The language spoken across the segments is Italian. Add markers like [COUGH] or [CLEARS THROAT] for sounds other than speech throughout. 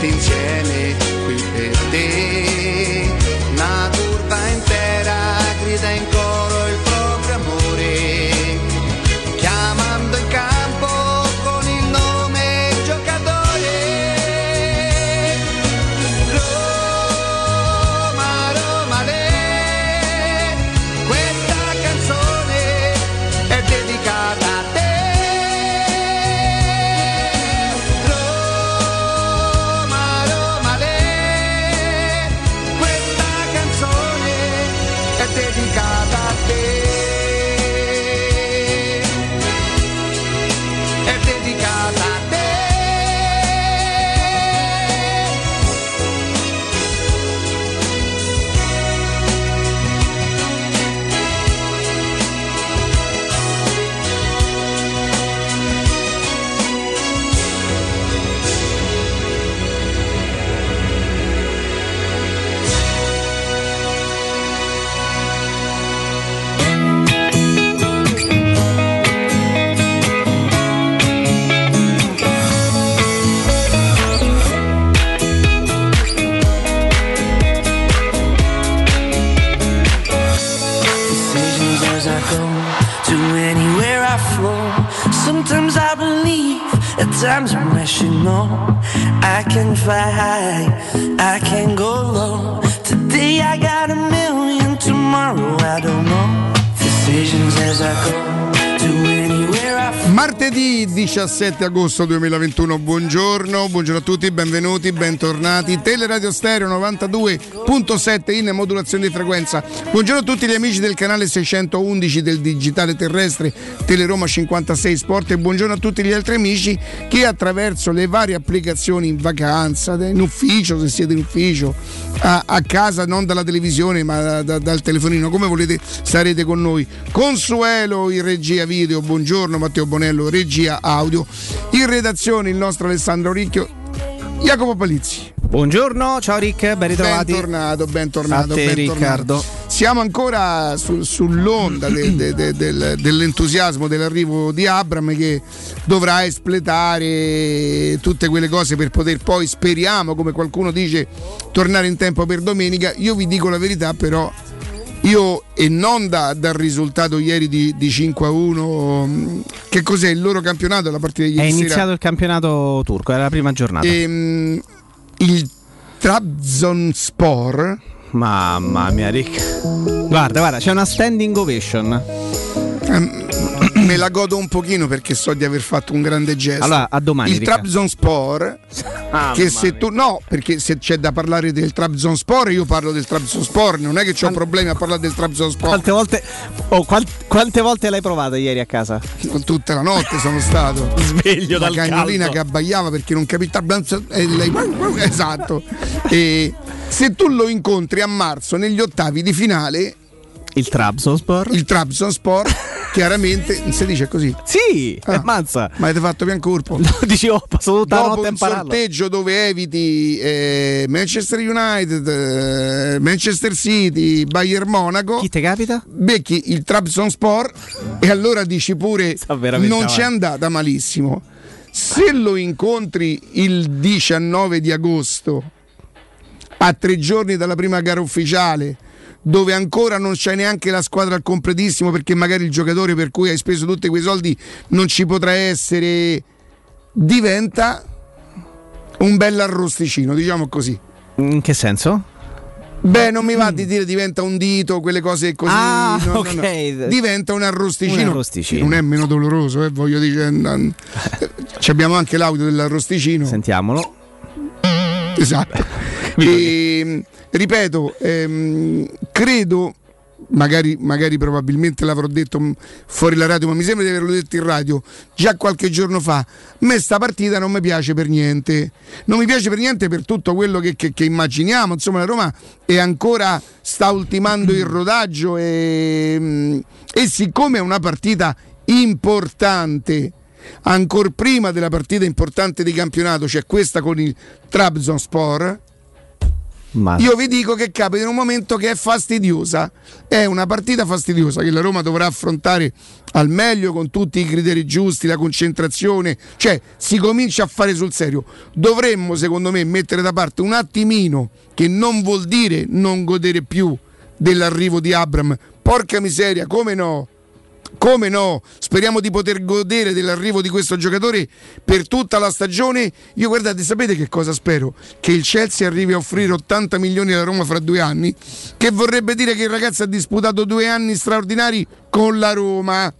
tutti insieme qui per te. Una curva intera grida in coro at times I'm rational. I can fly high, I can go low. Today I got a million, tomorrow I don't know. Decisions as I go to anywhere I flow. Martedì 17 agosto 2021, buongiorno, buongiorno a tutti, benvenuti, bentornati. Teleradio Stereo 92.7 in modulazione di frequenza. Buongiorno a tutti gli amici del canale 611 del digitale terrestre Teleroma 56 Sport e buongiorno a tutti gli altri amici che attraverso le varie applicazioni in vacanza, in ufficio, se siete in ufficio, a, a casa, non dalla televisione ma da- da- dal telefonino, come volete starete con noi. Consuelo in regia video, buongiorno Matteo Bonello, regia audio. In redazione il nostro Alessandro Ricchio, Jacopo Palizzi. Buongiorno, ciao Rick, ben ritrovati. Bentornato, bentornato, te, bentornato. Riccardo. Siamo ancora su- sull'onda de- de- de- del- dell'entusiasmo dell'arrivo di Abram che dovrà espletare tutte quelle cose per poter poi, speriamo, come qualcuno dice, tornare in tempo per domenica. Io vi dico la verità, però. Io e non da- dal risultato ieri di, di 5 a 1, mh, che cos'è il loro campionato? La partita di È ieri iniziato sera? il campionato turco, è la prima giornata. Ehm, il Trabzonspor Mamma mia, Rick. Guarda, guarda, c'è una standing ovation. Ehm, me la godo un pochino perché so di aver fatto un grande gesto. Allora, a domani. Il Trabzonspor, [LAUGHS] Ah, che se tu no, perché se c'è da parlare del Trabzonspor, io parlo del Trabzonspor, non è che ho problemi a parlare del Trabzonspor. Quante volte, oh, quante volte l'hai provata ieri a casa? [LAUGHS] Tutta la notte sono stato. [LAUGHS] Sveglio La dal cagnolina caldo. che abbaiava perché non capiva e lei esatto. E se tu lo incontri a marzo negli ottavi di finale, Il Trabzonspor? il Trabzonspor [LAUGHS] chiaramente si dice così. Sì, Ah. mazza. Ma avete fatto pian corpo. No, [LAUGHS] dici, oh, ho passato tutta la Dopo notte a un impararlo. sorteggio dove eviti eh, Manchester United, eh, Manchester City, Bayern Monaco, Chi ti capita? becchi il Trabzonspor e allora dici pure [LAUGHS] non c'è andata malissimo. Se lo incontri il 19 di agosto, a tre giorni dalla prima gara ufficiale, dove ancora non c'è neanche la squadra al completissimo perché magari il giocatore per cui hai speso tutti quei soldi non ci potrà essere, diventa un bel arrosticino, diciamo così. In che senso? Beh, non mi va di dire diventa un dito, quelle cose così. Ah, no, no, ok. no. Diventa un arrosticino. Un arrosticino. Non è meno doloroso, eh, voglio dire. [LAUGHS] Ci abbiamo anche l'audio dell'arrosticino. Sentiamolo. Esatto. [LAUGHS] E, ripeto, ehm, credo, magari, magari probabilmente l'avrò detto fuori la radio, ma mi sembra di averlo detto in radio già qualche giorno fa. A me sta partita non mi piace per niente. Non mi piace per niente per tutto quello che, che- che immaginiamo. Insomma, la Roma è ancora sta ultimando il rodaggio e, mh, e siccome è una partita importante ancora prima della partita importante di campionato, cioè questa con il Trabzonspor, Ma io vi dico che capita in un momento che è fastidiosa. È una partita fastidiosa che la Roma dovrà affrontare al meglio con tutti i criteri giusti, la concentrazione, cioè si comincia a fare sul serio. Dovremmo, secondo me, mettere da parte un attimino, che non vuol dire non godere più dell'arrivo di Abram. Porca miseria, come no? Come no? Speriamo di poter godere dell'arrivo di questo giocatore per tutta la stagione. Io guardate, sapete che cosa spero? Che il Chelsea arrivi a offrire 80 milioni alla Roma fra due anni, che vorrebbe dire che il ragazzo ha disputato due anni straordinari con la Roma.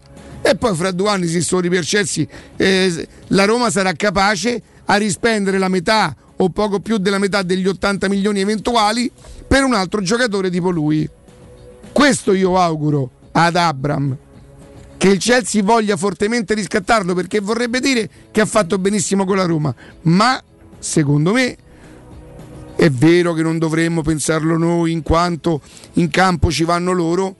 E poi fra due anni, se sono per Chelsea, eh, la Roma sarà capace a rispendere la metà o poco più della metà degli 80 milioni eventuali per un altro giocatore tipo lui. Questo io auguro ad Abram che il Chelsea voglia fortemente riscattarlo perché vorrebbe dire che ha fatto benissimo con la Roma, ma secondo me è vero che non dovremmo pensarlo noi in quanto in campo ci vanno loro.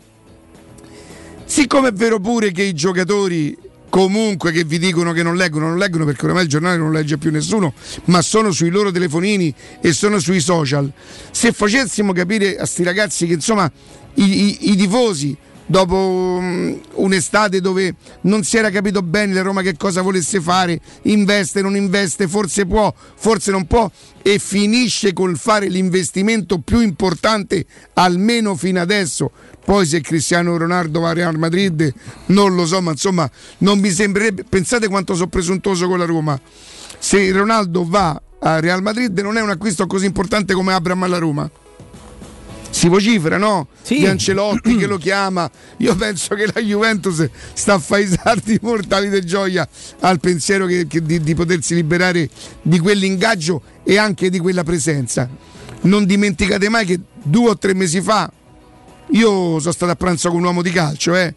Siccome è vero pure che i giocatori comunque che vi dicono che non leggono, non leggono perché ormai il giornale non legge più nessuno, ma sono sui loro telefonini e sono sui social. Se facessimo capire a sti ragazzi che insomma i, i- i tifosi dopo mm, un'estate dove non si era capito bene la Roma che cosa volesse fare, investe, non investe, forse può, forse non può e finisce col fare l'investimento più importante almeno fino adesso. Poi se Cristiano Ronaldo va a Real Madrid non lo so, ma insomma non mi sembrerebbe, pensate quanto sono presuntuoso con la Roma. Se Ronaldo va a Real Madrid non è un acquisto così importante come Abram alla Roma si vocifera, no? Sì. Di Ancelotti che lo chiama. Io penso che la Juventus sta a fare i salti mortali di gioia al pensiero che- che di, di potersi liberare di quell'ingaggio e anche di quella presenza. Non dimenticate mai che due o tre mesi fa io sono stato a pranzo con un uomo di calcio, eh.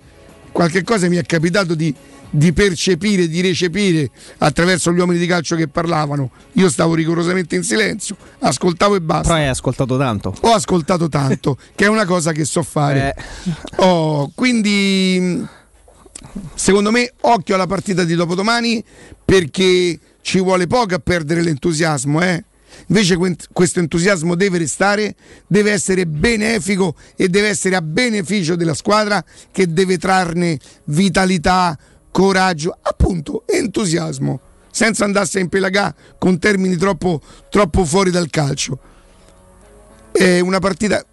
Qualche cosa mi è capitato di, di percepire, di recepire attraverso gli uomini di calcio che parlavano. Io stavo rigorosamente in silenzio, ascoltavo e basta però hai ascoltato tanto. ho ascoltato tanto, [LAUGHS] che è una cosa che so fare. Eh. Oh, quindi, secondo me, occhio alla partita di dopodomani perché ci vuole poco a perdere l'entusiasmo. Eh? Invece que- questo entusiasmo deve restare, deve essere benefico e deve essere a beneficio della squadra che deve trarne vitalità, coraggio, appunto entusiasmo, senza andarsi a impelagare con termini troppo, troppo fuori dal calcio è una partita,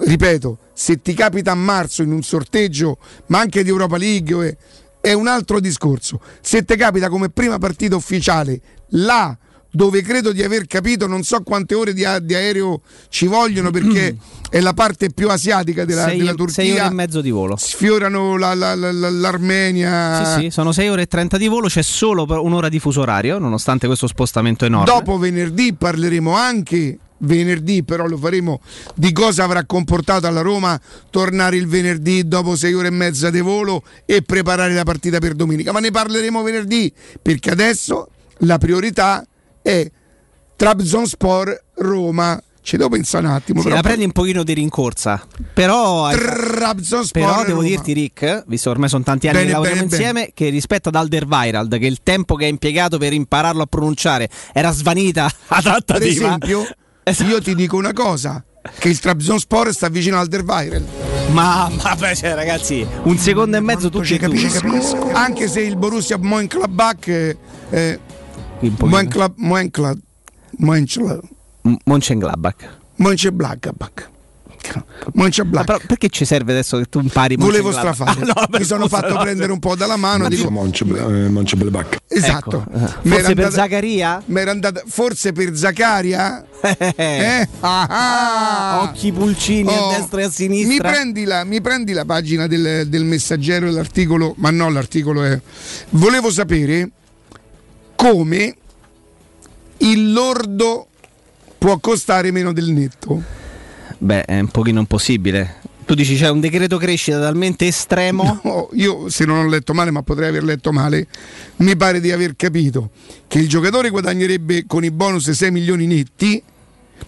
ripeto, se ti capita a marzo in un sorteggio, ma anche di Europa League, è un altro discorso. Se ti capita come prima partita ufficiale là dove credo di aver capito, non so quante ore di, a- di aereo ci vogliono perché [CLEARS THROAT] è la parte più asiatica della, sei, della sei ore Turchia. e mezzo di volo. Sfiorano la- la- la- la- l'Armenia. Sì, sì, sono 6 ore e 30 di volo, c'è solo un'ora di fuso orario, nonostante questo spostamento enorme. Dopo venerdì parleremo anche venerdì, però lo faremo di cosa avrà comportato alla Roma tornare il venerdì dopo sei ore e mezza di volo e preparare la partita per domenica. Ma ne parleremo venerdì perché adesso la priorità è Trabzonspor Roma. Ci devo pensare un attimo. Sì, però la prendi un pochino di rincorsa. Però, hai- Trabzonspor però devo Roma. dirti, Rick, visto che ormai sono tanti anni Bene, che lavoriamo bene, insieme, che rispetto ad Alderweireld, che il tempo che ha impiegato per impararlo a pronunciare era svanita a [LAUGHS] Per trattativa. esempio, Esatto. io ti dico una cosa. Che il Trabzonspor sta vicino al Derweireld. Ma, ma beh, cioè, ragazzi, un secondo e mezzo tutti e due. Anche se il Borussia Mönchengladbach eh, eh, Un pochino. Mönchengla- Mönchengla- Mönchengla- M- Mönchengladbach. Mönchengladbach. Ma però perché ci serve adesso che tu impari Volevo strafare. [LAUGHS] Ah, no, Mi sono fatto no. prendere un po' dalla mano. Dico, Monchebelbach. esatto. Ecco, eh. Forse era per andata- Zaccaria? mi era andata- forse per Zaccaria? Eh? Ah, ah. Occhi pulcini Oh, a destra e a sinistra. Mi prendi la, mi prendi la pagina del, del messaggero e l'articolo, ma no, l'articolo è. Volevo sapere come il lordo può costare meno del netto. Beh, è un pochino impossibile. Tu dici c'è un decreto crescita talmente estremo. [LAUGHS] No, io se non ho letto male, ma potrei aver letto male, mi pare di aver capito che il giocatore guadagnerebbe con i bonus 6 milioni netti,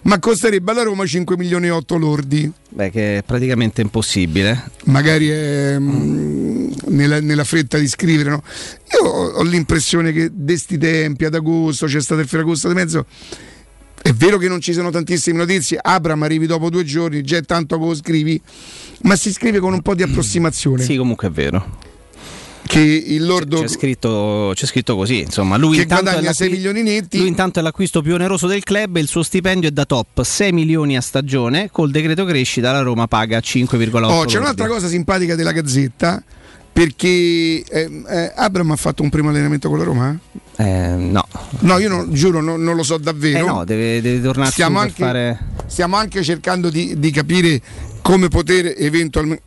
ma costerebbe alla Roma 5 milioni e 8 lordi. Beh, che è praticamente impossibile. magari è, mm, nella, nella fretta di scrivere. no? Io ho, ho l'impressione che di sti tempi, ad agosto, c'è stato il Ferragosto di mezzo. È vero che non ci sono tantissime notizie, Abram arrivi dopo due giorni, già è tanto che lo scrivi, ma si scrive con un po' di approssimazione. Sì, comunque è vero. Che il lordo C'è scritto, c'è scritto così. Insomma, lui intanto, è guadagna 6 l'acqui- milioni netti. lui intanto è l'acquisto più oneroso del club e il suo stipendio è da top 6 milioni a stagione. Col decreto crescita la Roma paga 5,8 Oh, c'è un'altra cosa simpatica della Gazzetta. Perché eh, eh, Abram ha fatto un primo allenamento con la Roma? Eh, no, No, io non- giuro, non, non lo so davvero. eh no, deve, deve tornare stiamo anche, fare. stiamo anche cercando di, di capire come poter eventualmente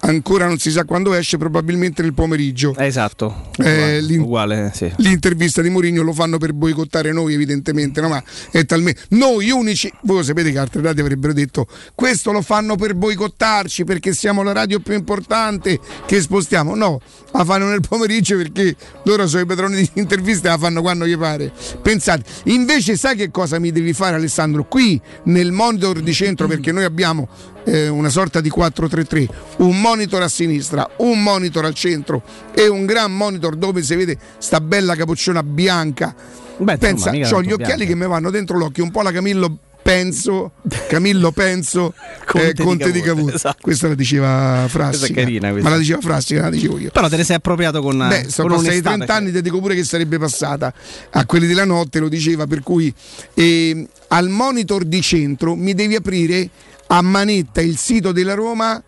ancora non si sa quando esce probabilmente nel pomeriggio. Esatto, Eh, l'in- uguale, sì. l'intervista di Mourinho lo fanno per boicottare noi evidentemente no? ma è talmente noi unici voi lo sapete che altre radio avrebbero detto questo lo fanno per boicottarci perché siamo la radio più importante che spostiamo. No la fanno nel pomeriggio perché loro sono i padroni di interviste la fanno quando gli pare. Pensate invece sai che cosa mi devi fare Alessandro? Qui nel monitor di centro perché noi abbiamo eh, una sorta di 4-3-3 un monitor a sinistra un monitor al centro e un gran monitor dove si vede sta bella capocciona bianca. Beh, pensa ho gli occhiali bianco. che mi vanno dentro l'occhio un po' la Camillo penso [LAUGHS] Camillo penso [LAUGHS] Conte eh, di Conte di Cavour, esatto. questa la diceva questa. ma la diceva Frassica la dicevo io. Però te ne sei appropriato con Beh, sono passati onestà, 30 anni, ti dico pure che sarebbe passata. A quelli della notte, lo diceva, per cui eh, al monitor di centro mi devi aprire a manetta il sito della Roma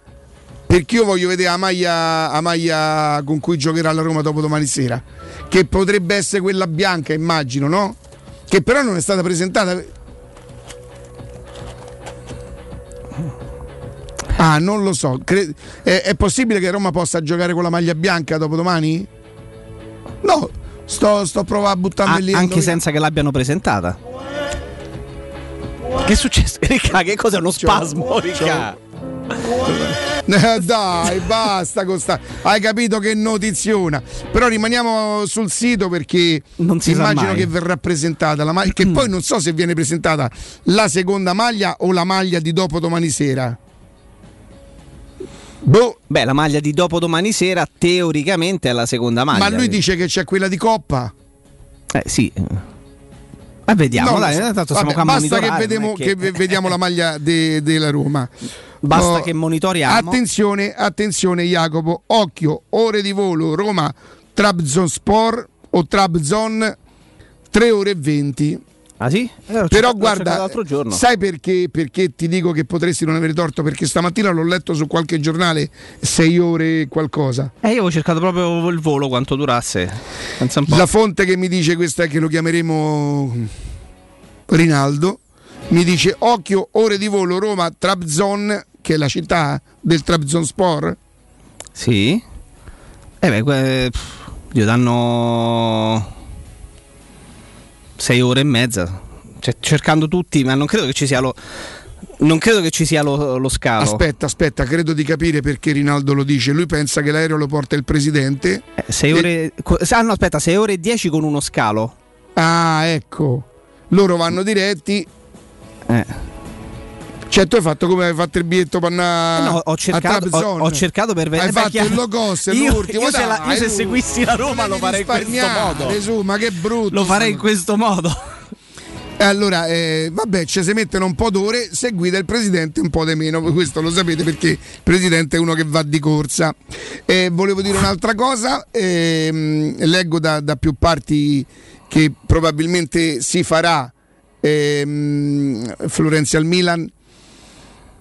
perché io voglio vedere la maglia, la maglia con cui giocherà la Roma dopo domani sera, che potrebbe essere quella bianca, immagino, no? Che però non è stata presentata. Ah, non lo so. Cre- è, è possibile che Roma possa giocare con la maglia bianca dopo domani? No, sto, sto provando a buttarmi Ah, lì. anche senza che l'abbiano presentata. Che è successo? [LAUGHS] Ricca, che cos'è uno spasmo, Ricca? [LAUGHS] Eh, dai, basta con sta- Hai capito che notiziona. Però rimaniamo sul sito perché Non si sa immagino che verrà presentata la maglia. Che poi non so se viene presentata la seconda maglia o la maglia di dopo domani sera. Boh, Beh, la maglia di dopodomani sera teoricamente è la seconda maglia. ma lui dice che c'è quella di Coppa. Eh sì. Ma vediamo, No, dai, lo so. tanto siamo Vabbè, basta che, vediamo, che ve- vediamo la maglia de- della Roma. Basta Oh, che monitoriamo. Attenzione, attenzione Jacopo, occhio, ore di volo Roma Trabzonspor o Trabzon 3 ore e 20. Ah sì? Eh, Però guarda, sai perché, perché, ti dico che potresti non avere torto? Perché stamattina l'ho letto su qualche giornale, sei ore qualcosa. Eh, io ho cercato proprio il volo, quanto durasse. La fonte che mi dice questa è che lo chiameremo Rinaldo. Mi dice occhio, ore di volo Roma, Trabzon, che è la città del Trabzon Sport. Sì. Eh beh, Dio danno sei ore e mezza, cioè, cercando tutti, ma non credo che ci sia lo, non credo che ci sia lo, lo, scalo. Aspetta, aspetta, credo di capire perché Rinaldo lo dice. Lui pensa che l'aereo lo porta il presidente. Eh, sei ore. Ah, no, aspetta, 6 ore e 10 con uno scalo. Ah, ecco. Loro vanno diretti. Eh. Cioè, tu hai fatto come hai fatto il biglietto andare eh no, ho cercato, ho, ho, cercato per vedere. Hai fatto chiaro. il logos, io, l'ultimo. Io, se, la, io se seguissi la Roma lo farei in questo modo. Su, ma che brutto. Lo farei in questo modo. Allora, eh, vabbè, ci si mettono un po' d'ore, se guida il presidente un po' di meno, [LAUGHS] questo lo sapete perché il presidente è uno che va di corsa. Eh, volevo dire un'altra cosa, eh, leggo da, da, più parti che probabilmente si farà ehm, Florenzi al Milan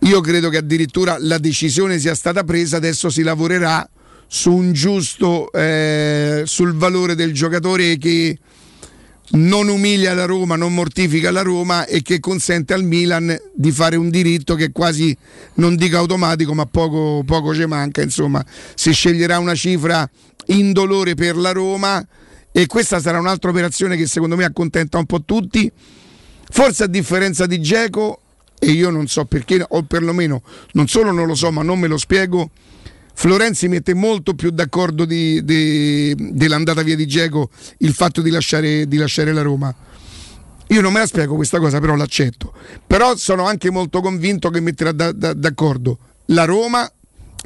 io credo che addirittura la decisione sia stata presa, adesso si lavorerà su un giusto, eh, sul valore del giocatore che non umilia la Roma, non mortifica la Roma e che consente al Milan di fare un diritto che quasi non dico automatico, ma poco, poco ci manca. Insomma, si sceglierà una cifra indolore per la Roma e questa sarà un'altra operazione che secondo me accontenta un po' tutti. Forse a differenza di Geco e io non so perché, o perlomeno non solo non lo so, ma non me lo spiego. Florenzi mette molto più d'accordo di, di, dell'andata via di Geco il fatto di lasciare, di lasciare la Roma. Io non me la spiego questa cosa, però l'accetto. Però sono anche molto convinto che metterà da, da, d'accordo la Roma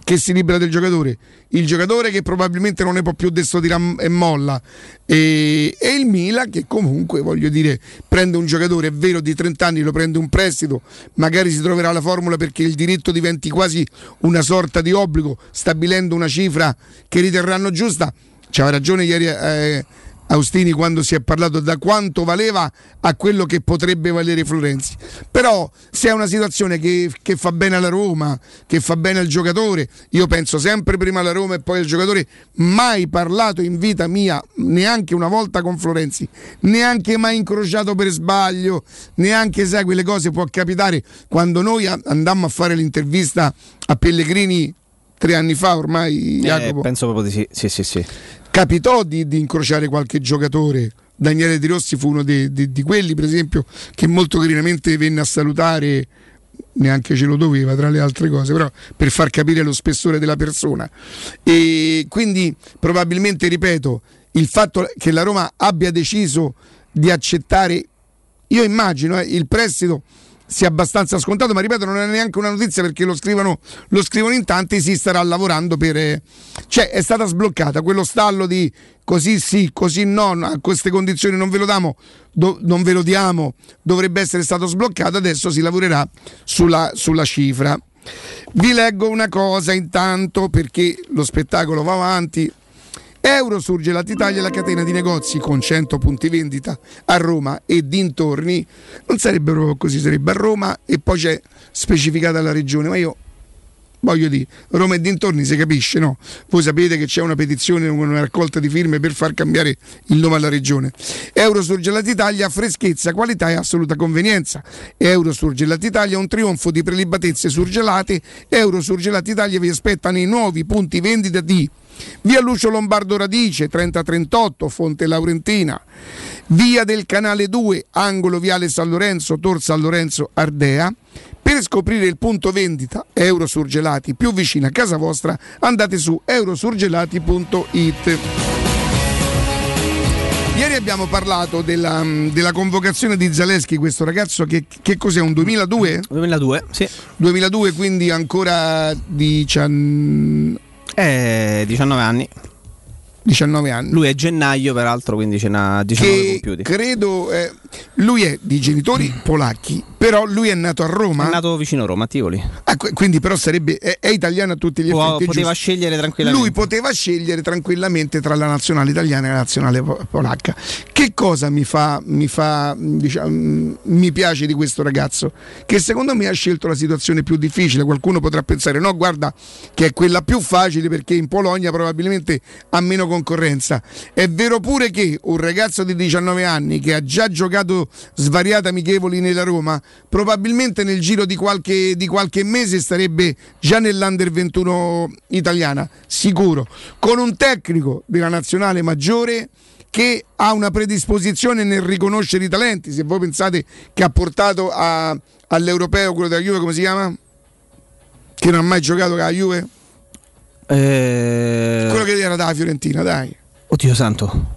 che si libera del giocatore, il giocatore che probabilmente non ne può più adesso di ram- e molla e, e, il Milan che comunque voglio dire prende un giocatore, è vero di 30 anni, lo prende un prestito, magari si troverà la formula perché il diritto diventi quasi una sorta di obbligo, stabilendo una cifra che riterranno giusta. C'aveva ragione ieri eh, Austini quando si è parlato da quanto valeva a quello che potrebbe valere Florenzi. Però se è una situazione che, che, fa bene alla Roma, che fa bene al giocatore, io penso sempre prima alla Roma e poi al giocatore, mai parlato in vita mia neanche una volta con Florenzi, neanche mai incrociato per sbaglio, neanche sai quelle cose può capitare quando noi andammo a fare l'intervista a Pellegrini tre anni fa ormai, eh, Jacopo. Penso proprio di sì, sì, sì. sì capitò di, di incrociare qualche giocatore. Daniele Di Rossi fu uno di, di, di, quelli, per esempio, che molto carinamente venne a salutare, neanche ce lo doveva, tra le altre cose, però per far capire lo spessore della persona. E quindi probabilmente, ripeto, il fatto che la Roma abbia deciso di accettare, io immagino, eh, il prestito sia abbastanza scontato, ma ripeto, non è neanche una notizia perché lo scrivono, lo scrivono in tanti, si starà lavorando per... Eh, cioè è stata sbloccata quello stallo di così sì, così no, a queste condizioni non ve lo diamo, do, non ve lo diamo, dovrebbe essere stato sbloccato, adesso si lavorerà sulla, sulla cifra. Vi leggo una cosa intanto perché lo spettacolo va avanti. Euro surge Latitalia, la catena di negozi con 100 punti vendita a Roma e dintorni. Non sarebbero così, sarebbe a Roma e poi c'è specificata la regione, ma io voglio dire, Roma e dintorni si capisce, no? Voi sapete che c'è una petizione, una raccolta di firme per far cambiare il nome alla regione. Euro Surgelati Italia, freschezza, qualità e assoluta convenienza. Euro Surgelati Italia, un trionfo di prelibatezze surgelate. Euro Surgelati Italia vi aspetta nei nuovi punti vendita di Via Lucio Lombardo Radice 3038 Fonte Laurentina, Via del Canale 2 Angolo Viale San Lorenzo Tor San Lorenzo Ardea. Per scoprire il punto vendita Eurosurgelati più vicino a casa vostra andate su eurosurgelati.it. Ieri abbiamo parlato della, della, convocazione di Zaleschi, questo ragazzo che, che cos'è, un 2002? 2002, sì. 2002, quindi ancora 19 eh, 19 anni. 19 anni. Lui è gennaio, peraltro, quindi ce n'ha 19 che compiuti. Credo, eh, lui è di genitori polacchi, però lui è nato a Roma. È nato vicino a Roma, a Tivoli. Ah, qu- quindi però sarebbe è, è italiano a tutti gli Può- effetti. poteva giusto? scegliere tranquillamente. Lui poteva scegliere tranquillamente tra la nazionale italiana e la nazionale po- polacca. Che cosa mi fa, mi fa, diciamo, mi piace di questo ragazzo? Che secondo me ha scelto la situazione più difficile. Qualcuno potrà pensare, no, guarda, che è quella più facile perché in Polonia probabilmente ha meno concorrenza. È vero pure che un ragazzo di 19 anni che ha già giocato svariate amichevoli nella Roma, probabilmente nel giro di qualche, di qualche mese starebbe già nell'Under 21 italiana, sicuro, con un tecnico della nazionale maggiore che ha una predisposizione nel riconoscere i talenti. Se voi pensate che ha portato a- all'europeo quello della Juve, come si chiama? Che non ha mai giocato con la Juve? Eh, Quello che era dalla Fiorentina, dai. Oddio santo.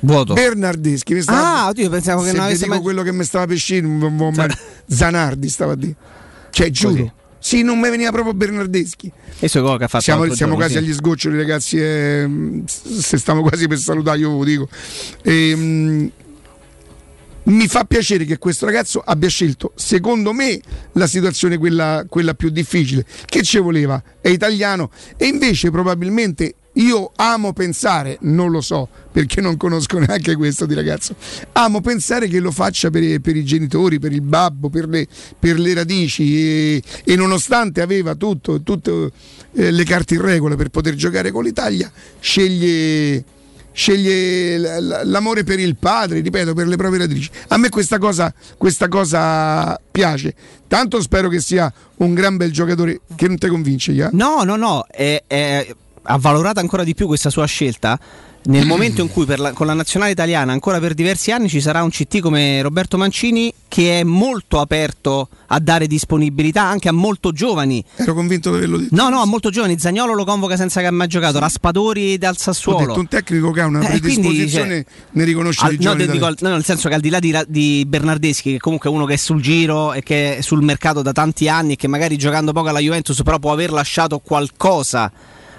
Vuoto. Bernardeschi, mi stava Ah, oddio, pensavo che non avesse dico mai... quello che mi stava pescendo, Cioè- Zanardi stava a dire. Cioè, giuro. Così. Sì, non mi veniva proprio Bernardeschi. E gol che ha fatto Siamo, siamo giorno, quasi sì. agli sgoccioli, ragazzi. eh, se stiamo quasi per salutare, io ve lo dico. Ehm, mi fa piacere che questo ragazzo abbia scelto, secondo me, la situazione quella, quella più difficile. Che ci voleva? È italiano e invece probabilmente io amo pensare, non lo so perché non conosco neanche questo di ragazzo, amo pensare che lo faccia per, per i genitori, per il babbo, per le, per le radici e, e nonostante aveva tutte eh, le carte in regola per poter giocare con l'Italia, sceglie sceglie l'amore per il padre, ripeto, per le proprie radici. A me questa cosa, questa cosa piace. Tanto spero che sia un gran bel giocatore che non ti convince, ya? No, no, no, è- è- ha valorato ancora di più questa sua scelta nel momento in cui la- con la nazionale italiana ancora per diversi anni ci sarà un CT come Roberto Mancini che è molto aperto a dare disponibilità anche a molto giovani. Ero convinto di averlo detto. No, no, a molto giovani. Zagnolo lo convoca senza che abbia mai giocato. Raspadori dal Ho Sassuolo. detto un tecnico che ha una Eh, quindi, predisposizione cioè, ne riconosce Al- i no, giovani te dico al- no, nel senso che al di là di, di Bernardeschi, che comunque è uno che è sul giro e che è sul mercato da tanti anni e che magari giocando poco alla Juventus, però può aver lasciato qualcosa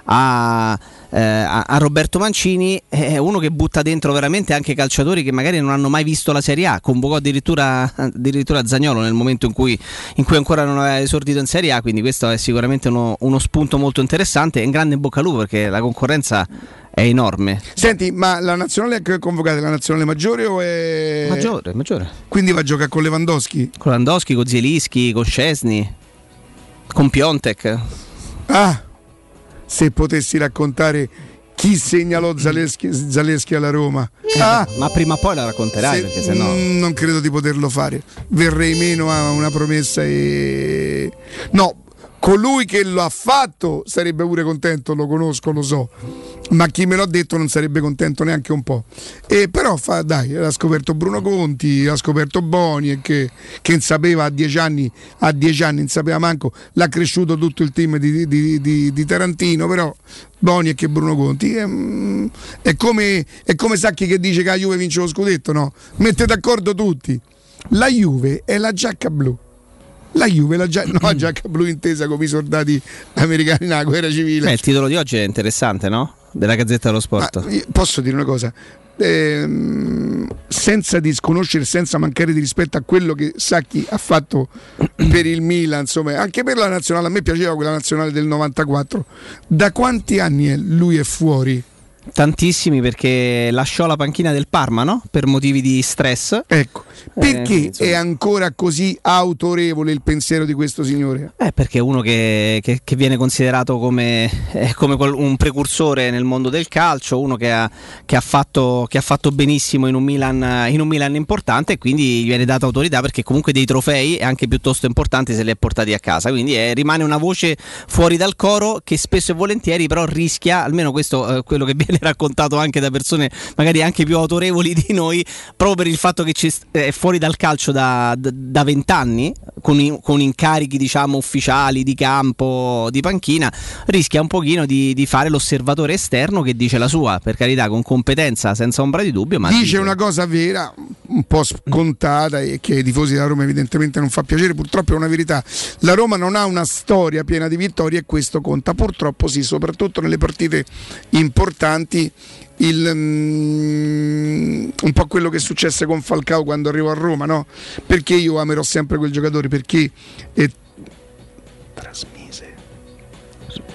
a, eh, a- a Roberto Mancini, è uno che butta dentro veramente anche calciatori che magari non hanno mai visto la Serie A. Convocò addirittura, addirittura Zagnolo nel momento in cui, in cui ancora non aveva esordito in Serie A. Quindi questo è sicuramente uno, uno spunto molto interessante. E in grande in bocca al lupo perché la concorrenza è enorme. Senti, ma la nazionale che è la nazionale maggiore o è. Maggiore, maggiore. Quindi va a giocare con Lewandowski? Con Landowski, con Zielinski, con Scesni, con Piontek. Ah, se potessi raccontare chi segnalò Zaleschi, Zaleschi alla Roma. Ah, Ma prima o poi la racconterai se- perché sennò. mm, non credo di poterlo fare. Verrei meno a una promessa e. No, colui che lo ha fatto sarebbe pure contento, lo conosco, lo so. Ma chi me l'ha detto non sarebbe contento neanche un po'. E però fa, dai, l'ha scoperto Bruno Conti, l'ha scoperto Boni che, che sapeva a dieci anni, a dieci anni non sapeva manco, l'ha cresciuto tutto il team di, di- di- di Tarantino, però Boni e che Bruno Conti. È, mm, è come, è come Sacchi che dice che la Juve vince lo scudetto, no? Mette d'accordo tutti. La Juve è la giacca blu. La Juve, la gia- no, giacca blu intesa come i soldati americani nella guerra civile. Beh, il titolo di oggi è interessante, no? Della Gazzetta dello Sport. Ma posso dire una cosa? Ehm, senza disconoscere, senza mancare di rispetto a quello che Sacchi ha fatto per il Milan, insomma, anche per la nazionale, a me piaceva quella nazionale del 94. Da quanti anni lui è fuori? Tantissimi perché lasciò la panchina del Parma, no? Per motivi di stress. Ecco, perché insomma. è ancora così autorevole il pensiero di questo signore? Eh, perché è uno che, che- che viene considerato come, eh, come un precursore nel mondo del calcio, uno che ha, che ha fatto, che ha fatto benissimo in un, Milan, in un Milan importante e quindi gli viene data autorità perché comunque dei trofei anche piuttosto importanti se li ha portati a casa. Quindi eh, rimane una voce fuori dal coro che spesso e volentieri però rischia, almeno questo è quello che viene raccontato anche da persone magari anche più autorevoli di noi, proprio per il fatto che ci- eh, è fuori dal calcio da vent'anni, con, con incarichi diciamo ufficiali di campo, di panchina, rischia un pochino di, di fare l'osservatore esterno che dice la sua, per carità, con competenza, senza ombra di dubbio, ma Dice una cosa vera, un po' scontata e che ai tifosi della Roma evidentemente non fa piacere, purtroppo è una verità. La Roma non ha una storia piena di vittorie e questo conta, purtroppo sì, soprattutto nelle partite importanti avanti il, mm, un po' quello che successe con Falcao quando arrivò a Roma, no? Perché io amerò sempre quel giocatore? Perché eh, trasmise.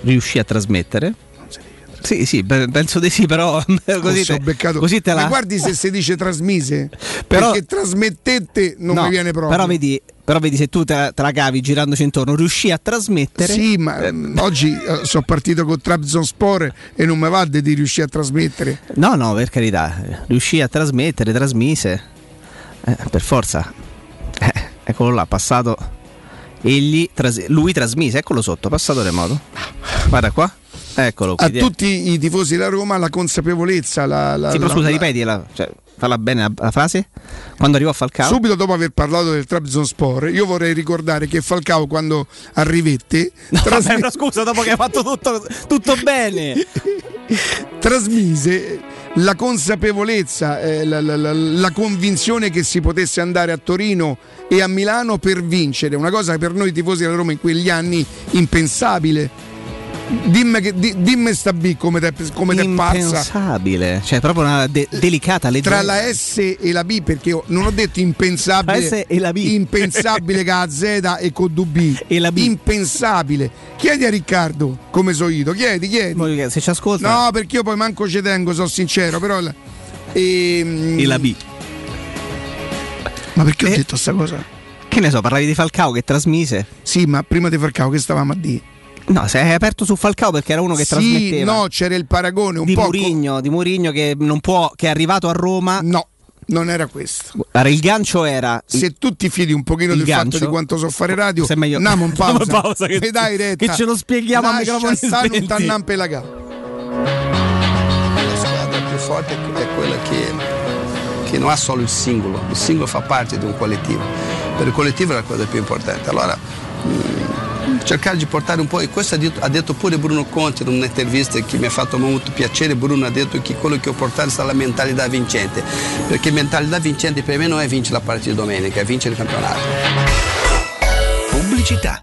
Riuscì a trasmettere? Sì, sì, penso di sì, però [LAUGHS] così, te, beccato. così te la... Ma guardi se si dice trasmise, [LAUGHS] però, perché trasmettette non no, mi viene proprio. Però vedi, però vedi se tu te, te, la cavi girandoci intorno, riuscì a trasmettere. Sì, ma eh, oggi eh, sono partito con Trabzonspor e non mi va di riuscire a trasmettere. No, no, per carità, riuscì a trasmettere, trasmise. Eh, per forza. Eh, eccolo là, passato. Egli, tras- lui trasmise, eccolo sotto, passato remoto. Guarda qua. Eccolo qui. A tutti i tifosi della Roma la consapevolezza. La, la, sì, però scusa, ripeti la, cioè, falla bene la, frase. Quando arrivò a Falcao. Subito dopo aver parlato del Trabzonspor, io vorrei ricordare che Falcao quando arrivette. No, trasm- vabbè, scusa, dopo che ha fatto tutto, tutto bene. [LAUGHS] trasmise la consapevolezza, eh, la, la, la, la, convinzione che si potesse andare a Torino e a Milano per vincere, una cosa per noi tifosi della Roma in quegli anni impensabile Dimmi, che, di, dimmi sta B come te, come te passa. Impensabile, cioè proprio una de- delicata legge. Tra la S e la B, perché io non ho detto impensabile. La S e la B. Impensabile che la Z e con B. E la B. Impensabile. Chiedi a Riccardo come so io, chiedi, chiedi. Se ci ascolta. No, perché io poi manco ci tengo, sono sincero, però. La, e, ehm, e la B. Ma perché eh, ho detto sta cosa? Che ne so, parlavi di Falcao che trasmise? Sì, ma prima di Falcao che stavamo a dire? No, sei aperto su Falcao perché era uno che sì, trasmetteva. No, c'era il paragone un di po' Murigno, di Murigno che non può che è arrivato a Roma. No. Non era questo. Allora, il gancio era. Se tu ti fidi un pochino del gancio, fatto di quanto so fare radio, se meglio... andiamo in [LAUGHS] pausa. pausa che, e dai retta. che ce lo spieghiamo a microfono spenti. Non per la squadra più forte è quella che, che non ha solo il singolo, il singolo fa parte di un collettivo. Per il collettivo è la cosa più importante. Allora. Cercare di portare un po', e questo ha detto, ha detto pure Bruno Conte in un'intervista che mi ha fatto molto piacere, Bruno ha detto che quello che ho portato sarà la mentalità vincente, perché mentalità vincente per me non è vincere la partita di domenica, è vincere il campionato. Pubblicità.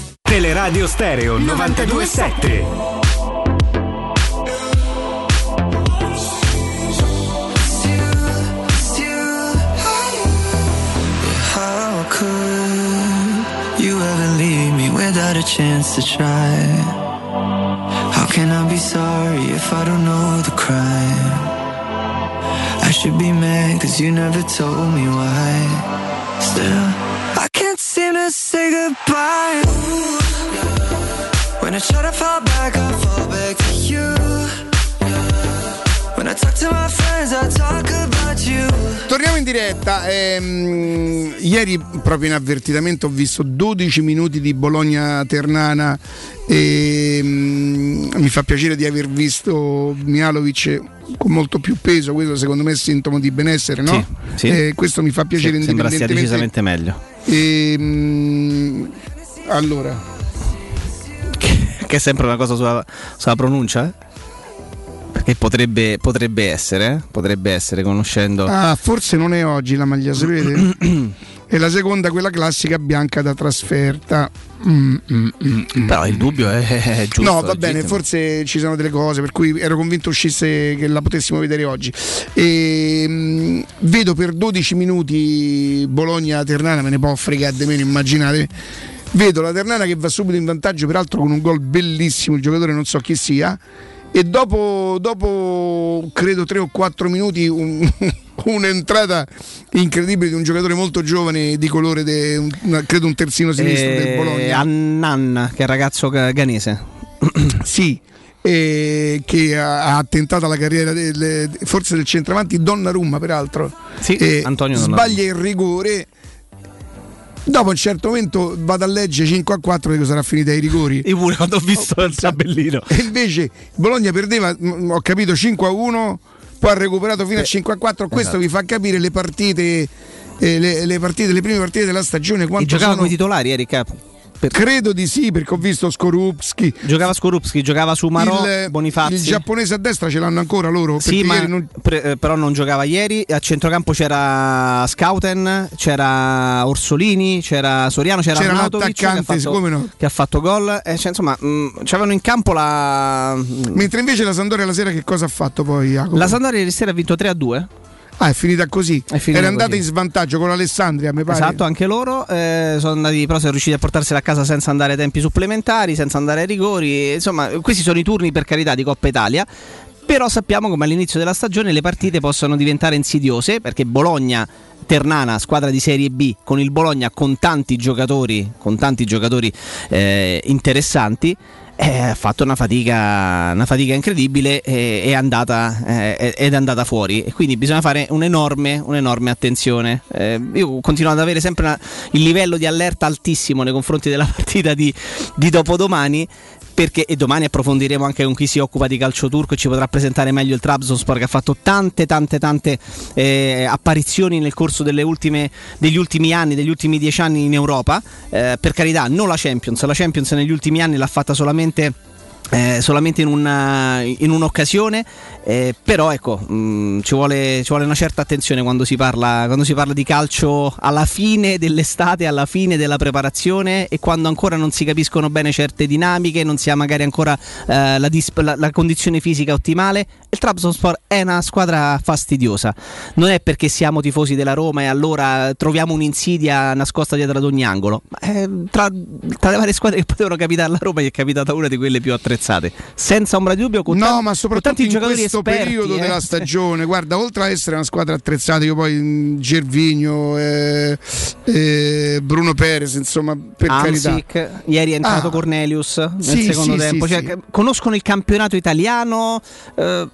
Teleradio Stereo 927. How could you ever leave me without a chance to try? How can I be sorry if I don't know the crime? I should be mad cause you never told me why. Still, say goodbye. Ooh, When I try to fall back, I fall back to you. Torniamo in diretta. ehm, ieri, proprio inavvertitamente, ho visto 12 minuti di Bologna-Ternana. E, mm, mi fa piacere di aver visto Mialovic con molto più peso. Questo, secondo me, è sintomo di benessere, no? Sì, sì. Eh, questo mi fa piacere Sì, sembra sia decisamente meglio. E, mm, allora, Che è sempre una cosa sulla, sulla pronuncia? eh? Perché potrebbe, potrebbe essere, eh? potrebbe essere conoscendo. ah, forse non è oggi la maglia, si vede? [CLEARS THROAT] è la seconda, quella classica bianca da trasferta. Mm, mm, mm, mm. Però il dubbio è, è giusto. No, va bene, forse ci sono delle cose per cui ero convinto uscisse che la potessimo vedere oggi. E, mh, vedo per 12 minuti Bologna-Ternana, me ne può fregare di meno, immaginate. Vedo la Ternana che va subito in vantaggio, peraltro con un gol bellissimo, il giocatore non so chi sia. E dopo, dopo credo 3 o 4 minuti un- [LAUGHS] un'entrata incredibile di un giocatore molto giovane di colore, de- un- credo un terzino sinistro del Eh, Bologna. Annan, che è il ragazzo ga- ghanese. [CLEARS THROAT] Sì, eh, che ha, ha tentato la carriera del- forse del centravanti Donnarumma peraltro Sì, Eh, Antonio Donnarumma. sbaglia il rigore dopo un certo momento vado a leggere 5 a 4 dico sarà finita ai rigori Io pure quando ho visto il tabellino. e invece Bologna perdeva mm, ho capito 5 a 1 poi ha recuperato fino a Eh, 5 a 4 questo esatto. vi fa capire le partite eh, le, le partite le prime partite della stagione E quanto giocava sono come titolari, Erika. Per- credo di sì perché ho visto Skorupski Giocava Skorupski, giocava su Marò, il, Bonifazzi. il giapponese a destra ce l'hanno ancora loro Sì, ma non- pre- eh, però non giocava ieri. A centrocampo c'era Scouten, c'era Orsolini, c'era Soriano, c'era, C'era un Arnautovic che ha attaccante, fatto, no? che ha fatto gol. Eh, cioè, insomma, mh, c'avevano in campo la. Mentre invece la Sandoria la sera che cosa ha fatto poi Jacopo? La Sandoria ieri sera ha vinto 3 a 2. Ah, è finita così. È finita Era andata così. in svantaggio con l'Alessandria, mi pare. Esatto, anche loro eh, sono andati, però sono riusciti a portarsela a casa senza andare ai tempi supplementari, senza andare ai rigori. Insomma, questi sono i turni per carità di Coppa Italia. Però sappiamo come all'inizio della stagione le partite possono diventare insidiose perché Bologna Ternana, squadra di Serie B, con il Bologna con tanti giocatori, con tanti giocatori eh, interessanti, eh, ha fatto una fatica, una fatica incredibile e è andata, eh, ed è andata fuori. E quindi bisogna fare un'enorme, un'enorme attenzione. Eh, io continuo ad avere sempre una- il livello di allerta altissimo nei confronti della [LAUGHS] partita di, di dopodomani. Perché, e domani approfondiremo anche con chi si occupa di calcio turco e ci potrà presentare meglio il Trabzonspor che ha fatto tante tante tante eh, apparizioni nel corso ultime, degli ultimi anni, degli ultimi dieci anni in Europa. Eh, per carità, non la Champions, la Champions negli ultimi anni l'ha fatta solamente eh, solamente in, una- in un'occasione, eh, però ecco, mh, ci, vuole, ci vuole una certa attenzione quando si, parla, quando si parla di calcio alla fine dell'estate, alla fine della preparazione e quando ancora non si capiscono bene certe dinamiche, non si ha magari ancora eh, la, dis- la- la condizione fisica ottimale. Il Trabzonspor è una squadra fastidiosa, non è perché siamo tifosi della Roma e allora troviamo un'insidia nascosta dietro ad ogni angolo, ma, eh, tra, tra le varie squadre che potevano capitare alla Roma è capitata una di quelle più attrezzate, senza ombra di dubbio con, No, tan- ma soprattutto in questo esperti, periodo eh. della stagione, guarda, oltre a essere una squadra attrezzata, io poi mh, Gervigno, eh, eh, Bruno Perez, insomma, per carità. Amsic, ieri è entrato Ah. Cornelius nel Sì, secondo sì, tempo. sì, Cioè. Conoscono il campionato italiano. eh,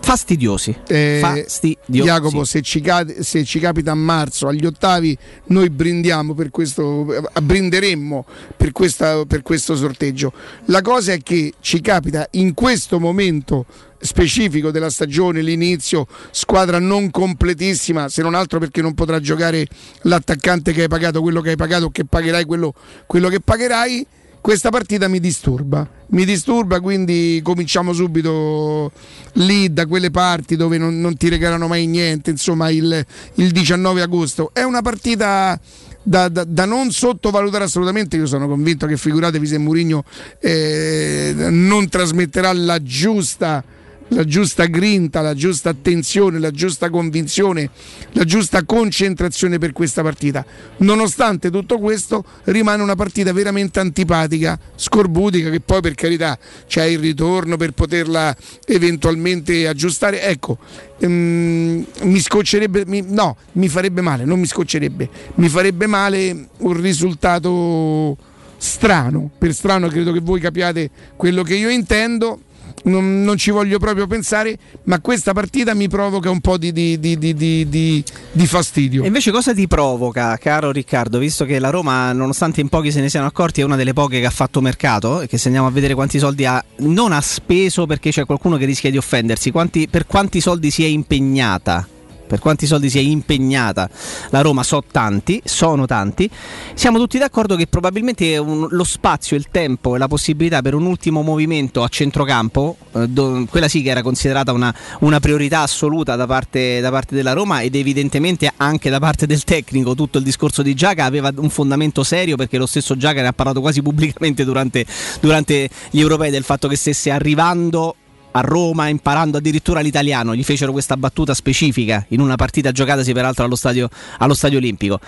fastidiosi. Eh, fastidiosi. Jacopo, se ci, se ci capita a marzo agli ottavi, noi brindiamo per questo, eh, brinderemmo per, questa- per questo sorteggio. La cosa è che ci capita in questo momento specifico della stagione, l'inizio, squadra non completissima, se non altro perché non potrà giocare l'attaccante che hai pagato, quello che hai pagato, che pagherai quello, quello che pagherai. Questa partita mi disturba, mi disturba, quindi cominciamo subito lì da quelle parti dove non, non ti regalano mai niente, insomma il, il 19 agosto. È una partita da, da- da non sottovalutare assolutamente. Io sono convinto che figuratevi se Mourinho eh, non trasmetterà la giusta, la giusta grinta, la giusta attenzione, la giusta convinzione, la giusta concentrazione per questa partita. Nonostante tutto questo, rimane una partita veramente antipatica, scorbutica, che poi per carità c'è il ritorno per poterla eventualmente aggiustare. Ecco, ehm, mi scoccerebbe, mi- no, mi farebbe male, non mi scoccerebbe, mi farebbe male un risultato strano. Per strano credo che voi capiate quello che io intendo. Non, non ci voglio proprio pensare, ma questa partita mi provoca un po' di, di- di- di- di- di- di fastidio. E invece cosa ti provoca, caro Riccardo, visto che la Roma, nonostante in pochi se ne siano accorti, è una delle poche che ha fatto mercato e che se andiamo a vedere quanti soldi ha, non ha speso perché c'è qualcuno che rischia di offendersi, quanti- per quanti soldi si è impegnata? Per quanti soldi si è impegnata la Roma? So tanti, sono tanti. Siamo tutti d'accordo che probabilmente un- lo spazio, il tempo e la possibilità per un ultimo movimento a centrocampo, eh, do- quella sì che era considerata una, una priorità assoluta da parte, da parte della Roma ed evidentemente anche da parte del tecnico. Tutto il discorso di Giaca aveva un fondamento serio perché lo stesso Giaca ne ha parlato quasi pubblicamente durante, durante gli europei del fatto che stesse arrivando a Roma imparando addirittura l'italiano, gli fecero questa battuta specifica in una partita giocatasi peraltro allo stadio, allo stadio olimpico.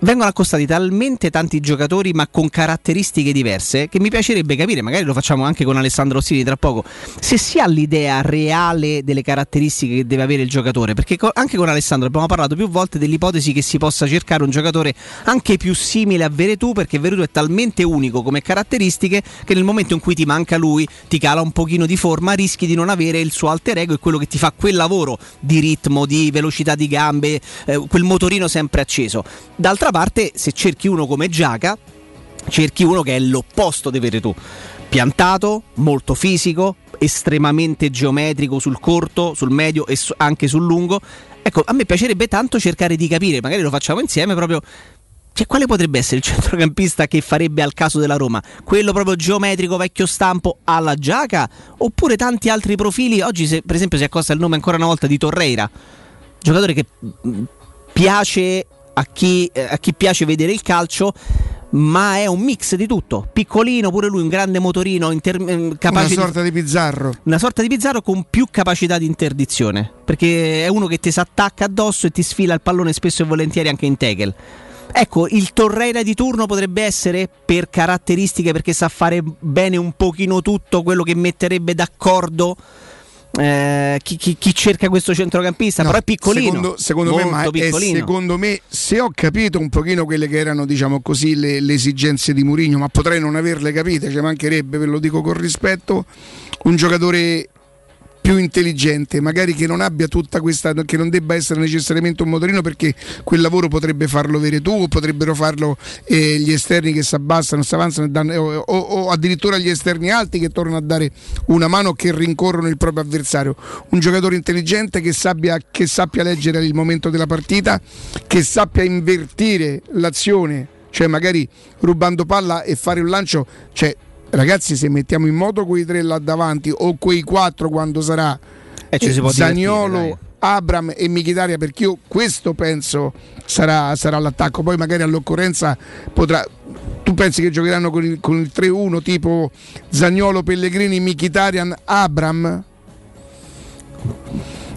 Vengono accostati talmente tanti giocatori ma con caratteristiche diverse che mi piacerebbe capire, magari lo facciamo anche con Alessandro Ossini tra poco, se si ha l'idea reale delle caratteristiche che deve avere il giocatore, perché anche con Alessandro abbiamo parlato più volte dell'ipotesi che si possa cercare un giocatore anche più simile a Veretù perché Veretù è talmente unico come caratteristiche che nel momento in cui ti manca lui, ti cala un pochino di forma, rischi di non avere il suo alter ego e quello che ti fa quel lavoro di ritmo, di velocità di gambe, eh, quel motorino sempre acceso. D'altra parte, se cerchi uno come Giaca, cerchi uno che è l'opposto di Veretù. Piantato, molto fisico, estremamente geometrico sul corto, sul medio e anche sul lungo. Ecco, a me piacerebbe tanto cercare di capire, magari lo facciamo insieme proprio. Cioè, quale potrebbe essere il [LAUGHS] centrocampista che farebbe al caso della Roma? Quello proprio geometrico, vecchio stampo alla Giaca? Oppure tanti altri profili? Oggi, se, per esempio, si accosta il nome ancora una volta di Torreira, giocatore che mm, piace a chi, eh, a chi piace vedere il calcio, ma è un mix di tutto. Piccolino, pure lui, un grande motorino, inter- Una capace di- sorta di Pizzarro. una sorta di Pizzarro con più capacità di interdizione. Perché è uno che ti si attacca addosso e ti sfila il pallone spesso e volentieri anche in tackle. Ecco, il Torreira di turno potrebbe essere per caratteristiche, perché sa fare bene un pochino tutto quello che metterebbe d'accordo eh, chi, chi- chi cerca questo centrocampista, No, però è piccolino. Secondo, secondo me, ma è piccolino. secondo me, se ho capito un pochino quelle che erano, diciamo così, le, le esigenze di Mourinho, ma potrei non averle capite, ci mancherebbe, ve lo dico con rispetto, un giocatore più intelligente, magari che non abbia tutta questa, che non debba essere necessariamente un motorino perché quel lavoro potrebbe farlo avere tu o potrebbero farlo eh, gli esterni che si abbassano, si avanzano danno- o, o- o addirittura gli esterni alti che tornano a dare una mano che rincorrono il proprio avversario. Un giocatore intelligente che sappia, che sappia leggere il momento della partita, che sappia invertire l'azione, cioè magari rubando palla e fare un lancio, cioè Ragazzi, se mettiamo in moto quei tre là davanti o quei quattro quando sarà Eh, ci divertire, Abram e Michitaria, perché io questo penso sarà, sarà l'attacco. Poi magari all'occorrenza potrà. Tu pensi che giocheranno con il, con il 3-1 tipo Zagnolo, Pellegrini, Michitarian, Abram?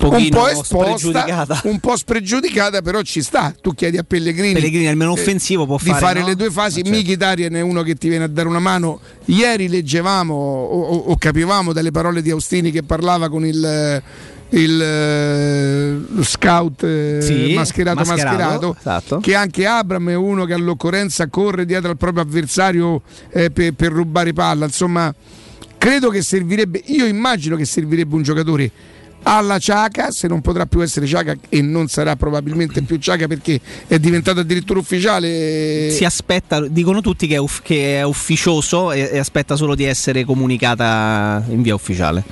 Un po' esposta, spregiudicata. un po' spregiudicata, però ci sta. Tu chiedi a Pellegrini, Pellegrini almeno offensivo può di fare, fare no? le due fasi. Ah, certo. Mkhitaryan è uno che ti viene a dare una mano. Ieri leggevamo o, o- capivamo dalle parole di Austini che parlava con il. il, eh, lo scout eh, Sì, mascherato mascherato, mascherato esatto. che anche Abram è uno che all'occorrenza corre dietro al proprio avversario eh, per, per rubare palla insomma credo che servirebbe io immagino che servirebbe un giocatore alla Ciaca, se non potrà più essere Ciaca e non sarà probabilmente più Ciaca perché è diventato addirittura ufficiale. Si aspetta, dicono tutti che è, uff- che è ufficioso e, e aspetta solo di essere comunicata in via ufficiale.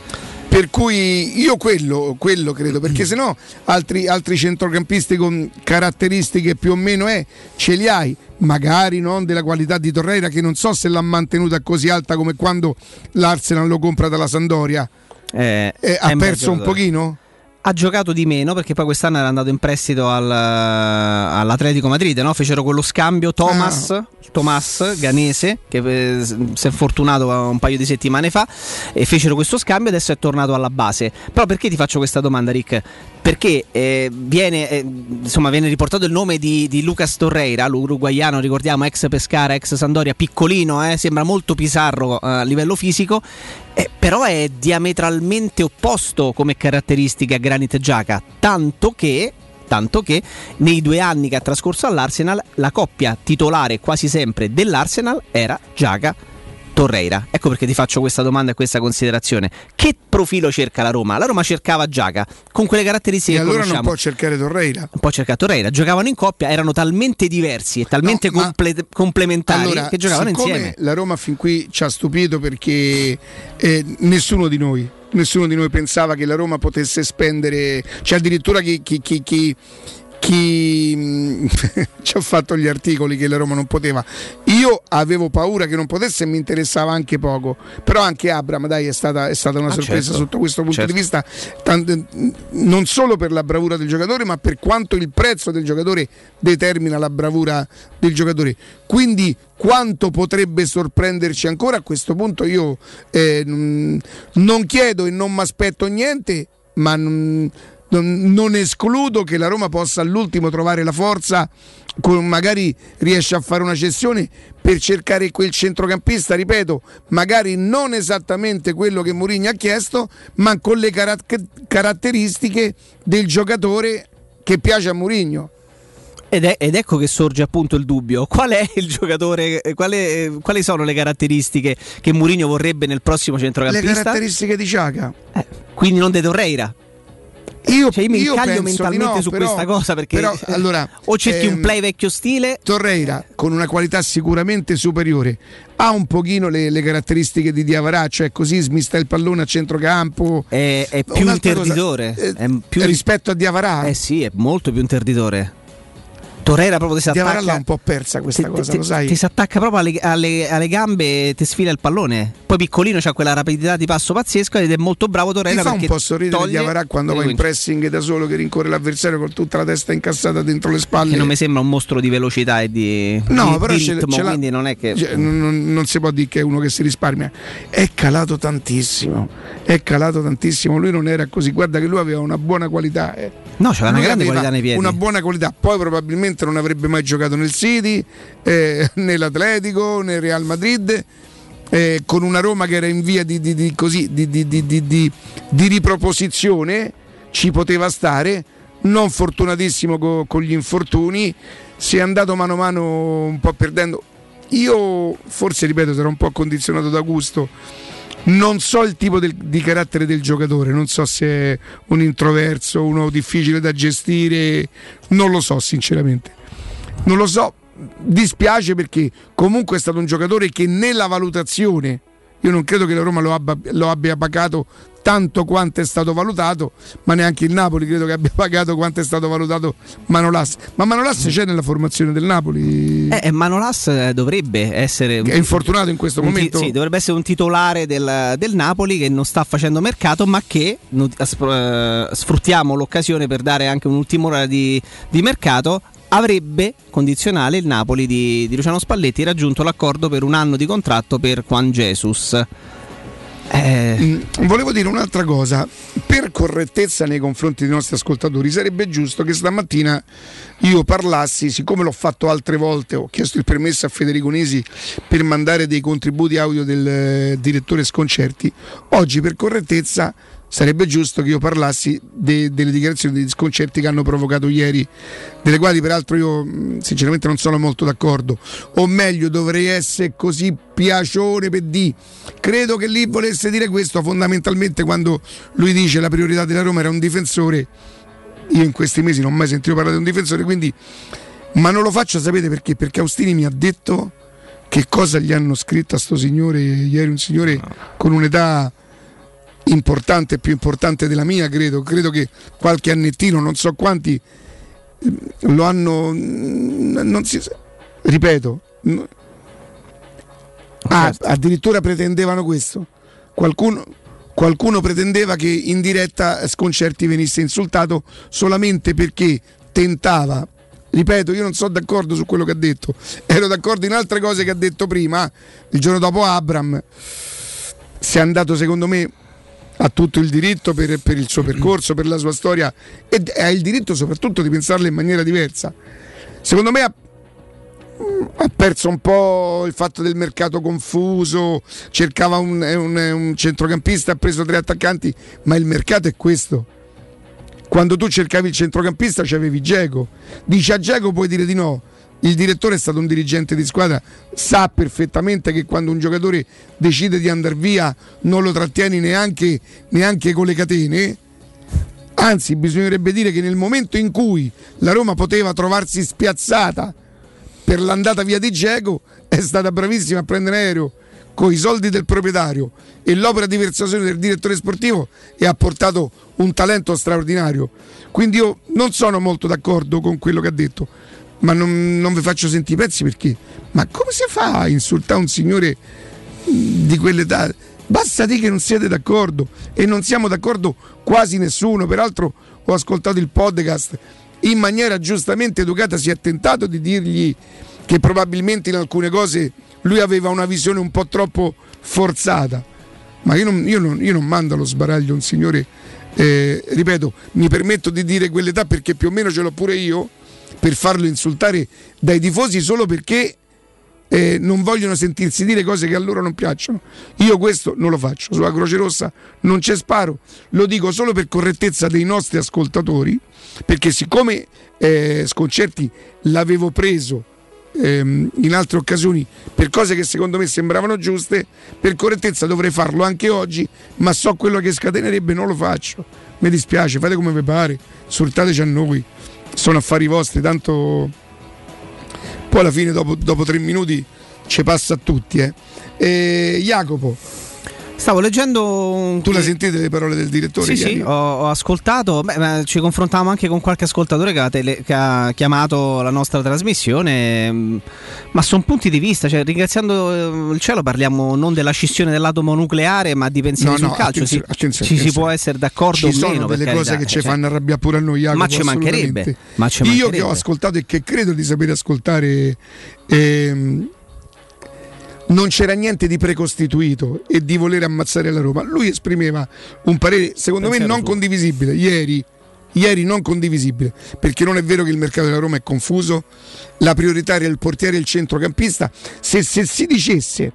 Per cui io quello, quello credo, perché se no altri, altri centrocampisti con caratteristiche più o meno è, ce li hai, magari non della qualità di Torreira che non so se l'ha mantenuta così alta come quando l'Arsenal lo compra dalla Sandoria. Eh, Eh, ha perso un pochino? Ha giocato di meno perché poi quest'anno era andato in prestito al- all'Atletico Madrid, no? fecero quello scambio Thomas, Ah. Thomas Ganese, che eh, si è fortunato un paio di settimane fa, e fecero questo scambio e adesso è tornato alla base. Però perché ti faccio questa domanda Rick? Perché eh, viene, eh, insomma, viene riportato il nome di, di Lucas Torreira, l'uruguaiano, ricordiamo, ex Pescara, ex Sandoria, piccolino, eh, sembra molto Pizarro eh, a livello fisico, eh, però è diametralmente opposto come caratteristiche a Granit Xhaka, tanto che tanto che nei due anni che ha trascorso all'Arsenal la coppia titolare quasi sempre dell'Arsenal era Xhaka Torreira. Ecco perché ti faccio questa domanda e questa considerazione. Che profilo cerca la Roma? La Roma cercava Xhaka con quelle caratteristiche E che allora non conosciamo. può cercare Torreira. Un po' cercato Torreira, giocavano in coppia, erano talmente diversi e talmente ma- comple- complementari Allora, che giocavano insieme. La Roma fin qui ci ha stupito perché eh, nessuno di noi, nessuno di noi pensava che la Roma potesse spendere, c'è addirittura chi, chi- chi- chi- chi, mm, [LAUGHS] ci ha fatto gli articoli che la Roma non poteva. Io avevo paura che non potesse e mi interessava anche poco, però anche Abram dai, è stata, è stata una Ah, sorpresa certo, sotto questo punto certo. di vista, tant- non solo per la bravura del giocatore, ma per quanto il prezzo del giocatore determina la bravura del giocatore. Quindi quanto potrebbe sorprenderci ancora a questo punto io eh, non, non chiedo e non mi aspetto niente, ma non, non- escludo che la Roma possa all'ultimo trovare la forza, magari riesce a fare una cessione per cercare quel centrocampista, ripeto, magari non esattamente quello che Mourinho ha chiesto, ma con le cara- caratteristiche del giocatore che piace a Mourinho. Ed, è- ed ecco che sorge appunto il dubbio: qual è il giocatore? eh, quale- eh, quali sono le caratteristiche che Mourinho vorrebbe nel prossimo Le centrocampista? caratteristiche di Ciaca. Quindi non De Torreira. Io, Cioè, io mi io incaglio mentalmente no, su però- questa cosa perché però, allora, o cerchi un ehm, play vecchio stile Torreira con una qualità sicuramente superiore ha un pochino le, le caratteristiche di Diavarà cioè così smista il pallone a centrocampo. È, è più Un'altra cosa, interditore eh, più- rispetto a Diavarà? Eh sì è molto più interditore Torreira proprio ti si attacca l'ha un po' persa questa ti- cosa ti- lo sai ti si attacca proprio alle, alle- alle gambe e ti sfila il pallone poi piccolino c'ha quella rapidità di passo pazzesca ed è molto bravo Torreira fa un po' sorridere Diavarà quando va in pressing da solo che rincorre l'avversario con tutta la testa incassata dentro le spalle che non mi sembra un mostro di velocità e di, No, di- però di ritmo ce quindi non è che cioè, non, non- non si può dire che è uno che si risparmia. È calato tantissimo, è calato tantissimo. Lui non era così. Guarda che lui aveva una buona qualità. eh. No c'era una Lui grande qualità nei piedi Una buona qualità. Poi probabilmente non avrebbe mai giocato nel City, eh, [LAUGHS] nell'Atletico, nel Real Madrid. eh, con una Roma che era in via di, di- di- così, di- di- di- di- di- di riproposizione, ci poteva stare. Non fortunatissimo co- con gli infortuni, si è andato mano a mano un po' perdendo. Io forse, ripeto, sarò un po' condizionato da gusto. Non so il tipo del- di carattere del giocatore, non so se è un introverso, uno difficile da gestire, non lo so sinceramente. Non lo so, dispiace perché comunque è stato un giocatore che nella valutazione, io non credo che la Roma lo abbia, lo abbia pagato tanto quanto è stato valutato, ma neanche il Napoli credo che abbia [LAUGHS] pagato quanto è stato valutato Manolas. Ma Manolas c'è nella formazione del Napoli? Eh, eh, Manolas eh, dovrebbe essere È infortunato in questo un ti- momento? sì, dovrebbe essere un titolare del, del Napoli che non sta facendo mercato, ma che eh, sfruttiamo l'occasione per dare anche un'ultima ora di, di mercato. Avrebbe condizionale il Napoli di, di Luciano Spalletti raggiunto l'accordo per un anno di contratto per Juan Jesus. Eh, Mm, Volevo dire un'altra cosa, per correttezza nei confronti dei nostri ascoltatori sarebbe giusto che stamattina io parlassi, siccome l'ho fatto altre volte, ho chiesto il permesso a Federico Nesi per mandare dei contributi audio del eh, direttore Sconcerti, oggi per correttezza sarebbe giusto che io parlassi de- delle dichiarazioni degli sconcerti che hanno provocato ieri, delle quali peraltro io sinceramente non sono molto d'accordo, o meglio dovrei essere così piacione per di. Credo che lì volesse dire questo fondamentalmente quando lui dice la priorità della Roma era un difensore, io in questi mesi non ho mai sentito parlare di un difensore, quindi ma non lo faccio sapete perché? Perché Austini mi ha detto che cosa gli hanno scritto a sto signore ieri, un signore con un'età importante, più importante della mia, credo. Credo che qualche annettino, non so quanti, eh, lo hanno. Non si, ripeto, ah, addirittura pretendevano questo. Qualcuno, qualcuno pretendeva che in diretta Sconcerti venisse insultato solamente perché tentava. Ripeto, io non sono d'accordo su quello che ha detto, ero d'accordo in altre cose che ha detto prima. Il giorno dopo Abram si è andato secondo me ha tutto il diritto per, per, il suo percorso, per la sua storia e ha il diritto soprattutto di pensarla in maniera diversa. Secondo me ha, ha perso un po' il fatto del mercato confuso, cercava un, un, un centrocampista, ha preso tre attaccanti, ma il mercato è questo. Quando tu cercavi il centrocampista c'avevi Geco, dici a Geco puoi dire di no, il direttore è stato un dirigente di squadra, sa perfettamente che quando un giocatore decide di andare via non lo trattieni neanche, neanche con le catene. Anzi, bisognerebbe dire che nel momento in cui la Roma poteva trovarsi spiazzata per l'andata via di Geco, è stata bravissima a prendere aereo con i soldi del proprietario e l'opera di persuasione del direttore sportivo e ha portato un talento straordinario. Quindi io non sono molto d'accordo con quello che ha detto ma non, non vi faccio sentire i pezzi perché? Ma come si fa a insultare un signore di quell'età basta dire che non siete d'accordo e non siamo d'accordo quasi nessuno. Peraltro ho ascoltato il podcast. In maniera giustamente educata si è tentato di dirgli che probabilmente in alcune cose lui aveva una visione un po' troppo forzata. Ma io non, io non, io non mando allo sbaraglio un signore eh, ripeto mi permetto di dire quell'età perché più o meno ce l'ho pure io per farlo insultare dai tifosi solo perché eh, non vogliono sentirsi dire cose che a loro non piacciono. Io questo non lo faccio, sulla Croce Rossa non c'è sparo, lo dico solo per correttezza dei nostri ascoltatori, perché siccome eh, Sconcerti l'avevo preso ehm, in altre occasioni per cose che secondo me sembravano giuste, per correttezza dovrei farlo anche oggi, ma so quello che scatenerebbe, non lo faccio. Mi dispiace, fate come vi pare, insultateci a noi sono affari vostri, tanto poi alla fine dopo, dopo tre minuti ci passa a tutti. Eh. Jacopo. Stavo leggendo. Tu l'hai sentite le parole del direttore? Sì, sì, ho, ho ascoltato. Beh, ci confrontavamo anche con qualche ascoltatore che ha, tele, che ha chiamato la nostra trasmissione. mm, Ma sono punti di vista. Cioè, ringraziando eh, il cielo, parliamo non della scissione dell'atomo nucleare, ma di pensieri No, sul no, calcio. attenzione, Ci- attenzione, ci si attenzione. può essere d'accordo Ci o sono meno. per delle cose carità, che ci cioè. fanno arrabbiare pure a noi, Jacopo, Ma ci mancherebbe, ma ci Io che mancherebbe. ho ascoltato e che credo di sapere ascoltare, ehm, non c'era niente di precostituito e di voler ammazzare la Roma. Lui esprimeva un parere, secondo me, Pensiero non suo. condivisibile. Ieri, ieri non condivisibile, perché non è vero che il mercato della Roma è confuso. La prioritaria è il portiere e il centrocampista. Se, se si dicesse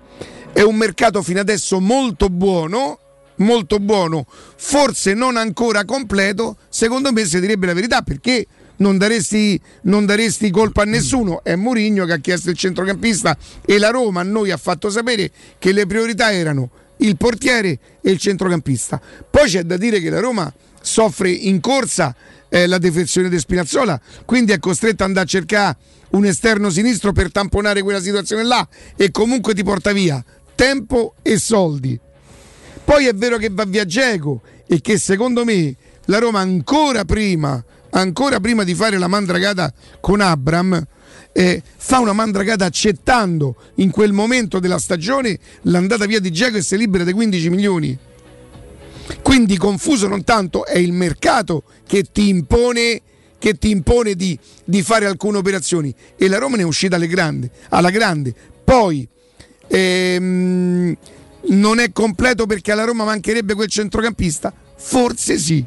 è un mercato fino adesso molto buono, molto buono, forse non ancora completo, secondo me si direbbe la verità perché non daresti, non daresti colpa a nessuno. È Mourinho che ha chiesto il centrocampista e la Roma a noi ha fatto sapere che le priorità erano il portiere e il centrocampista. Poi c'è da dire che la Roma soffre in corsa eh, la defezione di Spinazzola, quindi è costretta ad andare a cercare un esterno sinistro per tamponare quella situazione là e comunque ti porta via tempo e soldi. Poi è vero che va via Geco e che secondo me la Roma ancora prima, ancora prima di fare la mandragata con Abram, eh, fa una mandragata accettando in quel momento della stagione l'andata via di Geco e si libera dei 15 milioni. Quindi confuso non tanto è il mercato che ti impone, che ti impone di, di fare alcune operazioni e la Roma ne è uscita grandi, alla grande. Poi ehm, non è completo perché alla Roma mancherebbe quel centrocampista? Forse sì,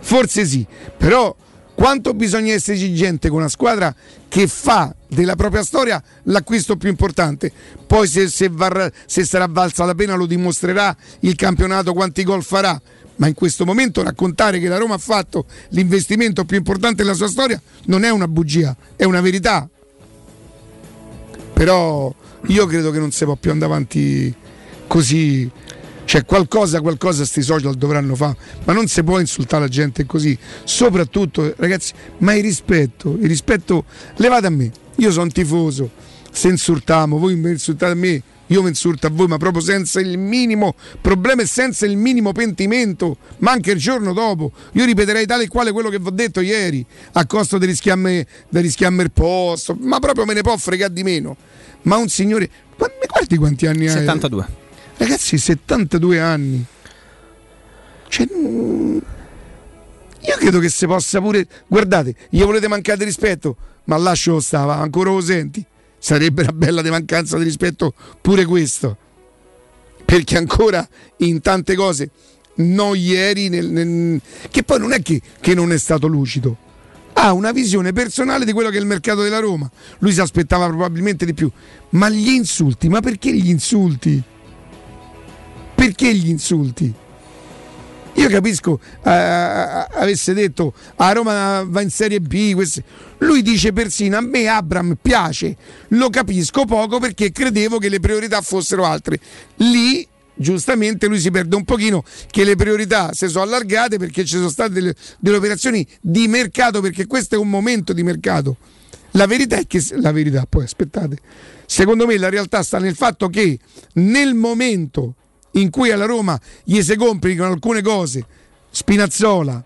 forse sì, però quanto bisogna essere esigente con una squadra che fa della propria storia l'acquisto più importante. Poi se, se, varrà- se sarà valsa la pena lo dimostrerà il campionato, quanti gol farà. ma in questo momento raccontare che la Roma ha fatto l'investimento più importante della sua storia non è una bugia, è una verità. Però io credo che non si può più andare avanti così. Cioè qualcosa, qualcosa sti social dovranno fare, ma non si può insultare la gente così. Soprattutto, ragazzi, ma il rispetto, il rispetto levate a me. Io sono tifoso, se insultiamo, voi mi insultate a me, io mi insulto a voi, ma proprio senza il minimo problema e senza il minimo pentimento, ma anche il giorno dopo. Io ripeterei tale e quale quello che vi ho detto ieri, a costo di rischiarmi il posto, ma proprio me ne può fregare di meno. Ma un signore, ma mi guardi quanti anni ha? 72. Ragazzi, 72 anni. Cioè, mm, io credo che si possa pure. Guardate, gli volete mancare di rispetto, ma lascio stava, ancora lo senti. Sarebbe una bella di mancanza di rispetto pure questo. Perché ancora in tante cose, non ieri, nel, nel- che poi non è che, che non è stato lucido. Ha una visione personale di quello che è il mercato della Roma. Lui si aspettava probabilmente di più. Ma gli insulti, ma perché gli insulti? Perché gli insulti? Io capisco, eh, avesse detto a Roma va in Serie B, queste- lui dice persino a me Abram piace, lo capisco poco perché credevo che le priorità fossero altre. Lì giustamente lui si perde un pochino che le priorità si sono allargate perché ci sono state delle, delle operazioni di mercato perché questo è un momento di mercato. La verità è che la verità, poi aspettate. Secondo me la realtà sta nel fatto che nel momento in cui alla Roma gli si complicano alcune cose, Spinazzola,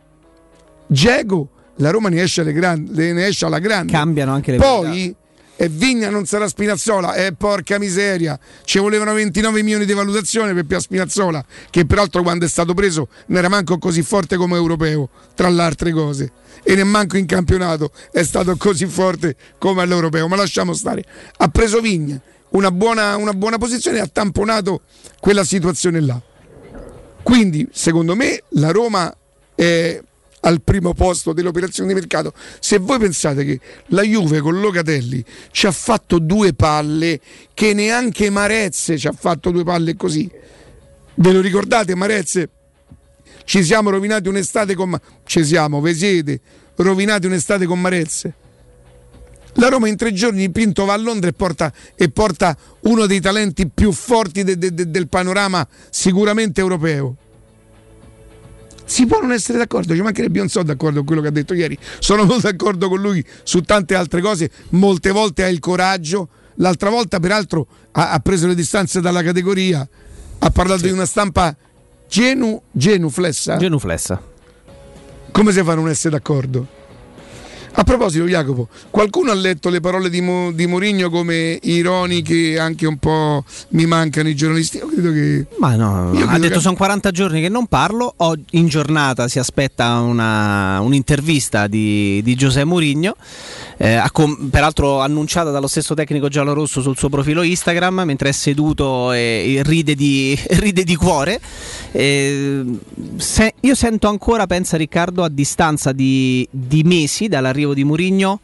Geco, la Roma ne esce, alle gran- ne esce alla grande. Cambiano anche le Poi e Vigna non sarà Spinazzola, e porca miseria, ci volevano 29 milioni di valutazione per Pia Spinazzola, che peraltro quando è stato preso non era manco così forte come europeo, tra le altre cose, e nemmanco in campionato è stato così forte come all'europeo, ma lasciamo stare. Ha preso Vigna, una buona, una buona posizione e ha tamponato quella situazione là. Quindi, secondo me, la Roma è al primo posto delle operazioni di mercato. Se voi pensate che la Juve con Locatelli ci ha fatto due palle, che neanche Marezze ci ha fatto due palle così, ve lo ricordate Marezze? Ci siamo rovinati un'estate con ci siamo, ve rovinati un'estate con Marezze. La Roma in tre giorni Pinto va a Londra e porta, e porta uno dei talenti più forti de- de- de- del panorama sicuramente europeo. Si può non essere d'accordo, ci mancherebbe, non sono d'accordo con quello che ha detto ieri, sono molto d'accordo con lui su tante altre cose, molte volte ha il coraggio, l'altra volta peraltro ha, ha preso le distanze dalla categoria, ha parlato di una stampa genu, genuflessa. Genuflessa. Come si fa a non essere d'accordo? A proposito, Jacopo, qualcuno ha letto le parole di, Mo- di Mourinho come ironiche, anche un po' mi mancano i giornalisti? Io credo che. Ma no, ha detto che- sono 40 giorni che non parlo, in giornata si aspetta una- un'intervista di, di Giuseppe Mourinho, eh, peraltro annunciata dallo stesso tecnico giallorosso sul suo profilo Instagram, mentre è seduto e, ride, di, [LAUGHS] ride di cuore. Eh, se- io sento ancora, pensa Riccardo, a distanza di, di mesi dall'arrivo di Mourinho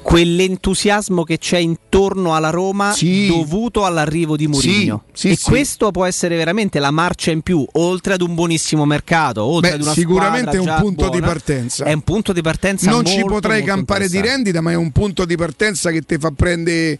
quell'entusiasmo che c'è intorno alla Roma dovuto all'arrivo di Mourinho. sì, e sì. questo può essere veramente la marcia in più, oltre ad un buonissimo mercato, oltre Beh, ad una sicuramente è un punto di buona. partenza. È un punto di partenza non ci molto, potrei molto campare di rendita, ma è un punto di partenza che ti fa prendere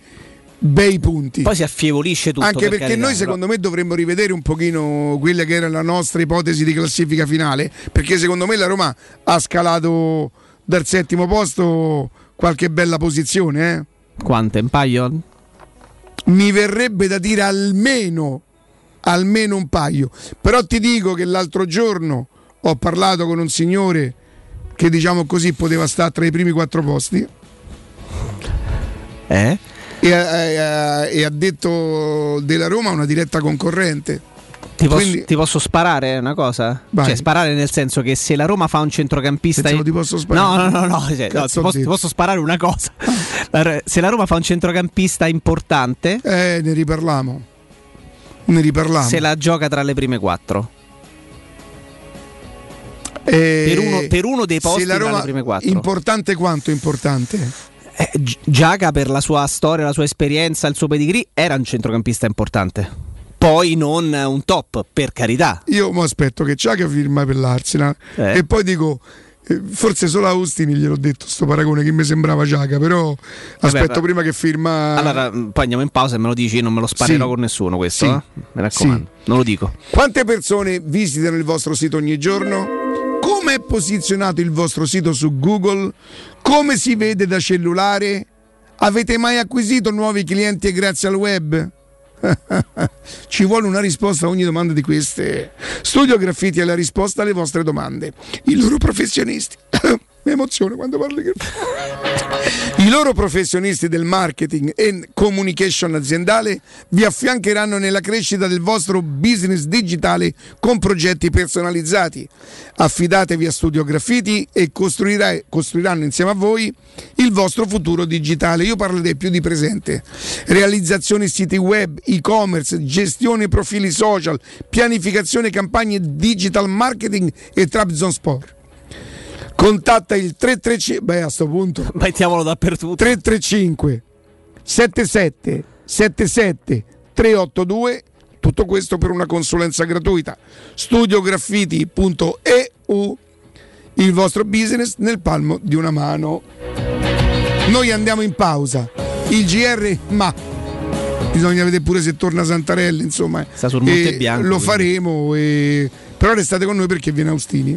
bei punti. Poi si affievolisce tutto. Anche per perché carità, noi però. secondo me dovremmo rivedere un pochino quella che era la nostra ipotesi di classifica finale, perché secondo me la Roma ha scalato dal settimo posto qualche bella posizione. Eh? Quante? Un paio? Mi verrebbe da dire almeno, almeno un paio. Però ti dico che l'altro giorno ho parlato con un signore che diciamo così poteva stare tra i primi quattro posti. Eh? E, eh, e ha detto della Roma una diretta concorrente. Ti posso, Quindi- ti posso sparare una cosa? Vai. Cioè, sparare nel senso che se la Roma fa un centrocampista. Pensavo ti posso sparare. No, no, no, no, cioè, no, ti, posso, ti posso sparare una cosa. [LAUGHS] La- Se la Roma fa un centrocampista importante, Eh, ne riparliamo. Ne riparliamo. se la gioca tra le prime quattro. Eh, per uno- per uno dei posti tra Roma- le prime quattro. Importante quanto importante? Eh, Gi- Giaca per la sua storia, la sua esperienza, il suo pedigree era un centrocampista importante. Poi non un top, per carità. Io mi aspetto che Ciaga firma per l'Arsenal Eh. e poi dico eh, forse solo a Austini gliel'ho detto sto paragone che mi sembrava Ciaga, però aspetto ma- prima che firma Allora, mh, poi andiamo in pausa e me lo dici, non me lo sparerò Sì. con nessuno questo, Sì. eh? Mi raccomando, non lo dico. Quante persone visitano il vostro sito ogni giorno? Come è posizionato il vostro sito su Google? Come si vede da cellulare? Avete mai acquisito nuovi clienti grazie al web? [LAUGHS] Ci vuole una risposta a ogni domanda di queste. Studio Graffiti è la risposta alle vostre domande. I loro professionisti. [LAUGHS] Mi emoziona quando parli che... I loro professionisti del marketing e communication aziendale vi affiancheranno nella crescita del vostro business digitale con progetti personalizzati. Affidatevi a Studio Graffiti e costruiranno insieme a voi il vostro futuro digitale. Io parlerei più di presente. Realizzazione siti web, e-commerce, gestione profili social, pianificazione campagne digital marketing e Trabzon Sport. Contatta il 335 beh a sto punto. [LAUGHS] Mettiamolo dappertutto. 335 77 77 382 tutto questo per una consulenza gratuita. Studiograffiti.eu il vostro business nel palmo di una mano. Noi andiamo in pausa. Il GR ma bisogna vedere pure se torna Santarelli insomma. Sta sul Monte Bianco, lo quindi. faremo e... però restate con noi perché viene Austini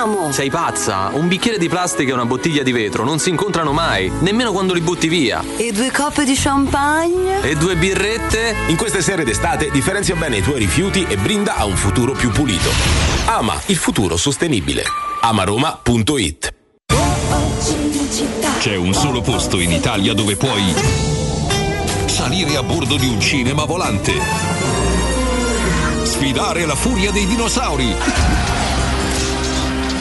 Brindiamo! Sei pazza? Un bicchiere di plastica e una bottiglia di vetro non si incontrano mai, nemmeno quando li butti via. E due coppe di champagne? E due birrette? In queste sere d'estate differenzia bene i tuoi rifiuti e brinda a un futuro più pulito. Ama il futuro sostenibile. amaroma.it C'è un solo posto in Italia dove puoi salire a bordo di un cinema volante, sfidare la furia dei dinosauri,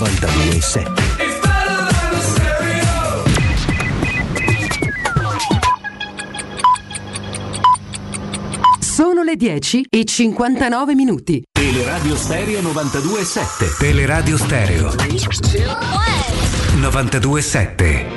92.7 Sono le 10 e 59 minuti. Teleradio Stereo 92.7. Teleradio Stereo 92.7.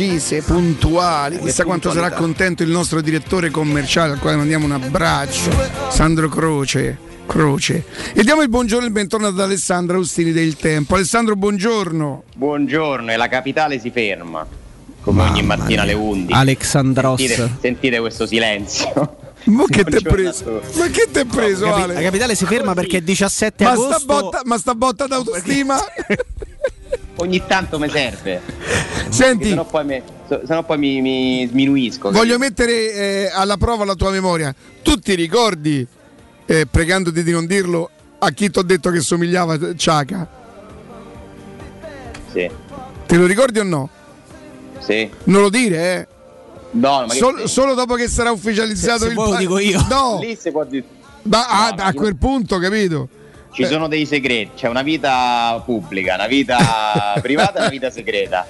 precise, puntuali. Chissà quanto sarà contento il nostro direttore commerciale, al quale mandiamo un abbraccio, Sandro Croce. Croce. E diamo il buongiorno e il bentornato ad Alessandro Austini del Tempo. Alessandro, buongiorno. Buongiorno, e la capitale si ferma, come ogni mattina alle 11. Alexandros. Sentite, sentite questo silenzio. [LAUGHS] Ma che t'è preso? Ma che t'è preso, Capi- Ale? la capitale si ferma perché è 17 Ma agosto. sta botta, ma sta botta d'autostima? [LAUGHS] Ogni tanto mi serve. [LAUGHS] Senti. Se no poi, me- se no poi mi, mi sminuisco. Voglio mettere eh, alla prova la tua memoria. Tu ti ricordi, eh, pregandoti di non dirlo, a chi ti ho detto che somigliava a Ciaca? Sì, Te lo ricordi o no? sì. Non lo dire, eh? No, ma che Sol- solo dopo che sarà ufficializzato Se- se il vuoi lo dico io. No, Lì si può dire. ma a, ma a io- quel punto, capito? Ci sono dei segreti, c'è una vita pubblica, una vita [LAUGHS] privata e una vita segreta.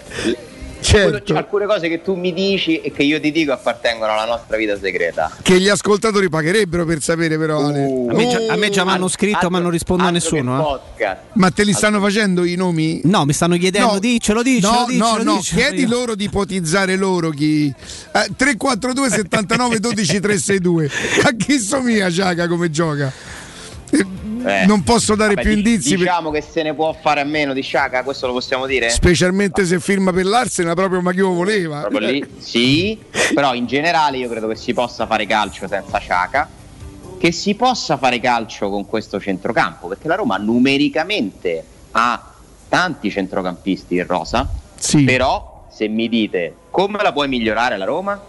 Certo. C'è alcune cose che tu mi dici e che io ti dico appartengono alla nostra vita segreta. Che gli ascoltatori pagherebbero per sapere, però. Ale. A me, già, a me già mi hanno scritto, ma non rispondo a Altro nessuno. eh. podcast. Ma te li stanno facendo i nomi? No, mi stanno chiedendo, No. diccelo, diccelo, No, diccelo, no, no, diccelo. chiedi loro di ipotizzare loro chi. Eh, 342 79 12 362. A chi somiglia Ciaca come gioca? Eh, non posso dare vabbè, più di- indizi, per- Diciamo che se ne può fare a meno di Sciaca, questo lo possiamo dire? specialmente se firma per l'Arsenal, proprio ma chi lo voleva. Proprio lì, sì, però in generale io credo che si possa fare calcio senza Sciaca, che si possa fare calcio con questo centrocampo, perché la Roma numericamente ha tanti centrocampisti in rosa, Sì. però se mi dite come la puoi migliorare la Roma,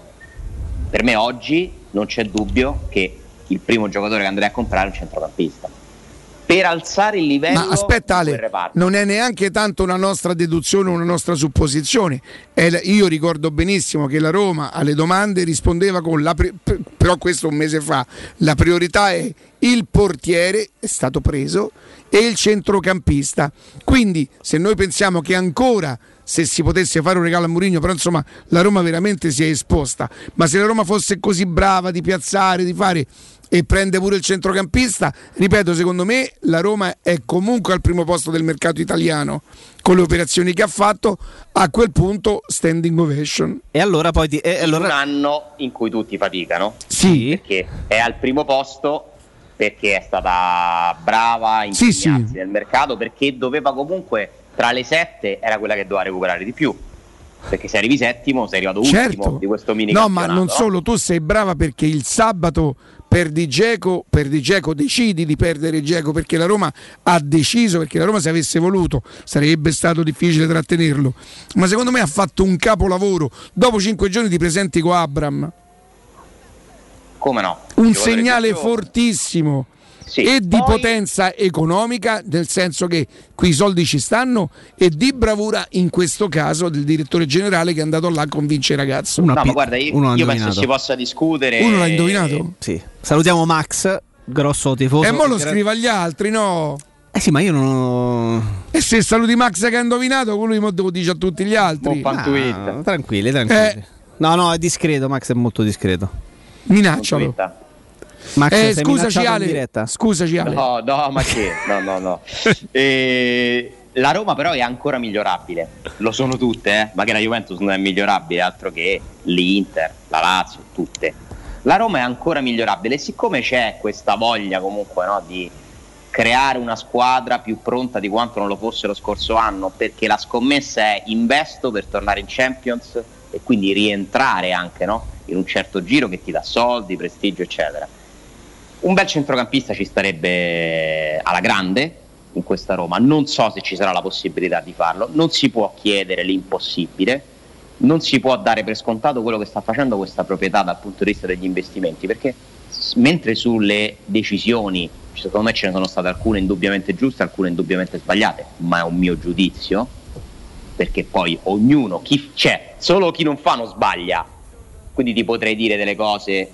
per me oggi non c'è dubbio che il primo giocatore che andrei a comprare è un centrocampista. Per alzare il livello Ma aspetta Ale, non è neanche tanto una nostra deduzione, una nostra supposizione. Io ricordo benissimo che la Roma alle domande rispondeva con la però questo un mese fa, la priorità è il portiere è stato preso e il centrocampista. Quindi se noi pensiamo che ancora se si potesse fare un regalo a Mourinho, però insomma la Roma veramente si è esposta, ma se la Roma fosse così brava di piazzare, di fare e prende pure il centrocampista, ripeto, secondo me la Roma è comunque al primo posto del mercato italiano con le operazioni che ha fatto, a quel punto standing ovation. E allora poi ti- e in allora- un anno in cui tutti faticano. Sì. Perché è al primo posto, perché è stata brava in Sì, sì. nel mercato, perché doveva comunque, tra le sette, era quella che doveva recuperare di più. Perché se arrivi settimo, sei arrivato ultimo Certo. di questo mini No, ma non no? solo, tu sei brava perché il sabato per Di Geco, per Di Geco decidi di perdere Geco perché la Roma ha deciso, perché la Roma se avesse voluto sarebbe stato difficile trattenerlo. Ma secondo me ha fatto un capolavoro. Dopo cinque giorni ti presenti con Abram. Come no? Un segnale più giovane. Sì, E di poi- potenza economica, nel senso che qui i soldi ci stanno, e di bravura in questo caso del direttore generale che è andato là a convincere il ragazzo. No, ma guarda, io, uno io penso indovinato. si possa discutere. Uno l'ha indovinato? Sì. Salutiamo Max, grosso tifoso. E mo lo scrive agli altri, no? Eh sì, ma io non. E se saluti Max che ha indovinato, lui mo lo dice a tutti gli altri. Ah, tranquilli, tranquilli. Eh. No, no, è discreto. Max è molto discreto. Minaccialo. Max, Eh, scusaci Ale, diretta. scusaci Ale. No, no, ma che? No, no, no. [LAUGHS] Eh, la Roma però è ancora migliorabile. Lo sono tutte, eh? ma che la Juventus non è migliorabile, altro che l'Inter, la Lazio, tutte. La Roma è ancora migliorabile e siccome c'è questa voglia comunque no, di creare una squadra più pronta di quanto non lo fosse lo scorso anno, perché la scommessa è investo per tornare in Champions e quindi rientrare anche no, in un certo giro che ti dà soldi, prestigio, eccetera. Un bel centrocampista ci starebbe alla grande in questa Roma. Non so se ci sarà la possibilità di farlo. Non si può chiedere l'impossibile. Non si può dare per scontato quello che sta facendo questa proprietà dal punto di vista degli investimenti. Perché mentre sulle decisioni, secondo me ce ne sono state alcune indubbiamente giuste, alcune indubbiamente sbagliate, ma è un mio giudizio. Perché poi ognuno, chi c'è, solo chi non fa non sbaglia. Quindi ti potrei dire delle cose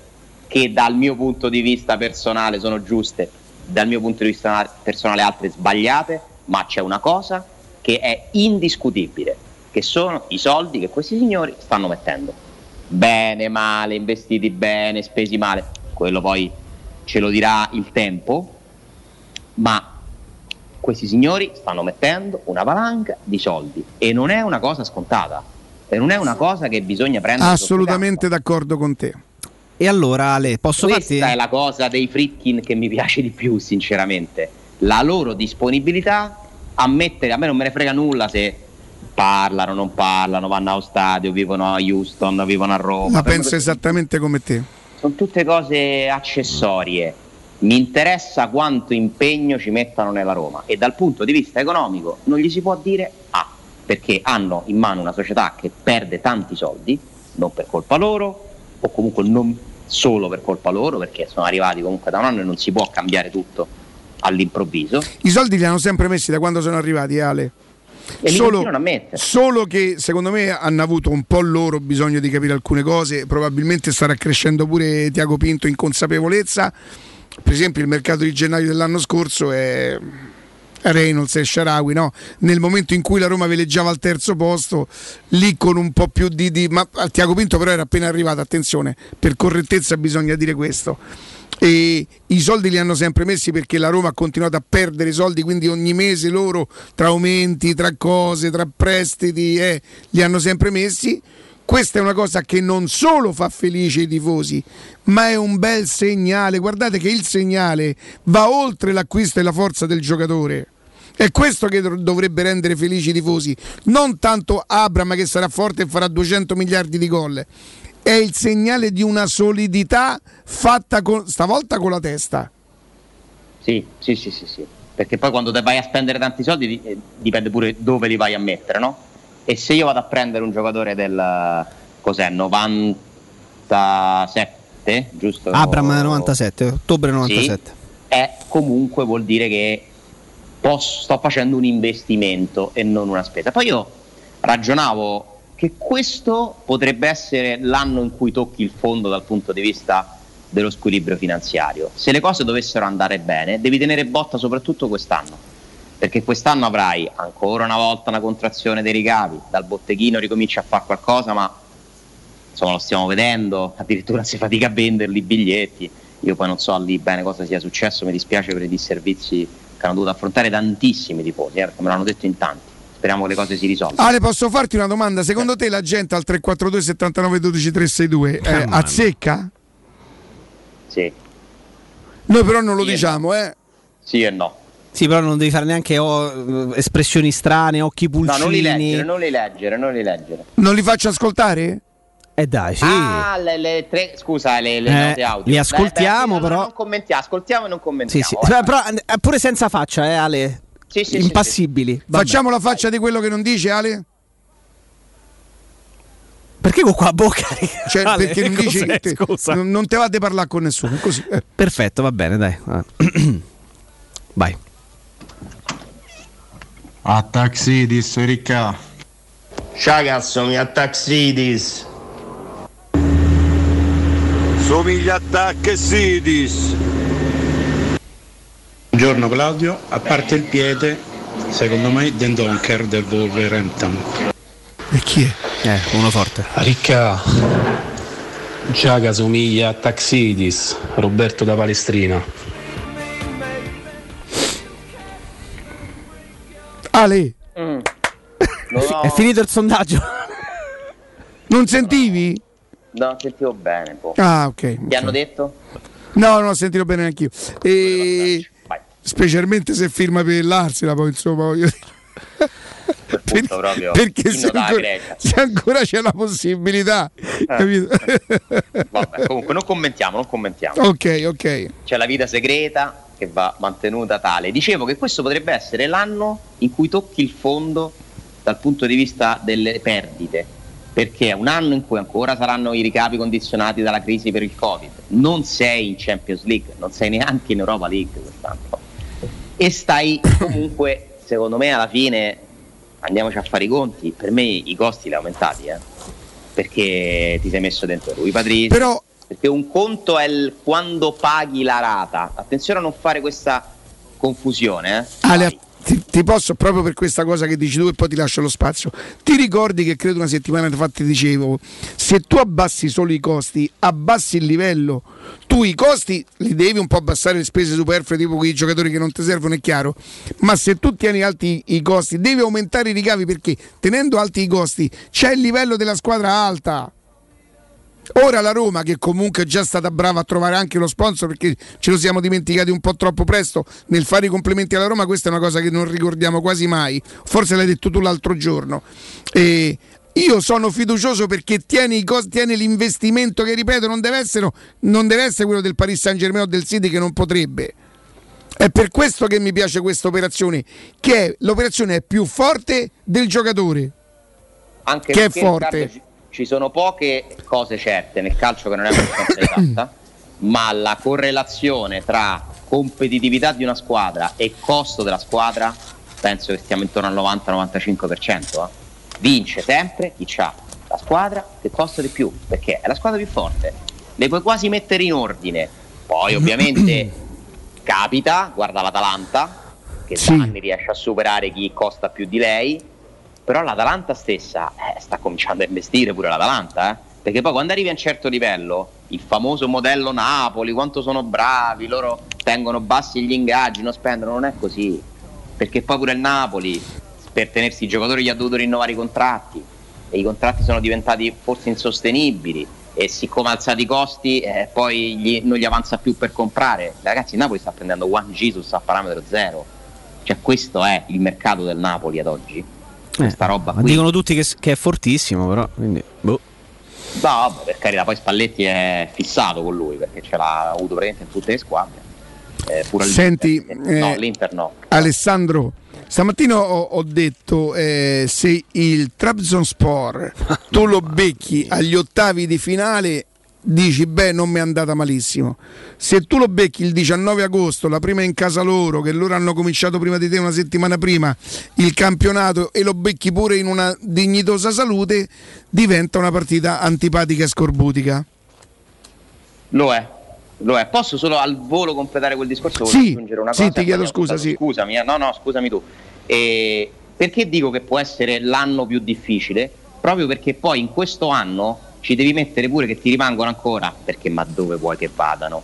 che dal mio punto di vista personale sono giuste, dal mio punto di vista personale altre sbagliate, ma c'è una cosa che è indiscutibile, che sono i soldi che questi signori stanno mettendo. Bene, male, investiti bene, spesi male, quello poi ce lo dirà il tempo, ma questi signori stanno mettendo una valanga di soldi e non è una cosa scontata. E non è una cosa che bisogna prendere Assolutamente d'accordo con te. E allora, Ale, posso Questa farti. è la cosa dei Fritkin che mi piace di più, sinceramente. La loro disponibilità a mettere, a me non me ne frega nulla se parlano, non parlano, vanno allo stadio, vivono a Houston, vivono a Roma. Per me penso esattamente come te. sono tutte cose accessorie. Mi interessa quanto impegno ci mettano nella Roma e dal punto di vista economico non gli si può dire A, perché hanno in mano una società che perde tanti soldi, non per colpa loro, o comunque non solo per colpa loro, perché sono arrivati comunque da un anno e non si può cambiare tutto all'improvviso. I soldi li hanno sempre messi da quando sono arrivati, Ale. E Solo, solo che secondo me hanno avuto un po' loro bisogno di capire alcune cose, probabilmente starà crescendo pure Tiago Pinto in consapevolezza. Per esempio il mercato di gennaio dell'anno scorso è Reynolds e Sharawi, no? nel momento in cui la Roma veleggiava al terzo posto, lì con un po' più di... di ma Tiago Pinto però era appena arrivato, attenzione, per correttezza bisogna dire questo. E i soldi li hanno sempre messi perché la Roma ha continuato a perdere soldi, quindi ogni mese loro tra aumenti, tra cose, tra prestiti, eh, li hanno sempre messi. Questa è una cosa che non solo fa felice i tifosi, ma è un bel segnale. Guardate che il segnale va oltre l'acquisto e la forza del giocatore. È questo che dov- dovrebbe rendere felici i tifosi, non tanto Abram che sarà forte e farà 200 miliardi di gol. È il segnale di una solidità fatta con, stavolta con la testa. Sì, sì, sì, sì, sì. Perché poi quando vai a spendere tanti soldi di- eh, dipende pure dove li vai a mettere, no? E se io vado a prendere un giocatore del cos'è 97, giusto? Abram 97, ottobre 97. è comunque vuol dire che posso- sto facendo un investimento e non una spesa. Poi io ragionavo che questo potrebbe essere l'anno in cui tocchi il fondo dal punto di vista dello squilibrio finanziario. Se le cose dovessero andare bene, devi tenere botta soprattutto quest'anno, perché quest'anno avrai ancora una volta una contrazione dei ricavi, dal botteghino ricominci a fare qualcosa, ma insomma lo stiamo vedendo, addirittura si fatica a venderli i biglietti. Io poi non so lì bene cosa sia successo, mi dispiace per i disservizi che hanno dovuto affrontare tantissimi tifosi, eh, perché me l'hanno detto in tanti. Speriamo che le cose si risolvano. Ale, posso farti una domanda? Secondo te la gente al 342 79 12 362 eh, mamma. azzecca? Sì. Noi però non lo Sì diciamo, eh. Sì e no. Sì, però non devi fare neanche oh, espressioni strane, occhi No, pulcini. non li leggere, non li leggere, non li leggere. Non li faccio ascoltare? Eh dai, sì. Ah, le, le tre, scusa, le, le Eh, note audio. li ascoltiamo, allora però. Non commentiamo, ascoltiamo e non Sì, commentiamo. sì. vai. Beh, Però eh, pure senza faccia, eh, Ale. Sì, sì, sì, Impassibili. Vabbè. Facciamo la faccia di quello che non dice, Ale? Perché con qua a bocca? [LAUGHS] Cioè, Ale, perché non dici te- scusa? non, te va di parlare con nessuno, così. eh. Perfetto, va bene, dai. [CLEARS THROAT] Vai. A Taxidis, Ricca. Ciao cazzo, mi Taxidis. Somiglia a Taxidis. Buongiorno Claudio, a parte il piede, secondo me Den Donker del Wolverhampton. E chi è? Eh, uno forte. Ricca, Giaga somiglia a Taxidis, Roberto da Palestrina. Ale, [LAUGHS] È finito il sondaggio. [LAUGHS] non sentivi? No, sentivo bene. po'. Ah, ok. Ti hanno detto? No, non ho sentito bene neanch'io. E... Specialmente se firma per l'Arsena, poi insomma, voglio dire. Proprio. Perché se ancora, se ancora c'è la possibilità, capito? Vabbè, comunque non commentiamo, non commentiamo. ok, ok. C'è la vita segreta che va mantenuta tale. Dicevo che questo potrebbe essere l'anno in cui tocchi il fondo dal punto di vista delle perdite, perché è un anno in cui ancora saranno i ricavi condizionati dalla crisi per il Covid. Non sei in Champions League, non sei neanche in Europa League quest'anno. E stai comunque, secondo me, alla fine andiamoci a fare i conti. Per me i costi li hai aumentati, eh? perché ti sei messo dentro lui Patrizio. Però perché un conto è il quando paghi la rata. Attenzione a non fare questa confusione, eh? Ale, ti, ti posso proprio per questa cosa che dici tu e poi ti lascio lo spazio. Ti ricordi che credo una settimana fa ti dicevo, se tu abbassi solo i costi, abbassi il livello, tu i costi li devi un po' abbassare le spese superflue, tipo quei giocatori che non ti servono, è chiaro. Ma se tu tieni alti i costi, devi aumentare i ricavi perché tenendo alti i costi c'è il livello della squadra alta. Ora la Roma, che comunque è già stata brava a trovare anche lo sponsor, perché ce lo siamo dimenticati un po' troppo presto nel fare i complimenti alla Roma, questa è una cosa che non ricordiamo quasi mai. Forse l'hai detto tu l'altro giorno. E io sono fiducioso perché tieni, i costi, tieni l'investimento che ripeto non deve, essere, non deve essere quello del Paris Saint Germain o del City che non potrebbe. È per questo che mi piace questa operazione, che è, l'operazione è più forte del giocatore. Anche che è forte. Riccardo, ci- sono poche cose certe nel calcio che non è abbastanza [COUGHS] esatta, ma la correlazione tra competitività di una squadra e costo della squadra penso che stiamo intorno al 90-95%. eh. Vince sempre chi ha la squadra che costa di più, perché è la squadra più forte. Le puoi quasi mettere in ordine. Poi [COUGHS] ovviamente capita, guarda l'Atalanta, che da anni riesce a superare chi costa più di lei, però l'Atalanta stessa eh, sta cominciando a investire pure l'Atalanta, eh? perché poi quando arrivi a un certo livello, il famoso modello Napoli, quanto sono bravi, loro tengono bassi gli ingaggi, non spendono, non è così, perché poi pure il Napoli per tenersi i giocatori gli ha dovuto rinnovare i contratti e i contratti sono diventati forse insostenibili e siccome ha alzato i costi eh, poi gli- non gli avanza più per comprare. Ragazzi il Napoli sta prendendo Juan Jesus a parametro zero, cioè questo è il mercato del Napoli ad oggi. Questa roba Ma qui. dicono tutti che, che è fortissimo, però. Quindi, boh. No, vabbè, per carità, poi Spalletti è fissato con lui perché ce l'ha avuto praticamente in tutte le squadre. Eh, pure Senti, l'Inter. eh, no, l'Inter no. Alessandro, stamattina ho, ho detto eh, se il Trabzonspor [LAUGHS] tu lo becchi agli ottavi di finale dici beh non mi è andata malissimo se tu lo becchi il 19 agosto la prima in casa loro che loro hanno cominciato prima di te una settimana prima il campionato e lo becchi pure in una dignitosa salute diventa una partita antipatica e scorbutica Lo è, lo è. Posso solo al volo completare quel discorso? Sì, aggiungere una sì, cosa. ti chiedo scusa, sì. Scusami, eh, no, no, scusami tu. E perché dico che può essere l'anno più difficile? Proprio perché poi in questo anno ci devi mettere pure che ti rimangono ancora, perché ma dove vuoi che vadano?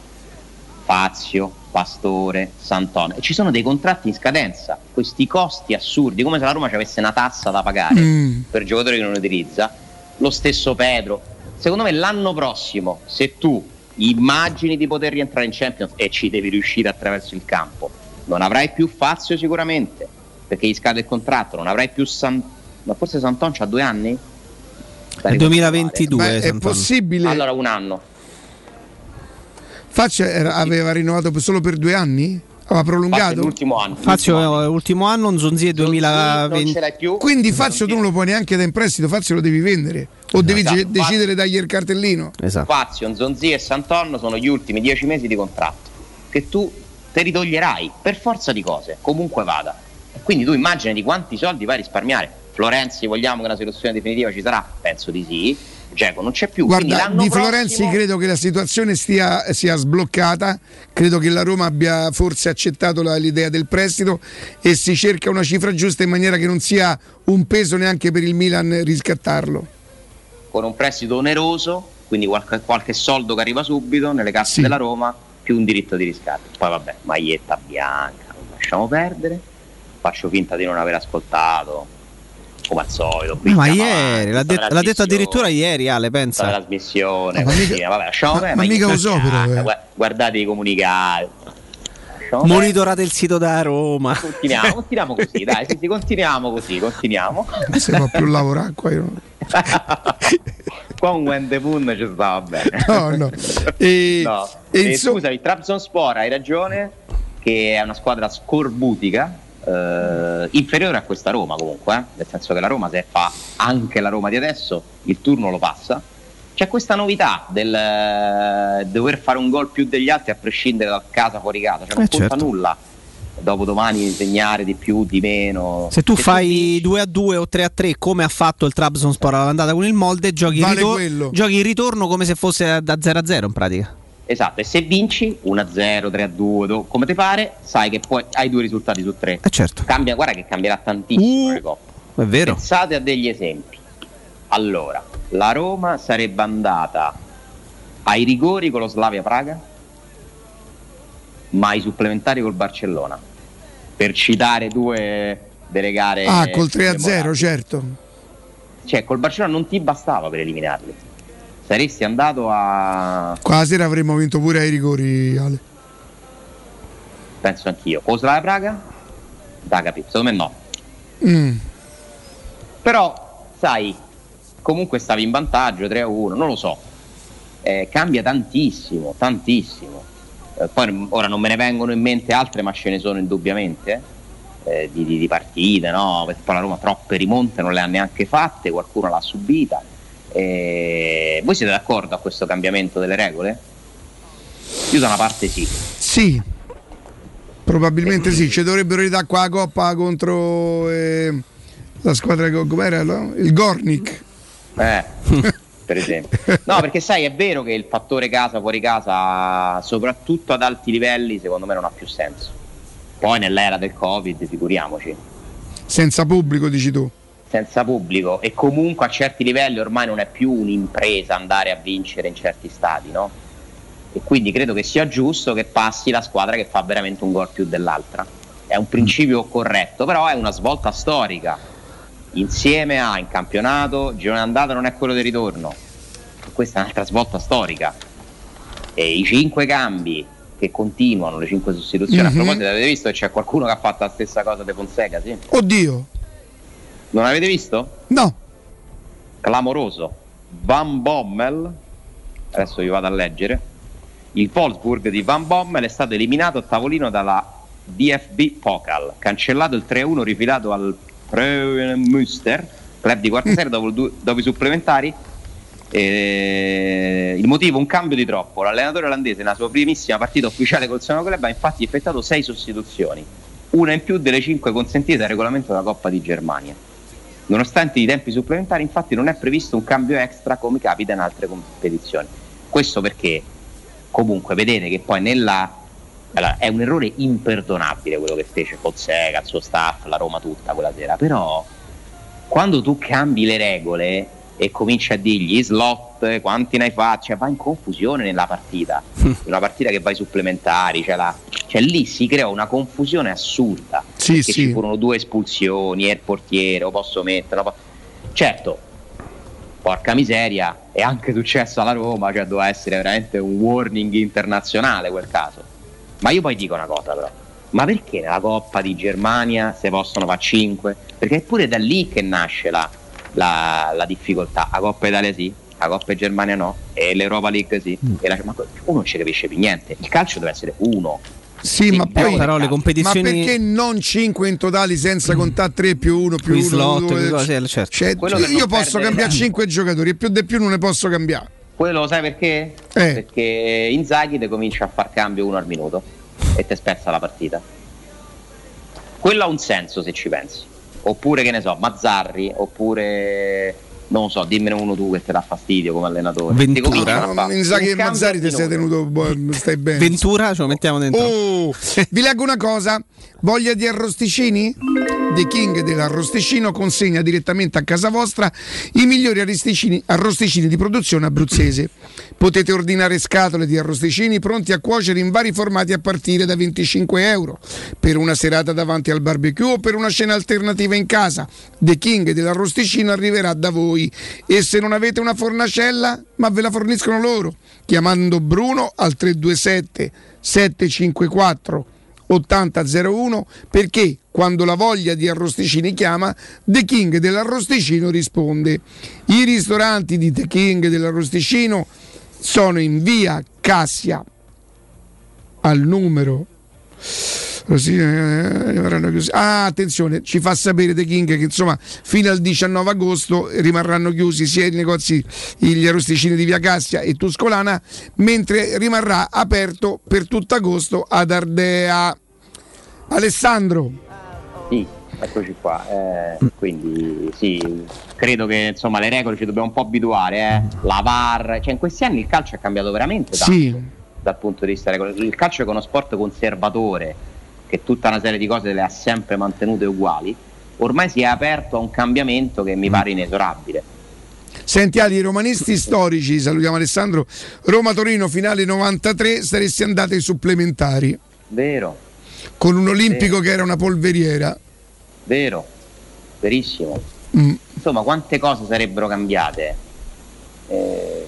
Fazio, Pastore, Sant'One. E ci sono dei contratti in scadenza, questi costi assurdi, come se la Roma ci avesse una tassa da pagare Mm. per giocatori che non utilizza. Lo stesso Pedro. Secondo me l'anno prossimo, se tu immagini di poter rientrare in Champions e ci devi riuscire attraverso il campo, non avrai più Fazio sicuramente, perché gli scade il contratto, non avrai più San... ma forse Santon c'ha due anni? È 2022. Ma è possibile Allora un anno. Faccia era- aveva rinnovato solo per due anni? Aveva prolungato? l'ultimo anno. Fazio è ultimo anno, Nzonzi è 2020. più. Quindi Fazio tu non lo puoi neanche da in prestito, Fazio lo devi vendere o devi Esatto, ge- decidere dagli il cartellino. Esatto. Fazio, Zonzi e Santonno sono gli ultimi dieci mesi di contratto che tu te li toglierai per forza di cose, comunque vada. Quindi tu immagini di quanti soldi vai a risparmiare. Florenzi, vogliamo che una soluzione definitiva ci sarà? Penso di sì. Geco non c'è più. Guarda, di prossimo- Florenzi credo che la situazione stia, sia sbloccata, credo che la Roma abbia forse accettato la- l'idea del prestito e si cerca una cifra giusta in maniera che non sia un peso neanche per il Milan riscattarlo. con un prestito oneroso, quindi qualche, qualche soldo che arriva subito nelle casse della Roma, più un diritto di riscatto. Poi vabbè, maglietta bianca, lasciamo perdere, faccio finta di non aver ascoltato, come al solito. qui ma ieri, l'ha, det- l'ha detto addirittura ieri Ale, la pensa. trasmissione, No, ma così, mica- vabbè, lasciamo ma- ma mica lo so, però, eh. gua- Guardate i comunicati. Monitorate il sito da Roma. Continuiamo, continuiamo così, dai, sì, sì, continuiamo così, continuiamo. Non si può più lavorare qua. io [LAUGHS] Qua un Wende Pun ci stava bene. No, no. E, No. e Eh, insomma- Scusami, Trabzonspor hai ragione che è una squadra scorbutica eh, inferiore a questa Roma comunque eh, nel senso che la Roma se fa anche la Roma di adesso il turno lo passa. C'è questa novità del eh, dover fare un gol più degli altri a prescindere da casa fuori casa. Cioè non Eh, conta certo. nulla dopo domani segnare di più di meno. Se tu fai 2 a 2 o 3 a 3 come ha fatto il Trabzonspor all'andata con il Molde, giochi, il Vale ritor- giochi il ritorno come se fosse da 0 a 0 in pratica. Esatto e se vinci 1-0 3-2 come ti pare sai che poi hai due risultati su tre Eh certo, cambia, guarda che cambierà tantissimo le coppe. è vero. Pensate a degli esempi. Allora, la Roma sarebbe andata ai rigori con lo Slavia Praga, ma i supplementari col Barcellona. Per citare due delle gare. Ah, col 3 a 0, memorabili. certo. Cioè, col Barcellona non ti bastava per eliminarli. Saresti andato a. Qua sera avremmo vinto pure ai rigori, Ale. penso anch'io. Con Slavia Praga? Da capire, secondo me no. Mm. Però, sai, comunque stavi in vantaggio 3 a 1, non lo so. Eh, cambia tantissimo, tantissimo. Eh, poi ora non me ne vengono in mente altre, ma ce ne sono indubbiamente. eh, di, di- di partite, no? Perché poi la Roma troppe rimonte non le ha neanche fatte, qualcuno l'ha subita. Eh, voi siete d'accordo a questo cambiamento delle regole? Io da una parte sì. Sì, probabilmente sì. Ci dovrebbero ridare qua la coppa contro eh, la squadra che com'era? no? Il Gornik. Eh, [LAUGHS] per esempio. No, perché sai, è vero che il fattore casa fuori casa, soprattutto ad alti livelli, secondo me non ha più senso. Poi nell'era del Covid, figuriamoci, Senza pubblico, dici tu. Senza pubblico e comunque a certi livelli ormai non è più un'impresa andare a vincere in certi stadi, no? E quindi credo che sia giusto che passi la squadra che fa veramente un gol più dell'altra. È un principio corretto, però è una svolta storica. Insieme a in campionato, girone andata non è quello del ritorno. Questa è un'altra svolta storica. E i cinque cambi che continuano, le cinque sostituzioni. Mhm. A proposito, avete visto che c'è qualcuno che ha fatto la stessa cosa De Fonseca? Sì? Oddio, Non avete visto? no. Clamoroso. Van Bommel, adesso vi vado a leggere. Il Wolfsburg di Van Bommel è stato eliminato a tavolino dalla DFB Pokal, cancellato il 3-1 rifilato al Müster, club di quarta serie dopo, du- dopo i supplementari. Eh, il motivo un cambio di troppo. L'allenatore olandese nella sua primissima partita ufficiale col suo club ha infatti effettuato sei sostituzioni, una in più delle cinque consentite dal regolamento della Coppa di Germania. Nonostante i tempi supplementari, infatti, non è previsto un cambio extra come capita in altre competizioni. Questo perché, comunque, vedete che poi nella. allora, è un errore imperdonabile quello che fece Fonseca, il suo staff, la Roma tutta quella sera. Però, quando tu cambi le regole e cominci a dirgli slot, quanti ne hai fatti, cioè va in confusione nella partita. Una partita che va ai supplementari, cioè, la- cioè lì si crea una confusione assurda. Sì, sì. ci furono due espulsioni, e il portiere, lo posso mettere. po- Certo, porca miseria, è anche successo alla Roma, cioè doveva essere veramente un warning internazionale quel caso. Ma io poi dico una cosa però, ma perché nella Coppa di Germania se possono fare 5? Perché è pure da lì che nasce la, la- la difficoltà. La Coppa Italia sì, la Coppa Germania no, e l'Europa League sì. E la- ma uno non ci capisce più niente. Il calcio deve essere uno. Sì, ma poi però le competizioni- Ma perché non 5 in totali senza contare 3 più 1 più Qui 1? slot, qui cose, certo. Cioè, io posso cambiare 5 giocatori e più di più non ne posso cambiare. Quello lo sai perché? Perché Inzaghi ti comincia a far cambio uno al minuto e ti spezza la partita. Quello ha un senso se ci pensi. Oppure che ne so, Mazzarri, oppure non so, dimmene uno tu che ti dà fastidio come allenatore. Ti cominciano a fare Inzaghi un e cambio Mazzari ti sei tenuto buono, stai bene. Ventura ce lo mettiamo dentro. Oh, vi leggo una cosa. Voglia di arrosticini? The King dell'arrosticino consegna direttamente a casa vostra i migliori arrosticini, di produzione abruzzese. Potete ordinare scatole di arrosticini pronti a cuocere in vari formati a partire da 25 euro per una serata davanti al barbecue o per una cena alternativa in casa. The King dell'arrosticino arriverà da voi e se non avete una fornacella, ma ve la forniscono loro, chiamando Bruno al 327 754 8001 perché quando la voglia di arrosticini chiama The King dell'arrosticino risponde. I ristoranti di The King dell'arrosticino sono in via Cassia. Al numero Così, eh, avranno chiuso. Ah, attenzione, ci fa sapere The King che insomma fino al 19 agosto rimarranno chiusi sia i negozi, gli arrosticini di Via Cassia e Tuscolana, mentre rimarrà aperto per tutto agosto ad Ardea. Alessandro, Sì, eccoci qua. eh, quindi sì, credo che insomma le regole ci dobbiamo un po' abituare. Eh. La VAR, cioè in questi anni il calcio è cambiato veramente tanto Sì. dal punto di vista regolare. Il calcio è uno sport conservatore che tutta una serie di cose le ha sempre mantenute uguali. Ormai si è aperto a un cambiamento che mi pare inesorabile. senti Ali, i romanisti storici, salutiamo Alessandro, Roma-Torino finale 93, saresti andati ai supplementari. vero, con un olimpico che era una polveriera. vero, verissimo. Mm. Insomma, quante cose sarebbero cambiate? Eh,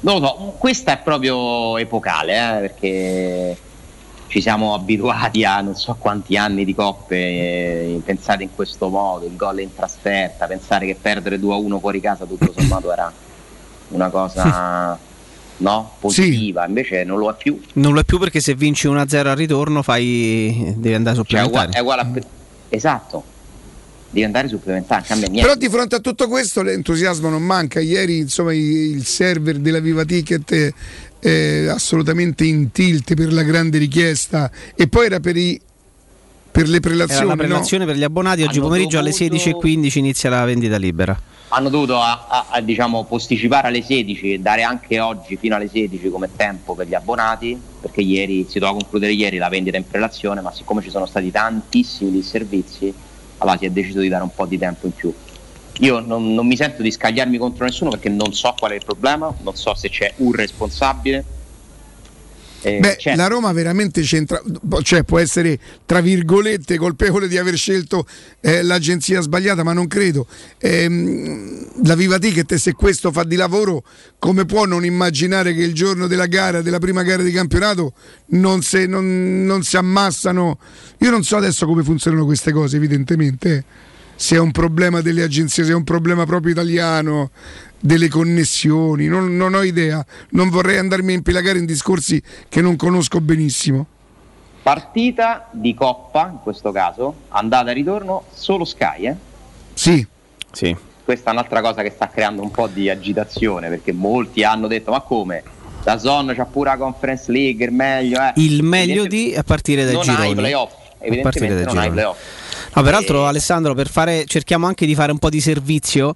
non lo so, questa è proprio epocale, eh, perché ci siamo abituati a non so quanti anni di coppe eh, pensate in questo modo, il gol in trasferta, pensare che perdere 2-1 fuori casa tutto [LAUGHS] sommato era una cosa [LAUGHS] no, positiva, invece non lo è più. Non lo è più perché se vinci 1-0 al ritorno fai... devi andare Cioè, è uguale, supplementare. è uguale a... Esatto, devi andare supplementare, cambia niente. Però di fronte a tutto questo l'entusiasmo non manca. Ieri insomma il server della Viva Ticket è assolutamente in tilt per la grande richiesta e poi era per, i, per le prelazioni. Era la no? prelazione per gli abbonati, oggi Hanno pomeriggio alle dovuto- 16.15 inizia la vendita libera. hanno dovuto a- a- a, diciamo, posticipare alle 16 e dare anche oggi fino alle 16 come tempo per gli abbonati perché ieri si doveva concludere ieri la vendita in prelazione ma siccome ci sono stati tantissimi disservizi allora si è deciso di dare un po' di tempo in più io non, non mi sento di scagliarmi contro nessuno perché non so qual è il problema non so se c'è un responsabile Eh, Beh, certo, la Roma veramente c'entra, cioè può essere tra virgolette colpevole di aver scelto eh, l'agenzia sbagliata, ma non credo. Ehm, la Viva Ticket, se questo fa di lavoro, come può non immaginare che il giorno della gara, della prima gara di campionato, non, se- non- non si ammassano? Io non so adesso come funzionano queste cose, evidentemente. Se è un problema delle agenzie, se è un problema proprio italiano, delle connessioni, non, non ho idea. Non vorrei andarmi a impilagare in discorsi che non conosco benissimo. partita di Coppa in questo caso andata e ritorno solo Sky eh? Sì. Sì. questa è un'altra cosa che sta creando un po' di agitazione perché molti hanno detto ma come la Zon c'ha pure la Conference League il meglio eh. Il meglio di a partire dai non gironi. hai playoff A partire evidentemente dai non hai playoff No, peraltro Alessandro, per fare, cerchiamo anche di fare un po' di servizio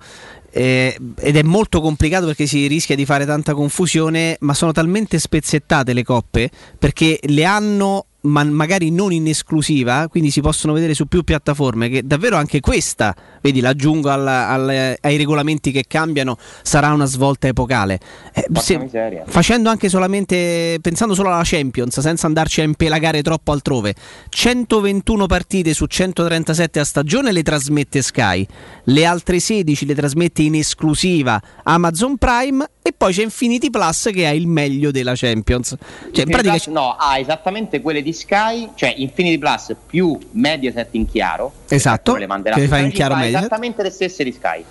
eh, ed è molto complicato perché si rischia di fare tanta confusione, ma sono talmente spezzettate le coppe perché le hanno ma magari non in esclusiva, quindi si possono vedere su più piattaforme che davvero anche questa, vedi, l'aggiungo alla- al- ai regolamenti che cambiano, sarà una svolta epocale. Eh, se- facendo anche solamente pensando solo alla Champions senza andarci a impelagare troppo altrove 121 partite su 137 a stagione le trasmette Sky le altre 16 le trasmette in esclusiva Amazon Prime e poi c'è Infinity Plus che ha il meglio della Champions cioè in pratica Plus, no ha esattamente quelle di Sky cioè Infinity Plus più Mediaset in chiaro Esatto, Quelle manderà che fai in chiaro fa esattamente le stesse di Sky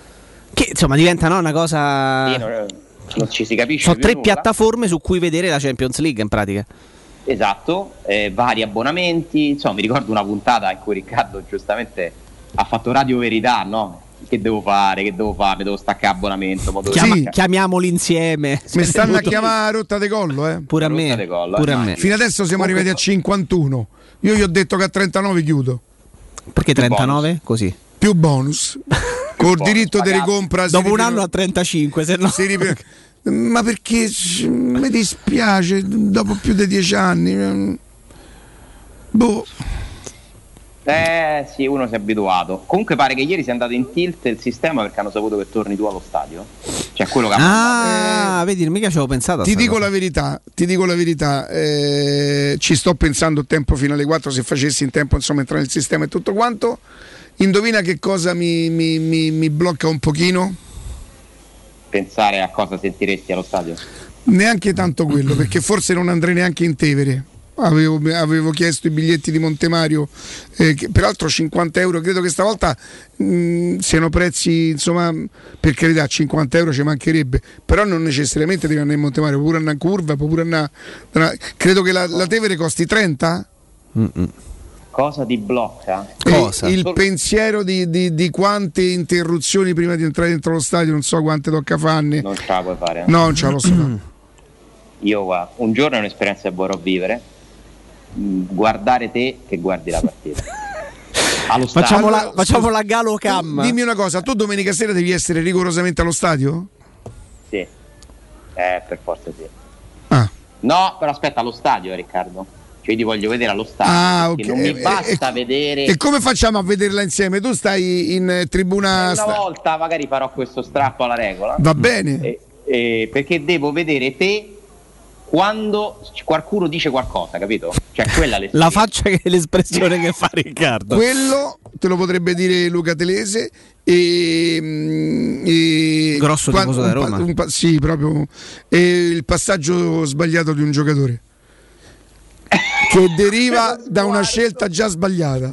che insomma diventa no, una cosa Sì, non, non ci si capisce sono tre nulla. piattaforme su cui vedere la Champions League in pratica Esatto, eh, vari abbonamenti, insomma mi ricordo una puntata in cui Riccardo giustamente ha fatto Radio Verità, no? Che devo fare, che devo fare, mi devo staccare abbonamento. mo devo Chiama- staccare- chiamiamoli insieme Mi stanno a chiamare a rotta di collo, eh. pure a me collo, pure eh, a me. Fino adesso siamo arrivati a 51. Io gli ho detto che a 39 chiudo. perché 39 così Più bonus. [LAUGHS] Col diritto di ricompra. dopo un anno a 35 se no si ripre- Ma perché mi dispiace dopo più di dieci anni. mm, Boh. Eh sì, uno si è abituato. Comunque pare che ieri sia andato in tilt il sistema perché hanno saputo che torni tu allo stadio. Cioè quello che ha. Ah, vedi, mica ci avevo pensato. a Ti dico cosa. la verità, ti dico la verità, eh, ci sto pensando tempo fino alle 4 se facessi in tempo insomma entrare nel sistema e tutto quanto. Indovina che cosa mi, mi- mi- mi blocca un pochino? Pensare a cosa sentiresti allo stadio. Neanche tanto quello, perché forse non andrei neanche in Tevere. Avevo, avevo chiesto i biglietti di Montemario, eh, che peraltro 50 euro, credo che stavolta mh, siano prezzi, insomma, per carità, 50 euro ci mancherebbe, però non necessariamente devi andare in Montemario, pure andare in curva, pure andare... Credo che la, la Tevere costi 30? Cosa ti blocca? E il pensiero di, di- di quante interruzioni prima di entrare dentro lo stadio, non so quante tocca farne. Non ce la puoi fare. No, non ce la posso fare. [CLEARS THROAT] Io guarda, un giorno è un'esperienza che vorrò vivere. Guardare te che guardi la partita. [LAUGHS] Allo stadio. Facciamo la, Allora, facciamo la Galo Cam. Dimmi una cosa, tu domenica sera devi essere rigorosamente allo stadio? Sì. Eh, per forza sì. Ah. No, però aspetta, allo stadio, Riccardo. Cioè, io ti voglio vedere allo stadio. Ah, perché ok. Non mi E- basta vedere. E come facciamo a vederla insieme? Tu stai in eh, tribuna... Una sta- volta magari farò questo strappo alla regola. Va bene. Eh, eh, perché devo vedere te quando qualcuno dice qualcosa, capito? Cioè quella è La faccia che è l'espressione che fa Riccardo. Quello te lo potrebbe dire Luca Telese. E, mm, e Grosso qua- tifoso da un Roma. un pa- sì, proprio. E il passaggio sbagliato di un giocatore che [LAUGHS] deriva da una scelta già sbagliata.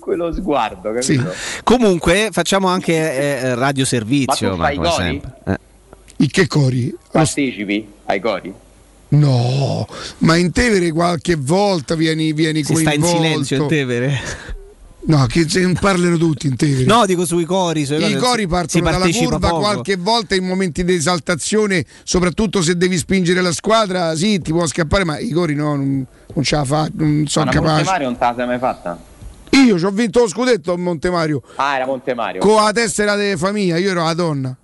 quello sguardo, capito? Sì. Comunque facciamo anche eh, radioservizio, Ma tu fai come i cori? sempre. Eh. I che cori? Partecipi ai cori? No, ma in Tevere qualche volta vieni, vieni Si sta in coinvolto. silenzio in Tevere. No, che parlano tutti in Tevere. No, dico sui cori. sui I cori partono dalla curva poco. qualche volta in momenti di esaltazione, soprattutto se devi spingere la squadra, sì, ti può scappare, ma i cori no, non, non ce la fa, non sono Ma capace. Montemario non te la sei mai fatta? Io ci ho vinto lo scudetto a Montemario Ah, era Montemario. con la tessera di famiglia, io ero la donna.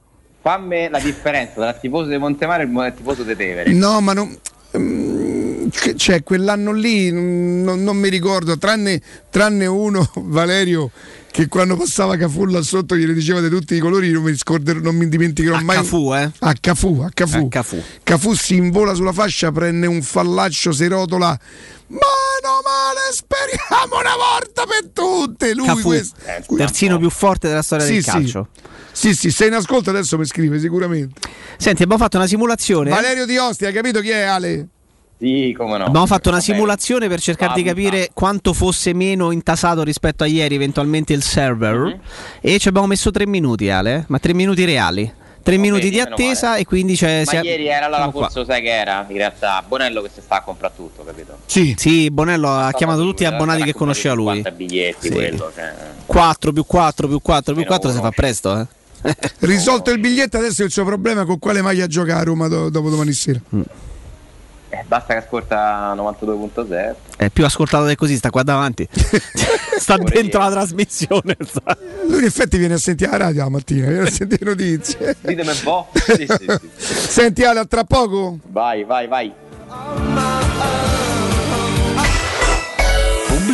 Fammi la differenza tra il tifoso di Montemario e il tifoso di Tevere. No, ma non. mm, Cioè, quell'anno lì non, non mi ricordo, tranne, tranne uno, [LAUGHS] Valerio, che quando passava Cafù là sotto gliene diceva di tutti i colori, non mi, scorderò, non mi dimenticherò A mai. Cafù, eh? A Cafù, a Cafù. A Cafù. Cafù si invola sulla fascia, prende un fallaccio, si rotola. Mano male, speriamo una volta per tutte. Lui Cafù, questo. terzino più forte della storia Sì, del sì. calcio. Sì, sì, se in ascolto adesso mi scrive sicuramente. Senti, abbiamo fatto una simulazione. Valerio Di Ostia, hai capito chi è Ale? Sì, come no. Abbiamo fatto una simulazione per cercare di capire quanto fosse meno intasato rispetto a ieri, eventualmente il server. Mhm. E ci abbiamo messo tre minuti, Ale. Ma tre minuti reali. Tre minuti di attesa male. e quindi c'è. Ma ieri era la forza, sai che era? In realtà Bonello che si sta a comprare tutto, capito? Sì. Sì, Bonello ha chiamato tutti gli abbonati che conosceva lui. 50 biglietti, Sì. quello. Cioè. 4 più 4 più 4 più 4 si fa presto, eh. Risolto il biglietto, adesso il suo problema è con quale maglia gioca a Roma do- dopo domani sera. Eh, basta che ascolta 92.0. È più ascoltato di così, sta qua davanti. [LAUGHS] sta dentro la trasmissione. sta. Lui in effetti viene a sentire la radio la mattina, viene a sentire notizie. [LAUGHS] Ditemi un po'. [LAUGHS] Sì, sì, sì. Senti Ale, a tra poco? Vai, vai, vai.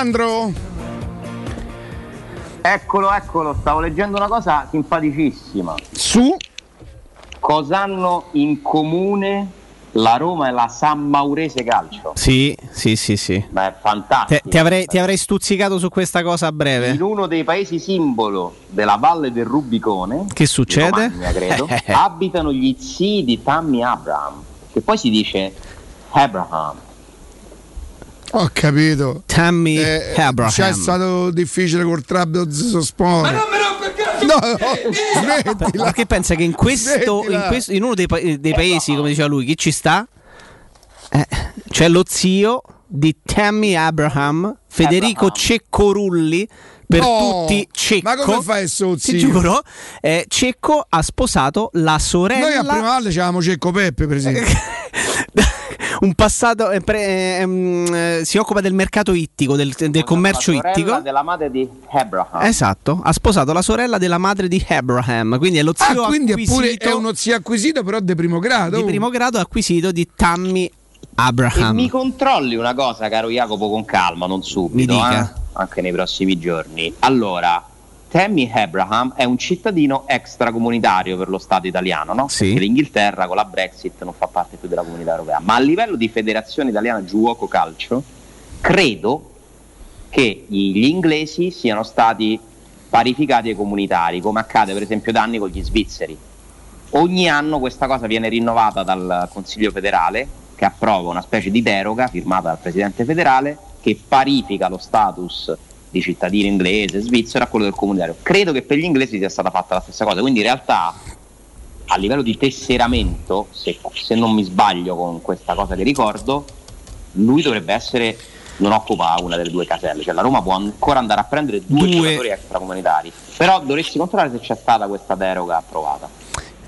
Alessandro? Eccolo, eccolo, stavo leggendo una cosa simpaticissima. Su? Cosa hanno in comune la Roma e la San Maurese Calcio? Sì, sì, sì, sì. Ma è fantastico. Te- ti, avrei, ti avrei stuzzicato su questa cosa a breve. In uno dei paesi simbolo della Valle del Rubicone, Che succede? Romagna, credo, [LAUGHS] abitano gli zii di Tammy Abraham, che poi si dice Abraham. Ho capito. Tammy Eh, Abraham. C'è stato difficile col trabio Zospore. Ma non me No, no, [LAUGHS] smettila. Perché pensa che in questo, in, questo- in uno dei, pa- dei paesi, come diceva lui, chi ci sta? Eh, c'è lo zio di Tammy Abraham, Federico Abraham. Ceccorulli. Per No, tutti Cecco. ma come fa a essere un Ti zio? giuro, eh, Cecco ha sposato la sorella. Noi a prima valle c'avevamo Cecco Peppe, per esempio. [LAUGHS] un passato eh, pre- ehm, eh, si occupa del mercato ittico, del, del commercio ittico. della madre di Abraham. Esatto, ha sposato la sorella della madre di Abraham, quindi è lo zio Ah, quindi è pure è uno zio acquisito, però di primo grado. di primo grado acquisito di Tammy E Abraham. mi controlli una cosa, caro Jacopo, con calma, non subito, Mi dica. eh? anche nei prossimi giorni. Allora, Tammy Abraham è un cittadino extracomunitario per lo Stato italiano, no? Sì. Perché l'Inghilterra con la Brexit non fa parte più della comunità europea. Ma a livello di Federazione Italiana Giuoco Calcio, credo che gli inglesi siano stati parificati ai comunitari, come accade per esempio da anni con gli svizzeri. Ogni anno questa cosa viene rinnovata dal Consiglio federale che approva una specie di deroga firmata dal Presidente federale che parifica lo status di cittadino inglese, svizzero a quello del comunitario. Credo che per gli inglesi sia stata fatta la stessa cosa, quindi in realtà a livello di tesseramento, se, se non mi sbaglio con questa cosa che ricordo, lui dovrebbe essere, non occupa una delle due caselle, cioè la Roma può ancora andare a prendere due, Due. giocatori extracomunitari, però dovresti controllare se c'è stata questa deroga approvata.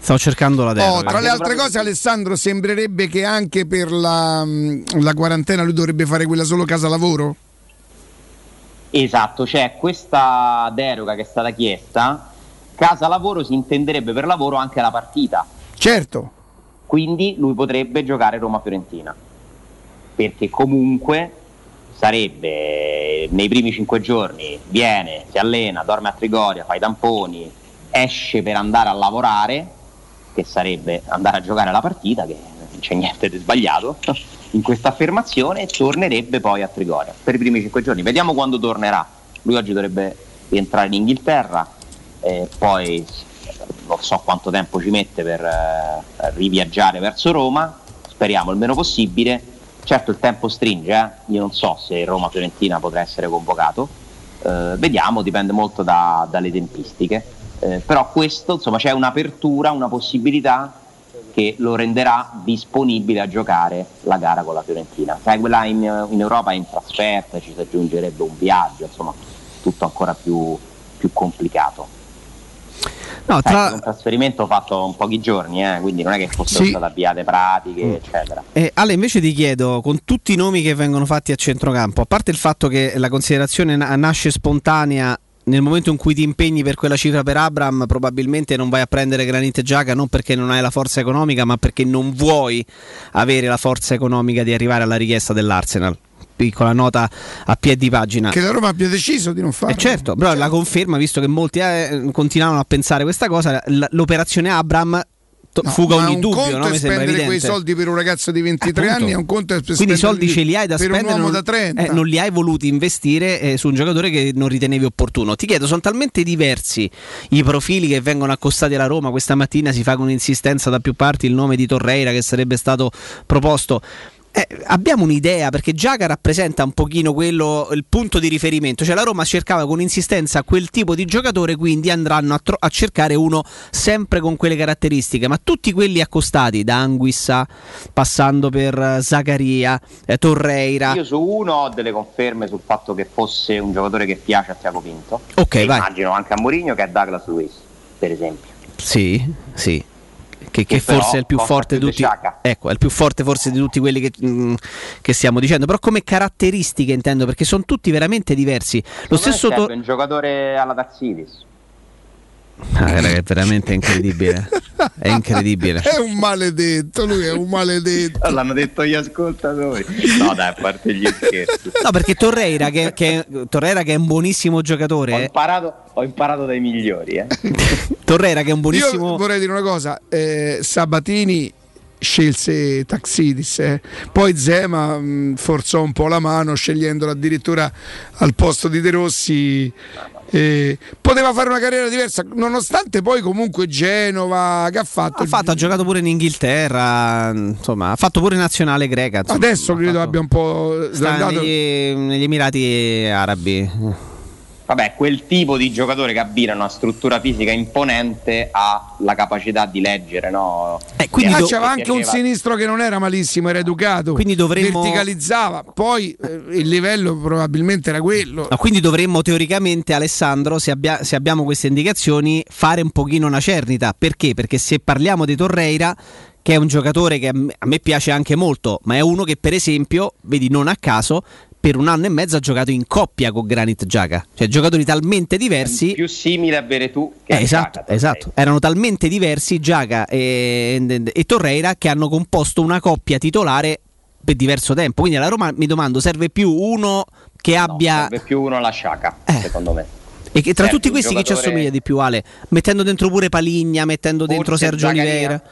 Stavo cercando la deroga. Oh, tra le altre cose, Alessandro, sembrerebbe che anche per la, mh, la quarantena lui dovrebbe fare quella solo casa lavoro? Esatto, c'è questa deroga che è stata chiesta, casa lavoro si intenderebbe per lavoro anche la partita, Certo. quindi lui potrebbe giocare Roma-Fiorentina, perché comunque sarebbe nei primi cinque giorni, viene, si allena, dorme a Trigoria, fa i tamponi, esce per andare a lavorare, che sarebbe andare a giocare la partita, che non c'è niente di sbagliato in questa affermazione, tornerebbe poi a Trigoria per i primi cinque giorni. Vediamo quando tornerà. Lui oggi dovrebbe rientrare in Inghilterra, eh, poi non so quanto tempo ci mette per eh, riviaggiare verso Roma, speriamo il meno possibile. Certo il tempo stringe, eh. io non so se Roma-Fiorentina potrà essere convocato, Eh, vediamo, dipende molto da- dalle tempistiche. Eh, però questo, insomma, c'è un'apertura, una possibilità che lo renderà disponibile a giocare la gara con la Fiorentina. Sai, quella in, in Europa è in trasferta, ci si aggiungerebbe un viaggio, insomma, tutto ancora più, più complicato. No, Sai, tra- è un trasferimento fatto in pochi giorni, eh, quindi non è che fossero Sì. state avviate pratiche, eccetera. Eh, Ale, invece ti chiedo, con tutti i nomi che vengono fatti a centrocampo, a parte il fatto che la considerazione na- nasce spontanea nel momento in cui ti impegni per quella cifra per Abram, probabilmente non vai a prendere Granit Giaca non perché non hai la forza economica, ma perché non vuoi avere la forza economica di arrivare alla richiesta dell'Arsenal. Piccola nota a piedi pagina. Che la Roma abbia deciso di non farlo. Eh certo, però la conferma, visto che molti eh, continuavano a pensare questa cosa, l'operazione Abram No, fuga ogni un dubbio, conto no? è Mi sembra spendere quei evidente. soldi per un ragazzo di 23 Appunto. anni e un conto è Quindi i soldi ce li hai da per spendere un uomo non, da 30. eh, non li hai voluti investire eh, su un giocatore che non ritenevi opportuno. Ti chiedo, sono talmente diversi i profili che vengono accostati alla Roma. Questa mattina si fa con insistenza da più parti il nome di Torreira che sarebbe stato proposto. Eh, abbiamo un'idea perché Giaga rappresenta un pochino quello, il punto di riferimento, cioè la Roma cercava con insistenza quel tipo di giocatore, quindi andranno a, tro- a cercare uno sempre con quelle caratteristiche, ma tutti quelli accostati da Anguissa, passando per eh, Zaccaria, eh, Torreira. Io su uno ho delle conferme sul fatto che fosse un giocatore che piace a Tiago Pinto. Ok, E vai. Immagino anche a Mourinho che è Douglas Luiz, per esempio. Sì, sì. Che, che forse è il più forte di più di tutti. Ecco, è il più forte forse di tutti quelli che, mm, che stiamo dicendo. Però come caratteristiche intendo, perché sono tutti veramente diversi. Lo me stesso Tor- un giocatore alla Taxidis. Ah, è veramente incredibile. È incredibile. È un maledetto, lui è un maledetto. L'hanno detto gli ascoltatori. No, dai, a parte gli scherzi. No, perché Torreira, che, che- Torreira che è un buonissimo Ho giocatore, imparato, ho imparato dai migliori, eh. [LAUGHS] Torreira che è un Io buonissimo. vorrei dire una cosa, eh, Sabatini scelse Taxidis, eh. poi Zema mh, forzò un po' la mano scegliendolo addirittura al posto di De Rossi. Eh, poteva fare una carriera diversa, nonostante poi comunque Genova che ha fatto. Ha fatto, ha giocato pure in Inghilterra, insomma, ha fatto pure nazionale greca. insomma. Adesso credo abbia un po' Sta slandato. negli, negli Emirati Arabi. Vabbè, quel tipo di giocatore che abbina una struttura fisica imponente ha la capacità di leggere, no? Quindi Mi ah, c'era anche un sinistro che non era malissimo, era educato. Quindi dovremmo- verticalizzava. Poi eh, il livello probabilmente era quello. No, quindi dovremmo teoricamente, Alessandro, se, abbia- se abbiamo queste indicazioni, fare un pochino una cernita. Perché? Perché se parliamo di Torreira, che è un giocatore che a me piace anche molto, ma è uno che per esempio, vedi non a caso, per un anno e mezzo ha giocato in coppia con Granit Giaga. Cioè giocatori talmente diversi... più simile a Veretù che Eh, a esatto, Xhaka, esatto. Erano talmente diversi Giaga e, e Torreira che hanno composto una coppia titolare per diverso tempo. Quindi alla Roma mi domando, serve più uno che abbia... serve più uno alla Sciaca, secondo me. E che tra Serve tutti questi chi ci giocatore- assomiglia di più, Ale? Mettendo dentro pure Paligna, mettendo dentro Forse Sergio Zaccaria. Oliveira.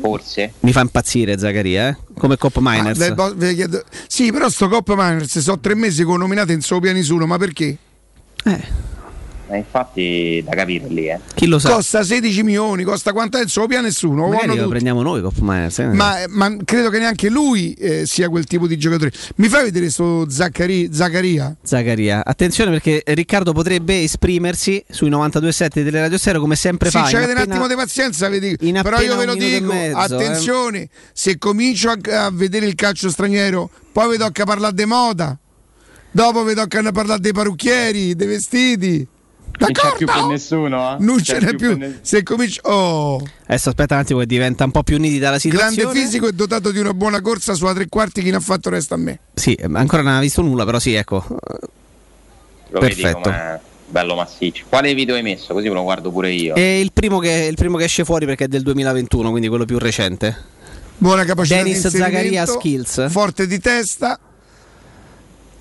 Forse. Mi fa impazzire Zaccaria, eh? Come Cop Ah, Miners. del bo- chiedo- Sì, però sto Coppa Miners sono tre mesi che ho nominato in solo piani uno, ma perché? Eh, infatti da capire lì, eh. Chi lo sa? Costa 16 milioni, costa quanto è il suo piano nessuno. lo Magari lo tutti. prendiamo noi Cop Miners. eh? Ma, ma credo che neanche lui eh, sia quel tipo di giocatore. Mi fai vedere sto Zaccari- Zaccaria? Zaccaria. Attenzione perché Riccardo potrebbe esprimersi sui 92.7 delle Radio Stereo come sempre Sì, fa. ci in avete un attimo di pazienza, vi dico. però io ve lo dico, mezzo, eh. attenzione, se comincio a, a vedere il calcio straniero, poi vi tocca parlare di moda, dopo vi tocca parlare dei parrucchieri, dei vestiti. Non c'è più per nessuno, eh? Non C'è ce n'è più. ne- Se comincio... Oh, Adesso aspetta un attimo che diventa un po' più nitida la situazione. grande fisico e dotato di una buona corsa sulla tre quarti, chi ne ha fatto resta a me. Sì, ma ancora non ha visto nulla, però sì, ecco. Lo Perfetto. vedi bello massiccio. Quale video hai messo? Così me lo guardo pure io. È il primo, che, il primo che esce fuori perché è del 2021, quindi quello più recente. Buona capacità Dennis di inserimento, Zaccaria Skills. forte di testa.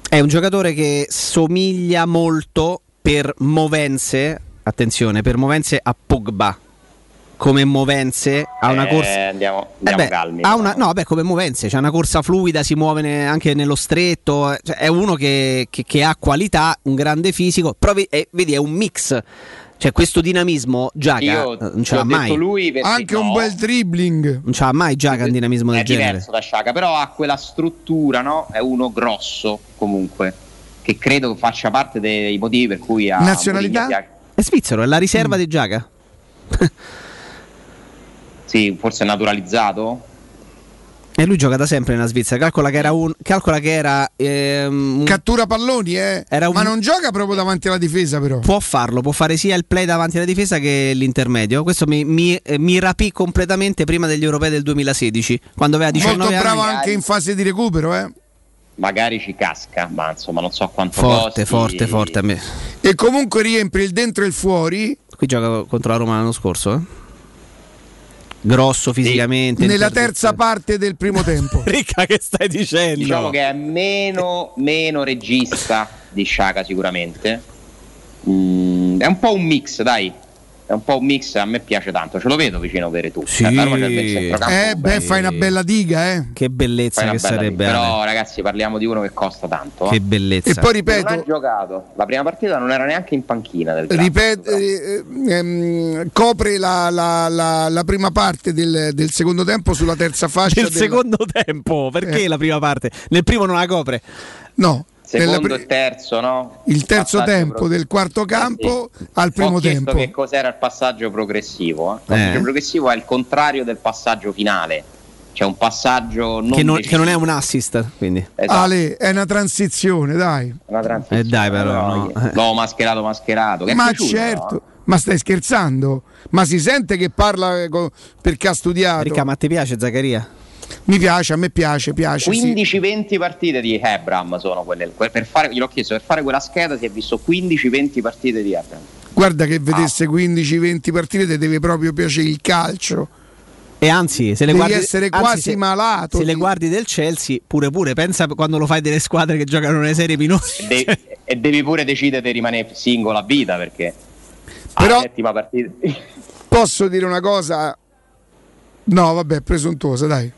È un giocatore che somiglia molto per movenze, attenzione, per movenze a Pogba. Come movenze ha una Eh, corsa Andiamo, Eh andiamo beh, calmi. ha una, no, beh, come movenze, c'è una corsa fluida, si muove ne- anche nello stretto. eh, cioè, è uno che, che- che ha qualità, un grande fisico. Però ve- è- vedi, è un mix. Cioè, questo dinamismo Giaga Io eh, non ce l'ha mai. lui perché Anche no, un bel dribbling. Non ce l'ha mai Giaga un dinamismo del è genere. diverso da Sciaca, però ha quella struttura, no? È uno grosso comunque, che credo faccia parte dei motivi per cui a Nazionalità? È svizzero, è la riserva Mm. di Giaga. [LAUGHS] Sì, forse è naturalizzato. E lui gioca da sempre nella Svizzera. Calcola che era un. Calcola che era. ehm, Cattura palloni, eh. Era un- Ma non gioca proprio davanti alla difesa, però. Può farlo, può fare sia il play davanti alla difesa che l'intermedio. Questo mi, mi, mi rapì completamente prima degli europei del 2016, quando aveva 19 Molto bravo anni. anche in fase di recupero, eh. Magari ci casca, ma insomma non so quanto Forte, costi. forte, forte. A me. E comunque riempie il dentro e il fuori. Qui gioca contro la Roma l'anno scorso, eh? Grosso fisicamente. Nella inter- terza parte del primo tempo. [LAUGHS] Ricca, che stai dicendo? Diciamo che è meno, meno regista di Sciaca sicuramente. Mm, è un po' un mix, dai. È un po' un mix, a me piace tanto, ce lo vedo vicino per tu. Sì. La Roma c'è il centrocampo Eh, beh, fai una bella diga, eh. Che bellezza che sarebbe. Ale. Però ragazzi parliamo di uno che costa tanto. Che eh. bellezza. E poi Non ripeto, ha giocato, la prima partita non era neanche in panchina del Granada. Ripet- eh, ehm, copre la, la- la- la prima parte del, del secondo tempo sulla terza fascia. Nel del- secondo tempo, perché Eh. la prima parte? Nel primo non la copre. No, Secondo pri- e terzo, no? il terzo Passaggio tempo pro- del quarto campo Sì. al primo Ho tempo. che cos'era il passaggio progressivo. eh. Il passaggio Eh. progressivo è il contrario del passaggio finale. C'è un passaggio non che, non, che non è un assist, quindi. Esatto. Ale, è una transizione, dai. Una transizione. Eh dai, però, no. No, mascherato, mascherato. Che Ma piaciuto, certo, no? ma stai scherzando? Ma si sente che parla eh, perché ha studiato? Ricca, ma ti piace Zaccaria? Mi piace, a me piace, piace. sì. 15-20 partite di Hebram sono quelle. que- Per fare, gliel'ho chiesto, per fare quella scheda si è visto 15-20 partite di Hebram. Guarda che vedesse Ah. 15-20 partite ti deve proprio piacere il calcio. E anzi, se le Devi guardi, essere anzi, quasi se- malato Se le di- guardi del Chelsea, pure pure, pensa quando lo fai delle squadre che giocano nelle serie minori. E, de- e devi pure decidere di rimanere singola a vita perché Però- settima partita. Posso dire una cosa? No, vabbè, presuntuosa, dai.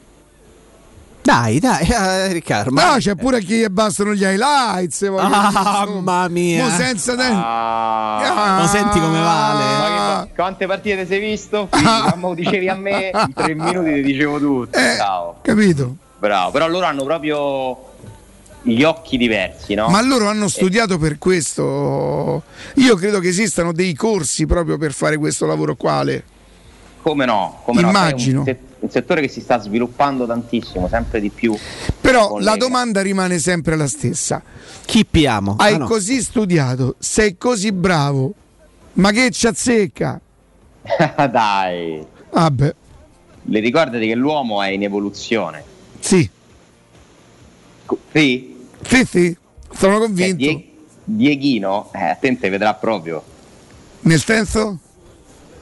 Dai, dai, [LAUGHS] eh, Riccardo. No, c'è pure chi bastano gli highlights. dire, Mamma mia. Mo senza tempo. Ah, Ma senti come vale? ma che- quante partite sei visto? [LAUGHS] Quindi, quando dicevi a me, in tre minuti ti dicevo tutto. Eh, Bravo, Capito? bravo. Però loro hanno proprio gli occhi diversi, no? Ma loro hanno studiato per questo. Io credo che esistano dei corsi proprio per fare questo lavoro quale. Come no? Come no? Immagino. È un, se- un settore che si sta sviluppando tantissimo, sempre di più. Però la domanda rimane sempre la stessa. Chi piamo? Hai Ah, no. così studiato, sei così bravo, ma che ci azzecca? [LAUGHS] Dai, Vabbè, le ricordati che l'uomo è in evoluzione. sì, Sì? sì, sì, sono Cioè, convinto. Die- Dieghino, eh, attente, vedrà proprio. Nel senso?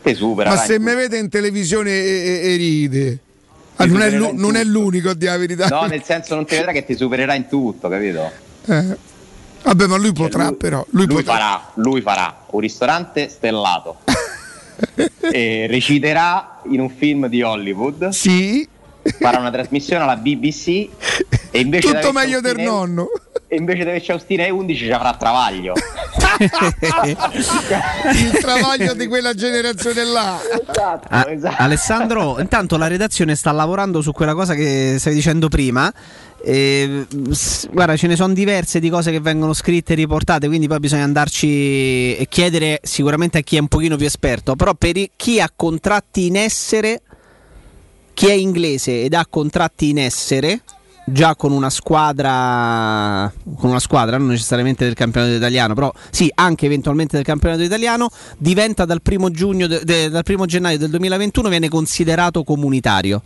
Te supera. Ma dai. se mi vede in televisione e, e- e ride, Ah, non, è l'u- non è l'unico a dire la verità. No, nel senso non ti vedrà che ti supererà in tutto, capito? Eh. Vabbè, ma lui potrà, Cioè, lui- però. Lui, Lui potrà. farà, lui farà un ristorante stellato. [LAUGHS] reciterà in un film di Hollywood. Sì, Farà una trasmissione alla BBC. E invece tutto meglio del nonno. E invece di averci Austin e 11 ci avrà Travaglio. [LAUGHS] Il travaglio di quella generazione là. esatto, Ah, esatto. Alessandro, intanto la redazione sta lavorando su quella cosa che stavi dicendo prima. E, s- guarda, ce ne sono diverse di cose che vengono scritte e riportate, quindi poi bisogna andarci e chiedere sicuramente a chi è un pochino più esperto. Però per chi ha contratti in essere, chi è inglese ed ha contratti in essere, già con una squadra, con una squadra, non necessariamente del campionato italiano, però sì, anche eventualmente del campionato italiano, diventa dal primo, giugno de- de- dal primo gennaio del 2021 viene considerato comunitario.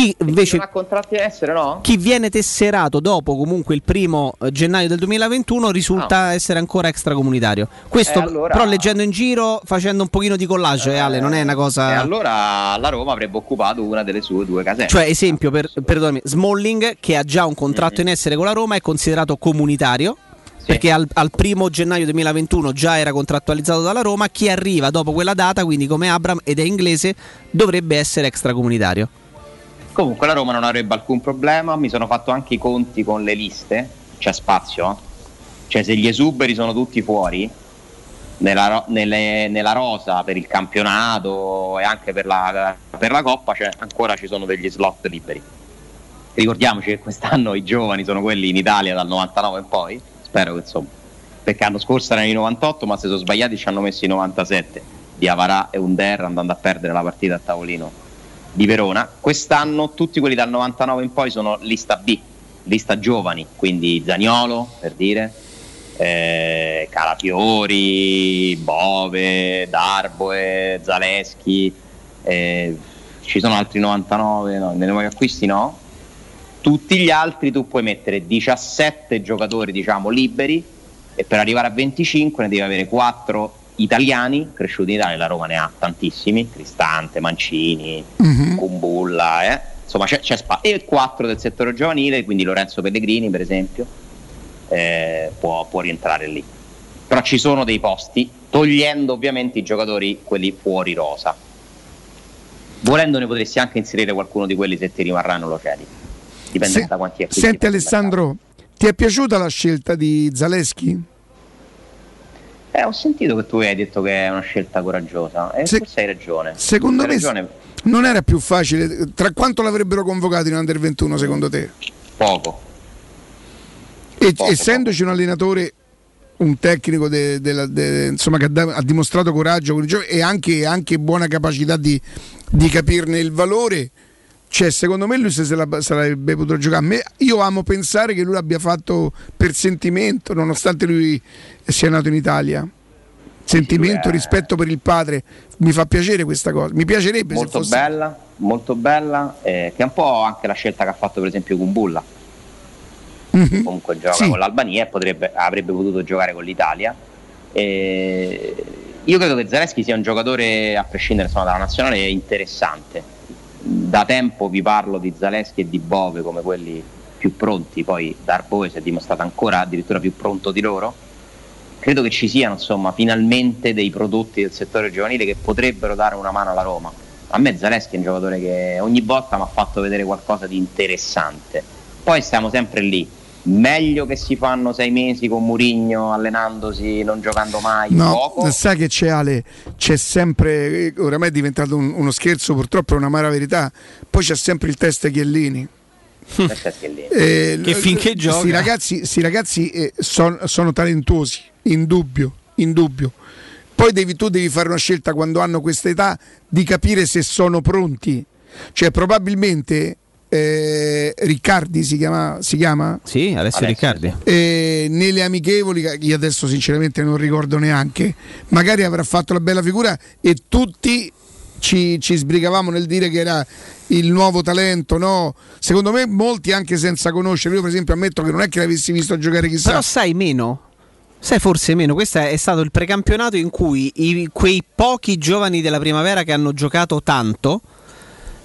Chi invece non ha contratti in essere, no? chi viene tesserato dopo comunque il primo eh, gennaio del 2021 risulta essere ancora extracomunitario. Questo Eh, allora- però leggendo in giro, facendo un pochino di collage, eh, Ale, non è una cosa E allora la Roma avrebbe occupato una delle sue due casette. cioè, esempio, per, perdonami, Smalling che ha già un contratto Mm-hmm. in essere con la Roma è considerato comunitario. Perché al, al primo gennaio 2021 già era contrattualizzato dalla Roma. Chi arriva dopo quella data, quindi come Abram ed è inglese, dovrebbe essere extracomunitario. Comunque la Roma non avrebbe alcun problema, mi sono fatto anche i conti con le liste, c'è spazio, cioè se gli esuberi sono tutti fuori, nella, nelle- nella rosa per il campionato e anche per la, per la Coppa c'è, ancora ci sono degli slot liberi. Ricordiamoci che quest'anno i giovani sono quelli in Italia dal 99 in poi, spero che insomma, perché l'anno scorso erano i 98 ma se sono sbagliati ci hanno messo i 97 di Avarà e Under andando a perdere la partita a tavolino di Verona. Quest'anno tutti quelli dal 99 in poi sono lista B, lista giovani, quindi Zaniolo per dire, eh, Calafiori, Bove, Darboe, Zaleschi, eh, ci sono altri 99, no, nei nuovi acquisti no. Tutti gli altri tu puoi mettere 17 giocatori diciamo liberi e per arrivare a 25 ne devi avere 4 italiani cresciuti in Italia, la Roma ne ha tantissimi, Cristante, Mancini, Kumbulla, eh. insomma c'è, c'è spazio. E 4 del settore giovanile, quindi Lorenzo Pellegrini per esempio, eh, può, può rientrare lì. Però ci sono dei posti togliendo ovviamente i giocatori quelli fuori rosa. Volendo ne potresti anche inserire qualcuno di quelli se ti rimarranno lo cedi. Dipende Se- da quanti acquisti Senti. Alessandro, ti è piaciuta la scelta di Zaleschi? Eh, ho sentito che tu hai detto che è una scelta coraggiosa e Se- forse hai ragione. Secondo Hai me ragione, non era più facile. Tra quanto l'avrebbero convocato in Under 21 secondo te? poco. E, Poco, essendoci un allenatore, un tecnico de- della- de- insomma, che ha, ha dimostrato coraggio e anche, anche buona capacità di, di capirne il valore, cioè, secondo me lui se se la sarebbe potuto giocare. Me- io amo pensare che lui l'abbia fatto per sentimento, nonostante lui sia nato in Italia. Sentimento, è- rispetto per il padre, mi fa piacere questa cosa. Mi piacerebbe molto fosse. bella, molto bella, eh, che è un po' anche la scelta che ha fatto per esempio Kumbulla. Mhm. Comunque gioca Sì. con l'Albania e potrebbe- avrebbe potuto giocare con l'Italia. E io credo che Zaleschi sia un giocatore, a prescindere insomma, dalla nazionale, interessante. Da tempo vi parlo di Zaleschi e di Bove come quelli più pronti, poi Darboe si è dimostrato ancora addirittura più pronto di loro. Credo che ci siano insomma finalmente dei prodotti del settore giovanile che potrebbero dare una mano alla Roma. A me Zaleschi è un giocatore che ogni volta mi ha fatto vedere qualcosa di interessante. Poi stiamo sempre lì. Meglio che si fanno sei mesi con Murigno allenandosi, non giocando mai No, poco. sai che c'è Ale, c'è sempre, eh, oramai è diventato un- uno scherzo, purtroppo è una mara verità, poi c'è sempre il test Chiellini. Eh, Che finché l- gioca- Sti ragazzi, sti ragazzi eh, son- sono talentuosi, in dubbio, in dubbio. Poi devi, tu devi fare una scelta quando hanno questa età di capire se sono pronti. Cioè, probabilmente eh, Riccardi si chiama, si chiama? Sì, Alessio, Riccardi. Eh, nelle amichevoli, che io adesso sinceramente non ricordo neanche, magari avrà fatto la bella figura e tutti ci, ci sbrigavamo nel dire che era il nuovo talento, no? Secondo me molti anche senza conoscere, io per esempio ammetto che non è che l'avessi visto giocare chissà. Però sai meno. Sai forse meno, questo è stato il precampionato in cui i- quei pochi giovani della primavera che hanno giocato tanto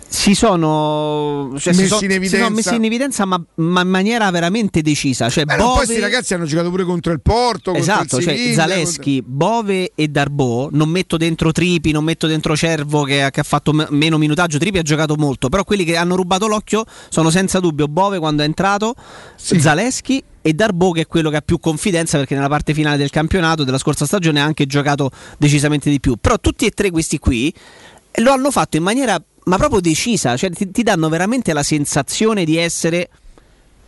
si sono, cioè si Messi sono- in si sono messi in evidenza ma, ma in maniera veramente decisa. Cioè, Beh, no, poi Bove- questi ragazzi hanno giocato pure contro il Porto, contro Esatto, il cioè Siviglia, Zaleschi, Bove e Darbo, non metto dentro Tripi, non metto dentro Cervo che, che ha fatto me- meno minutaggio, Tripi ha giocato molto, però quelli che hanno rubato l'occhio sono senza dubbio Bove quando è entrato, Zaleschi e Darbo che è quello che ha più confidenza perché nella parte finale del campionato della scorsa stagione ha anche giocato decisamente di più. Però tutti e tre questi qui lo hanno fatto in maniera ma proprio decisa, cioè ti, ti danno veramente la sensazione di essere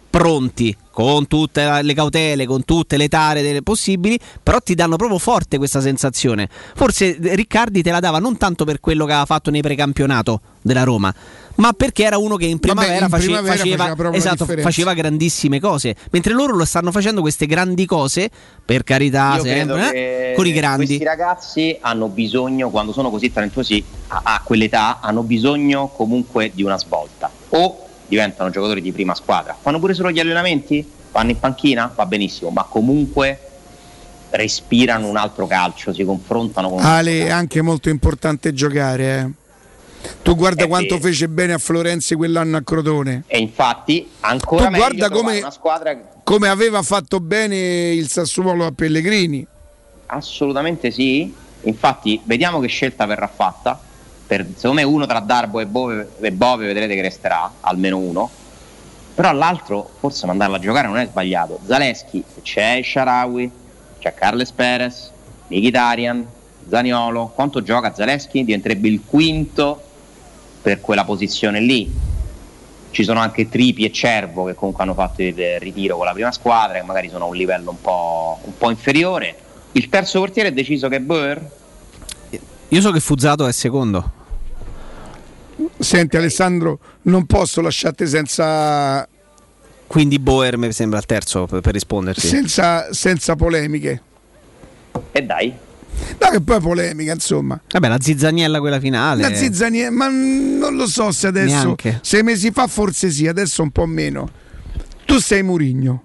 pronti con tutte le cautele, con tutte le tare possibili, però ti danno proprio forte questa sensazione. Forse eh, Riccardi te la dava non tanto per quello che aveva fatto nei precampionato della Roma, ma perché era uno che in primavera, in face- primavera faceva, faceva esatto, faceva grandissime cose, mentre loro lo stanno facendo queste grandi cose, per carità, sempre, eh, con i grandi. Questi ragazzi hanno bisogno, quando sono così talentuosi a, a quell'età, hanno bisogno comunque di una svolta. O diventano giocatori di prima squadra, fanno pure solo gli allenamenti, vanno in panchina, va benissimo, ma comunque respirano un altro calcio, si confrontano con Ale è anche molto importante giocare. eh. Tu guarda Eh, quanto sì. fece bene a Florenzi quell'anno a Crotone. E infatti ancora Tu guarda come- una squadra Come aveva fatto bene il Sassuolo a Pellegrini. Assolutamente sì. Infatti, vediamo che scelta verrà fatta. Per, secondo me, uno tra Darbo e Bove, e Bove vedrete che resterà, almeno uno. Però l'altro, forse mandarlo a giocare non è sbagliato. Zaleschi, c'è Sharawi, c'è Carles Perez, Mkhitaryan, Zaniolo. Quanto gioca Zaleschi? Diventerebbe il quinto per quella posizione lì. Ci sono anche Tripi e Cervo che comunque hanno fatto il ritiro con la prima squadra, che magari sono a un livello un po', un po' inferiore. Il terzo portiere è deciso che è Bauer. Io so che Fuzzato è secondo. Senti Alessandro, non posso lasciarti senza, Quindi Boer mi sembra il terzo per, per risponderti. senza, senza polemiche. E dai. No, che poi è polemica, insomma. Vabbè, la zizzaniella quella finale. La zizzania, ma non lo so se adesso, Neanche. sei mesi fa forse sì, adesso un po' meno. Tu sei Murigno.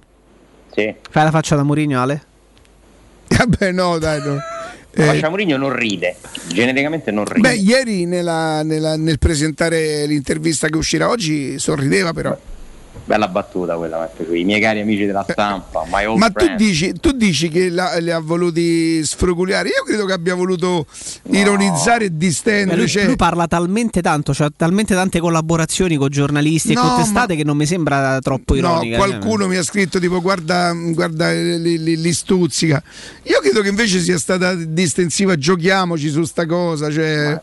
Sì. Fai la faccia da Mourinho, Ale? [LAUGHS] Vabbè, no, dai, no. Eh, Faccia Mourinho non ride, genericamente non ride. beh, ieri nella- nella- nel presentare l'intervista che uscirà oggi sorrideva però. Bella battuta quella. I miei cari amici della stampa, my old Ma tu dici, tu dici che la- li ha voluti sfruguliare? Io credo che abbia voluto ironizzare e distendere. lui, cioè- lui parla talmente tanto, cioè talmente tante collaborazioni con giornalisti e No, con testate che non mi sembra troppo No, ironica. qualcuno mi ha scritto tipo guarda, guarda li, li- li stuzzica. Io credo che invece sia stata distensiva, giochiamoci su sta cosa, cioè,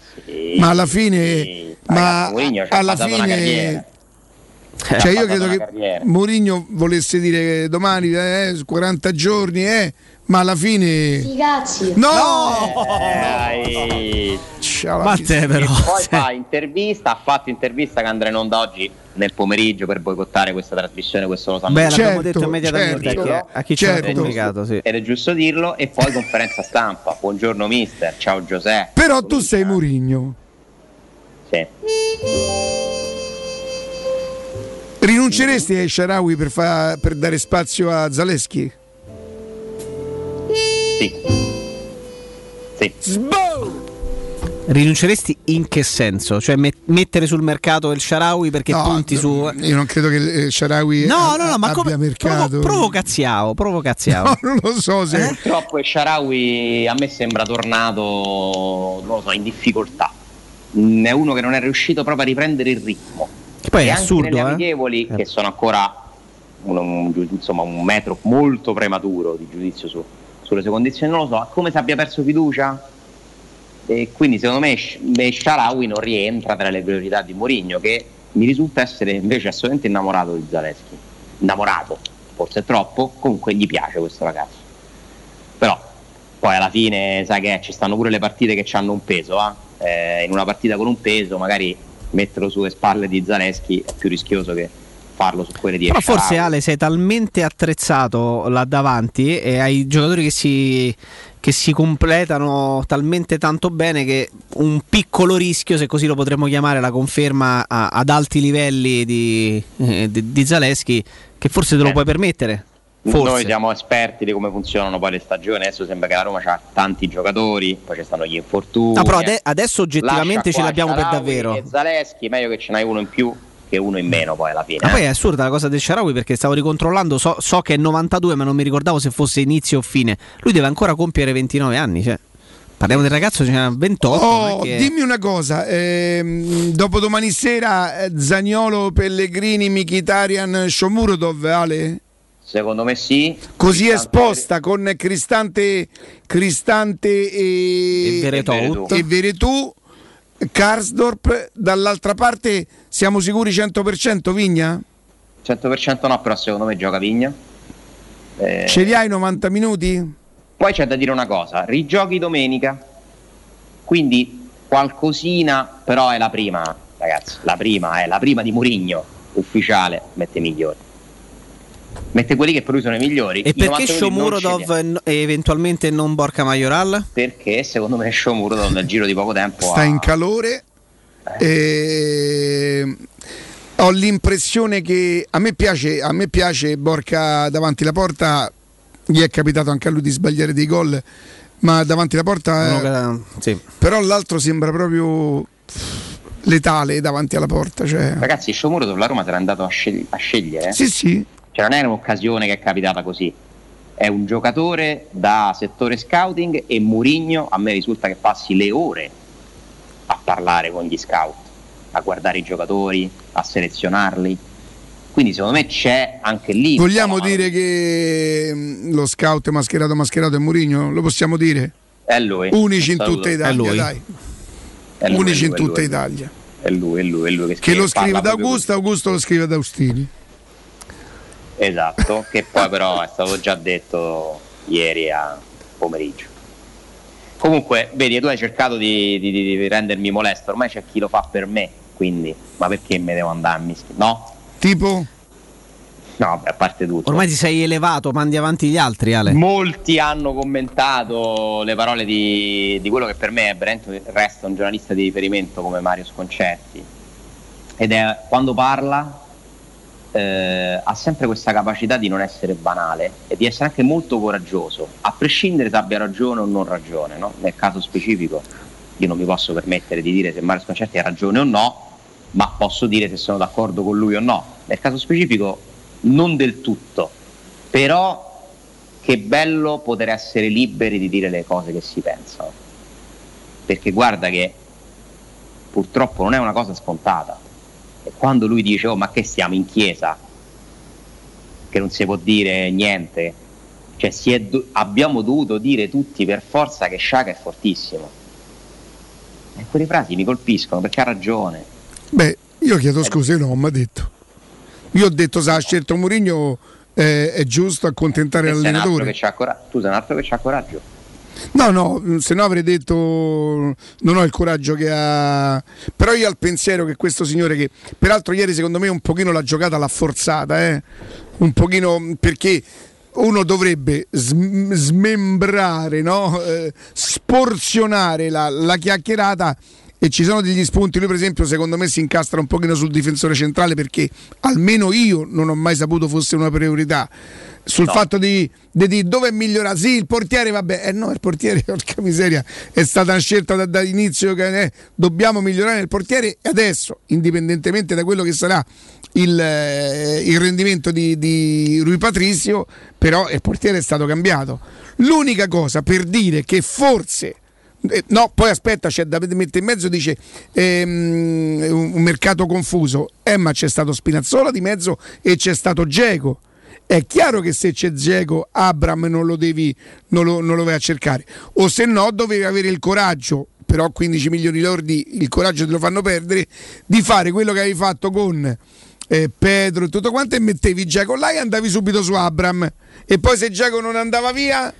ma, alla fine, ma Mourinho ci ha alla passato una fine. Cioè Ha io credo che carriera. Mourinho volesse dire che domani eh, 40 giorni, eh, ma alla fine Cazzi. no! Dai. Ciao, Ma te però. Poi fa intervista, ha fatto intervista che andrà in onda oggi nel pomeriggio per boicottare questa trasmissione, questo lo sanno Beh, l'abbiamo detto immediatamente certo. a chi, a chi ci ha Certo. comunicato. Sì. Ed è giusto dirlo, e poi conferenza stampa. Buongiorno mister, ciao Giuseppe. Però tu sei Mourinho. Sì. Rinunceresti ai Sharawi per, fa- per dare spazio a Zaleschi? Sì. Sì. Rinunceresti in che senso? Cioè met- mettere sul mercato il Sharawi perché No, punti su... Io non credo che eh, Sharawi No, a- no, no, ma abbia come mercato. provo- provocaziao, provocaziao. [LAUGHS] No, non lo so se. Purtroppo il Sharawi a me sembra tornato, non lo so, in difficoltà. È uno che non è riuscito proprio a riprendere il ritmo. Che poi e è anche assurdo, negli eh. amichevoli, che sono ancora un, un- insomma, un metro molto prematuro di giudizio su- sulle sue condizioni, non lo so, come se abbia perso fiducia. E quindi secondo me me Sharawi non rientra tra le priorità di Mourinho, che mi risulta essere invece assolutamente innamorato di Zaleschi. Innamorato, forse troppo, comunque gli piace questo ragazzo. Però poi alla fine, sai che ci stanno pure le partite che hanno un peso, eh? Eh, in una partita con un peso magari metterlo sulle spalle di Zaleschi è più rischioso che farlo su quelle di Però Esharawi. forse Ale sei talmente attrezzato là davanti e hai giocatori che si, che si completano talmente tanto bene che un piccolo rischio, se così lo potremmo chiamare, la conferma a- ad alti livelli di, eh, di, di Zaleschi, che forse te lo Eh. puoi permettere. Noi Forse. siamo esperti di come funzionano poi le stagioni, adesso sembra che la Roma ha tanti giocatori, poi ci stanno gli infortuni. No, però ade- adesso oggettivamente Lascia ce l'abbiamo per Sharawi davvero. E Zaleschi, meglio che ce n'hai uno in più che uno in meno poi alla fine. Ma poi eh. è assurda la cosa del Sharawi perché stavo ricontrollando, so, so che è 92 ma non mi ricordavo se fosse inizio o fine. Lui deve ancora compiere 29 anni, cioè. Parliamo del ragazzo, ce n'ha 28. non è Oh, che- dimmi una cosa, ehm, dopo domani sera eh, Zagnolo, Pellegrini, Mkhitaryan, Shomurodov, Ale? Secondo me sì. Così Cristante- esposta con Cristante, Cristante e, E Veretout. e Veretù, Karsdorp, dall'altra parte siamo sicuri 100% Vigna? 100% no, però secondo me gioca Vigna. Eh, Ce li hai 90 minuti? Poi c'è da dire una cosa, rigiochi domenica, quindi qualcosina, però è la prima, ragazzi, la prima è la prima di Murigno, ufficiale, mette i migliori. Mette quelli che per lui sono i migliori. E I perché 90 minuti non ce li Shomurodov e no- eventualmente non Borca Majoral? Perché secondo me Shomurodov nel giro di poco tempo Sta ha- in calore. E... Ho l'impressione che a me piace, a me piace Borca davanti alla porta. Gli è capitato anche a lui di sbagliare dei gol, ma davanti alla porta. eh, Uno che- sì. Però l'altro sembra proprio letale davanti alla porta. Cioè. Ragazzi, Shomurodov la Roma l'è andato a, scegli- a scegliere. Sì, sì. Cioè non è un'occasione che è capitata così. È un giocatore da settore scouting e Murigno a me risulta che passi le ore a parlare con gli scout, a guardare i giocatori, a selezionarli. Quindi secondo me c'è anche lì. Vogliamo dire che mm, lo scout mascherato mascherato è Murigno? Lo possiamo dire? È lui. Unici in tutta Italia, È lui. dai. È lui, Unici è in lui, è tutta. Italia. È lui, è lui, è lui che, Che lo scrive da Augusto, Augusto lo scrive da Austini. Esatto, che poi però è stato già detto ieri a pomeriggio. Comunque, vedi, tu hai cercato di, di- di rendermi molesto, ormai c'è chi lo fa per me, quindi, ma perché me devo andare a mischi? No? Tipo? No, beh, a parte tutto. Ormai ti sei elevato, mandi avanti gli altri, Ale. Molti hanno commentato le parole di, di quello che per me è veramente resta un giornalista di riferimento come Mario Sconcerti. Ed è quando parla eh, ha sempre questa capacità di non essere banale e di essere anche molto coraggioso, a prescindere se abbia ragione o non ragione. no? Nel caso specifico io non mi posso permettere di dire se Mario Sconcerti ha ragione o no, ma posso dire se sono d'accordo con lui o no. Nel caso specifico non del tutto, però che bello poter essere liberi di dire le cose che si pensano. Perché guarda che purtroppo non è una cosa scontata. Quando lui dice, oh ma che stiamo in chiesa, che non si può dire niente, cioè do- abbiamo dovuto dire tutti per forza che Sciaga è fortissimo. E quelle frasi mi colpiscono perché ha ragione. Beh, io chiedo scusa, non ho mai detto. Io ho detto se ha scelto Mourinho eh, è giusto accontentare l'allenatore. tu sei un altro che c'ha coraggio. No, no, se no avrei detto non ho il coraggio che ha. Però io ho il pensiero che questo signore che peraltro ieri secondo me un pochino la giocata l'ha forzata, eh? Un pochino perché uno dovrebbe sm- smembrare, no? Eh, sporzionare la, la chiacchierata e ci sono degli spunti. Lui, per esempio, secondo me si incastra un pochino sul difensore centrale perché almeno io non ho mai saputo fosse una priorità. Sul No. fatto di, di, di dove è migliorato, sì, il portiere, vabbè, eh no, il portiere, [LAUGHS] porca miseria, è stata una scelta da, dall'inizio che eh, dobbiamo migliorare il portiere e adesso, indipendentemente da quello che sarà il, eh, il rendimento di, di Rui Patrizio, però il portiere è stato cambiato. L'unica cosa per dire che forse eh, no, poi aspetta, c'è da mettere in mezzo, dice ehm, un, un mercato confuso. Eh, ma c'è stato Spinazzola di mezzo e c'è stato Geco. È chiaro che se c'è Geco, Abram non lo devi, non lo, non lo vai a cercare. O se no, dovevi avere il coraggio, però 15 milioni lordi, il coraggio te lo fanno perdere, di fare quello che avevi fatto con eh, Pedro e tutto quanto e mettevi Geco là e andavi subito su Abram. E poi se Geco non andava via,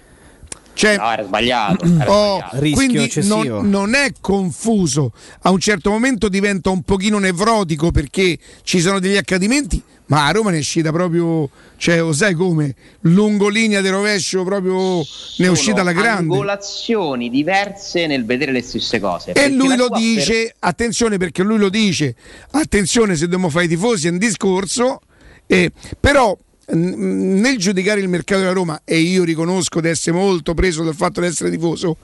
cioè, No, era sbagliato. Era Oh, sbagliato. quindi non, non è confuso. A un certo momento diventa un pochino nevrotico perché ci sono degli accadimenti, ma a Roma ne è uscita proprio, cioè, lo sai come? Lungolinea di rovescio, proprio ne è uscita la grande. angolazioni diverse nel vedere le stesse cose. E lui lo dice, attenzione perché lui lo dice, attenzione se dobbiamo fare i tifosi è un discorso, eh, però n- nel giudicare il mercato della Roma, e io riconosco di essere molto preso dal fatto di essere tifoso,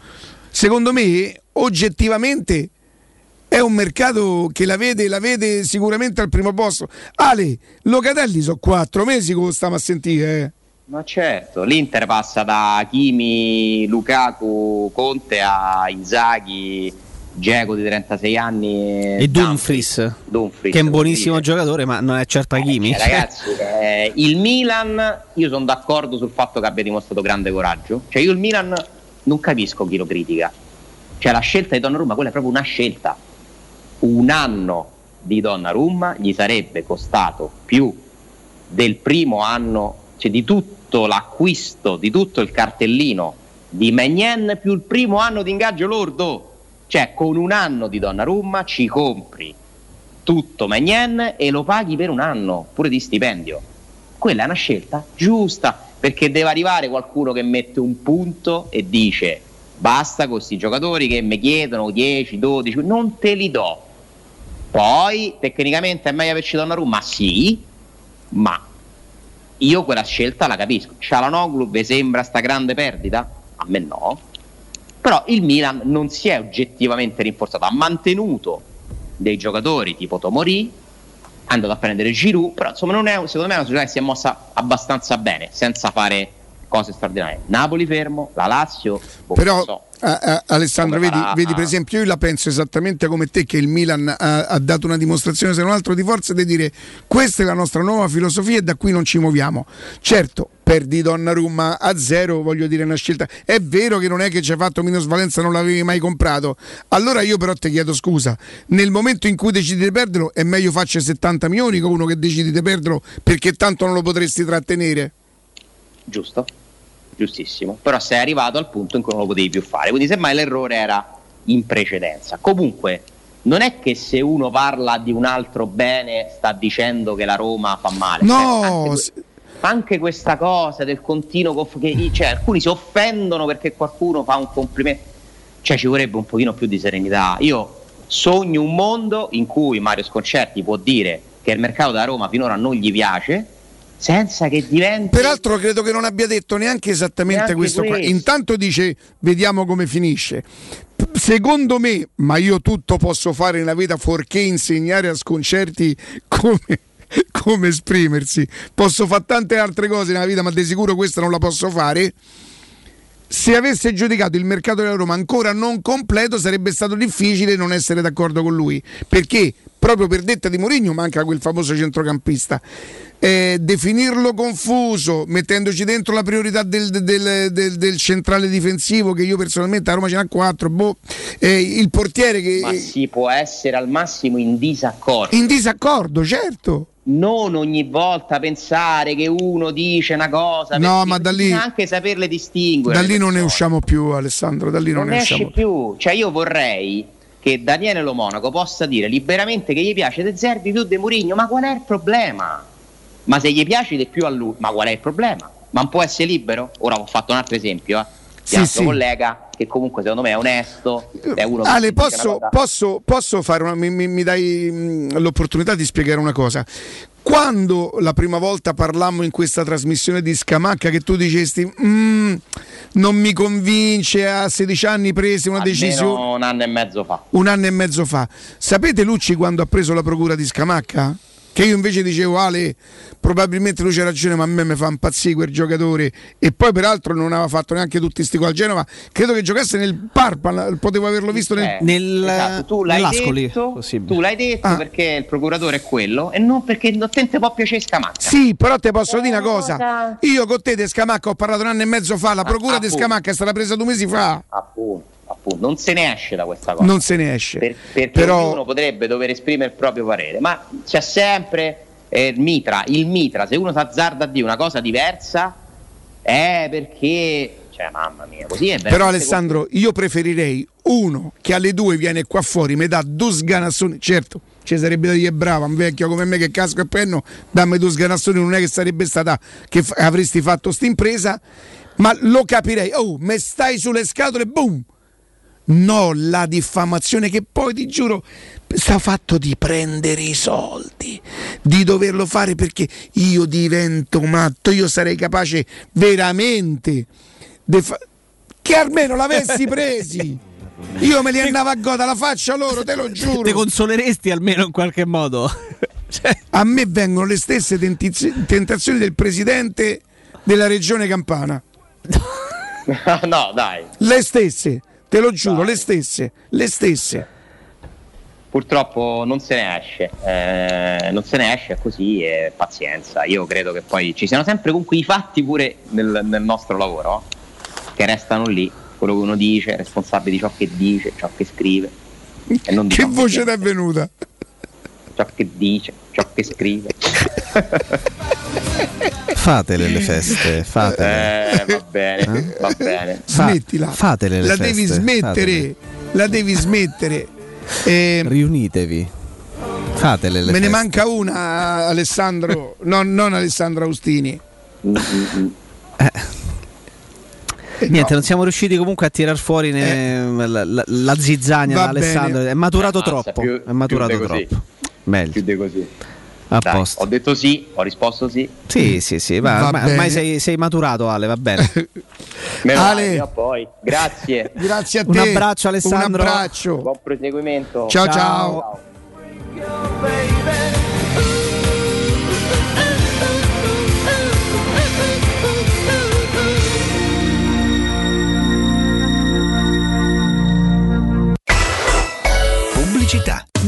secondo me oggettivamente è un mercato che la vede, la vede sicuramente al primo posto. Ale, Locatelli sono quattro mesi che lo stiamo a sentire. eh. Ma certo, l'Inter passa da Kimi, Lukaku, Conte a Inzaghi, Geco di 36 anni E Dumfries, Dumfries, che è un buonissimo giocatore, ma non è certo Hakimi. Eh, ragazzi, [LAUGHS] eh, il Milan, io sono d'accordo sul fatto che abbia dimostrato grande coraggio. Cioè, io il Milan non capisco chi lo critica. Cioè, la scelta di Donnarumma, quella è proprio una scelta. Un anno di Donnarumma gli sarebbe costato più del primo anno, cioè di tutto l'acquisto, di tutto il cartellino di Magnan più il primo anno di ingaggio lordo. Cioè, con un anno di Donnarumma ci compri tutto Magnan e lo paghi per un anno, pure di stipendio. Quella è una scelta giusta, perché deve arrivare qualcuno che mette un punto e dice basta con questi giocatori che mi chiedono 10, 12, non te li do. Poi tecnicamente è meglio averci Donnarumma? Sì, ma io quella scelta la capisco. Cialanoglu vi sembra sta grande perdita? A me no. Però il Milan non si è oggettivamente rinforzato, ha mantenuto dei giocatori tipo Tomori, è andato a prendere Giroud, però insomma non è, secondo me è una società che si è mossa abbastanza bene, senza fare cose straordinarie. Napoli fermo, la Lazio, boh, Però, so. a- a- Alessandro, Come vedi, farà- vedi, per esempio, io la penso esattamente come te che il Milan ha, ha dato una dimostrazione, se non altro, di forza di dire questa è la nostra nuova filosofia e da qui non ci muoviamo. Certo, perdi Donnarumma a zero, voglio dire una scelta. È vero che non è che ci hai fatto minusvalenza, non l'avevi mai comprato. Allora io però ti chiedo scusa, nel momento in cui decidi di perderlo è meglio farci 70 milioni con uno che decidi di perderlo perché tanto non lo potresti trattenere. Giusto, giustissimo, però sei arrivato al punto in cui non lo potevi più fare, quindi semmai l'errore era in precedenza. Comunque, non è che se uno parla di un altro bene sta dicendo che la Roma fa male. No, anche, anche questa cosa del continuo conf- che cioè, alcuni si offendono perché qualcuno fa un complimento. Cioè ci vorrebbe un pochino più di serenità. Io sogno un mondo in cui Mario Sconcerti può dire che il mercato da Roma finora non gli piace, senza che diventi Peraltro credo che non abbia detto neanche esattamente Neanche questo qua. questo. Intanto dice vediamo come finisce. Secondo me, ma io tutto posso fare nella vita fuorché insegnare a sconcerti come, [LAUGHS] come esprimersi. Posso fare tante altre cose nella vita, ma di sicuro questa non la posso fare. Se avesse giudicato il mercato della Roma ancora non completo, sarebbe stato difficile non essere d'accordo con lui. Perché proprio per detta di Mourinho manca quel famoso centrocampista. Eh, definirlo confuso, mettendoci dentro la priorità del, del- del- del centrale difensivo, che io personalmente a Roma ce n'ha 4, boh, eh, il portiere che ma si può essere al massimo in disaccordo. in disaccordo, certo. non ogni volta pensare che uno dice una cosa, No, ma da lì- anche saperle distinguere. Da lì non ne usciamo più, Alessandro. Da lì non, non ne esce usciamo più. Cioè, io vorrei che Daniele Lo Monaco possa dire liberamente che gli piace De Zerbi più De Murigno, ma qual è il problema? Ma se gli piace di più a lui, ma qual è il problema? Ma non può essere libero? Ora ho fatto un altro esempio, eh. Sì, altro sì. collega che comunque secondo me è onesto, è uno Ale, posso, posso, posso fare una, mi, mi- mi dai mh, l'opportunità di spiegare una cosa? Quando la prima volta parlammo in questa trasmissione di Scamacca che tu dicesti "Mm, non mi convince, a 16 anni presi una almeno decisione un anno e mezzo fa. un anno e mezzo fa. Sapete Lucci quando ha preso la procura di Scamacca? Che io invece dicevo Ale, probabilmente lui c'ha ragione, ma a me mi fa impazzire quel giocatore. E poi peraltro non aveva fatto neanche tutti sti gol al Genova. Credo che giocasse nel Parpa, potevo averlo visto nel, Eh, esatto, tu l'hai nell'Ascoli, detto, tu l'hai detto perché il procuratore è quello e non perché non te ne può piacere Scamacca. Sì, però te posso dire una cosa. Io con te di Scamacca ho parlato un anno e mezzo fa, la procura di appunto. Scamacca è stata presa due mesi fa. Appunto, appunto, non se ne esce da questa cosa. Non se ne esce. Per- perché Però- ognuno potrebbe dover esprimere il proprio parere, ma c'è sempre eh, il mitra, il mitra, se uno si azzarda a dire una cosa diversa è perché, cioè mamma mia, così è Però Alessandro, io preferirei uno che alle due viene qua fuori, mi dà due sganassoni. Certo, ci sarebbe da dire brava, un vecchio come me che casco e penno, dammi due sganassoni, non è che sarebbe stata che fa- avresti fatto sta impresa, ma lo capirei. Oh, me stai sulle scatole, boom! No, la diffamazione che poi ti giuro sta fatto di prendere i soldi, di doverlo fare perché io divento matto, io sarei capace veramente de fa- che almeno l'avessi [LAUGHS] presi. Io me li andavo a goda la faccia loro, te lo [LAUGHS] giuro. Te consoleresti almeno in qualche modo. [LAUGHS] A me vengono le stesse tentiz- tentazioni del presidente della regione Campana. no, dai. Le stesse, te lo giuro, le stesse, le stesse. Purtroppo non se ne esce, eh, non se ne esce così e pazienza. Io credo che poi ci siano sempre comunque i fatti pure nel, nel nostro lavoro che restano lì, quello che uno dice, responsabile di ciò che dice, ciò che scrive. Che voce ti è venuta? Ciò che dice, ciò che scrive. [LAUGHS] Fatele le feste, fatele. Eh, va bene, va bene. Fa- Smettila. Fatele le La feste, devi smettere. fatele. La devi smettere. Eh, Riunitevi. Fatele le me ne feste. manca una, Alessandro, [LAUGHS] non, non Alessandro Austini. Niente, non siamo riusciti comunque a tirar fuori ne- la, la- la zizzania da Alessandro. È maturato Ammazza, troppo. più- è maturato troppo. Meglio. Di così. A Dai, posto. ho detto sì, ho risposto sì. Sì, sì, sì. va- Va ormai, sei, sei maturato, Ale, va bene. [LAUGHS] Ale. male, poi. Grazie. [LAUGHS] Grazie a Un te. abbraccio, Alessandro. Un abbraccio. Buon proseguimento. Ciao ciao. Pubblicità.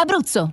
Abruzzo.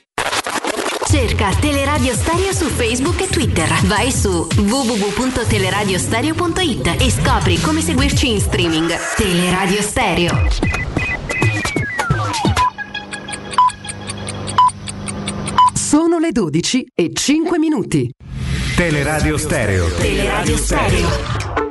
Cerca Teleradio Stereo su Facebook e Twitter. Vai su www.teleradiostereo.it e scopri come seguirci in streaming. Teleradio Stereo. Sono le 12 e 5 minuti. Teleradio Stereo. Teleradio Stereo.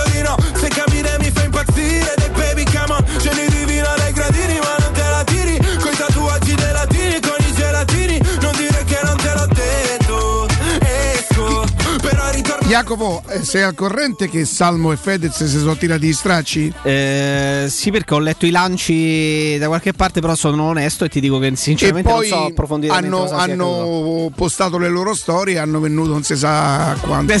impazzire dei baby come on. Ce li divino dai gradini ma non te la tiri. Coi tatuaggi dei latini con i gelatini. Non dire che non te l'ho detto. Esco Però ritorno. Jacopo, eh, sei al corrente che Salmo e Fedez si sono tirati gli stracci? Eh, sì, perché ho letto i lanci da qualche parte, però sono onesto e ti dico che E sinceramente poi non so approfondire hanno, hanno postato le loro storie e hanno venuto non si sa quanto.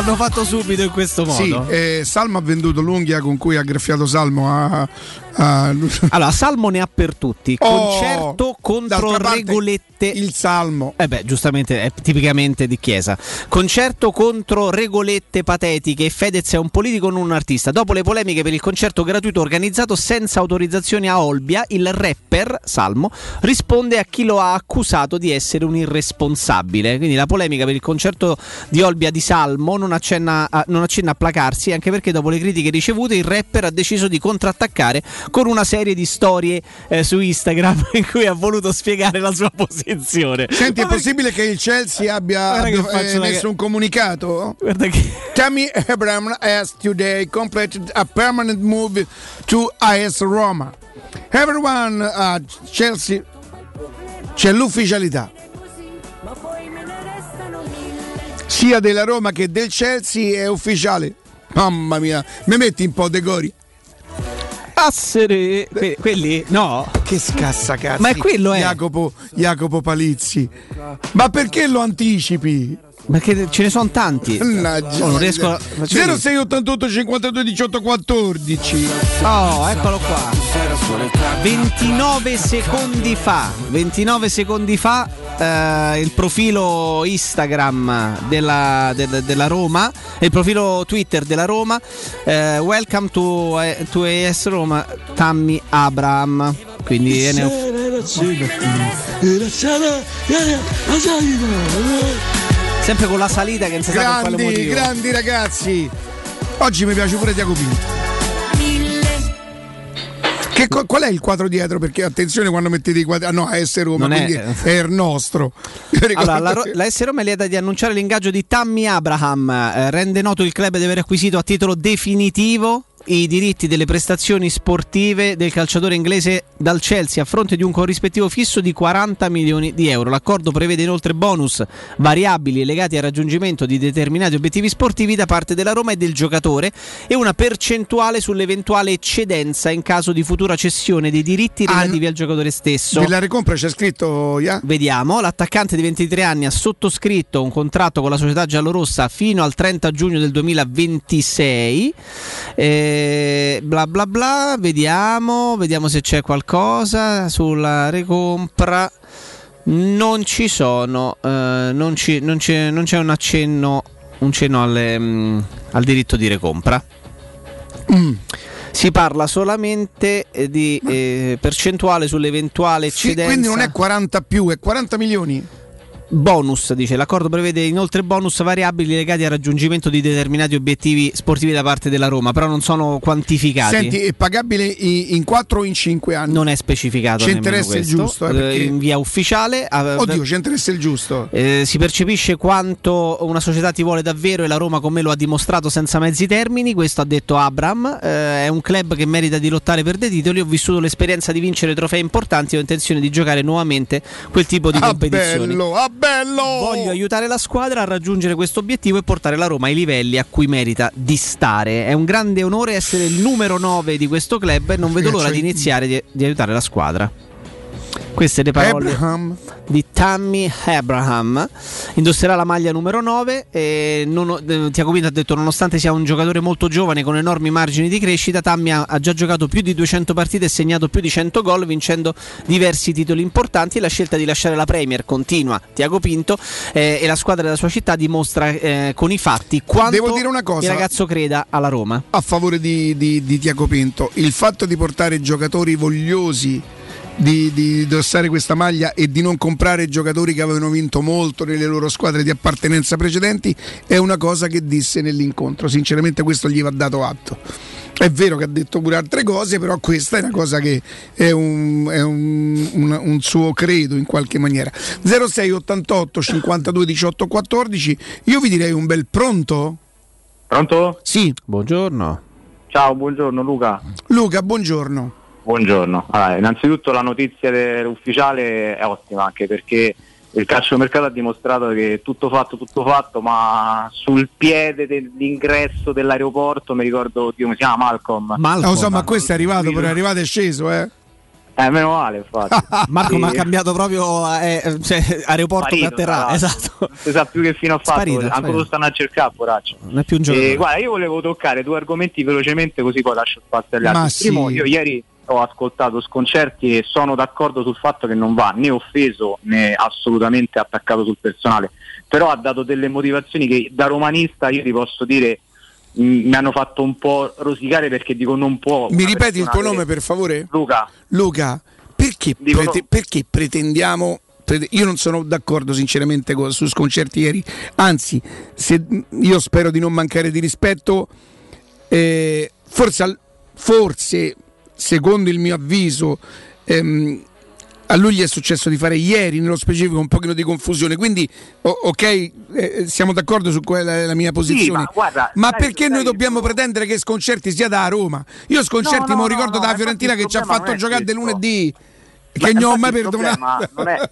Hanno fatto subito in questo modo. Sì, eh, Salmo ha venduto l'unghia con cui ha graffiato Salmo a, a- [LAUGHS] Allora, Salmo ne ha per tutti. Oh, Concerto contro d'altra parte, regolette. Il Salmo. Eh beh, giustamente è tipicamente di chiesa. Concerto contro regolette patetiche. Fedez è un politico, non un artista. Dopo le polemiche per il concerto gratuito organizzato senza autorizzazione a Olbia, il rapper Salmo risponde a chi lo ha accusato di essere un irresponsabile. Quindi la polemica per il concerto di Olbia di Salmo non accenna a, non accenna a placarsi, anche perché dopo le critiche ricevute il rapper ha deciso di contrattaccare con una serie di storie eh, su Instagram [LAUGHS] in cui ha voluto spiegare la sua posizione. Senti, è possibile che il Chelsea abbia eh, faccio una- messo un comunicato? Guarda che. Tammy Abraham has today completed a permanent move to AS Roma. Everyone a Chelsea c'è l'ufficialità. Sia della Roma che del Chelsea è ufficiale. Mamma mia, mi metti un po' de gori. Assere. Que- quelli? No. Che scassa cazzo. Ma è quello, eh. Jacopo, Jacopo Palizzi. Ma perché lo anticipi? Perché ce ne sono tanti. Mannaggia. Oh, non riesco a- faccio- 0688 52 18 14. Oh, eccolo qua. 29 secondi fa. 29 secondi fa eh, il profilo Instagram della, de- della Roma e il profilo Twitter della Roma. Eh, welcome to, eh, to AS Roma, Tammy Abraham. Quindi viene sempre con la salita che non si sa per quale Grandi, motivo. grandi ragazzi. Oggi mi piace pure Tiago Pinto. Che qual è il quadro dietro? Perché attenzione quando mettete i quadri. Ah no, è S Roma, Non è- quindi è, il nostro. [LAUGHS] Allora, la, Ro- [LAUGHS] la S Roma è lieta di annunciare l'ingaggio di Tammy Abraham. Eh, rende noto il club di aver acquisito a titolo definitivo i diritti delle prestazioni sportive del calciatore inglese dal Chelsea a fronte di un corrispettivo fisso di 40 milioni di euro. L'accordo prevede inoltre bonus variabili legati al raggiungimento di determinati obiettivi sportivi da parte della Roma e del giocatore e una percentuale sull'eventuale eccedenza in caso di futura cessione dei diritti relativi al giocatore stesso. Della recompra c'è scritto yeah? Vediamo, l'attaccante di 23 anni ha sottoscritto un contratto con la società giallorossa fino al 30 giugno del 2026. Eh, bla bla bla, vediamo, vediamo se c'è qualcosa sulla recompra. Non ci sono, eh, non, ci- non c'è, non c'è un accenno, un cenno alle, mm, al diritto di recompra. Si parla solamente eh, di eh, percentuale sull'eventuale Sì, eccedenza. quindi non è 40 più, è 40 milioni. Bonus, dice l'accordo prevede inoltre bonus variabili legati al raggiungimento di determinati obiettivi sportivi da parte della Roma, però non sono quantificati. Senti, è pagabile in 4 o in 5 anni? non è specificato. Ci nemmeno interessa il giusto, eh, Eh, perché- in via ufficiale. eh, Oddio, ci interessa il giusto. eh, si percepisce quanto una società ti vuole davvero e la Roma con me lo ha dimostrato senza mezzi termini, questo ha detto Abram, Eh, è un club che merita di lottare per dei titoli, ho vissuto l'esperienza di vincere trofei importanti e ho intenzione di giocare nuovamente quel tipo di Ah competizioni. bello, ah bello! Voglio aiutare la squadra a raggiungere questo obiettivo e portare la Roma ai livelli a cui merita di stare. È un grande onore essere il numero 9 di questo club e non vedo l'ora di iniziare di, di aiutare la squadra. Queste le parole Abraham. di Tammy Abraham. Indosserà la maglia numero 9. E non- eh, Tiago Pinto ha detto: nonostante sia un giocatore molto giovane con enormi margini di crescita, Tammy ha, ha già giocato più di 200 partite e segnato più di 100 gol, vincendo diversi titoli importanti. La scelta di lasciare la Premier continua Tiago Pinto eh, e la squadra della sua città dimostra eh, con i fatti quanto cosa. il ragazzo creda alla Roma. a favore di, di, di Tiago Pinto. Il fatto di portare giocatori vogliosi di, di indossare questa maglia e di non comprare giocatori che avevano vinto molto nelle loro squadre di appartenenza precedenti è una cosa che disse nell'incontro. Sinceramente questo gli va dato atto. È vero che ha detto pure altre cose, però questa è una cosa che è un, è un- un- un suo credo in qualche maniera. 06 88 52 18 14, io vi direi un bel pronto? Pronto? Sì. Buongiorno. Ciao, buongiorno Luca. Luca, buongiorno. Buongiorno. Allora, innanzitutto la notizia ufficiale è ottima anche perché il calciomercato ha dimostrato che tutto fatto, tutto fatto, ma sul piede dell'ingresso dell'aeroporto mi ricordo Dio, come si chiama Malcolm. Ah, lo so, ma questo è arrivato, però è arrivato e sceso, eh. Eh, meno male, infatti. [LAUGHS] Marco mi ha Sì. cambiato proprio eh, cioè, aeroporto Sparito, per atterrare. l'altro. Esatto. Non si sa più che fine ho fatto, Sparito, ancora sparito. lo stanno a cercare, poraccio. Non è più un giocatore. Eh, guarda, io volevo toccare due argomenti velocemente così poi lascio spazio agli Ma altri. Primo, sì. io ieri ho ascoltato sconcerti e sono d'accordo sul fatto che non va né offeso né assolutamente attaccato sul personale, però ha dato delle motivazioni che da romanista io ti posso dire mh, mi hanno fatto un po' rosicare perché dico non può. Mi ripeti il tuo nome per favore? Luca. Luca, perché, Dico prete- perché pretendiamo... prete- Io non sono d'accordo sinceramente su sconcerti ieri, anzi, se- io spero di non mancare di rispetto, eh, forse, forse, secondo il mio avviso, ehm, a lui gli è successo di fare ieri nello specifico un pochino di confusione, quindi ok, eh, siamo d'accordo su quella è la mia posizione. ma guarda, ma sai- perché noi sai- dobbiamo pretendere che Sconcerti sia da Roma? Io Sconcerti No, me lo ricordo no, dalla Fiorentina che ci ha fatto giocare del lunedì, Ma che non ho mai perdonato. [LAUGHS] Non è,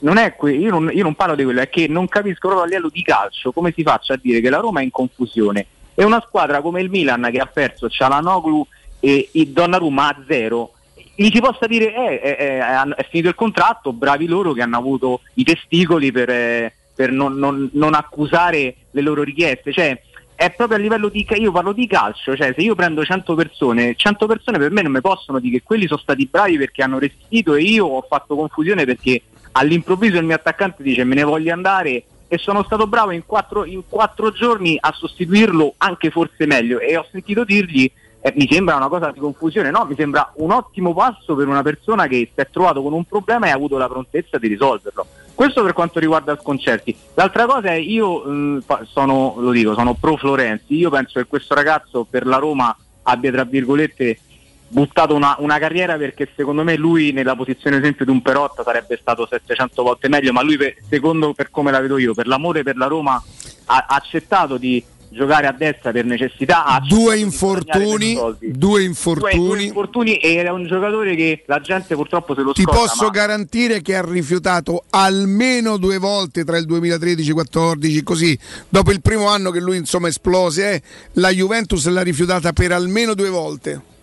non è que- io, non, io non parlo di quello, è che non capisco proprio a livello di calcio come si faccia a dire che la Roma è in confusione. E una squadra come il Milan che ha perso Cialanoglu e il Donnarumma a zero, gli si possa dire eh, eh, eh, è finito il contratto, bravi loro che hanno avuto i testicoli per, eh, per non, non- non accusare le loro richieste. Cioè, è proprio a livello di io parlo di calcio, cioè se io prendo 100 persone, 100 persone per me non mi possono dire che quelli sono stati bravi perché hanno resistito e io ho fatto confusione perché all'improvviso il mio attaccante dice me ne voglio andare. E sono stato bravo in quattro, in quattro giorni a sostituirlo anche forse meglio. E ho sentito dirgli eh, mi sembra una cosa di confusione, no, mi sembra un ottimo passo per una persona che si è trovato con un problema e ha avuto la prontezza di risolverlo. Questo per quanto riguarda Sconcerti. L'altra cosa è io mh, sono, lo dico, sono pro Florenzi, io penso che questo ragazzo per la Roma abbia tra virgolette buttato una, una, carriera perché secondo me lui nella posizione esempio di un Perotta sarebbe stato 700 volte meglio, ma lui per, secondo per come la vedo io, per l'amore per la Roma ha accettato di giocare a destra per necessità. Due infortuni, due infortuni. Due, due infortuni e è un giocatore che la gente purtroppo se lo Ti scorda. posso ma... garantire che ha rifiutato almeno due volte tra il 2013 e il 2014, così dopo il primo anno che lui insomma esplose, eh, la Juventus l'ha rifiutata per almeno due volte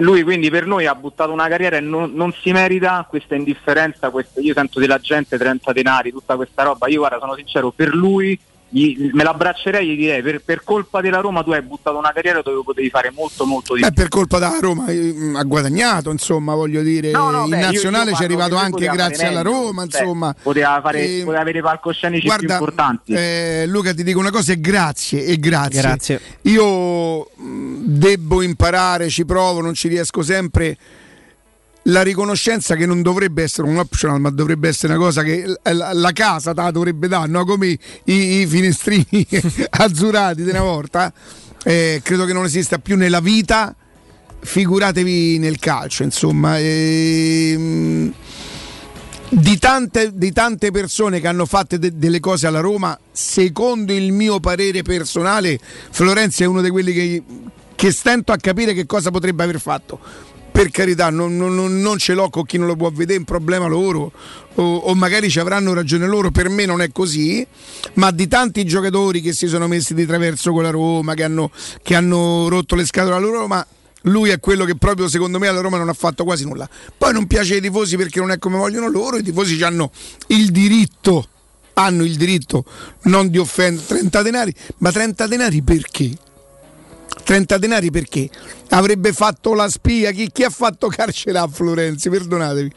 lui quindi per noi ha buttato una carriera e non, non si merita questa indifferenza, questa, io sento della gente 30 denari, tutta questa roba, io guarda sono sincero, per lui gli, me l'abbraccerei e gli direi per, per, colpa della Roma tu hai buttato una carriera dove potevi fare molto molto di più. per colpa della Roma eh, ha guadagnato, insomma, voglio dire, no, no, in beh, nazionale ci è arrivato anche grazie alla Roma, cioè, insomma. Poteva, fare, eh, poteva avere palcoscenici guarda, più importanti. Eh, Luca ti dico una cosa e grazie e grazie. grazie. Io mh, debbo imparare, ci provo, non ci riesco sempre la riconoscenza che non dovrebbe essere un optional, ma dovrebbe essere una cosa che la casa ta dovrebbe dare, no? come i, i finestrini [LAUGHS] azzurati di una volta. Eh, credo che non esista più nella vita, figuratevi nel calcio, insomma. Eh, di, tante, di tante, persone che hanno fatto de- delle cose alla Roma, secondo il mio parere personale, Florenzi è uno di quelli che, che stento a capire che cosa potrebbe aver fatto per carità, non, non, non, ce l'ho con chi non lo può vedere, è un problema loro, o, o, magari ci avranno ragione loro, per me non è così, ma di tanti giocatori che si sono messi di traverso con la Roma, che hanno, che hanno rotto le scatole alla Roma, lui è quello che proprio secondo me alla Roma non ha fatto quasi nulla. Poi non piace ai tifosi perché non è come vogliono loro, i tifosi hanno il diritto, hanno il diritto non di offendere 30 denari, ma 30 denari perché? 30 denari perché avrebbe fatto la spia. Chi, chi ha fatto carcere a Florenzi? Perdonatevi.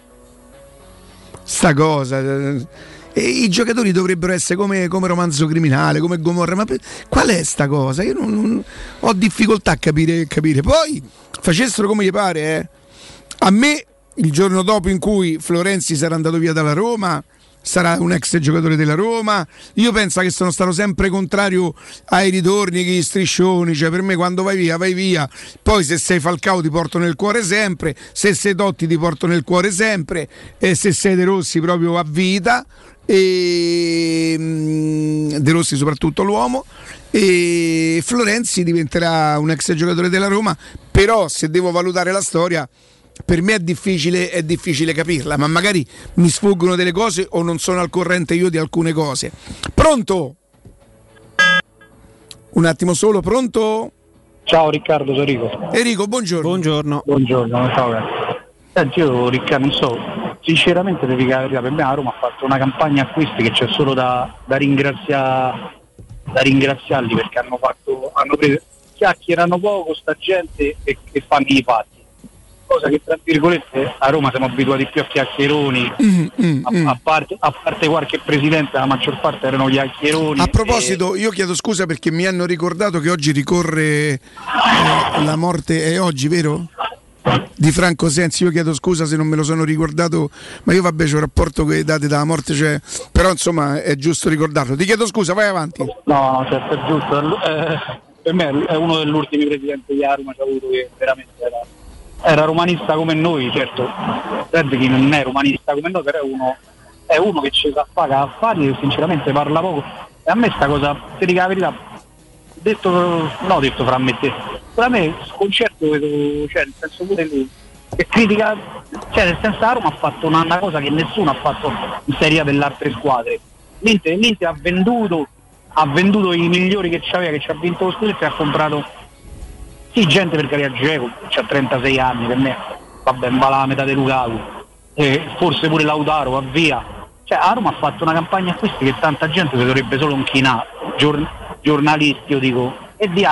Sta cosa. Eh, e I giocatori dovrebbero essere come, come, romanzo criminale, come Gomorra. Ma per, qual è sta cosa? Io non, non, ho difficoltà a capire, capire. Poi facessero come gli pare. Eh. A me, il giorno dopo in cui Florenzi sarà andato via dalla Roma, sarà un ex giocatore della Roma. Io penso che sono stato sempre contrario ai ritorni, agli striscioni, cioè per me quando vai via, vai via. Poi se sei Falcao ti porto nel cuore sempre, se sei Totti ti porto nel cuore sempre. E se sei De Rossi proprio a vita. E mm, De Rossi soprattutto l'uomo. E Florenzi diventerà un ex giocatore della Roma, però se devo valutare la storia per me è difficile, è difficile capirla, ma magari mi sfuggono delle cose o non sono al corrente io di alcune cose. Pronto? Un attimo solo, pronto? Ciao Riccardo, sono Enrico. Enrico, buongiorno. Buongiorno. Buongiorno, ciao. Senti, io Riccardo, non so, sinceramente devi capire, per me la Roma ha fatto una campagna acquisti che c'è solo da, da, ringraziare, da ringraziarli perché hanno fatto, hanno preso, chiacchierano poco sta gente e, e fanno i fatti cosa che tra virgolette a Roma siamo abituati più a chiacchieroni, mm, mm, a, mm. a, parte, a, parte, qualche presidente, la maggior parte erano chiacchieroni. A proposito, e... io chiedo scusa perché mi hanno ricordato che oggi ricorre eh, la morte, è oggi, vero? Di Franco Sensi, io chiedo scusa se non me lo sono ricordato, ma io vabbè c'ho un rapporto con le date della morte, cioè, però insomma è giusto ricordarlo. Ti chiedo scusa, vai avanti. No, certo, è giusto. Eh, per me è uno degli ultimi presidenti che Roma ci ha avuto che veramente era era romanista come noi, certo, Redkin non è romanista come noi, però è uno, è uno che ci sa fare affari e sinceramente parla poco. E a me sta cosa, ti dico la verità, detto, no detto fra me e te, per me sconcerto vedo, cioè nel senso pure lui, che critica, cioè nel senso la Roma ha fatto una, una cosa che nessuno ha fatto in Serie delle altre squadre. L'Inter, L'Inter ha venduto ha venduto i migliori che c'aveva, che ci ha vinto lo scudetto e ha comprato sì, gente per carità Geco, ha 36 anni, per me va ben va la metà di Lukaku, e forse pure Lautaro va via. Cioè a Roma ha fatto una campagna acquisti che tanta gente si dovrebbe solo inchinare, giorn- giornalisti io dico, e di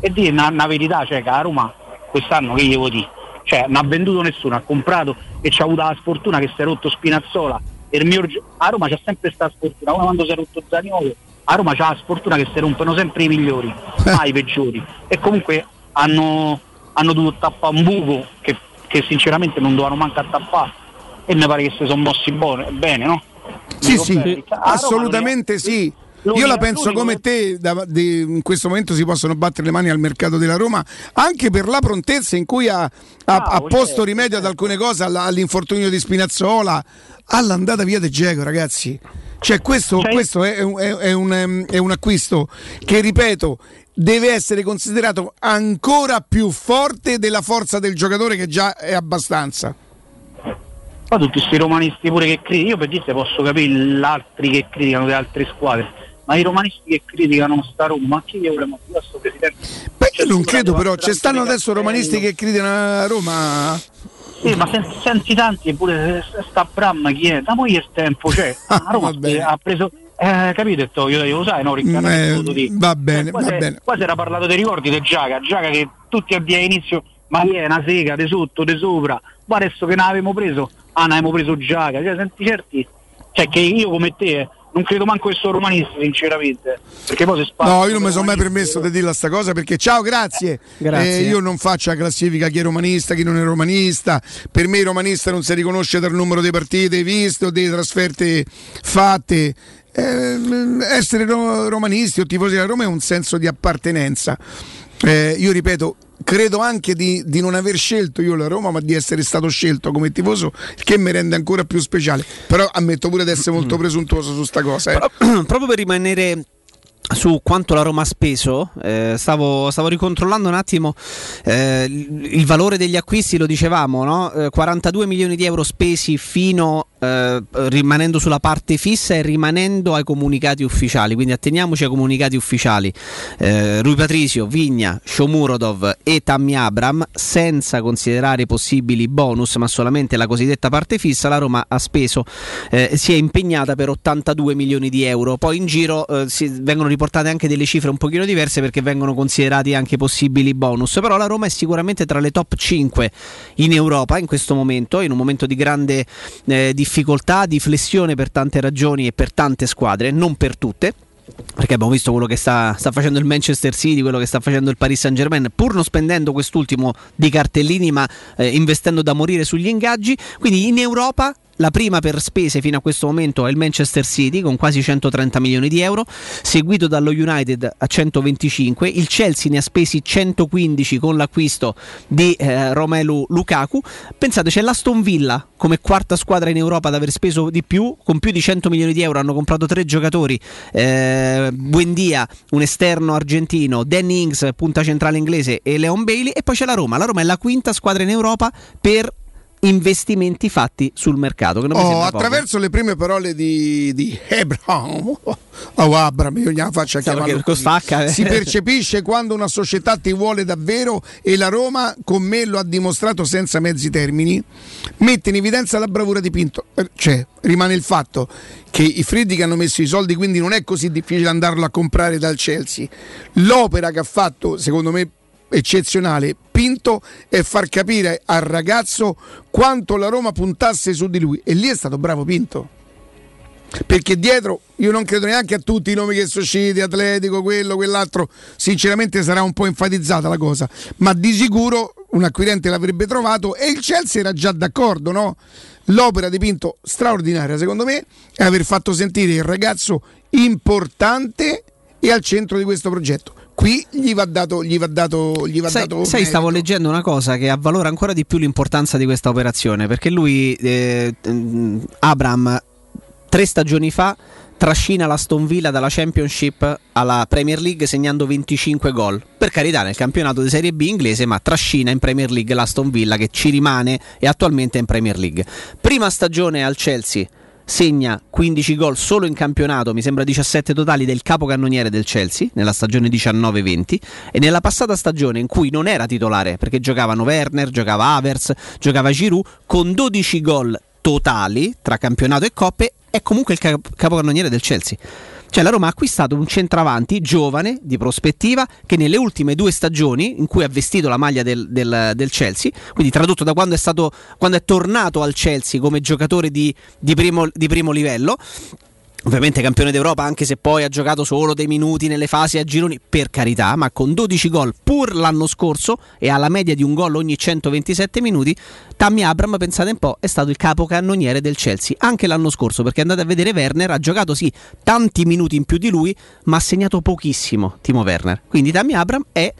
e di una, una verità, cioè che a Roma quest'anno che gli devo dire? Cioè non ha venduto nessuno, ha comprato e ci ha avuto la sfortuna che si è rotto Spinazzola il mio, a Roma c'è sempre stata sfortuna, come quando si è rotto Zaniolo, a Roma c'è la sfortuna che si rompono sempre i migliori, [LAUGHS] mai i peggiori. E comunque hanno, hanno dovuto tappare un buco che, che sinceramente non dovevano manco tappare e mi pare che si sono mossi buone- bene, no? Sì, sì. A Roma assolutamente sì. Io la penso come te, da- di- in questo momento si possono battere le mani al mercato della Roma, anche per la prontezza in cui ha, ha- ha posto rimedio ad alcune cose, all'infortunio di Spinazzola, all'andata via De Geco, ragazzi. Cioè, questo, questo è, un, è- un, è un acquisto che, ripeto, deve essere considerato ancora più forte della forza del giocatore che già è abbastanza. Poi tutti questi romanisti pure che criticano, io per dire posso capire gli altri che criticano le altre squadre, ma i romanisti che criticano sta Roma, ma chi gli vuole motivare sto presidente? Beh, io non credo però, ci stanno adesso romanisti che criticano Roma. Sì, ma sen- senti tanti eppure se- sta Bram chi è? Da mo' il tempo [LAUGHS] c'è. Ah, Roma ha preso. Eh, capito? E to- Io lo sai, no, Riccardo? Eh, Che ti- va bene, Eh, qua va se- bene. Qua si era parlato dei ricordi del Giaga, Giaga che tutti a via inizio, ma chi è una sega, di sotto, di sopra, ma adesso che ne avevamo preso, ah ne avevamo preso Giaga, cioè senti certi, cioè che io come te eh, non credo manco che sono romanisti sinceramente, perché poi si spara. No, io non mi sono mai permesso di dirla sta cosa perché ciao, grazie. Grazie. Eh, io non faccio la classifica chi è romanista, chi non è romanista. Per me il romanista non si riconosce dal numero di partite viste o delle trasferte fatte. Eh, essere ro- romanisti o tifosi della Roma è un senso di appartenenza. Eh, io ripeto, credo anche di, di non aver scelto io la Roma, ma di essere stato scelto come tifoso, che mi rende ancora più speciale. Però ammetto pure di essere molto presuntuoso su sta cosa. eh. [CLEARS THROAT] proprio per rimanere su quanto la Roma ha speso, eh, stavo, stavo ricontrollando un attimo eh, il il valore degli acquisti, lo dicevamo, no? Eh, 42 milioni di euro spesi fino eh, rimanendo sulla parte fissa e rimanendo ai comunicati ufficiali, quindi atteniamoci ai comunicati ufficiali. Eh, Rui Patricio, Vigna, Shomurodov e Tammy Abram, senza considerare possibili bonus, ma solamente la cosiddetta parte fissa, la Roma ha speso, eh, si è impegnata per 82 milioni di euro. Poi in giro eh, si- vengono riportate anche delle cifre un pochino diverse perché vengono considerati anche possibili bonus, però la Roma è sicuramente tra le top 5 in Europa in questo momento, in un momento di grande eh, difficoltà, di flessione per tante ragioni e per tante squadre, non per tutte perché abbiamo visto quello che sta, sta facendo il Manchester City, quello che sta facendo il Paris Saint Germain, pur non spendendo quest'ultimo di cartellini, ma eh, investendo da morire sugli ingaggi. Quindi in Europa la prima per spese fino a questo momento è il Manchester City con quasi 130 milioni di euro, seguito dallo United a 125, il Chelsea ne ha spesi 115 con l'acquisto di eh, Romelu Lukaku. Pensate, c'è l'Aston Villa come quarta squadra in Europa ad aver speso di più, con più di 100 milioni di euro hanno comprato tre giocatori, eh, Buendia, un esterno argentino, Danny Ings, punta centrale inglese e Leon Bailey e poi c'è la Roma. La Roma è la quinta squadra in Europa per investimenti fatti sul mercato. Oh, sembra poco. attraverso le prime parole di, di Abraham, [LAUGHS] oh, Abram, io gliela faccio stacca, eh. si percepisce quando una società ti vuole davvero e la Roma con me lo ha dimostrato senza mezzi termini mette in evidenza la bravura di Pinto Eh, cioè rimane il fatto che i Freddi che hanno messo i soldi quindi non è così difficile andarlo a comprare dal Chelsea l'opera che ha fatto secondo me eccezionale Pinto è far capire al ragazzo quanto la Roma puntasse su di lui e lì è stato bravo Pinto perché dietro io non credo neanche a tutti i nomi che sono usciti, Atletico, quello, quell'altro, sinceramente sarà un po' enfatizzata la cosa, ma di sicuro un acquirente l'avrebbe trovato e il Chelsea era già d'accordo, no? L'opera di Pinto straordinaria secondo me è aver fatto sentire il ragazzo importante e al centro di questo progetto. Qui gli va dato, gli va dato, gli va Sai, dato sai, stavo leggendo una cosa che avvalora ancora di più l'importanza di questa operazione perché lui, eh, mm, Abram, tre stagioni fa trascina la Stone Villa dalla Championship alla Premier League segnando 25 gol. Per carità, nel campionato di Serie B inglese, ma trascina in Premier League la Stone Villa che ci rimane e attualmente è in Premier League. Prima stagione al Chelsea. Segna 15 gol solo in campionato, mi sembra 17 totali del capocannoniere del Chelsea nella stagione 19-20 e nella passata stagione in cui non era titolare perché giocavano Werner, giocava Havertz, giocava Giroud con 12 gol totali tra campionato e coppe è comunque il cap- capocannoniere del Chelsea. Cioè la Roma ha acquistato un centravanti giovane, di prospettiva, che nelle ultime due stagioni in cui ha vestito la maglia del, del- del Chelsea, quindi tradotto da quando è, stato, quando è tornato al Chelsea come giocatore di, di primo, di primo livello, Ovviamente campione d'Europa, anche se poi ha giocato solo dei minuti nelle fasi a gironi, per carità, ma con 12 gol pur l'anno scorso e alla media di un gol ogni 127 minuti, Tammy Abram, pensate un po', è stato il capocannoniere del Chelsea, anche l'anno scorso, perché andate a vedere Werner, ha giocato sì tanti minuti in più di lui, ma ha segnato pochissimo Timo Werner. Quindi Tammy Abram è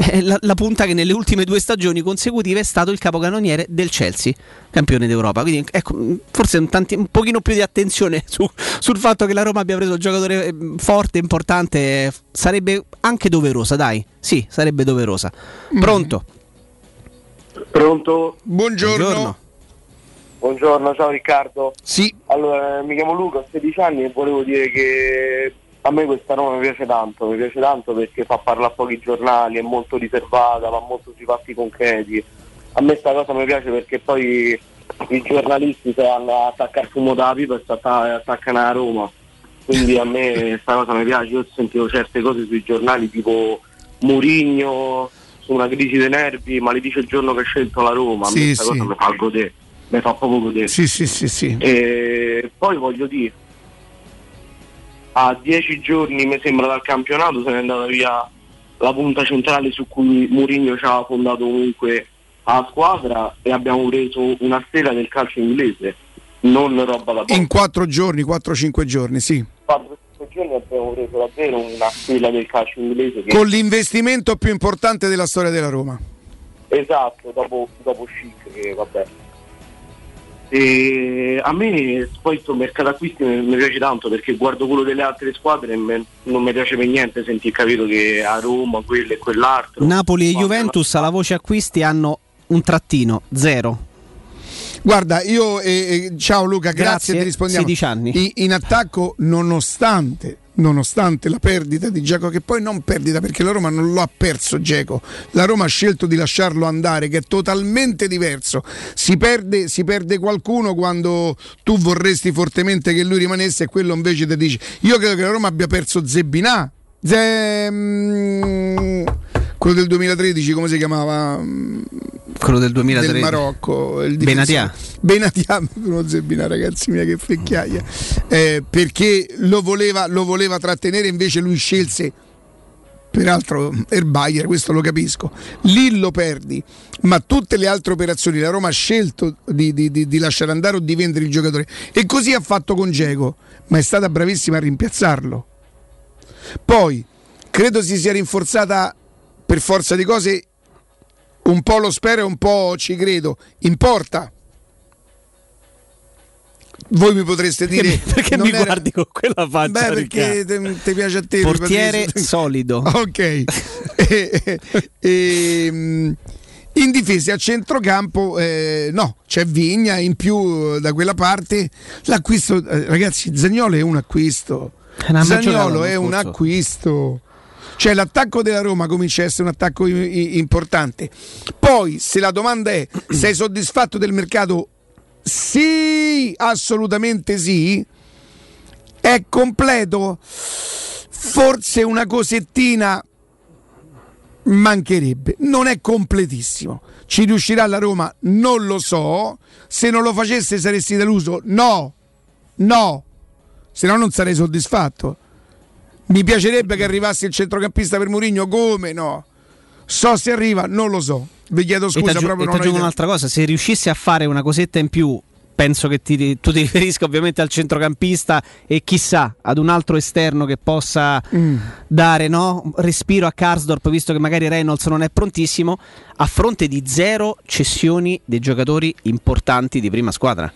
è la, la punta che nelle ultime due stagioni consecutive è stato il capocannoniere del Chelsea, campione d'Europa. Quindi ecco, forse un, tanti- un pochino più di attenzione [LAUGHS] su- sul fatto che la Roma abbia preso un giocatore eh, forte, importante, eh, sarebbe anche doverosa, dai. Sì, sarebbe doverosa. Pronto? Pronto? Buongiorno. Buongiorno. Buongiorno, ciao Riccardo. Sì. Allora, mi chiamo Luca, ho 16 anni e volevo dire che a me questa Roma mi piace tanto, mi piace tanto perché fa parlare a pochi giornali, è molto riservata, va molto sui fatti concreti. A me questa cosa mi piace perché poi i giornalisti sanno attaccare fumo da pipa e attaccano a Roma. Quindi a me questa cosa mi piace, io ho sentito certe cose sui giornali tipo Murigno su una crisi dei nervi, ma le dice il giorno che ha scelto la Roma, a me Sì, questa sì. cosa mi fa godere, mi fa proprio godere. Sì, sì, sì, sì. E poi voglio dire, a dieci giorni mi sembra dal campionato se n'è andata via la punta centrale su cui Mourinho ci ha fondato comunque la squadra e abbiamo preso una stella del calcio inglese, non roba da poco. In quattro giorni, 4-5 giorni, sì. 4 giorni abbiamo preso davvero una stella del calcio inglese che Con l'investimento più importante della storia della Roma. Esatto, dopo, dopo Chic che vabbè. E a me poi questo mercato acquisti mi, mi piace tanto perché guardo quello delle altre squadre e me- non mi piace per niente sentire capito che a Roma quello e quell'altro. Napoli e Juventus alla voce acquisti hanno un trattino, zero. Guarda, io eh, eh, ciao Luca, grazie, Grazie, ti rispondiamo. 16 anni. I- in attacco, nonostante, nonostante la perdita di Geco, che poi non perdita perché la Roma non lo ha perso Geco, la Roma ha scelto di lasciarlo andare, che è totalmente diverso. Si perde, si perde qualcuno quando tu vorresti fortemente che lui rimanesse e quello invece ti dice. Io credo che la Roma abbia perso Zebinà. Ze- quello del 2013, come si chiamava? Quello del 2003. del Marocco il Benatia. Benatia uno Zebina ragazzi mia che fecchiaia Eh, perché lo voleva, lo voleva trattenere invece lui scelse peraltro Erbayer questo lo capisco lì lo perdi ma tutte le altre operazioni la Roma ha scelto di, di- di- di lasciare andare o di vendere il giocatore e così ha fatto con Geco ma è stata bravissima a rimpiazzarlo poi credo si sia rinforzata per forza di cose un po' lo spero e un po' ci credo. Importa. Voi mi potreste dire Perché non mi era- guardi con quella faccia? Beh, perché ti piace a te. Portiere solido. [LAUGHS] Ok. [LAUGHS] E- ehm, in difesa a centrocampo, eh, no, c'è Vigna in più eh, da quella parte. L'acquisto, eh, ragazzi, Zagnolo è un acquisto. Eh, Zagnolo è un acquisto. Cioè l'attacco della Roma comincia a essere un attacco importante. Poi, se la domanda è sei soddisfatto del mercato? Sì, assolutamente sì. È completo? Forse una cosettina mancherebbe. Non è completissimo. Ci riuscirà la Roma? Non lo so. Se non lo facesse saresti deluso? No. No. Se no non sarei soddisfatto. Mi piacerebbe che arrivasse il centrocampista per Mourinho, come no? So se arriva, non lo so. Vi chiedo E scusa, proprio e non ho t'aggiungo idea. un'altra cosa, se riuscissi a fare una cosetta in più, penso che ti- tu ti riferisca ovviamente al centrocampista e chissà ad un altro esterno che possa Mm. dare no, respiro a Karsdorp, visto che magari Reynolds non è prontissimo, a fronte di zero cessioni dei giocatori importanti di prima squadra.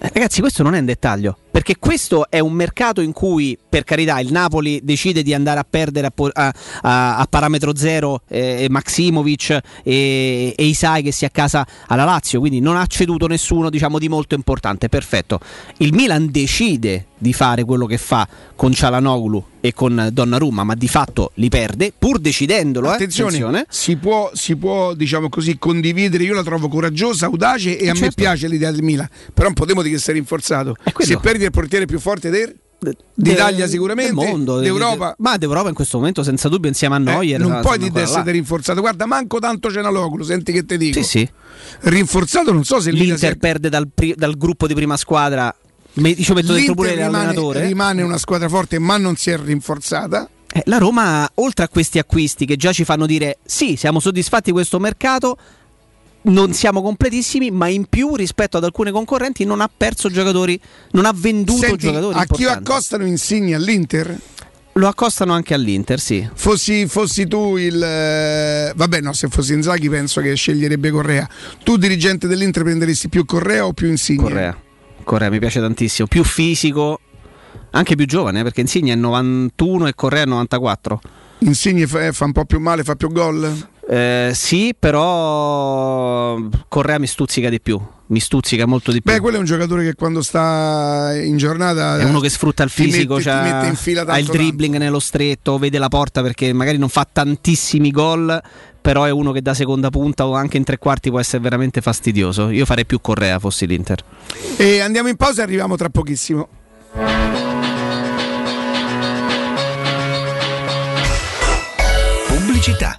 Eh, Ragazzi, questo non è un dettaglio, perché questo è un mercato in cui, per carità, il Napoli decide di andare a perdere a, a- a- a parametro zero eh, Maximovic e, e Isai che si accasa alla Lazio, quindi non ha ceduto nessuno diciamo, di molto importante, perfetto. Il Milan decide di fare quello che fa con Cialanoglu e con Donnarumma, ma di fatto li perde, pur decidendolo. eh, Attenzione, Si, può, si può, diciamo così, condividere. Io la trovo coraggiosa, audace e a me certo. piace l'idea del Milan. Però non potremo dire che sei rinforzato. Se perdi il portiere più forte del D'Italia sicuramente, del mondo, d'Europa. ma d'Europa in questo momento senza dubbio insieme a Eh, Neuer non puoi essere rinforzato. Guarda, manco tanto Cenaloglu, senti che ti dico. Sì, sì. Rinforzato non so se L'Inter sia- perde dal, pri- dal gruppo di prima squadra. Me- ci metto dentro pure rimane, l'allenatore. rimane una squadra forte, ma non si è rinforzata. Eh, la Roma, oltre a questi acquisti che già ci fanno dire sì, siamo soddisfatti di questo mercato, non siamo completissimi, ma in più rispetto ad alcune concorrenti non ha perso giocatori, non ha venduto Senti, giocatori a chi importanti. accostano Insigne all'Inter? Lo accostano anche all'Inter, sì. Fossi, fossi tu il. eh, vabbè, no, se fossi Inzaghi penso che sceglierebbe Correa. Tu, dirigente dell'Inter, prenderesti più Correa o più Insigne? Correa. Correa mi piace tantissimo, più fisico, anche più giovane, eh, perché Insigne è 91 e Correa è 94. Insigne fa, eh, fa un po' più male, fa più gol? Eh, sì, però Correa mi stuzzica di più. Mi stuzzica molto di più. Beh, quello è un giocatore che quando sta in giornata È uno che sfrutta il ti fisico, mette- c'ha- mette in fila ha il tanto, dribbling nello stretto, vede la porta perché magari non fa tantissimi gol, però è uno che da seconda punta o anche in tre quarti può essere veramente fastidioso. Io farei più Correa fossi l'Inter. E andiamo in pausa e arriviamo tra pochissimo. Pubblicità.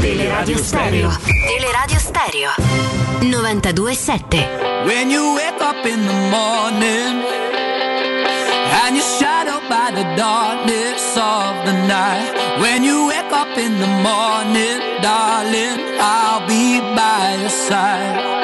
Teleradio Stereo. Teleradio Stereo. 92.7. When you wake up in the morning and you're shadowed by the darkness of the night. When you wake up in the morning, darling, I'll be by your side.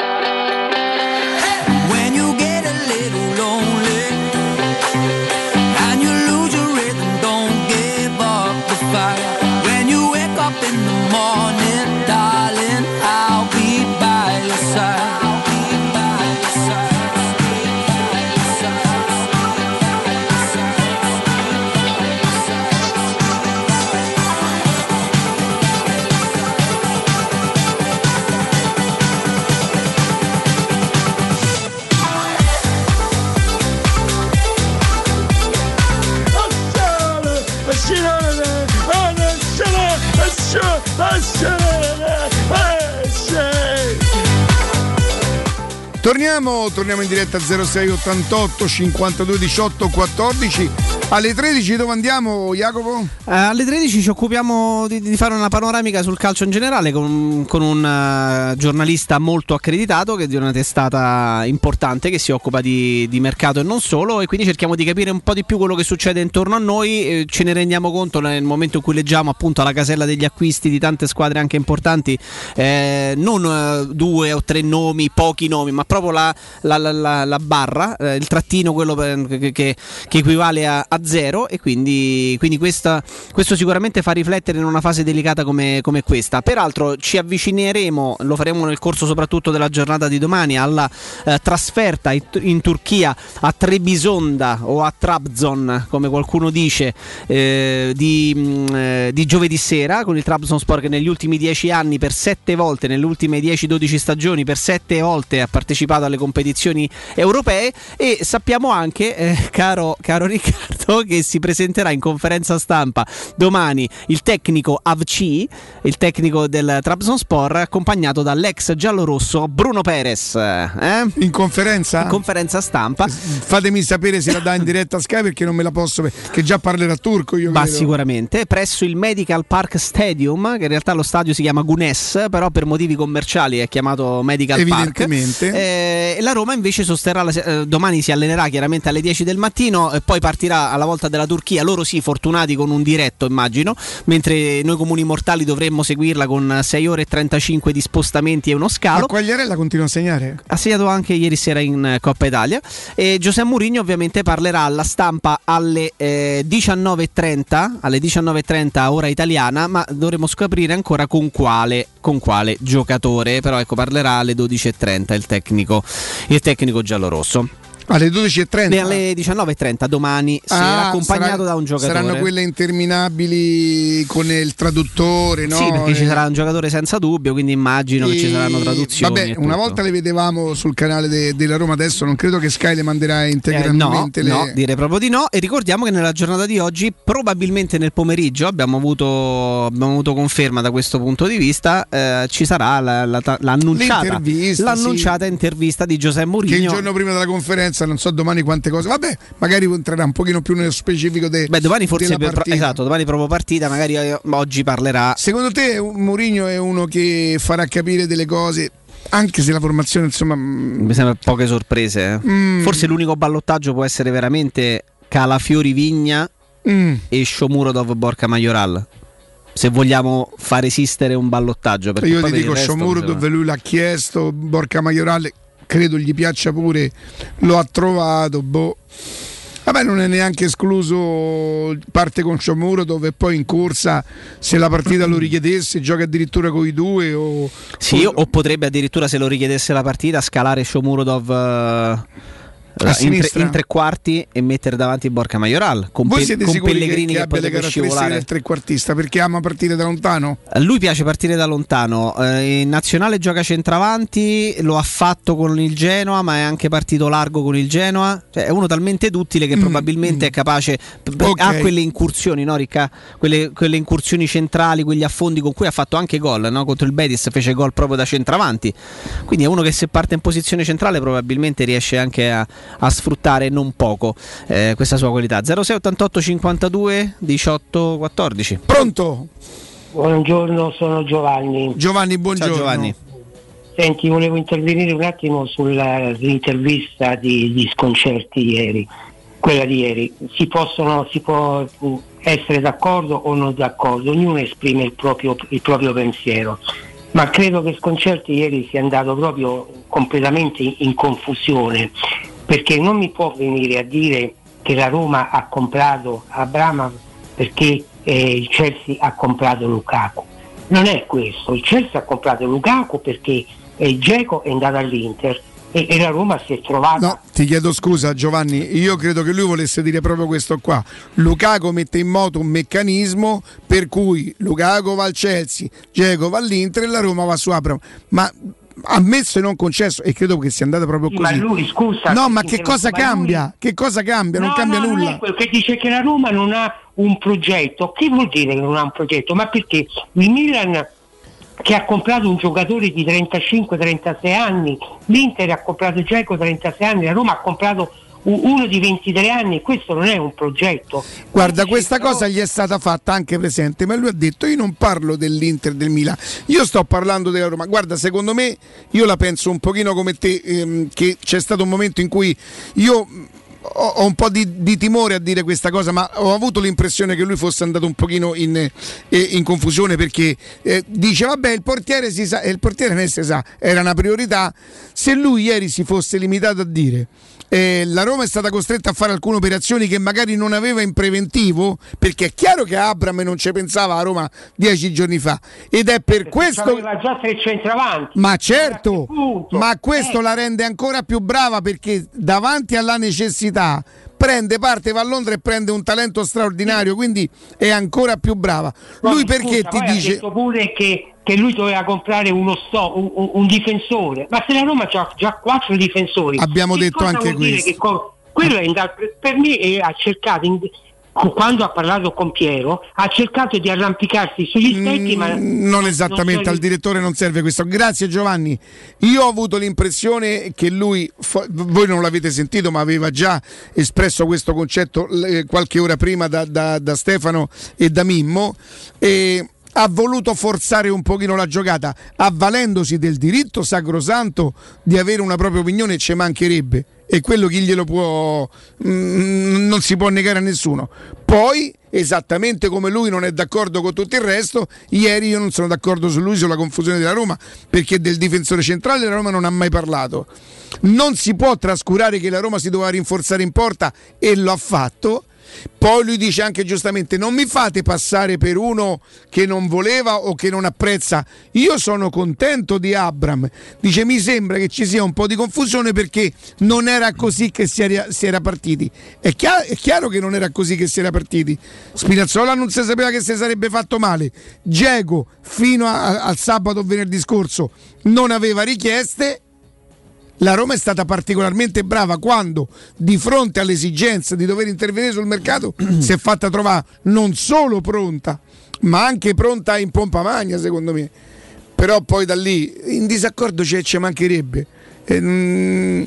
Torniamo, torniamo in diretta 0688 52 18 14. Alle 13 dove andiamo, Jacopo? Eh, alle 13 ci occupiamo di, di fare una panoramica sul calcio in generale con, con un eh, giornalista molto accreditato che è di una testata importante che si occupa di, di mercato e non solo e quindi cerchiamo di capire un po' di più quello che succede intorno a noi, eh, ce ne rendiamo conto nel momento in cui leggiamo appunto alla casella degli acquisti di tante squadre anche importanti, eh, non eh, due o tre nomi, pochi nomi, ma proprio la, la- la- la- la barra, eh, il trattino, quello per- che, che- che equivale a, a zero e quindi, quindi questa- questo sicuramente fa riflettere in una fase delicata come, come questa. Peraltro ci avvicineremo, lo faremo nel corso soprattutto della giornata di domani, alla eh, trasferta in, Turchia a Trebisonda o a Trabzon, come qualcuno dice, eh, di, mh, eh, di giovedì sera con il Trabzonspor che negli ultimi dieci anni per sette volte, nelle ultime 10-12 stagioni, per sette volte ha partecipato alle competizioni europee e sappiamo anche, eh, caro, caro Riccardo, che si presenterà in conferenza stampa domani il tecnico Avci, il tecnico del Trabzonspor, accompagnato dall'ex giallorosso Bruno Perez. eh? In conferenza? In conferenza stampa. Fatemi sapere se la dà in diretta a Sky perché non me la posso che già parlerà turco io Ma credo. sicuramente presso il Medical Park Stadium, che in realtà lo stadio si chiama Gunes, però per motivi commerciali è chiamato Medical Park. Evidentemente. Eh, e la Roma invece sosterrà la eh, domani si allenerà chiaramente alle 10 del mattino e poi partirà alla volta della Turchia. Loro sì, fortunati con un diretto, immagino, mentre noi comuni mortali dovremmo seguirla con 6 ore e 35 di spostamenti e uno Ma scalo. Quagliarella continua a segnare? Ha segnato anche ieri sera in eh, Coppa Italia. E Giuseppe Mourinho ovviamente parlerà alla stampa alle eh, 19.30, alle 19.30 ora italiana, ma dovremo scoprire ancora con quale, con quale giocatore. Però ecco, parlerà alle 12.30 il tecnico, il tecnico giallorosso. Alle 12.30? E alle 19.30 domani Ah, accompagnato sarà- da un giocatore. Saranno quelle interminabili con il traduttore, no? Sì, perché ci Eh, sarà un giocatore senza dubbio, quindi immagino che ci e- saranno traduzioni. Vabbè, e una volta le vedevamo sul canale de- della Roma, adesso non credo che Sky le manderà Eh, no, integralmente. le... no, direi proprio di no. E ricordiamo che nella giornata di oggi, probabilmente nel pomeriggio, abbiamo avuto, abbiamo avuto conferma da questo punto di vista. eh, ci sarà la- la- la- l'annunciata, L'intervista, l'annunciata intervista di Giuseppe Che il Mourinho. giorno prima della conferenza, non so domani quante cose. Vabbè, magari entrerà un pochino più nello specifico de- Beh, domani forse partita. esatto, domani proprio partita, magari eh, oggi parlerà. Secondo te Mourinho è uno che farà capire delle cose, anche se la formazione, insomma, mm, Mi sembra poche sorprese. eh. Mm. Forse l'unico ballottaggio può essere veramente Calafiori Vigna mm, e Shomurodov Borca Majoral. Se vogliamo far esistere un ballottaggio. io ti dico resto, dove lui l'ha chiesto, Borca Maiorale, credo gli piaccia pure, lo ha trovato, boh. Vabbè, non è neanche escluso parte con Sciomuro dove poi in corsa, se la partita lo richiedesse, gioca addirittura con i due o... Sì, o potrebbe addirittura, se lo richiedesse la partita, scalare Shomurodov eh, in, tre, in tre quarti e mettere davanti Borca Majoral con, Voi siete con sicuri che, Pellegrini che che, abbia le caratteristiche scivolare. del trequartista perché ama partire da lontano? Lui piace partire da lontano. eh, in nazionale gioca centravanti, lo ha fatto con il Genoa, ma è anche partito largo con il Genoa. Cioè, è uno talmente duttile che probabilmente è capace. p- p- Mm, Ok. Ha quelle incursioni, no, Ricca? Quelle, quelle incursioni centrali, quegli affondi con cui ha fatto anche gol. no? Contro il Betis fece gol proprio da centravanti. Quindi è uno che se parte in posizione centrale probabilmente riesce anche a, a sfruttare non poco eh, questa sua qualità. 0688 52 18 14. Pronto? Buongiorno, sono Giovanni. Giovanni, buongiorno. Ciao Giovanni. Senti, volevo intervenire un attimo sull'intervista di, di sconcerti ieri, quella di ieri. Si, possono, si può essere d'accordo o non d'accordo, ognuno esprime il proprio, il proprio pensiero, ma credo che Sconcerti ieri sia andato proprio completamente in, in confusione, perché non mi può venire a dire che la Roma ha comprato Abrama perché eh, il Chelsea ha comprato Lukaku. Non è questo, il Chelsea ha comprato Lukaku perché eh, Geco è andato all'Inter e, la Roma si è trovata No, ti chiedo scusa Giovanni, io credo che lui volesse dire proprio questo qua. Lukaku mette in moto un meccanismo per cui Lukaku va al Chelsea, Diego va all'Inter e la Roma va su Abram. Ma ammesso e non concesso, e credo che sia andata proprio Sì, ma così. lui, scusa, no, ma che cosa cambia? lui- Che cosa cambia? non No, cambia no, nulla. è quello che dice che la Roma non ha un progetto. Che vuol dire che non ha un progetto? Ma perché il Milan che ha comprato un giocatore di 35-36 anni, l'Inter ha comprato Geco 36 anni, la Roma ha comprato uno di 23 anni, questo non è un progetto. Guarda, questa cosa gli è stata fatta anche presente, ma lui ha detto io non parlo dell'Inter del Milan, io sto parlando della Roma. Guarda, secondo me io la penso un pochino come te, ehm, che c'è stato un momento in cui io mh, ho, un po' di, di timore a dire questa cosa, ma ho avuto l'impressione che lui fosse andato un pochino in, eh, in confusione perché eh, dice vabbè il portiere si sa, il portiere non si sa, era una priorità. Se lui ieri si fosse limitato a dire eh, la Roma è stata costretta a fare alcune operazioni che magari non aveva in preventivo, perché è chiaro che Abram non ci pensava a Roma dieci giorni fa. Ed è per questo... Aveva già tre centravanti. Ma certo, ma questo la rende ancora più brava perché davanti alla necessità prende parte, va a Londra e prende un talento straordinario, quindi è ancora più brava. Lui Scusa, perché ti poi Ha dice... detto pure che, che lui doveva comprare uno sto, un, un- difensore, ma se la Roma ha già quattro difensori. Abbiamo detto anche questo. co- quello è inda- per- me ha cercato, in- quando ha parlato con Piero, ha cercato di arrampicarsi sugli specchi, ma Mm, non esattamente non al direttore non serve questo. Grazie Giovanni. Io ho avuto l'impressione che lui voi non l'avete sentito ma aveva già espresso questo concetto eh, qualche ora prima da, da- da Stefano e da Mimmo e ha voluto forzare un pochino la giocata avvalendosi del diritto sacrosanto di avere una propria opinione ci mancherebbe e quello chi glielo può mm, non si può negare a nessuno. Poi esattamente come lui non è d'accordo con tutto il resto ieri io non sono d'accordo su lui sulla confusione della Roma perché del difensore centrale la Roma non ha mai parlato. Non si può trascurare che la Roma si doveva rinforzare in porta e lo ha fatto poi lui dice anche giustamente: non mi fate passare per uno che non voleva o che non apprezza. Io sono contento di Abram. Dice: mi sembra che ci sia un po' di confusione perché non era così che si era, si era partiti. È, chia- è chiaro che non era così che si era partiti. Spinazzola non si sapeva che si sarebbe fatto male. Diego fino a- al sabato o venerdì scorso non aveva richieste. La Roma è stata particolarmente brava quando, di fronte all'esigenza di dover intervenire sul mercato, [CLEARS THROAT] si è fatta trovare non solo pronta, ma anche pronta in pompa magna, secondo me. Però poi da lì, in disaccordo ci, ci mancherebbe. E, mm,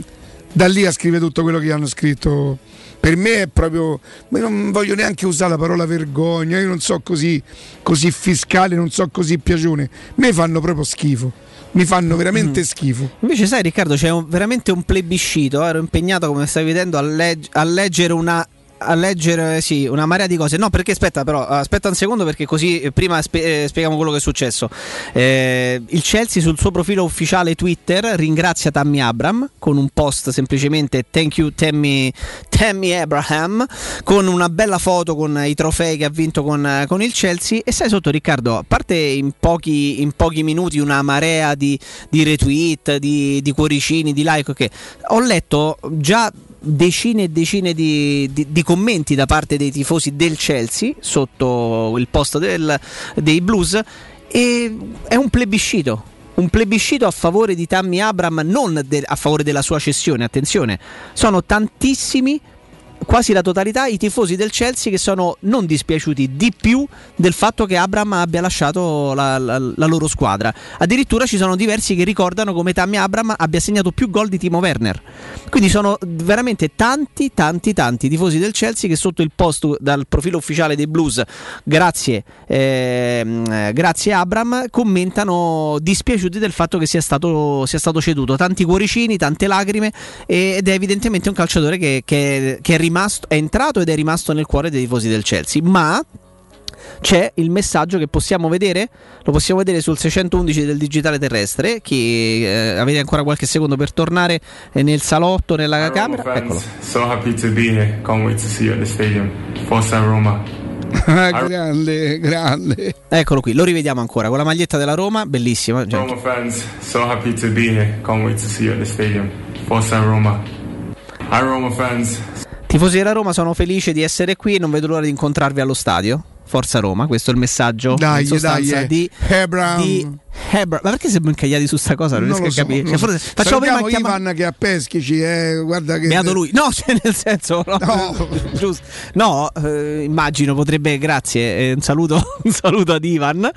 da lì a scrivere tutto quello che hanno scritto. Per me è proprio. ma non voglio neanche usare la parola vergogna. Io non so così, così fiscale, non so così piacione. Me fanno proprio schifo. Mi fanno veramente schifo. Invece, sai, Riccardo, c'è un- veramente un plebiscito. Ero impegnato, come stai vedendo, a, legg- a leggere una. A leggere sì, una marea di cose. No, perché aspetta, però, aspetta un secondo, perché così eh, prima spe- eh, spieghiamo quello che è successo. Eh, il Chelsea sul suo profilo ufficiale Twitter ringrazia Tammy Abram con un post semplicemente Thank you Tammy, Tammy Abraham con una bella foto con i trofei che ha vinto con, con il Chelsea. E sai sotto, Riccardo, a parte in pochi, in pochi minuti una marea di, di retweet, di, di cuoricini, di like, ok, ho letto già decine e decine di, di- di commenti da parte dei tifosi del Chelsea sotto il post del- dei Blues e è un plebiscito. Un plebiscito a favore di Tammy Abram, non de- a favore della sua cessione, attenzione. Sono tantissimi, quasi la totalità, i tifosi del Chelsea che sono non dispiaciuti di più del fatto che Abram abbia lasciato la, la- la loro squadra. Addirittura ci sono diversi che ricordano come Tammy Abram abbia segnato più gol di Timo Werner. Quindi sono veramente tanti, tanti, tanti tifosi del Chelsea che sotto il post dal profilo ufficiale dei Blues, grazie, ehm, eh, grazie Abram, commentano dispiaciuti del fatto che sia stato, sia stato ceduto. Tanti cuoricini, tante lacrime ed è evidentemente un calciatore che, che- che è rimasto, è entrato ed è rimasto nel cuore dei tifosi del Chelsea. Ma c'è il messaggio che possiamo vedere, lo possiamo vedere sul 611 del digitale terrestre, che eh, avete ancora qualche secondo per tornare eh, nel salotto, nella camera. Eccolo. So happy to be here. Can't wait to see you at the stadium. Forza Roma. [LAUGHS] grande, grande. Eccolo qui, lo rivediamo ancora con la maglietta della Roma, bellissima. Roma fans, so happy to be here. Can't wait to see you at the stadium. Forza Roma. Hi Roma fans. Tifosi della Roma, sono felice di essere qui e non vedo l'ora di incontrarvi allo stadio. Forza Roma, questo è il messaggio Dai, dai, di, Hebram. di Hebram. Ma perché siamo incagliati su sta cosa? Non, Non riesco a capire. so. forse- facciamo prima Ivan che a Peschici, eh, guarda che Beato lui. No, [LAUGHS] cioè nel senso no, No. [LAUGHS] giusto. No, eh, immagino potrebbe grazie, eh, un saluto [LAUGHS] un saluto ad Ivan.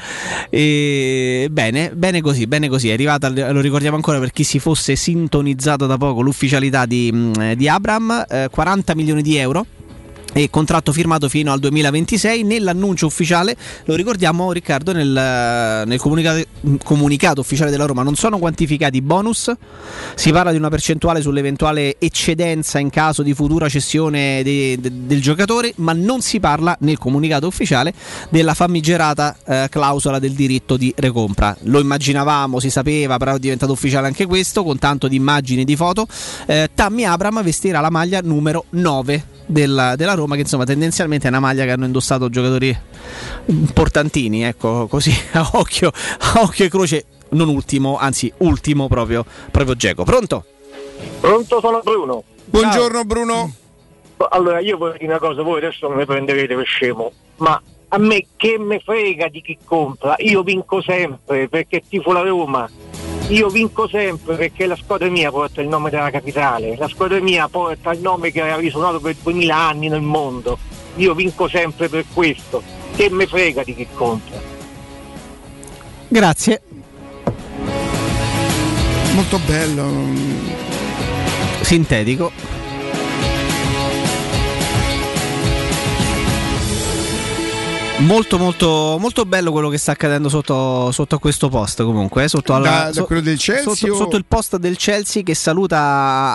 E, bene, bene così, bene così. È arrivata lo ricordiamo ancora per chi si fosse sintonizzato da poco l'ufficialità di, mh, di Abram, eh, 40 milioni di euro e contratto firmato fino al 2026 nell'annuncio ufficiale lo ricordiamo Riccardo nel, nel comunicato, comunicato ufficiale della Roma non sono quantificati i bonus si parla di una percentuale sull'eventuale eccedenza in caso di futura cessione de- de- del giocatore ma non si parla nel comunicato ufficiale della famigerata eh, clausola del diritto di recompra lo immaginavamo si sapeva però è diventato ufficiale anche questo con tanto di immagini e di foto. Eh, Tammy Abram vestirà la maglia numero 9 della, della Roma, che insomma tendenzialmente è una maglia che hanno indossato giocatori importantini, ecco così [LAUGHS] a occhio, a occhio e croce, non ultimo, anzi ultimo proprio, proprio Geco. Pronto? Pronto, sono Bruno. Buongiorno Bruno. Allora, io voglio dire una cosa, voi adesso non mi prenderete per scemo, ma a me che me frega di chi compra? Io vinco sempre perché tifo la Roma. Io vinco sempre perché la squadra mia porta il nome della capitale, la squadra mia porta il nome che ha risuonato per 2000 anni nel mondo. Io vinco sempre per questo. Che me frega di chi compra? Grazie. Molto bello. Sintetico. Molto molto molto bello quello che sta accadendo sotto, sotto a questo post comunque eh, sotto, alla- Da- da quello del Chelsea sotto, o- sotto il post del Chelsea che saluta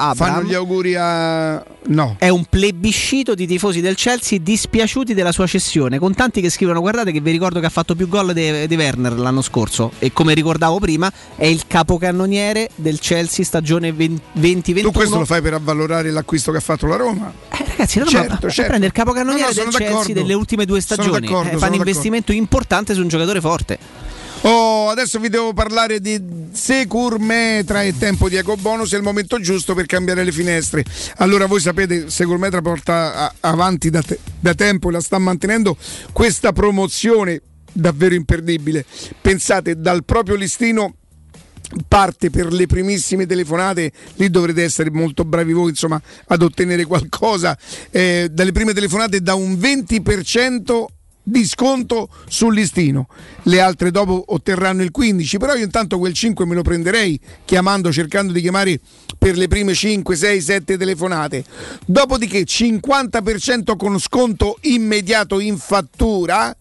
Abram Fanno gli auguri a. No. È un plebiscito di tifosi del Chelsea dispiaciuti della sua cessione, con tanti che scrivono: Guardate, che vi ricordo che ha fatto più gol di, Werner l'anno scorso. E come ricordavo prima, è il capocannoniere del Chelsea stagione 2021. Tu questo lo fai per avvalorare l'acquisto che ha fatto la Roma? Ragazzi, la Roma Certo, certo. prende il capocannoniere No, no, del sono Chelsea delle ultime due Sono stagioni. d'accordo, Eh, sono fa un investimento importante su un giocatore forte. Oh, adesso vi devo parlare di Secur Metra e tempo di Eco Bonus, è il momento giusto per cambiare le finestre. Allora voi sapete, Secur Metra porta avanti da, te- da tempo e la sta mantenendo questa promozione davvero imperdibile. Pensate, dal proprio listino parte per le primissime telefonate, lì dovrete essere molto bravi voi insomma ad ottenere qualcosa, eh, dalle prime telefonate da un 20% di sconto sul listino, le altre dopo otterranno il 15%, però io intanto quel 5 me lo prenderei chiamando, cercando di chiamare per le prime 5, 6, 7 telefonate, dopodiché 50% con sconto immediato in fattura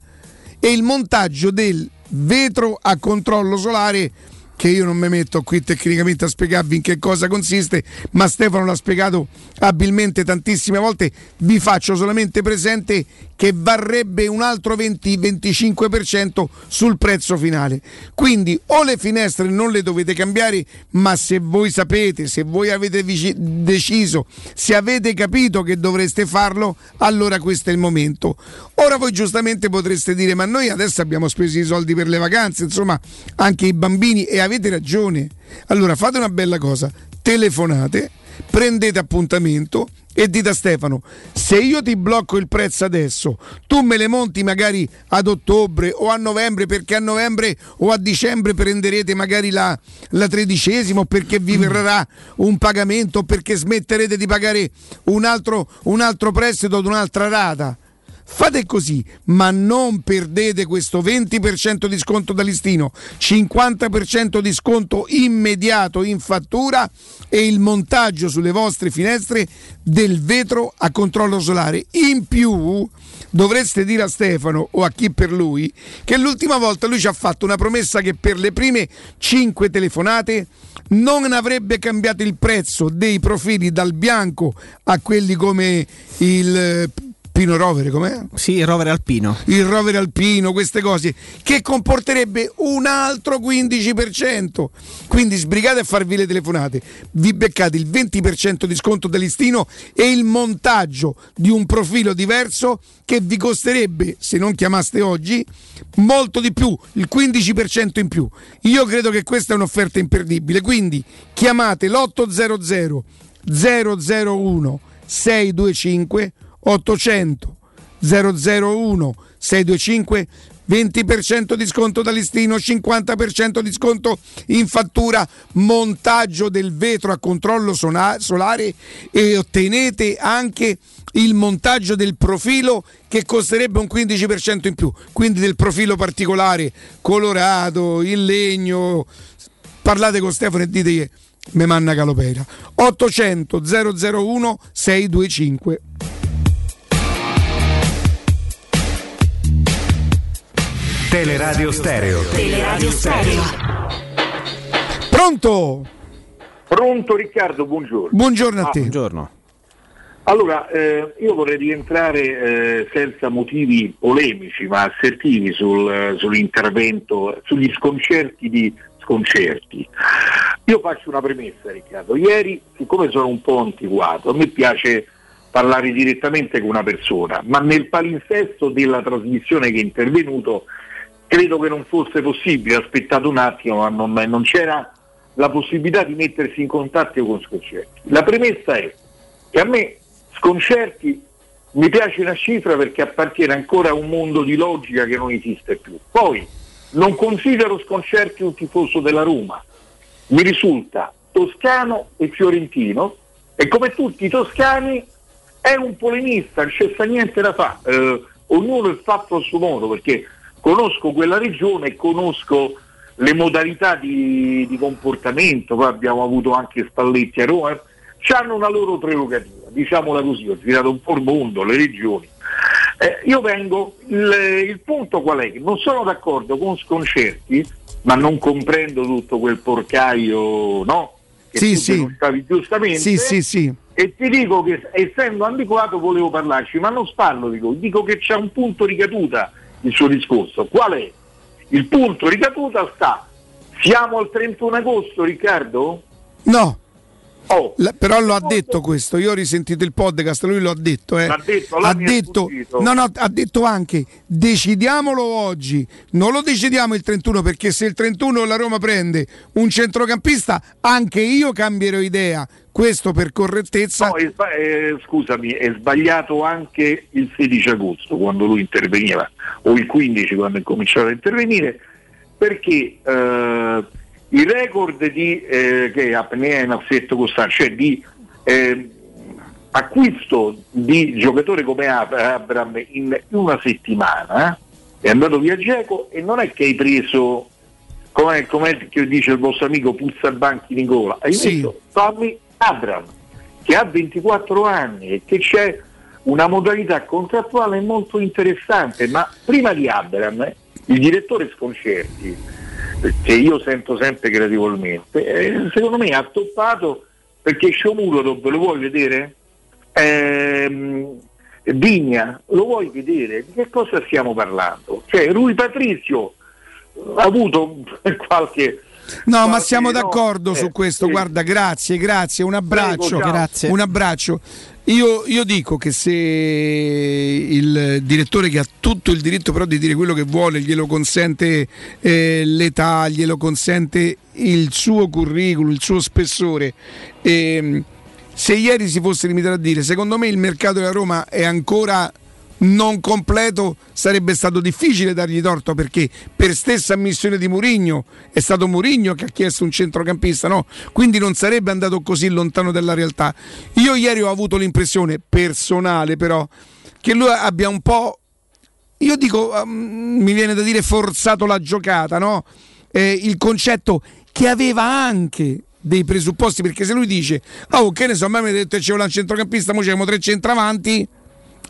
e il montaggio del vetro a controllo solare che io non mi metto qui tecnicamente a spiegarvi in che cosa consiste, ma Stefano l'ha spiegato abilmente tantissime volte, vi faccio solamente presente che varrebbe un altro 20-25% sul prezzo finale. Quindi o le finestre non le dovete cambiare, ma se voi sapete, se voi avete vici- deciso, se avete capito che dovreste farlo, allora questo è il momento. Ora voi giustamente potreste dire, ma noi adesso abbiamo speso i soldi per le vacanze, insomma, anche i bambini e avete ragione. Allora fate una bella cosa, telefonate, prendete appuntamento e dite a Stefano, se io ti blocco il prezzo adesso, tu me le monti magari ad ottobre o a novembre, perché a novembre o a dicembre prenderete magari la, la tredicesima o perché vi verrà un pagamento o perché smetterete di pagare un altro, un altro prestito ad un'altra rata. Fate così, ma non perdete questo 20% di sconto da listino, 50% di sconto immediato in fattura e il montaggio sulle vostre finestre del vetro a controllo solare. In più dovreste dire a Stefano o a chi per lui che l'ultima volta lui ci ha fatto una promessa che per le prime 5 telefonate non avrebbe cambiato il prezzo dei profili dal bianco a quelli come il eh, Pino Rovere, com'è? Sì, il rover alpino. Il rover alpino, queste cose, che comporterebbe un altro 15%. Quindi sbrigate a farvi le telefonate, vi beccate il 20% di sconto del listino e il montaggio di un profilo diverso che vi costerebbe, se non chiamaste oggi, molto di più, il 15% in più. Io credo che questa è un'offerta imperdibile, quindi chiamate l'800 001 625 800 001 625 20% di sconto da listino, 50% di sconto in fattura, montaggio del vetro a controllo solare e ottenete anche il montaggio del profilo che costerebbe un 15% in più, quindi del profilo particolare, colorato, in legno. Parlate con Stefano e ditegli me manna Calopera. 800 001 625. Teleradio Stereo. Teleradio Stereo. Pronto? Pronto Riccardo, buongiorno. Buongiorno a Ah, te. Buongiorno. Allora, eh, io vorrei rientrare eh, senza motivi polemici ma assertivi sul, eh, sull'intervento, sugli sconcerti di sconcerti. Io faccio una premessa Riccardo, ieri siccome sono un po' antiguato, a me piace parlare direttamente con una persona, ma nel palinsesto della trasmissione che è intervenuto credo che non fosse possibile, ho aspettato un attimo, ma non, non c'era la possibilità di mettersi in contatto con sconcerti. La premessa è che a me sconcerti mi piace una cifra perché appartiene ancora a un mondo di logica che non esiste più. Poi non considero sconcerti un tifoso della Roma, mi risulta toscano e fiorentino e come tutti i toscani è un polemista, non c'è niente da fare, Eh, ognuno è fatto a suo modo perché conosco quella regione e conosco le modalità di, di comportamento, poi abbiamo avuto anche Spalletti a Roma, hanno una loro prerogativa, diciamola così, ho girato un po' il mondo, le regioni. Eh, io vengo, il, il punto qual è? Che non sono d'accordo con sconcerti, ma non comprendo tutto quel porcaio, no? Che Sì, tu sì. giustamente. Sì, sì, sì. E ti dico che essendo antiquato volevo parlarci, ma non parlo di quello, dico che c'è un punto di caduta il suo discorso. Qual è? Il punto di caduta sta. Siamo al 31 agosto, Riccardo? No. Oh. La- però lo ha detto questo, io ho risentito il podcast, lui lo ha detto, eh. Detto, ha detto, no, no, ha detto anche decidiamolo oggi, non lo decidiamo il 31 perché se il 31 la Roma prende un centrocampista, anche io cambierò idea. Questo per correttezza. No, è eh, scusami, è sbagliato anche il 16 agosto quando lui interveniva, o il 15 quando è cominciato a intervenire, perché eh, il record di eh, che apnea in assetto costante, cioè di eh, acquisto di giocatori come Ab- Abram in una settimana è andato via Geco e non è che hai preso come com'è che dice il vostro amico Puzza Banchi Nicola hai Sì. messo Tommy Abram che ha 24 anni e che c'è una modalità contrattuale molto interessante ma prima di Abram eh, il direttore Sconcerti che io sento sempre gradevolmente eh, secondo me ha toppato perché Shomurodov lo vuoi vedere? Ehm, Vigna, lo vuoi vedere? Di che cosa stiamo parlando? Cioè, Rui Patrizio ha avuto [LAUGHS] qualche. No, ma siamo no, d'accordo eh, su questo. sì. Guarda, grazie, grazie, un abbraccio. Prego. Grazie. Un abbraccio. Io, io dico che se il direttore che ha tutto il diritto però di dire quello che vuole, glielo consente eh, l'età, glielo consente il suo curriculum, il suo spessore. ehm, se ieri si fosse limitato a dire, secondo me il mercato della Roma è ancora non completo sarebbe stato difficile dargli torto perché per stessa ammissione di Murigno è stato Murigno che ha chiesto un centrocampista, no? Quindi non sarebbe andato così lontano dalla realtà. Io ieri ho avuto l'impressione personale però che lui abbia un po' io dico, um, mi viene da dire forzato la giocata, no? Eh, il concetto che aveva anche dei presupposti, perché se lui dice, oh che ne so, a me mi ha detto che c'è un centrocampista, ora c'abbiamo tre centravanti,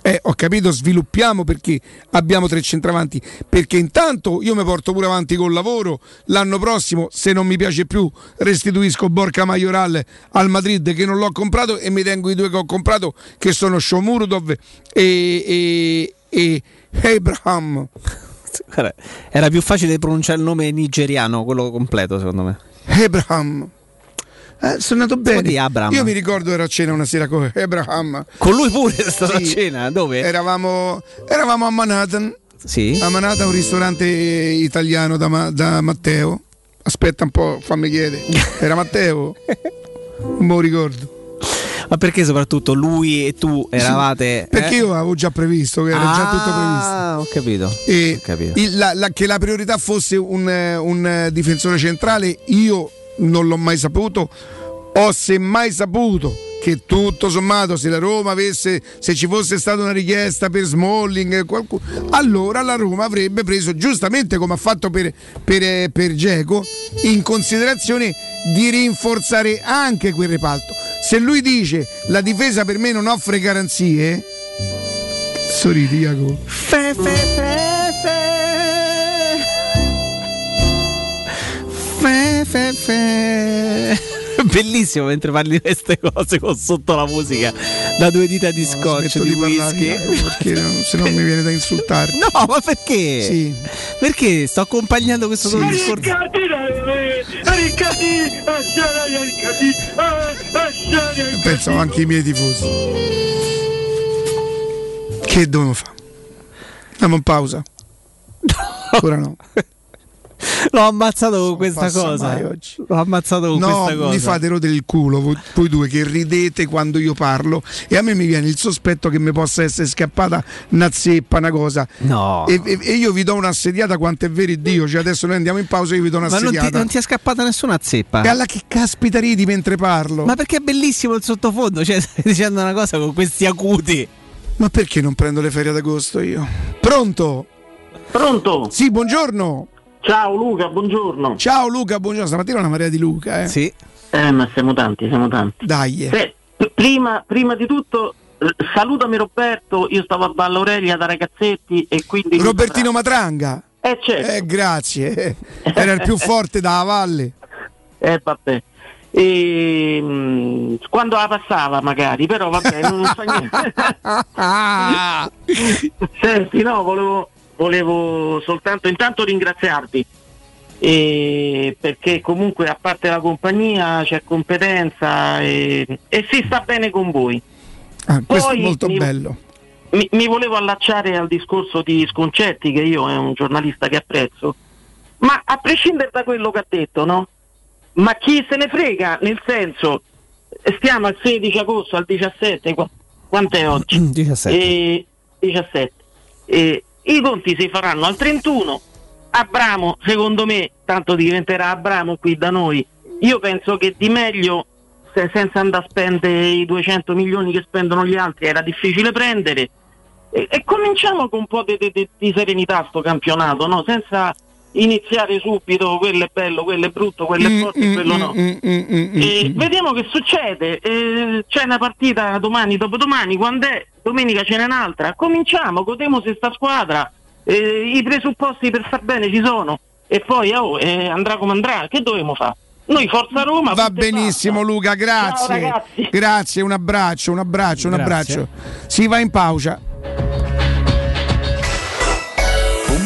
eh, ho capito, sviluppiamo perché abbiamo tre centravanti. Perché intanto io mi porto pure avanti col lavoro. L'anno prossimo, se non mi piace più, restituisco Borca Majoral al Madrid che non l'ho comprato e mi tengo i due che ho comprato, che sono Shomurdov e, e, e Abraham. Era più facile pronunciare il nome nigeriano, quello completo, secondo me. Abraham. Eh, sono andato bene. Io mi ricordo ero a cena una sera con [LAUGHS] Abraham. Con lui pure è stato Sì. a cena, dove? Eravamo, eravamo a Manhattan. Sì. A Manhattan, un ristorante italiano da, da Matteo. Aspetta un po', fammi chiedere. Era Matteo? [LAUGHS] Non me lo ricordo. Ma perché soprattutto lui e tu eravate... Perché eh? io avevo già previsto che era già tutto previsto. Ah, ho capito. E Ho capito. il- la- la- che la priorità fosse un, eh, un, eh, difensore centrale, io non l'ho mai saputo. Ho semmai saputo che tutto sommato, se la Roma avesse, se ci fosse stata una richiesta per Smalling, qualcuno, allora la Roma avrebbe preso, giustamente come ha fatto per, per, per Dzeko, in considerazione di rinforzare anche quel reparto. Se lui dice la difesa per me non offre garanzie, sorridi Jacopo. Fe, fe, fe, fe. [LAUGHS] Bellissimo mentre parli di queste cose con sotto la musica da due dita di scotch smetto di, di whisky. Perché no- se no mi viene da insultarti. [LAUGHS] No, ma perché? Sì. Perché sto accompagnando questo tuo discorso? Pensavo anche i miei tifosi. Che dobbiamo fare? Andiamo in pausa. [LAUGHS] Ancora no. L'ho ammazzato con questa passa cosa. L'ho ammazzato con No, questa cosa. mi fate rodere il culo voi, voi due che ridete quando io parlo e a me mi viene il sospetto che mi possa essere scappata una zeppa, una cosa. No. E, e- e io vi do un'assediata quanto è vero Dio. Cioè adesso noi andiamo in pausa e io vi do Ma non ti, non ti è scappata nessuna zeppa. E alla che caspita ridi mentre parlo? Ma perché è bellissimo il sottofondo? Cioè, [LAUGHS] stai dicendo una cosa con questi acuti. Ma perché non prendo le ferie ad agosto io? Pronto? Pronto? Sì, buongiorno. Ciao Luca, buongiorno. Ciao Luca, buongiorno. Stamattina una marea di Luca, eh. Sì. Eh, ma siamo tanti, siamo tanti. Dai. Beh, prima, prima di tutto, eh, salutami Roberto, io stavo a Ballaurelia da ragazzetti e quindi... Robertino Matranga. Eh certo. Eh, grazie. [LAUGHS] Era il più forte da valle. Eh vabbè. E, mm, quando la passava magari, però vabbè, non, non fa [LAUGHS] niente. [LAUGHS] Senti, no, volevo, volevo soltanto intanto ringraziarti. eh, perché comunque a parte la compagnia c'è competenza e, e si sta bene con voi. Ah, questo Poi è molto mi- bello. Mi, mi volevo allacciare al discorso di Sconcetti, che io è un giornalista che apprezzo, ma a prescindere da quello che ha detto, no? Ma chi se ne frega, nel senso, stiamo al 16 agosto, al 17, qua- quant'è oggi? [CLEARS THROAT] 17. E, 17. E, I conti si faranno al 31. Abramo, secondo me, tanto diventerà Abramo qui da noi. Io penso che di meglio, se- senza andare a spendere i 200 milioni che spendono gli altri, era difficile prendere. E, e cominciamo con un po' di, di- di serenità sto campionato, no? senza iniziare subito quello è bello, quello è brutto, quello Mm, è forte, quello no. E vediamo che succede. Eh, c'è una partita domani, dopodomani, quando è? Domenica ce n'è un'altra. Cominciamo, godemo se sta squadra. Eh, I presupposti per star bene ci sono. E poi oh, eh, andrà come andrà. Che dovremo fare? Noi Forza Roma. Va benissimo basta. Luca, grazie. Ciao, grazie, un abbraccio, un abbraccio, un Grazie. abbraccio. Si va in pausa.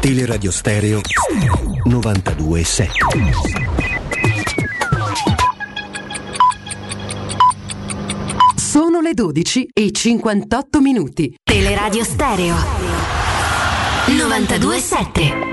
Teleradio Stereo 92.7 Sono le 12 e 58 minuti. Teleradio Stereo 927.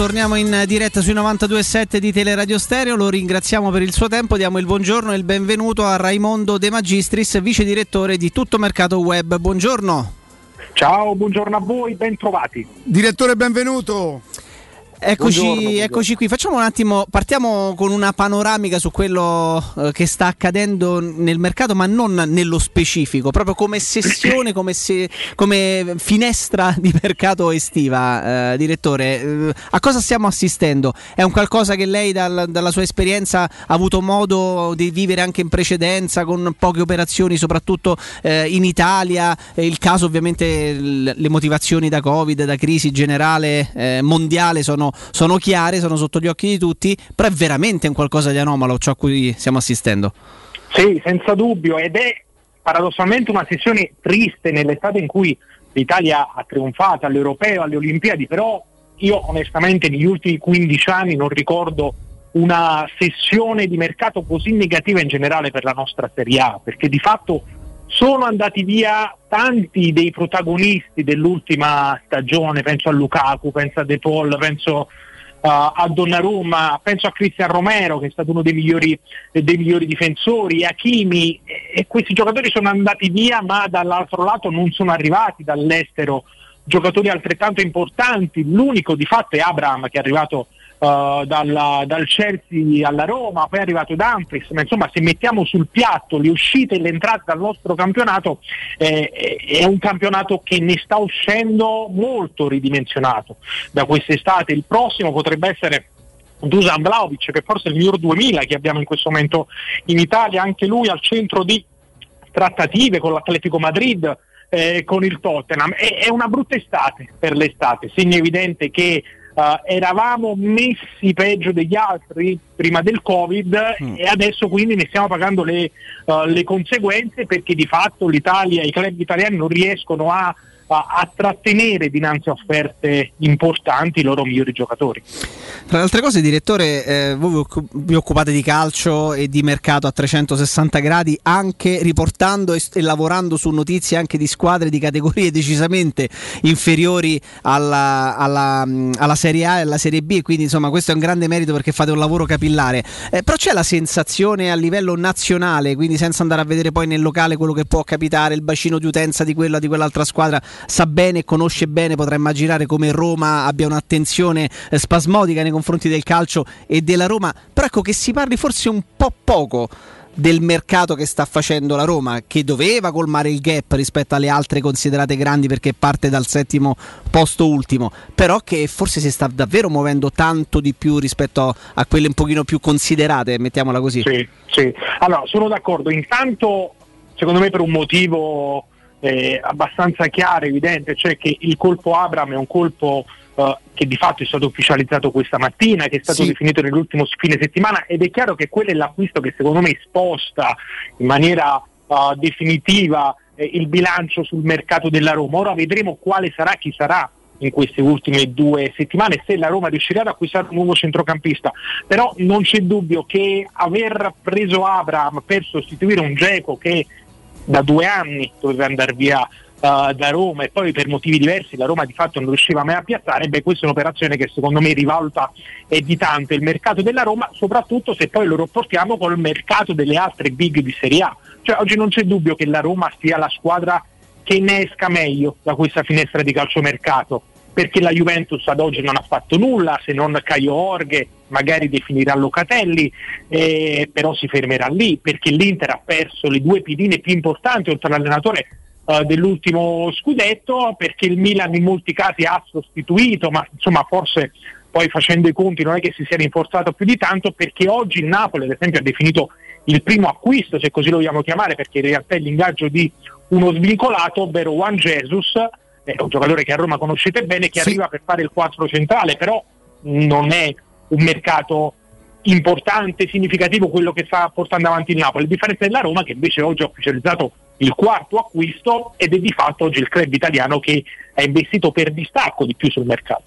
Torniamo, in diretta sui 92.7 di Teleradio Stereo, lo ringraziamo per il suo tempo, diamo il buongiorno e il benvenuto a Raimondo De Magistris, vice direttore di Tutto Mercato Web. Buongiorno. Ciao, buongiorno a voi, ben trovati. Direttore, benvenuto. Eccoci, Buongiorno, buongiorno. eccoci qui, facciamo un attimo, partiamo con una panoramica su quello eh, che sta accadendo nel mercato, ma non nello specifico, proprio come [COUGHS] sessione, come, se- come finestra di mercato estiva, eh, direttore. Eh, a cosa stiamo assistendo? È un qualcosa che lei dal- dalla sua esperienza ha avuto modo di vivere anche in precedenza, con poche operazioni, soprattutto eh, in Italia, Eh, il caso ovviamente l- le motivazioni da Covid, da crisi generale eh, mondiale sono, sono chiare, sono sotto gli occhi di tutti, però è veramente un qualcosa di anomalo ciò a cui stiamo assistendo. Sì, senza dubbio, ed è paradossalmente una sessione triste nell'estate in cui l'Italia ha trionfato all'Europeo, alle Olimpiadi, però io onestamente negli ultimi 15 anni non ricordo una sessione di mercato così negativa in generale per la nostra Serie A, perché di fatto sono andati via tanti dei protagonisti dell'ultima stagione, penso a Lukaku, penso a De Paul, penso uh, a Donnarumma, penso a Cristian Romero che è stato uno dei migliori, eh, dei migliori difensori, Hakimi e, e questi giocatori sono andati via ma dall'altro lato non sono arrivati dall'estero. Giocatori altrettanto importanti, l'unico di fatto è Abraham che è arrivato uh, dalla- dal Chelsea alla Roma, poi è arrivato Dumfries, ma insomma se mettiamo sul piatto le uscite e le entrate dal nostro campionato eh, è un campionato che ne sta uscendo molto ridimensionato da quest'estate, il prossimo potrebbe essere Dusan Vlaovic che forse è il miglior 2000 che abbiamo in questo momento in Italia, anche lui al centro di trattative con l'Atletico Madrid, eh, con il Tottenham. È, è una brutta estate per l'estate, segno evidente che eh, eravamo messi peggio degli altri prima del Covid e adesso quindi ne stiamo pagando le, eh, le conseguenze perché di fatto l'Italia, i club italiani non riescono a, a- a trattenere dinanzi a offerte importanti i loro migliori giocatori. Tra le altre cose, direttore, eh, voi vi occu- vi occupate di calcio e di mercato a 360 gradi, anche riportando e, e lavorando su notizie anche di squadre di categorie decisamente inferiori alla, alla, mh, alla Serie A e alla Serie B. Quindi, insomma, questo è un grande merito perché fate un lavoro capillare. Eh, però c'è la sensazione a livello nazionale, quindi senza andare a vedere poi nel locale quello che può capitare, il bacino di utenza di quella di quell'altra squadra sa bene, conosce bene, potrà immaginare come Roma abbia un'attenzione eh, spasmodica nei confronti del calcio e della Roma, però ecco che si parli forse un po' poco del mercato che sta facendo la Roma, che doveva colmare il gap rispetto alle altre considerate grandi perché parte dal settimo posto ultimo, però che forse si sta davvero muovendo tanto di più rispetto a quelle un pochino più considerate, mettiamola così. Sì, sì. Allora, sono d'accordo. Intanto, secondo me, per un motivo eh, abbastanza chiaro, evidente, cioè che il colpo Abram è un colpo eh, che di fatto è stato ufficializzato questa mattina, che è stato Sì. definito nell'ultimo fine settimana ed è chiaro che quello è l'acquisto che secondo me sposta in maniera eh, definitiva eh, il bilancio sul mercato della Roma. Ora vedremo quale sarà chi sarà in queste ultime due settimane se la Roma riuscirà ad acquistare un nuovo centrocampista però non c'è dubbio che aver preso Abraham per sostituire un Geco che da due anni doveva andare via uh, da Roma e poi per motivi diversi la Roma di fatto non riusciva mai a piazzare, beh questa è un'operazione che secondo me rivaluta e di tanto il mercato della Roma, soprattutto se poi lo rapportiamo col mercato delle altre big di Serie A. Cioè oggi non c'è dubbio che la Roma sia la squadra che ne esca meglio da questa finestra di calciomercato perché la Juventus ad oggi non ha fatto nulla se non Caio Orghe magari definirà Locatelli eh, però si fermerà lì perché l'Inter ha perso le due pedine più importanti oltre all'allenatore eh, dell'ultimo scudetto perché il Milan in molti casi ha sostituito ma insomma forse poi facendo i conti non è che si sia rinforzato più di tanto perché oggi il Napoli ad esempio ha definito il primo acquisto se così lo vogliamo chiamare perché in realtà è l'ingaggio di uno svincolato ovvero Juan Jesus è un giocatore che a Roma conoscete bene che arriva per fare il 4 centrale però non è un mercato importante, significativo quello che sta portando avanti il Napoli, a differenza della Roma che invece oggi ha ufficializzato il quarto acquisto ed è di fatto oggi il club italiano che ha investito per distacco di più sul mercato.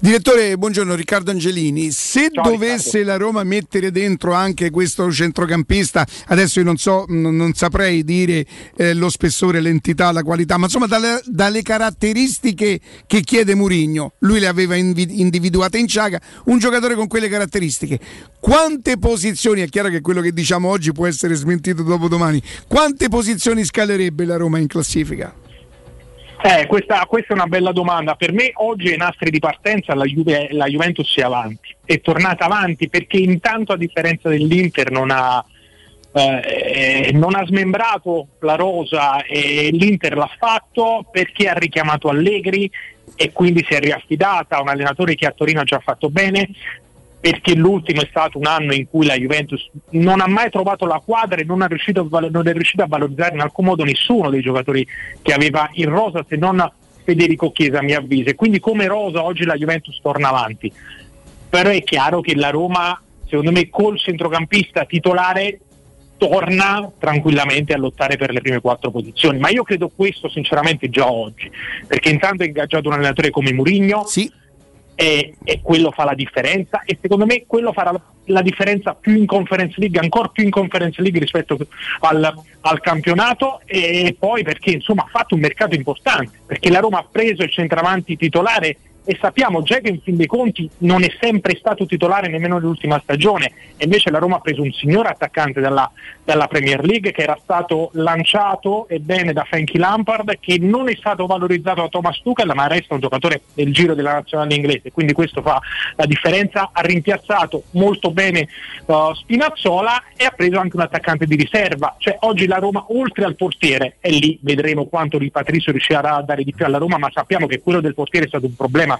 Direttore, buongiorno Riccardo Angelini. Se dovesse la Roma mettere dentro anche questo centrocampista, adesso io non so, non, non saprei dire eh, lo spessore, l'entità, la qualità, ma insomma dalle, dalle caratteristiche che chiede Murigno, lui le aveva invi- individuate in Ciaga, un giocatore con quelle caratteristiche. Quante posizioni, è chiaro che quello che diciamo oggi può essere smentito dopo domani, quante posizioni scalerebbe la Roma in classifica? Eh, questa, questa è una bella domanda. Per me oggi ai nastri di partenza la, Juve- la Juventus è avanti, è tornata avanti perché intanto a differenza dell'Inter non ha, eh, non ha smembrato la rosa e l'Inter l'ha fatto perché ha richiamato Allegri e quindi si è riaffidata a un allenatore che a Torino ha già fatto bene perché l'ultimo è stato un anno in cui la Juventus non ha mai trovato la quadra e non, è riuscito a valorizzare in alcun modo nessuno dei giocatori che aveva in rosa se non Federico Chiesa a mio avviso e quindi come rosa oggi la Juventus torna avanti. Però è chiaro che la Roma secondo me col centrocampista titolare torna tranquillamente a lottare per le prime quattro posizioni. Ma io credo questo sinceramente già oggi perché intanto è ingaggiato un allenatore come Murigno e, e quello fa la differenza e secondo me quello farà la, differenza più in Conference League, ancora più in Conference League rispetto al, al campionato e poi perché insomma ha fatto un mercato importante, perché la Roma ha preso il centravanti titolare e sappiamo già che in fin dei conti non è sempre stato titolare nemmeno nell'ultima stagione. E invece la Roma ha preso un signor attaccante dalla, dalla Premier League che era stato lanciato ebbene da Frankie Lampard che non è stato valorizzato da Thomas Tuchel ma resta un giocatore del giro della nazionale inglese. Quindi questo fa la differenza. Ha rimpiazzato molto bene uh, Spinazzola e ha preso anche un attaccante di riserva. Cioè oggi la Roma oltre al portiere e lì vedremo quanto Patrizio riuscirà a dare di più alla Roma ma sappiamo che quello del portiere è stato un problema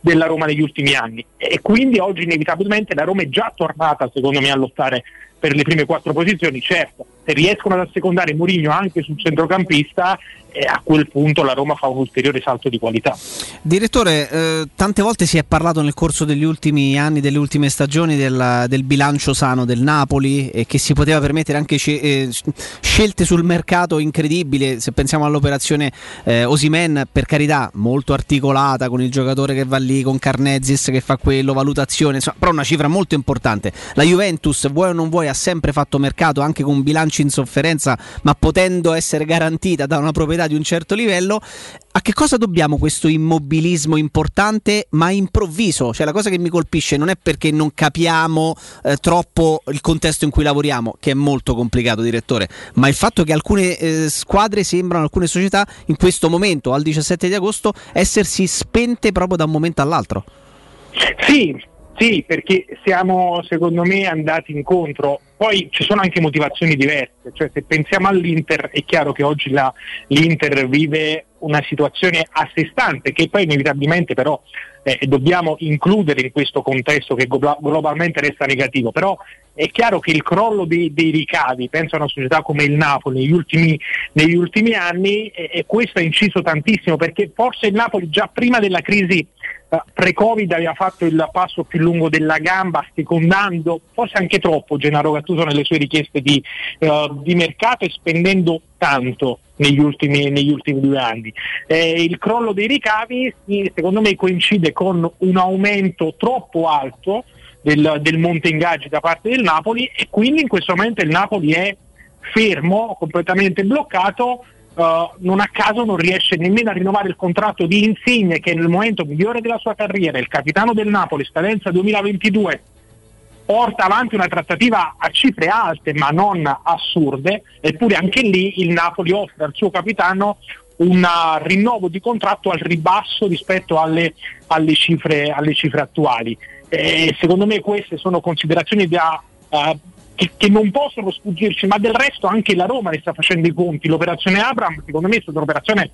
della Roma negli ultimi anni. E quindi oggi inevitabilmente la Roma è già tornata secondo me a lottare per le prime quattro posizioni, certo se riescono ad assecondare Mourinho anche sul centrocampista eh, a quel punto la Roma fa un ulteriore salto di qualità. Direttore, eh, tante volte si è parlato nel corso degli ultimi anni, delle ultime stagioni del, del bilancio sano del Napoli e che si poteva permettere anche ce- eh, scelte sul mercato incredibili, se pensiamo all'operazione eh, Osimen, per carità, molto articolata con il giocatore che va lì, con Carnezis che fa quello, valutazione, insomma, però una cifra molto importante. La Juventus, vuoi o non vuoi, ha sempre fatto mercato anche con un bilancio in sofferenza, ma potendo essere garantita da una proprietà di un certo livello. A che cosa dobbiamo questo immobilismo importante ma improvviso? Cioè la cosa che mi colpisce non è perché non capiamo eh, troppo il contesto in cui lavoriamo, che è molto complicato direttore, ma il fatto che alcune eh, squadre sembrano, alcune società in questo momento, al 17 di agosto, essersi spente proprio da un momento all'altro. Sì, sì, perché siamo secondo me andati incontro. Poi ci sono anche motivazioni diverse, cioè se pensiamo all'Inter è chiaro che oggi la, l'Inter vive una situazione a sé stante che poi inevitabilmente però eh, dobbiamo includere in questo contesto che glo- globalmente resta negativo, però è chiaro che il crollo dei, dei ricavi, penso a una società come il Napoli negli ultimi, negli ultimi anni e, e questo ha inciso tantissimo perché forse il Napoli già prima della crisi pre-Covid aveva fatto il passo più lungo della gamba, secondando forse anche troppo Gennaro Gattuso nelle sue richieste di, eh, di mercato e spendendo tanto negli ultimi, negli ultimi due anni. Eh, il crollo dei ricavi secondo me coincide con un aumento troppo alto del, del monte ingaggi da parte del Napoli e quindi in questo momento il Napoli è fermo, completamente bloccato Uh, non a caso non riesce nemmeno a rinnovare il contratto di Insigne che nel momento migliore della sua carriera, il capitano del Napoli, scadenza 2022, porta avanti una trattativa a cifre alte ma non assurde, eppure anche lì il Napoli offre al suo capitano un rinnovo di contratto al ribasso rispetto alle, alle, cifre, alle cifre, attuali. E secondo me queste sono considerazioni da, uh, che, che, non possono sfuggirci, ma del resto anche la Roma ne sta facendo i conti. L'operazione Abram secondo me è stata un'operazione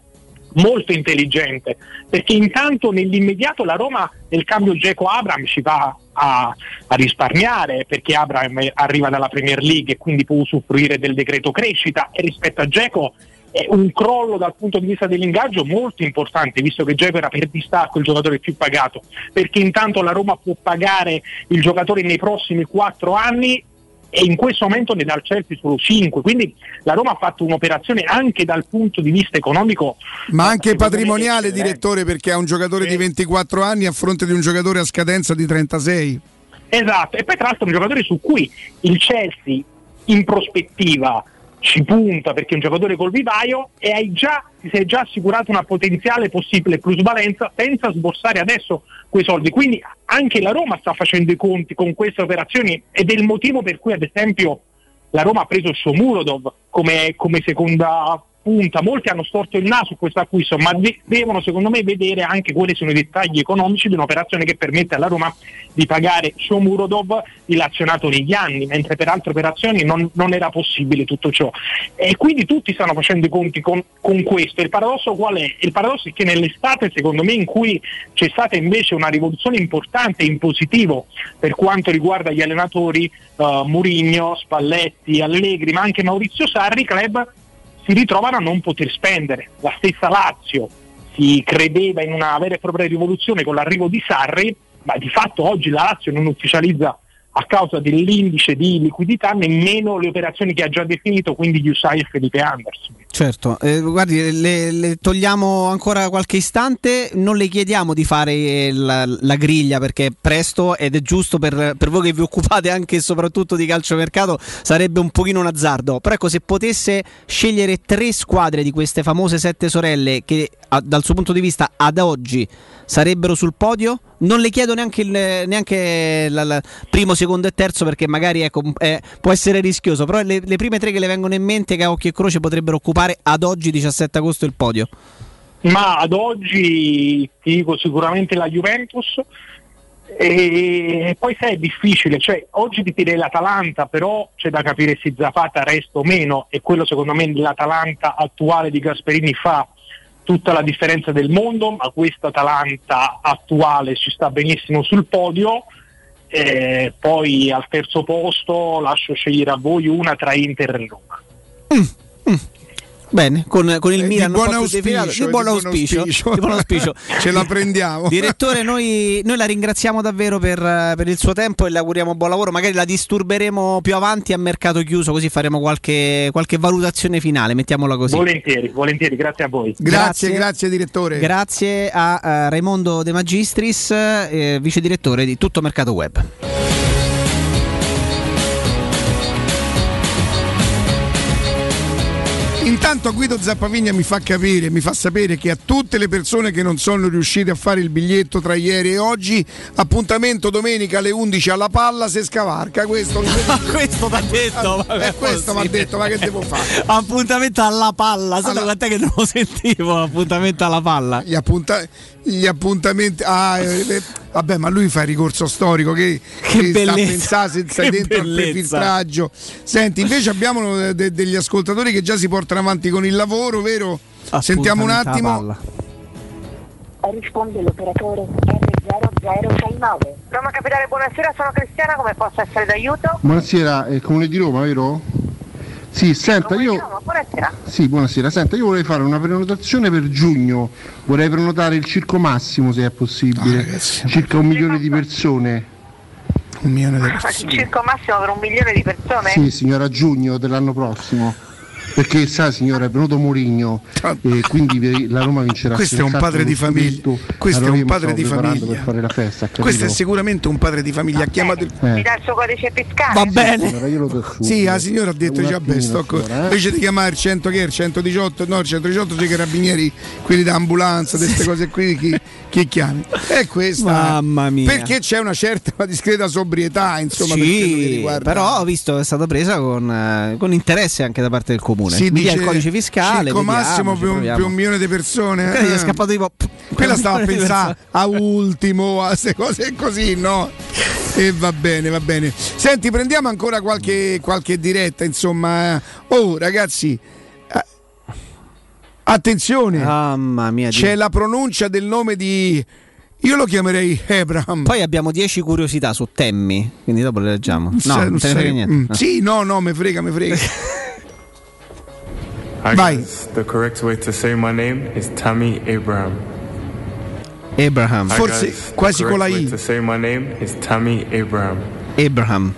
molto intelligente perché intanto nell'immediato la Roma nel cambio Geco Abram ci va a, a, risparmiare perché Abram arriva dalla Premier League e quindi può usufruire del decreto crescita e rispetto a Geco è un crollo dal punto di vista dell'ingaggio molto importante visto che Geco era per distacco il giocatore più pagato perché intanto la Roma può pagare il giocatore nei prossimi quattro anni e in questo momento ne dà al Chelsea solo 5 quindi la Roma ha fatto un'operazione anche dal punto di vista economico ma anche patrimoniale direttore perché ha un giocatore sì. di 24 anni a fronte di un giocatore a scadenza di 36 esatto. E poi tra l'altro un giocatore su cui il Chelsea in prospettiva ci punta perché è un giocatore col vivaio e hai già, ti sei già assicurato una potenziale possibile plusvalenza senza sborsare adesso quei soldi. Quindi anche la Roma sta facendo i conti con queste operazioni ed è il motivo per cui ad esempio la Roma ha preso Shomurodov come, come seconda punta. Molti hanno storto il naso su questo acquisto, ma de- devono secondo me vedere anche quali sono i dettagli economici di un'operazione che permette alla Roma di pagare Shomurodov dilazionato negli anni, mentre per altre operazioni non, non, era possibile tutto ciò. E quindi tutti stanno facendo i conti con, con, questo. Il paradosso qual è? Il paradosso è che nell'estate, secondo me, in cui c'è stata invece una rivoluzione importante in positivo per quanto riguarda gli allenatori, uh, Murigno, Spalletti, Allegri, ma anche Maurizio Sarri, club si ritrovano a non poter spendere. La stessa Lazio si credeva in una vera e propria rivoluzione con l'arrivo di Sarri, ma di fatto oggi la Lazio non ufficializza a causa dell'indice di liquidità nemmeno le operazioni che ha già definito, quindi gli Usai e Felipe Anderson. Certo, eh, guardi, le, le togliamo ancora qualche istante, non le chiediamo di fare eh, la, la griglia perché è presto ed è giusto per, per voi che vi occupate anche e soprattutto di calciomercato, sarebbe un pochino un azzardo, però ecco se potesse scegliere tre squadre di queste famose sette sorelle che a- dal suo punto di vista ad oggi sarebbero sul podio, non le chiedo neanche il neanche la- la- primo, secondo e terzo perché magari ecco, eh, può essere rischioso, però le, le prime tre che le vengono in mente che a occhio e croce potrebbero occupare ad oggi 17 agosto il podio. Ma ad oggi ti dico sicuramente la Juventus e poi sai è difficile, cioè oggi ti direi l'Atalanta, però c'è da capire se Zapata resta o meno e quello secondo me l'Atalanta attuale di Gasperini fa tutta la differenza del mondo, ma questa Atalanta attuale ci sta benissimo sul podio. Eh, poi al terzo posto lascio scegliere a voi una tra Inter e Roma. Bene, con, con il Eh, di Milan buon po' più defilato, auspicio, di buon di buon auspicio, di buon auspicio. [LAUGHS] Ce la prendiamo. [LAUGHS] Direttore, noi, noi la ringraziamo davvero per, eh, per il suo tempo e le auguriamo buon lavoro. Magari la disturberemo più avanti a mercato chiuso, così faremo qualche, qualche valutazione finale. Mettiamola così. Volentieri, volentieri, grazie a voi. Grazie, grazie, direttore. Grazie a eh, Raimondo De Magistris, eh, vice direttore di Tutto Mercato Web. Intanto Guido Zappavigna mi fa capire, mi fa sapere che a tutte le persone che non sono riuscite a fare il biglietto tra ieri e oggi, appuntamento domenica alle 11 alla palla se scavarca. Questo, [LAUGHS] questo t'ha detto, Eh, vabbè, questo mi ha così. detto, ma che devo fare? Appuntamento alla palla, Alla- quant'è che non lo sentivo? Appuntamento alla palla. Gli, appunta- gli appuntamenti. Ah, eh, eh, vabbè, ma lui fa il ricorso storico che, Che che sta a bellezza, pensare se stai che dentro al bellezza. prefiltraggio. Senti, invece abbiamo eh, de- degli ascoltatori che già si portano avanti con il lavoro, vero? Sentiamo un attimo. Risponde l'operatore R0069. Roma Capitale, buonasera, sono Cristiana, come posso essere d'aiuto? Buonasera, è il Comune di Roma, vero? Sì, senta, io... Buonasera. Sì, buonasera. Senta, io vorrei fare una prenotazione per giugno. Vorrei prenotare il Circo Massimo, se è possibile. Circa un milione di persone. Un milione di Il circo massimo per un milione di persone? Sì, signora, a giugno dell'anno prossimo. Perché sa signora è venuto Mourinho e quindi la Roma vincerà Questo è un padre di famiglia. Questo è un padre di famiglia. per fare la festa, Questo è sicuramente un padre di famiglia. Ha chiamato il. Eh. Mi dà il suo codice fiscale? Va bene. Signora. Sì, la signora ha detto già beh, sto co- signora, eh. invece di chiamare il 100 che è il 118, no, il 118 c'è i carabinieri, quelli d'ambulanza, di queste cose qui, chi, chi chiami? E questa Mamma mia. Perché c'è una certa una discreta sobrietà, insomma, per Sì, riguarda. però ho visto che è stata presa con, eh, con interesse anche da parte del comune. Si Mi dia dice il codice fiscale. Circo vediamo, massimo ci per un, per milione di persone. Magari gli è eh. scappato tipo. Quella [LAUGHS] stava a pensare a ultimo, a queste cose così, no? E va bene, va bene. Senti, prendiamo ancora qualche, qualche diretta, insomma. Oh, ragazzi, eh, attenzione. Mamma mia. C'è la pronuncia del nome di... Io lo chiamerei Abraham. Poi abbiamo 10 curiosità su Temmi, quindi dopo le leggiamo. No, Sai- non te ne frega niente. mm, No. Sì, no, no, mi frega, mi frega. Vai. the correct way to say my name is Tammy Abraham. Abraham. Forse quasi con correct la way I. to say my name is Tammy Abraham. Abraham.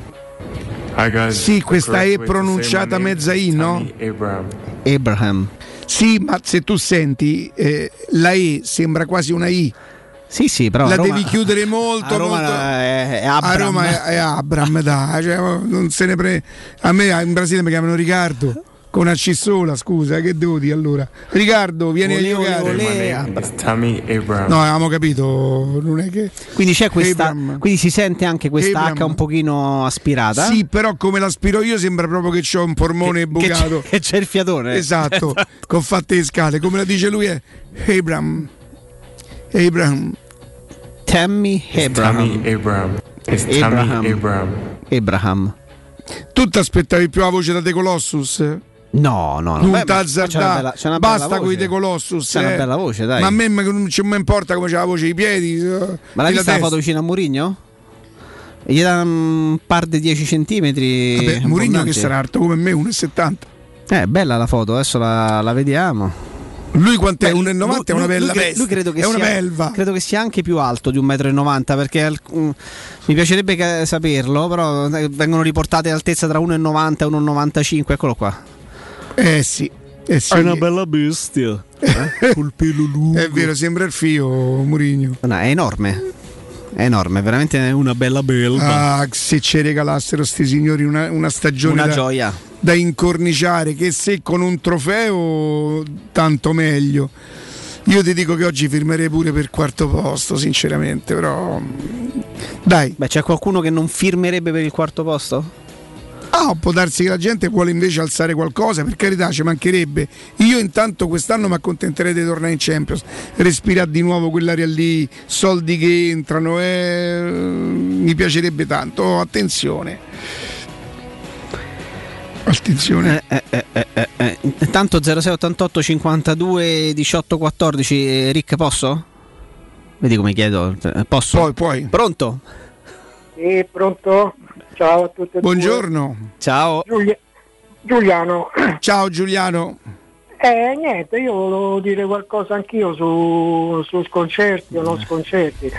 Hi guys. Sì, questa è pronunciata mezza I, no? Abraham. Abraham. Sì, ma se tu senti eh, la E sembra quasi una I. Sì, sì, però. la a Roma- devi chiudere molto. a Roma molto- è- è A Abram. Roma è, è Abram, dai, cioè, non se ne pre... A me in Brasile mi chiamano Riccardo. Con una C sola, scusa, che devo dire allora? Riccardo, vieni Olè, a giocare. Abraham. No, avevamo capito, non è che... Quindi c'è questa. Abram. Quindi si sente anche questa Abram. H un pochino aspirata. Sì, però come l'aspiro io sembra proprio che ho un polmone che, bucato. c'è, che c'è il fiatone. [LAUGHS] Esatto, con fatte le scale, come la dice lui è Abram. Abram. Tammy Abraham. Tammy Abraham. It's Tammy Abraham. Abraham. Abraham. Tu ti aspettavi più la voce da De Colossus? No, no, no. una una bella Basta con i De Colossus. C'è una eh. bella voce, dai. Ma a me non ci mi importa come c'è la voce, i piedi. eh, Ma l'hai vista la foto vicino a Murigno? E gli dà un par di 10 centimetri. Vabbè, Murigno che sarà alto come me, 1,70. Eh, bella la foto, adesso la, la vediamo. Lui quant'è? Beh, 1,90 è una lui- bella lui, lui credo che è una sia, belva. Credo che sia anche più alto di 1,90 m perché al- mm, mi piacerebbe che- saperlo, però eh, vengono riportate altezza tra 1,90 e 1,95, eccolo qua. Eh sì. Eh sì. È una bella bestia. Eh? [LAUGHS] Col pelo lungo. È vero, sembra il fio, Murigno. No, è enorme. È enorme, è veramente una bella belva. Ah, se ci regalassero sti signori una, una stagione Una da, gioia. da incorniciare, che se con un trofeo tanto meglio. Io ti dico che oggi firmerei pure per quarto posto, sinceramente, però dai. Beh, c'è qualcuno che non firmerebbe per il quarto posto? Ah, può darsi che la gente vuole invece alzare qualcosa, per carità ci mancherebbe. Io intanto quest'anno mi accontenterei di tornare in Champions, respirare di nuovo quell'area lì, soldi che entrano, eh, mi piacerebbe tanto. Oh, attenzione. Attenzione. Eh, eh, eh, eh, eh. Intanto 0688 52 18 14 eh, Rick posso? Vedi come chiedo? Eh, Posso? Poi, poi. Pronto? Sì, pronto? Ciao a tutti e due. Buongiorno. Ciao. Giulia- Giuliano. [CLEARS THROAT] Ciao Giuliano. Eh, niente, io volevo dire qualcosa anch'io su, su sconcerti o non sconcerti.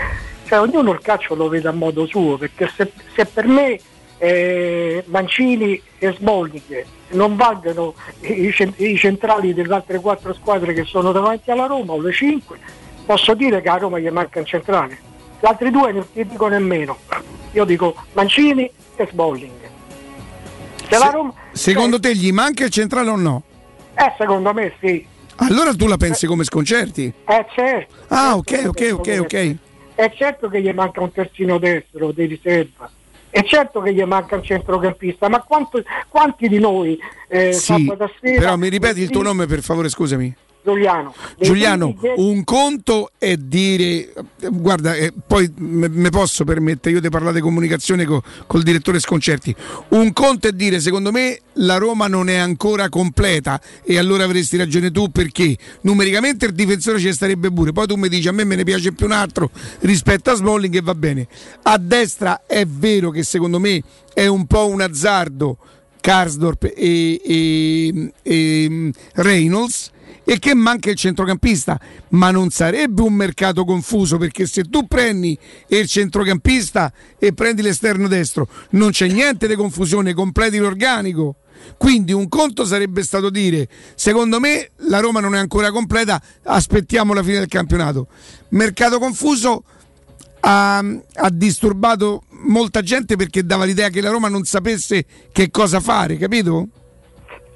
Cioè, ognuno il calcio lo vede a modo suo, perché se, se per me eh, Mancini e Sbolling non valgono i, i centrali delle altre quattro squadre che sono davanti alla Roma, o le cinque, posso dire che a Roma gli manca un centrale. Gli altri due non ti dico nemmeno. Io dico Mancini e Sbolling. Se la Roma- Secondo te gli manca il centrale o no? Eh, secondo me sì. Allora tu la pensi come sconcerti? Eh certo. Ah, ok, ok, ok, ok. È certo che gli manca un terzino destro di riserva. È certo che gli manca un centrocampista, ma quanto- quanti di noi eh, Sì, però mi ripeti il tuo nome per favore, scusami. Giuliano. Giuliano, un conto è dire, guarda, eh, poi mi posso permettere, io ti parlare di comunicazione co- col direttore Sconcerti, un conto è dire, secondo me la Roma non è ancora completa e allora avresti ragione tu perché numericamente il difensore ci starebbe pure, poi tu mi dici a me me ne piace più un altro rispetto a Smalling e va bene. A destra è vero che secondo me è un po' un azzardo Karsdorp e, e- e Reynolds e che manca il centrocampista, ma non sarebbe un mercato confuso perché se tu prendi il centrocampista e prendi l'esterno destro non c'è niente di confusione, completi l'organico. Quindi un conto sarebbe stato dire, secondo me la Roma non è ancora completa, aspettiamo la fine del campionato. Mercato confuso ha, ha disturbato molta gente perché dava l'idea che la Roma non sapesse che cosa fare, capito?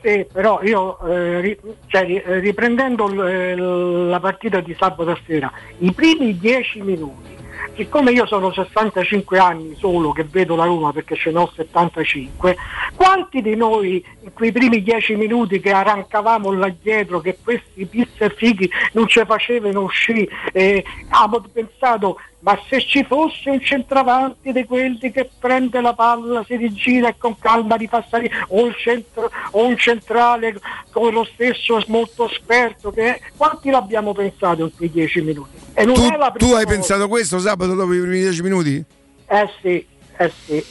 Sì, però io eh, cioè, ri- eh, riprendendo l- eh, la partita di sabato sera, i primi dieci minuti, siccome io sono 65 anni solo che vedo la Roma perché ce ne ho 75, quanti di noi in quei primi dieci minuti che arrancavamo là dietro, che questi pizza e fighi non ci facevano uscire, eh, abbiamo pensato ma se ci fosse un centravanti di quelli che prende la palla, si rigira e con calma rifà salire, o, centro- o un centrale come lo stesso molto esperto, che è- quanti l'abbiamo pensato in quei dieci minuti? E non Tu, è la tu hai volta. pensato questo sabato dopo i primi dieci minuti? Eh sì, eh sì.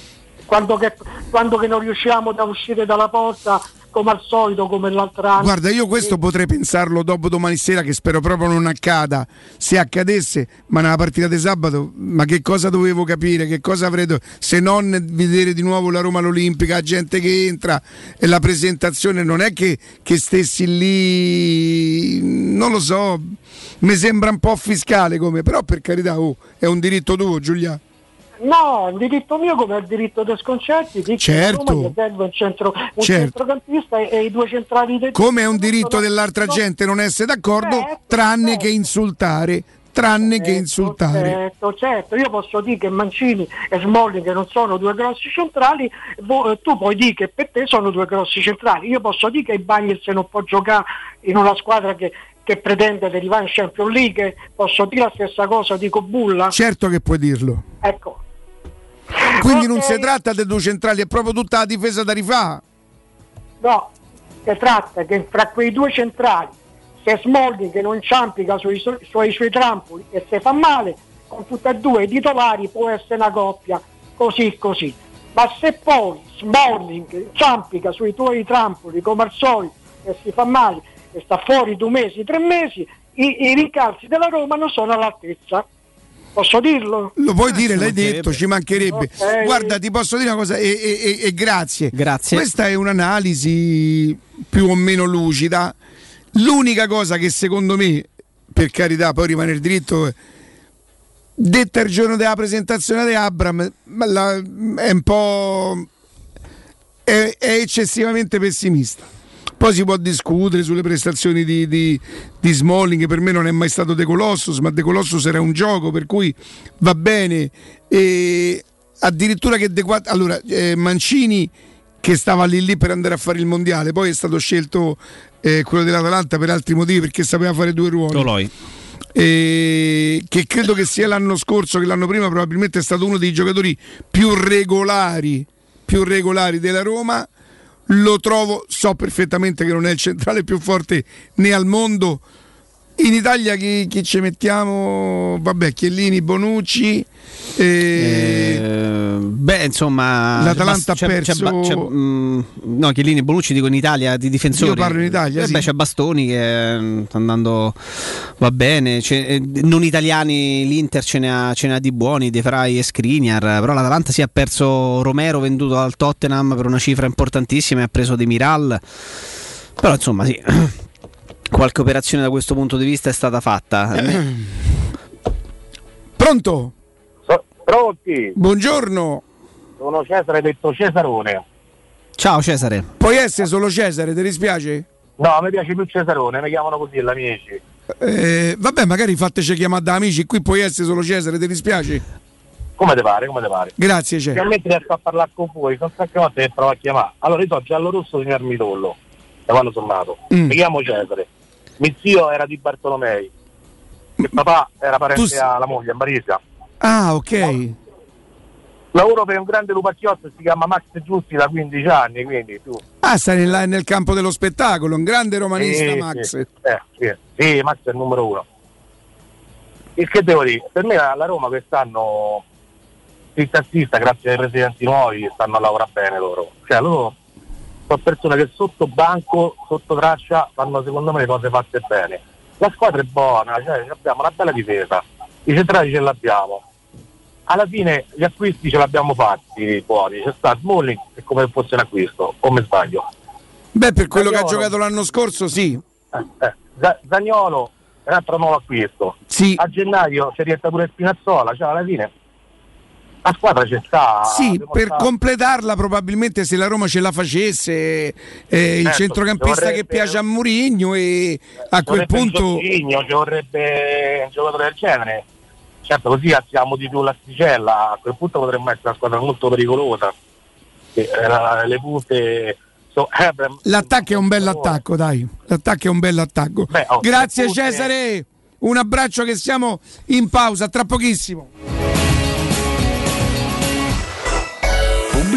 Quando che, quando che non riusciamo ad uscire dalla porta come al solito, come l'altro anno. Guarda, io questo potrei pensarlo dopo domani sera, che spero proprio non accada. Se accadesse, ma nella partita di sabato, ma che cosa dovevo capire? Che cosa avrei do- se non vedere di nuovo la Roma all'Olimpica, gente che entra e la presentazione non è che, che stessi lì, non lo so, mi sembra un po' fiscale come, però per carità, oh, è un diritto tuo, Giulia. No, il diritto mio come il diritto dei sconcerti, dico Certo. che Roma serve un, centro, un Certo. centrocampista e, e i due centrali del Come è un diritto dell'altra gente non essere d'accordo, tranne che insultare, tranne che insultare. Certo, certo, io posso dire che Mancini e Smalling non sono due grossi centrali, eh, tu puoi dire che per te sono due grossi centrali, io posso dire che il Bagnets non può giocare in una squadra che, che pretende di arrivare in Champions League, posso dire la stessa cosa di Cobulla? Certo che puoi dirlo. Ecco, Quindi non Ok. si tratta di due centrali, è proprio tutta la difesa da rifà. no, si tratta che fra quei due centrali, se Smalling non ciampica sui, su- sui suoi trampoli e se fa male, con tutti e due i titolari può essere una coppia così così. Ma se poi Smalling ciampica sui tuoi trampoli come al solito e si fa male e sta fuori due mesi, tre mesi, i, i rincalzi della Roma non sono all'altezza. Posso dirlo? Lo puoi Ah, dire, l'hai detto, ci mancherebbe. Ok. Guarda, ti posso dire una cosa e, e- e- e grazie. Grazie. Questa è un'analisi più o meno lucida. L'unica cosa che secondo me, per carità, poi rimane dritto, detta il giorno della presentazione di Abram, la- è un po'... è, è eccessivamente pessimista. Poi si può discutere sulle prestazioni di, di, di Smalling, che per me non è mai stato De Colossus, ma De Colossus era un gioco, per cui va bene. E addirittura che De Quatt- allora, eh, Mancini che stava lì lì per andare a fare il mondiale, poi è stato scelto eh, quello dell'Atalanta per altri motivi perché sapeva fare due ruoli. Toloi. E che credo che sia l'anno scorso che l'anno prima probabilmente è stato uno dei giocatori più regolari, più regolari della Roma. Lo trovo, so perfettamente che non è il centrale più forte né al mondo. In Italia chi, chi ci mettiamo? Vabbè, Chiellini, Bonucci. eh, Eh, beh, insomma, L'Atalanta ha perso- c'è- c'è- mm, no, Chiellini e Bonucci dico in Italia di difensori. Io parlo in Italia, Eh sì. beh, c'è Bastoni che mm, sta andando va bene. c'è- eh, non italiani l'Inter ce ne, ha, ce ne ha di buoni, De Frey e Skriniar. Però l'Atalanta si è perso Romero venduto al Tottenham per una cifra importantissima e ha preso De Miral. Però insomma, sì. [CLEARS THROAT] Qualche operazione da questo punto di vista è stata fatta. Pronto? Pronti? Buongiorno. Sono Cesare, detto Cesarone. Ciao Cesare. Puoi essere solo Cesare, ti dispiace? No, mi piace più Cesarone, mi chiamano così gli amici. Eh, vabbè, magari fateci chiamare da amici, qui puoi essere solo Cesare, ti dispiace? Come te pare, come te pare? Grazie, Cesare. Finalmente riesco a parlare con voi, sono tante volte che provo a chiamare. Allora, io sono giallo rosso di Ermitollo, da quando sono nato. Mm. Mi chiamo Cesare. Mio zio era di Bartolomei. Il papà era parente Tu alla moglie, in Marisa. Ah, ok. Lavoro per un grande lupacchiotto, si chiama Max Giusti da 15 anni, quindi tu. Ah, sta nel, nel campo dello spettacolo, un grande romanista Sì, Max. Sì, eh, sì, sì, Max è il numero uno. Il che devo dire? Per me la, Roma quest'anno, zista zista, grazie ai presidenti nuovi, stanno a lavorare bene loro. Cioè loro sono persone che sotto banco, sotto traccia, fanno secondo me le cose fatte bene. La squadra è buona, cioè, abbiamo una bella difesa, i centrali ce l'abbiamo. Alla fine gli acquisti ce l'abbiamo fatti buoni, c'è stato Smalling è come se fosse un acquisto, o mi sbaglio? Beh, per quello che ha giocato l'anno scorso, sì. Eh, Z- Zagnolo è un altro nuovo acquisto. A gennaio ci rientra pure Spinazzola, cioè alla fine la squadra ci sta. Sì, per sta- completarla probabilmente se la Roma ce la facesse eh, il Certo, centrocampista ci vorrebbe- che piace a Murigno e a quel punto Jorginho, ci vorrebbe un giocatore del genere. Certo, così alziamo di più l'asticella, a quel punto potremmo essere una squadra molto pericolosa. Eh, le punte. L'attacco è un bell'attacco, dai. L'attacco è un bell'attacco. oh, Grazie Cesare. Un abbraccio che siamo in pausa, tra pochissimo.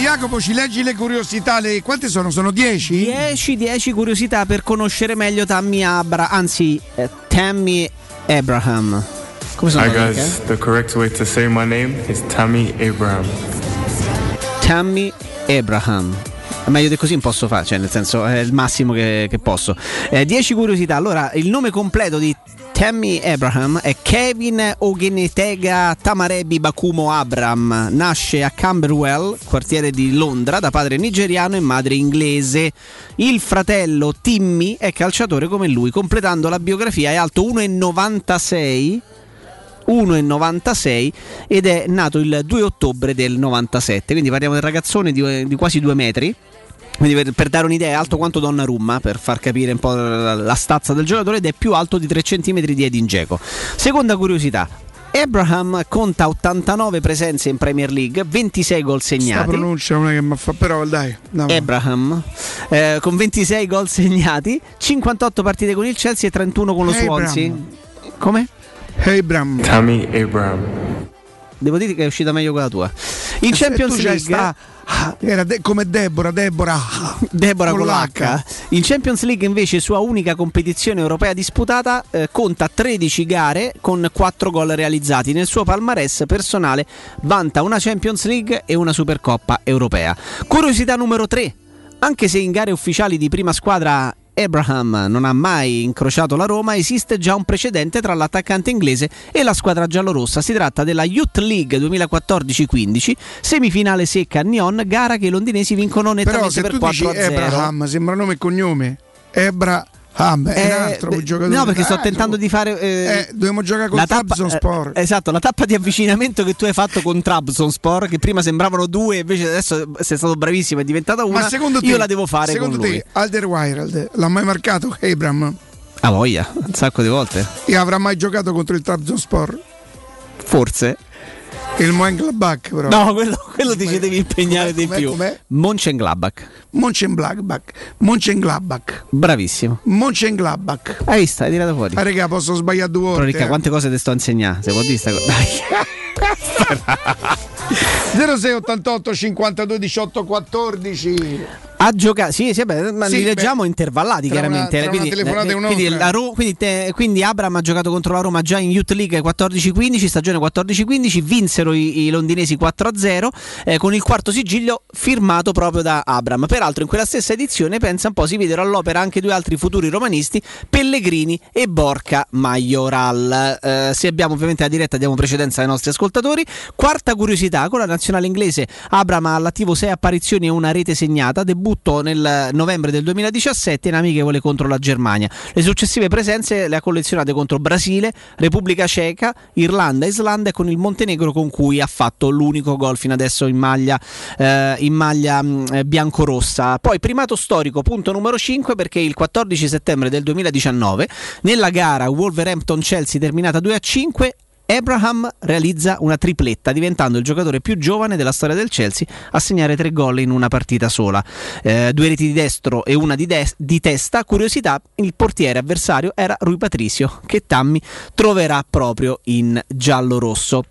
Jacopo, ci leggi le curiosità? Le... Quante sono? Sono 10? 10, 10 curiosità per conoscere meglio Tammy Abra, anzi eh, Tammy Abraham. Come sono Hi guys, eh? the correct way to say my name is Tammy Abraham. Tammy Abraham. Meglio di così non posso fare, cioè nel senso è il massimo che, che posso. 10 curiosità. Allora, il nome completo di Tammy Abraham è Kevin Ogenetega Tamarebi Bakumo Abram. Nasce a Camberwell, quartiere di Londra, da padre nigeriano e madre inglese. Il fratello Timmy è calciatore come lui, completando la biografia è alto 1,96 1,96 ed è nato il 2 ottobre del 97 quindi parliamo del ragazzone di, di quasi due metri quindi per, per dare un'idea è alto quanto Donnarumma per far capire un po' la, la stazza del giocatore ed è più alto di 3 cm di Edin Dzeko seconda curiosità Abraham conta 89 presenze in Premier League 26 gol segnati pronuncia non è che mi fa, però dai. no. Abraham eh, con 26 gol segnati 58 partite con il Chelsea e 31 con lo Abraham. Swansea come? Abraham. Tammy Abraham. Devo dire che è uscita meglio quella tua. In Eh, Champions tu c'hai League sta- era de- come Deborah, Deborah. Deborah con con l'H. l'H. In Champions League invece sua unica competizione europea disputata eh, conta 13 gare con 4 gol realizzati. Nel suo palmarès personale vanta una Champions League e una Supercoppa europea. Curiosità numero 3. Anche se in gare ufficiali di prima squadra Abraham non ha mai incrociato la Roma, esiste già un precedente tra l'attaccante inglese e la squadra giallorossa. Si tratta della Youth League 2014-15, semifinale secca a Nyon, gara che i londinesi vincono Però nettamente se per tu dici 4-0. Abraham, sembra nome e cognome. Abraham, è un Eh, altro beh, giocatore. No, perché sto Ah, tentando di fare. eh, Eh, dobbiamo giocare con Trabzonspor. eh, esatto, la tappa di avvicinamento che tu hai fatto con Trabzonspor, che prima sembravano due, invece adesso sei stato bravissimo, è diventata una. Ma secondo te, io la devo fare secondo con lui. te Alderweireld l'ha mai marcato Abram? A voglia, un sacco di volte. E avrà mai giocato contro il Trabzonspor? Forse. Il Mönchengladbach però. No, quello, quello ti ci devi impegnare di com'è, più. com'è? Mönchengladbach. Mönchengladbach. Mönchengladbach. Bravissimo. Mönchengladbach. Hai visto? Hai tirato fuori. Ah, raga, posso sbagliare due volte. Però Ricca, eh. quante cose ti sto a insegnare? Se vuoi dire sta cosa. [LAUGHS] Dai. 0688 52 18 14 A giocare, sì, sì, vabbè, ma Sì, li leggiamo beh, intervallati chiaramente. una- quindi, eh, quindi, la Ro- quindi te- quindi Abram ha giocato contro la Roma già in Youth League 14-15, stagione 14-15, vinsero i, i londinesi 4-0 eh, con il quarto sigillo firmato proprio da Abram. Peraltro in quella stessa edizione, pensa un po', si videro all'opera anche due altri futuri romanisti, Pellegrini e Borca Majoral. Eh, se abbiamo ovviamente la diretta diamo precedenza ai nostri ascoltatori. Quarta curiosità, con la nazionale inglese Abram ha all'attivo 6 apparizioni e una rete segnata, debutta debutto nel novembre del 2017 in amichevole contro la Germania. Le successive presenze le ha collezionate contro Brasile, Repubblica Ceca, Irlanda, Islanda e con il Montenegro con cui ha fatto l'unico gol fino adesso in maglia, eh, in maglia mh, eh, biancorossa. Poi primato storico, punto numero 5 perché il 14 settembre del 2019 nella gara Wolverhampton-Chelsea terminata 2 a 5 Abraham realizza una tripletta, diventando il giocatore più giovane della storia del Chelsea a segnare tre gol in una partita sola. Eh, due reti di destro e una di, des- di testa. Curiosità, il portiere avversario era Rui Patricio, che Tammy troverà proprio in giallo-rosso.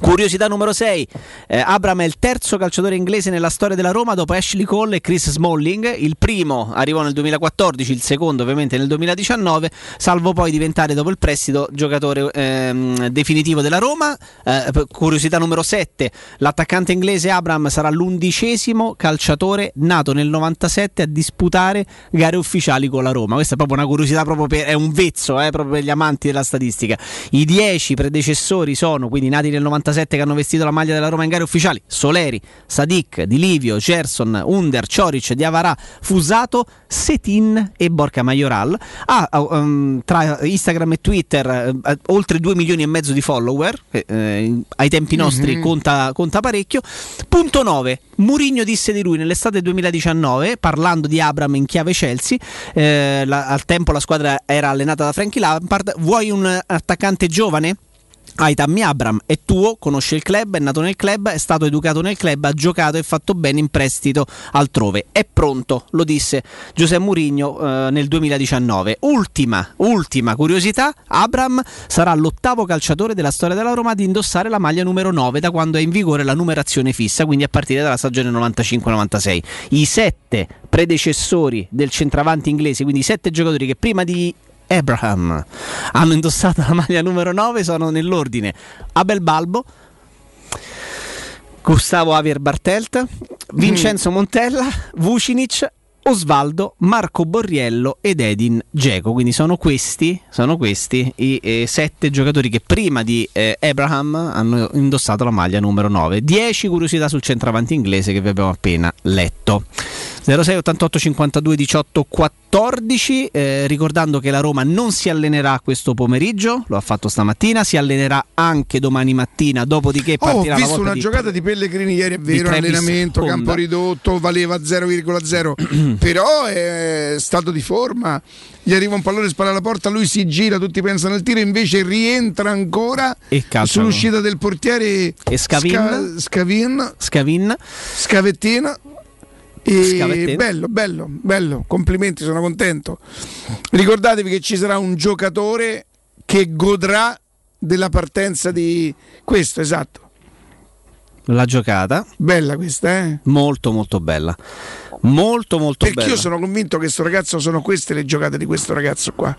Curiosità numero 6, eh, Abram è il terzo calciatore inglese nella storia della Roma dopo Ashley Cole e Chris Smalling, il primo arrivò nel 2014, il secondo ovviamente nel 2019, salvo poi diventare dopo il prestito giocatore ehm, definitivo della Roma. Eh, curiosità numero 7, l'attaccante inglese Abram sarà l'undicesimo calciatore nato nel 97 a disputare gare ufficiali con la Roma. Questa è proprio una curiosità, proprio per, è un vezzo eh, proprio per gli amanti della statistica. I 10 predecessori sono quindi nati nel 97 che hanno vestito la maglia della Roma in gare ufficiali: Soleri, Sadik, Di Livio, Gerson, Under, Cioric, Diavarà, Fusato, Setin e Borca Majoral. Ha um, tra Instagram e Twitter eh, oltre 2 milioni e mezzo di follower, che eh, ai tempi nostri Mhm. conta, conta parecchio. Punto 9. Murigno disse di lui nell'estate 2019, parlando di Abram in chiave Chelsea, eh, la- al tempo la squadra era allenata da Frankie Lampard, vuoi un attaccante giovane? Hai Tammy Abram, è tuo, conosce il club, è nato nel club, è stato educato nel club, ha giocato e fatto bene in prestito altrove. È pronto, lo disse Giuseppe Mourinho eh, nel 2019. Ultima, ultima curiosità, Abram sarà l'ottavo calciatore della storia della Roma ad indossare la maglia numero 9 da quando è in vigore la numerazione fissa, quindi a partire dalla stagione 95-96. I sette predecessori del centravanti inglese, quindi i sette giocatori che prima di Abraham hanno indossato la maglia numero 9 sono nell'ordine Abel Balbo Gustavo Javier Bartelt Vincenzo Montella Vucinic Osvaldo, Marco Borriello ed Edin Dzeko. Quindi sono questi, sono questi i eh, sette giocatori che prima di eh, Abraham hanno indossato la maglia numero 9. 10 curiosità sul centravanti inglese che vi abbiamo appena letto. 06 88 52 18 14 eh, ricordando che la Roma non si allenerà questo pomeriggio lo ha fatto stamattina si allenerà anche domani mattina dopodiché Oh, ho partirà visto una di giocata di Pellegrini ieri, è vero, allenamento, Honda. campo ridotto, valeva 0,0, [CLEARS THROAT] però è stato di forma. Gli arriva un pallone, spara alla porta, lui si gira, tutti pensano al tiro, invece rientra ancora e sull'uscita del portiere e Scavin Sca- Scavin, Scavin Scavettina. E bello, bello, bello, complimenti, sono contento. Ricordatevi che ci sarà un giocatore che godrà della partenza di questo, esatto. la giocata Bella questa, eh? molto molto bella molto molto Perché bella io sono convinto che questo ragazzo sono queste le giocate di questo ragazzo qua.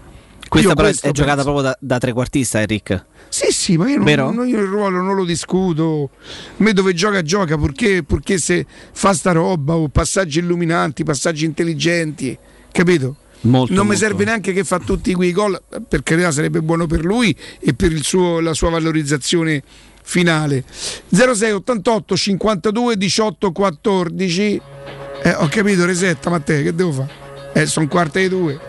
Questa però è- è giocata penso. proprio da, da trequartista Eric Sì, sì, ma io, non, non- io il ruolo non lo discuto. A me dove gioca, gioca, purché, purché se fa sta roba o passaggi illuminanti, passaggi intelligenti, capito? Molto, non mi molto. serve neanche che fa tutti quei gol, per carità sarebbe buono per lui e per il suo- la sua valorizzazione finale. 06 88 52 18 14. Eh, ho capito, resetta Matteo, che devo fare? Eh, sono quarta di due.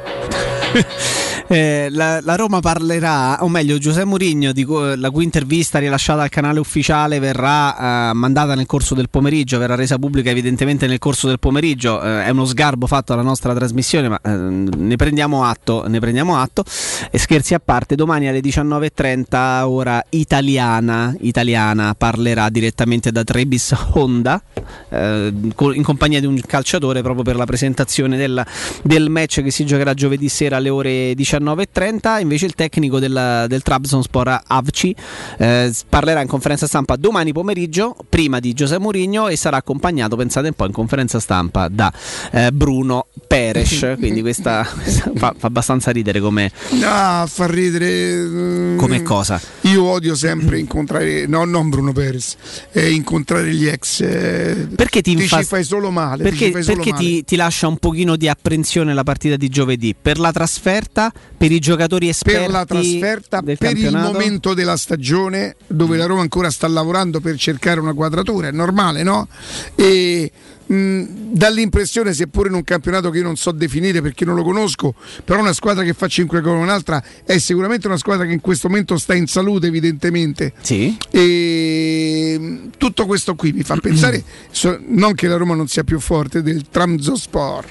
[LAUGHS] Eh, la, la Roma parlerà, o meglio, Giuseppe Mourinho, la cui intervista rilasciata al canale ufficiale verrà eh, mandata nel corso del pomeriggio, verrà resa pubblica evidentemente nel corso del pomeriggio. Eh, è uno sgarbo fatto alla nostra trasmissione, ma eh, ne prendiamo atto. Ne prendiamo atto. E scherzi a parte, domani alle 19.30, ora italiana, italiana parlerà direttamente da Trebis Honda, eh, in compagnia di un calciatore proprio per la presentazione del, del match che si giocherà giovedì sera alle ore 19.30. Invece il tecnico del, del Trabzonspor Avci eh, parlerà in conferenza stampa domani pomeriggio, prima di Giuseppe Mourinho, e sarà accompagnato, pensate un po', in conferenza stampa da eh, Bruno Peres. [LAUGHS] Quindi questa, fa, fa abbastanza ridere come, Ah, fa ridere. mm, come cosa. Io odio sempre incontrare, no, non Bruno Perez, eh, incontrare gli ex. eh, Perché ti, ci infas- fai solo male. ti Perché, ci fai solo perché male. ti, ti lascia un pochino di apprensione la partita di giovedì? Per la trasferta per i giocatori esperti per la trasferta, per il campionato? momento della stagione dove la Roma ancora sta lavorando per cercare una quadratura, è normale, no? E mh, dà l'impressione, seppure in un campionato che io non so definire perché non lo conosco, però una squadra che fa 5 gol un'altra è sicuramente una squadra che in questo momento sta in salute, evidentemente. Sì. E tutto questo qui mi fa pensare, [CLEARS THROAT] non che la Roma non sia più forte, del Tramzospor.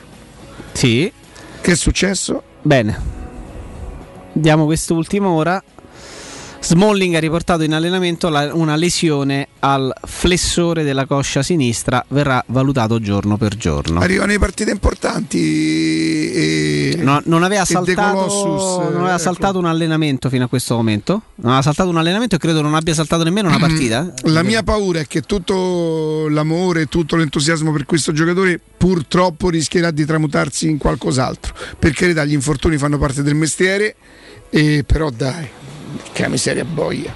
Sì. Che è successo? Bene. Diamo quest'ultima ora. Smalling ha riportato in allenamento la- una lesione al flessore della coscia sinistra, verrà valutato giorno per giorno. Arrivano le partite importanti e No- non aveva, saltato, Colossus, non aveva ecco. saltato un allenamento fino a questo momento. Non aveva saltato un allenamento e credo non abbia saltato nemmeno una partita. eh. La mia paura è che tutto l'amore, tutto l'entusiasmo per questo giocatore purtroppo rischierà di tramutarsi in qualcos'altro. Per carità, gli infortuni fanno parte del mestiere, e però dai, che miseria boia.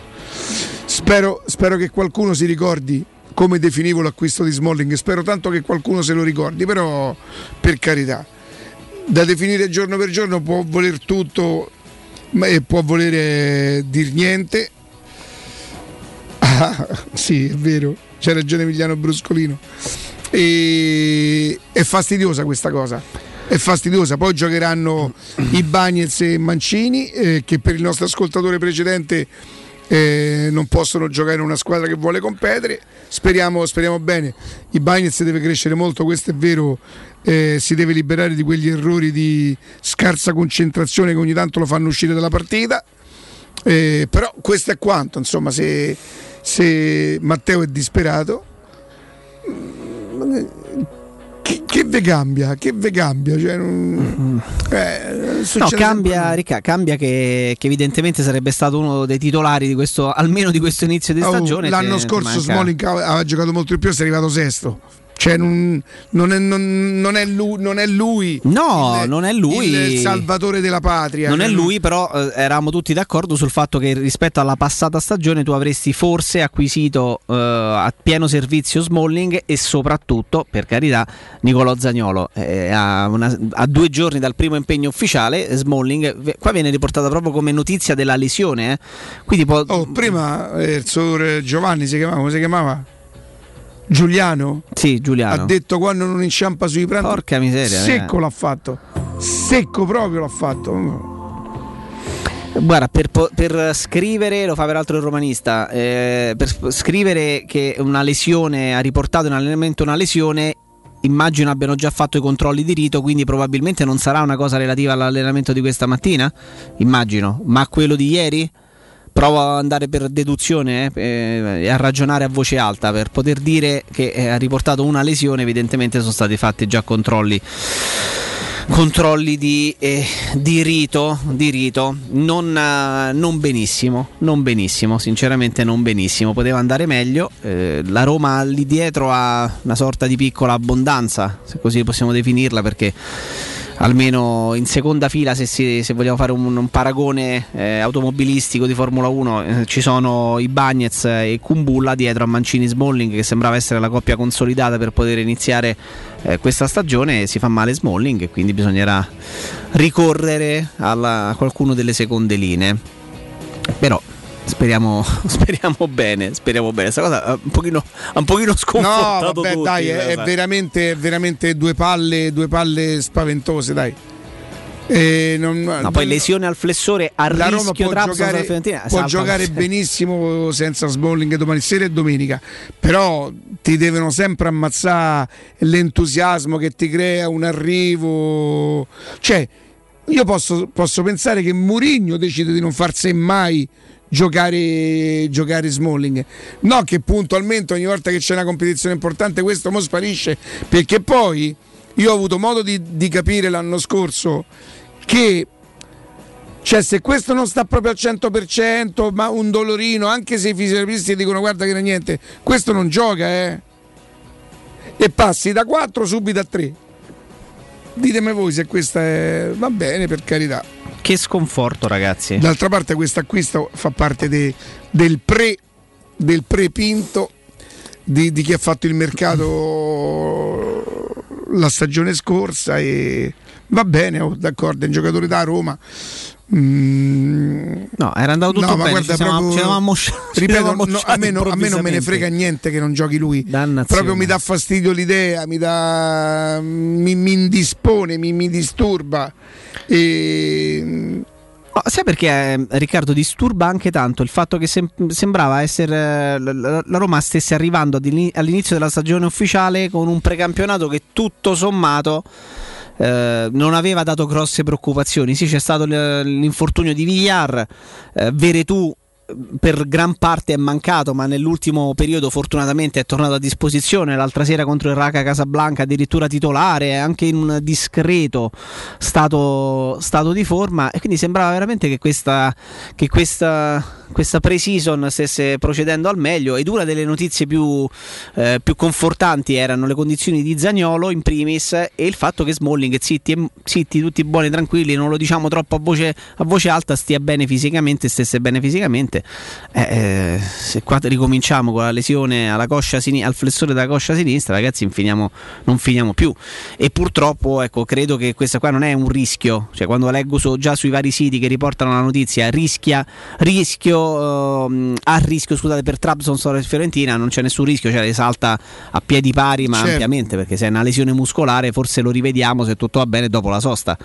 Spero, spero che qualcuno si ricordi come definivo l'acquisto di Smalling, spero tanto che qualcuno se lo ricordi, però per carità, da definire giorno per giorno può voler tutto e può volere dir niente. Ah, sì, è vero, c'è ragione Emiliano Bruscolino. E... È fastidiosa questa cosa. È fastidiosa. Poi giocheranno i Bagnets e Mancini, eh, che per il nostro ascoltatore precedente eh, non possono giocare in una squadra che vuole competere. Speriamo, speriamo bene. I Bagnets deve crescere molto, questo è vero. eh, si deve liberare di quegli errori di scarsa concentrazione che ogni tanto lo fanno uscire dalla partita. Eh, però questo è quanto, insomma, se, se Matteo è disperato, che, che ve cambia? Che ve cambia? Cioè, non- eh, No, cambia, Ricca, cambia che, che evidentemente sarebbe stato uno dei titolari di questo, almeno di questo inizio di Oh, stagione. l'anno Ti- ti scorso Smalling aveva giocato molto di più è arrivato sesto. Cioè, non, non è, non- non è lui, non è lui No, il- non è lui. il salvatore della patria. Non è Cioè, lui, però eh, eravamo tutti d'accordo sul fatto che rispetto alla passata stagione tu avresti forse acquisito eh, a pieno servizio Smalling e soprattutto, per carità, Nicolò Zagnolo. Eh, a, una- a due giorni dal primo impegno ufficiale, Smalling, qua viene riportata proprio come notizia della lesione. eh. Quindi può, Oh, prima eh, il signor Giovanni si chiamava, come si chiamava? Giuliano? Sì, Giuliano. Ha detto quando non inciampa sui pranti. Porca miseria, Secco eh. l'ha fatto. Secco proprio l'ha fatto. Guarda, per, per scrivere, lo fa peraltro il romanista, eh, per scrivere che una lesione ha riportato in allenamento una lesione, immagino abbiano già fatto i controlli di rito, quindi probabilmente non sarà una cosa relativa all'allenamento di questa mattina, immagino, ma quello di ieri? Provo ad andare per deduzione eh, eh, e a ragionare a voce alta per poter dire che eh, ha riportato una lesione, evidentemente sono stati fatti già controlli controlli di, eh, di rito, di rito. Non, eh, non benissimo, non benissimo, sinceramente non benissimo, poteva andare meglio. Eh, la Roma lì dietro ha una sorta di piccola abbondanza, se così possiamo definirla, perché almeno in seconda fila, se, si- se vogliamo fare un, un paragone eh, automobilistico di Formula 1, eh, ci sono i Bagnets e Kumbulla dietro a Mancini Smalling, che sembrava essere la coppia consolidata per poter iniziare eh, questa stagione. Si fa male Smalling e quindi bisognerà ricorrere alla- a qualcuno delle seconde linee. Però. Speriamo, [LAUGHS] speriamo bene, speriamo bene. Questa cosa ha un pochino, ha un pochino No, sconfortato vabbè, tutti, dai, è, eh, è sai. veramente, è veramente due palle, due palle spaventose, dai. Non- No, poi lesione al flessore a la Roma rischio può giocare, può giocare benissimo senza Smalling domani sera e domenica, però ti devono sempre ammazzare l'entusiasmo che ti crea un arrivo. Cioè, io posso, posso pensare che Mourinho decide di non farsi mai giocare, giocare Smalling. No, che puntualmente ogni volta che c'è una competizione importante questo mo sparisce, perché poi io ho avuto modo di, di capire l'anno scorso che cioè, se questo non sta proprio al 100%, ma un dolorino, anche se i fisioterapisti dicono guarda che non è niente, questo non gioca, eh. E passi da 4 subito a 3. Ditemi voi se questa è. Va bene, per carità. Che sconforto, ragazzi. D'altra parte, questo acquisto fa parte de- del pre del pre-pinto di, di chi ha fatto il mercato la stagione scorsa e Va bene, oh, d'accordo, è un giocatore da Roma. Mm, No, era andato tutto no, bene, guarda, ci proprio- ci eravamo [LAUGHS] ripeto, no, a, me no- a me non me ne frega niente che non giochi lui. Proprio mi dà fastidio l'idea, mi, dà, mi, mi indispone, mi, mi disturba. E, Ma sai perché eh, Riccardo disturba anche tanto il fatto che sem- sembrava essere eh, la, la- Roma stesse arrivando all'inizio della stagione ufficiale con un precampionato che tutto sommato eh, non aveva dato grosse preoccupazioni. Sì, c'è stato l'infortunio di Villar, eh, Veretù per gran parte è mancato, ma nell'ultimo periodo fortunatamente è tornato a disposizione. L'altra sera contro il Raca Casablanca, addirittura titolare, anche in un discreto stato, stato di forma. E quindi sembrava veramente che questa, che questa, questa pre-season stesse procedendo al meglio. Ed una delle notizie più, eh, più confortanti erano le condizioni di Zagnolo in primis e il fatto che Smalling, zitti, zitti tutti buoni e tranquilli, non lo diciamo troppo a voce, a voce alta, stia bene fisicamente, stesse bene fisicamente. Eh, eh, se qua ricominciamo con la lesione alla coscia sini- al flessore della coscia sinistra, ragazzi, infiniamo- non finiamo più. E purtroppo, ecco, credo che questa qua non è un rischio. Cioè, quando leggo su- già sui vari siti che riportano la notizia, rischia, rischio, ehm, a rischio, scusate, per Trabzonspor e Fiorentina, non c'è nessun rischio, cioè salta a piedi pari, ma Certo. ampiamente, perché se è una lesione muscolare, forse lo rivediamo se tutto va bene dopo la sosta.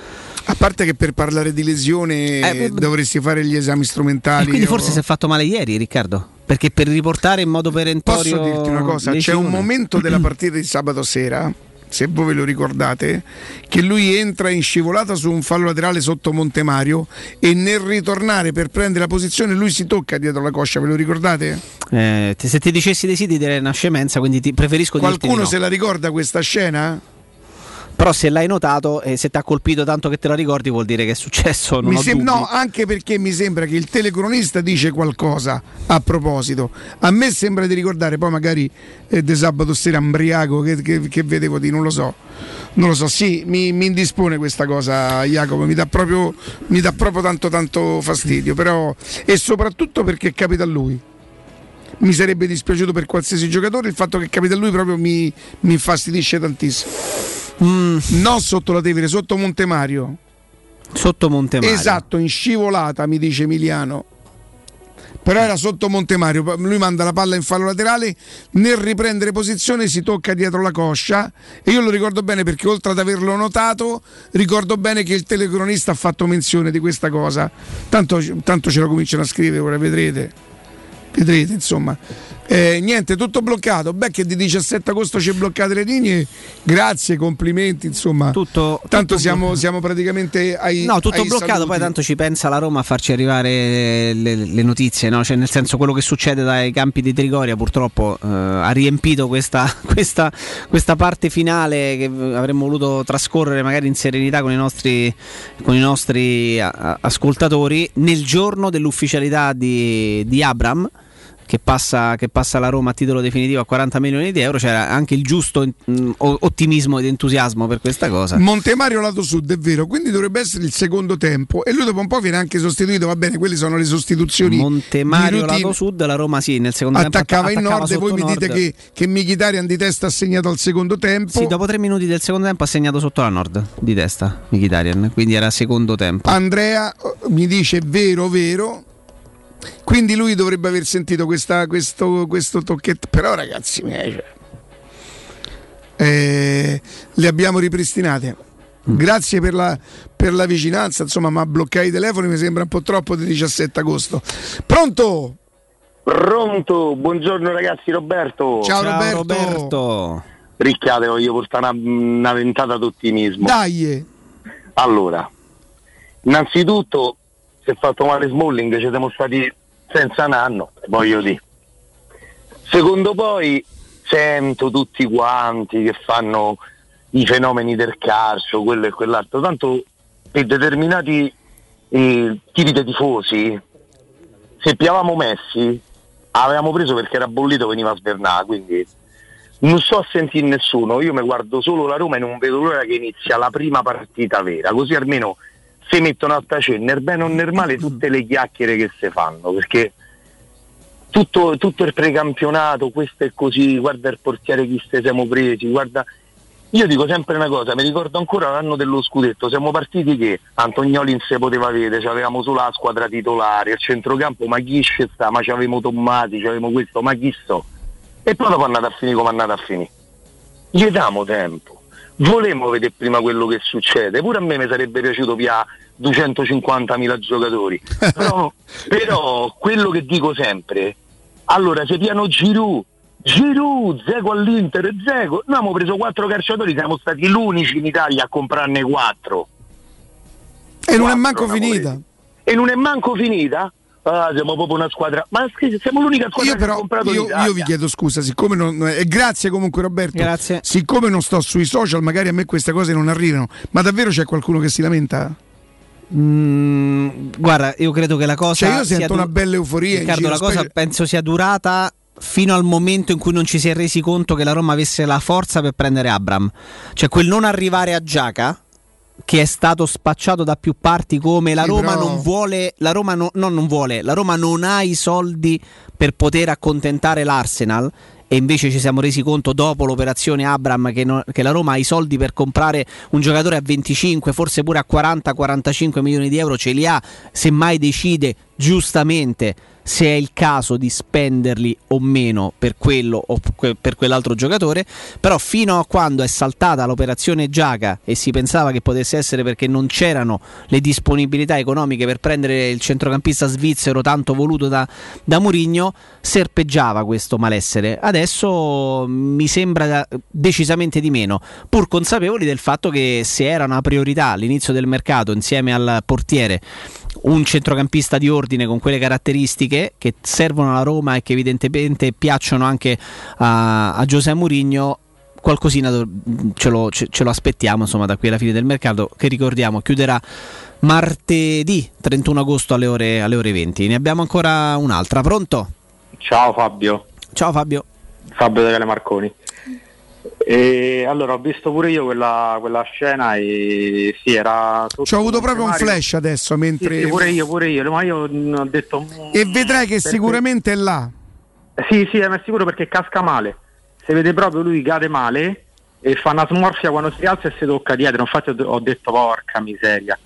a parte che per parlare di lesione Eh, dovresti fare gli esami strumentali. quindi o- forse si è fatto male ieri, Riccardo. Perché per riportare in modo perentorio. Posso dirti una cosa? C'è un momento della [CLEARS THROAT] partita di sabato sera, se voi ve lo ricordate, che lui entra in scivolata su un fallo laterale sotto Montemario e nel ritornare per prendere la posizione lui si tocca dietro la coscia, ve lo ricordate? Eh, se ti dicessi dei siti direi una scemenza, quindi ti preferisco dirti di Qualcuno no. se la ricorda questa scena? Però se l'hai notato e se ti ha colpito tanto che te la ricordi vuol dire che è successo. Sem- no, anche perché mi sembra che il telecronista dice qualcosa a proposito. A me sembra di ricordare, poi magari è di sabato sera ambriaco che, che- che vedevo di, non lo so. Non lo so, sì, mi, mi indispone questa cosa, Jacopo, mi dà proprio, mi dà proprio tanto tanto fastidio, però e soprattutto perché capita a lui. Mi sarebbe dispiaciuto per qualsiasi giocatore, il fatto che capita a lui proprio mi, mi infastidisce tantissimo. Mm. Non sotto la Tevere, sotto Montemario. Sotto Montemario. Esatto, in scivolata, mi dice Emiliano. Però era sotto Montemario, lui manda la palla in fallo laterale, nel riprendere posizione si tocca dietro la coscia e io lo ricordo bene perché oltre ad averlo notato, ricordo bene che il telecronista ha fatto menzione di questa cosa. Tanto, tanto ce la cominciano a scrivere, ora vedrete. Vedrete, insomma. Eh, niente, tutto bloccato. Beh, che di 17 agosto ci bloccate le linee. Grazie, complimenti, insomma. Tutto, Tanto siamo, siamo praticamente ai No, tutto ai bloccato, saluti. poi tanto ci pensa la Roma a farci arrivare le, le notizie, no? Cioè, nel senso quello che succede dai campi di Trigoria purtroppo eh, ha riempito questa, [LAUGHS] questa, questa parte finale che avremmo voluto trascorrere magari in serenità con i nostri, con i nostri ascoltatori nel giorno dell'ufficialità di, di Abram. Che passa, che passa alla Roma a titolo definitivo a 40 milioni di euro, c'era anche il giusto mm, o- ottimismo ed entusiasmo per questa cosa. Montemario lato sud, è vero, quindi dovrebbe essere il secondo tempo e lui dopo un po' viene anche sostituito, va bene, quelle sono le sostituzioni. Montemario lato sud, la Roma sì, nel secondo tempo attaccava atta- in attaccava nord e voi mi dite nord. che, che Mkhitaryan di testa ha segnato al secondo tempo. Sì, dopo tre minuti del secondo tempo ha segnato sotto la nord di testa Mkhitaryan, quindi era secondo tempo. Andrea eh, mi dice vero, vero. Quindi lui dovrebbe aver sentito questa- questo, questo tocchetto. Però ragazzi miei, cioè, eh, le abbiamo ripristinate. Grazie per la, per la vicinanza, insomma, ma bloccare i telefoni mi sembra un po' troppo di 17 agosto. Pronto? Pronto, buongiorno ragazzi Roberto. Ciao, Roberto. Roberto. Ricchiate, voglio portare una, una ventata d'ottimismo. Dai, Allora, innanzitutto, se è fatto male Smalling ci siamo stati senza un anno, voglio dire. Secondo poi sento tutti quanti che fanno i fenomeni del calcio, quello e quell'altro, tanto per determinati eh, tipi di tifosi, se piavamo Messi, avevamo preso perché era bollito veniva a svernare, quindi non sto a sentire nessuno, io mi guardo solo la Roma e non vedo l'ora che inizia la prima partita vera, così almeno si mettono a tacere nel bene o nel male tutte le chiacchiere che si fanno, perché tutto, tutto il precampionato, questo è così, guarda il portiere chi ste siamo presi, guarda Io dico sempre una cosa, mi ricordo ancora l'anno dello scudetto, siamo partiti che Antonioli non si poteva vedere, avevamo solo la squadra titolare, il centrocampo, ma chi c'è sta, ma c'avevamo Tommati, c'avevamo questo, ma chi sto? E poi dopo è andata a finire come è andata a finire. Gli diamo tempo, volevo vedere prima quello che succede, pure a me mi sarebbe piaciuto via 250.000 giocatori, [LAUGHS] però, però quello che dico sempre, allora se piano Giroud, Giroud, Zego all'Inter, Zego, noi abbiamo preso quattro calciatori, siamo stati l'unici in Italia a comprarne quattro. E non è manco finita. E non è manco finita? Ah, siamo proprio una squadra. Ma siamo l'unica squadra Io che ha però comprato io, io vi chiedo scusa, siccome non, eh, grazie comunque Roberto. Siccome non sto sui social, magari a me queste cose non arrivano. Ma davvero c'è qualcuno che si lamenta? Mm, guarda, io credo che la cosa. Cioè, io sia sento una bella euforia Riccardo, la cosa specie- penso sia durata fino al momento in cui non ci si è resi conto che la Roma avesse la forza per prendere Abram. Cioè, quel non arrivare a Giaca. Che è stato spacciato da più parti come la Sì, Roma però- non vuole, la Roma no- no, non vuole, la Roma non ha i soldi per poter accontentare l'Arsenal. E invece ci siamo resi conto dopo l'operazione Abram che, no- che la Roma ha i soldi per comprare un giocatore a 25, forse pure a 40-45 milioni di euro, ce li ha, semmai decide giustamente se è il caso di spenderli o meno per quello o per quell'altro giocatore, però fino a quando è saltata l'operazione Giaca e si pensava che potesse essere perché non c'erano le disponibilità economiche per prendere il centrocampista svizzero tanto voluto da, da Murigno, serpeggiava questo malessere. Adesso mi sembra decisamente di meno, pur consapevoli del fatto che se era una priorità all'inizio del mercato insieme al portiere un centrocampista di ordine con quelle caratteristiche che servono alla Roma e che evidentemente piacciono anche a, a Giuseppe Mourinho qualcosina ce lo, ce- ce lo aspettiamo insomma da qui alla fine del mercato che ricordiamo chiuderà martedì 31 agosto alle ore, alle ore 20 ne abbiamo ancora un'altra pronto? Ciao Fabio. Ciao Fabio. Fabio Delle Marconi. E allora ho visto pure io quella, quella scena e sì, era Ci ho avuto proprio un flash adesso mentre. Sì, sì, pure io, pure io, ma io mm, ho detto E vedrai che Perché- sicuramente è là. Eh, Sì, sì, ma è sicuro perché casca male. Si vede proprio lui cade male e fa una smorfia quando si alza e si tocca dietro. Infatti ho detto porca miseria.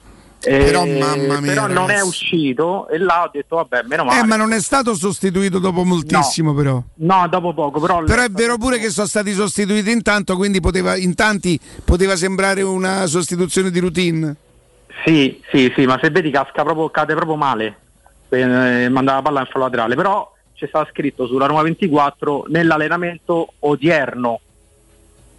E- Però, mamma mia, però non è uscito e là ho detto vabbè, meno male. Eh, ma non è stato sostituito dopo moltissimo, però. No, dopo poco, però, Però è vero pure che sono stati sostituiti intanto, quindi poteva, in tanti poteva sembrare una sostituzione di routine. Sì, sì, sì, ma se vedi casca proprio, cade proprio male. Eh, mandava la palla in fallo laterale, però c'è stato scritto sulla Roma 24 nell'allenamento odierno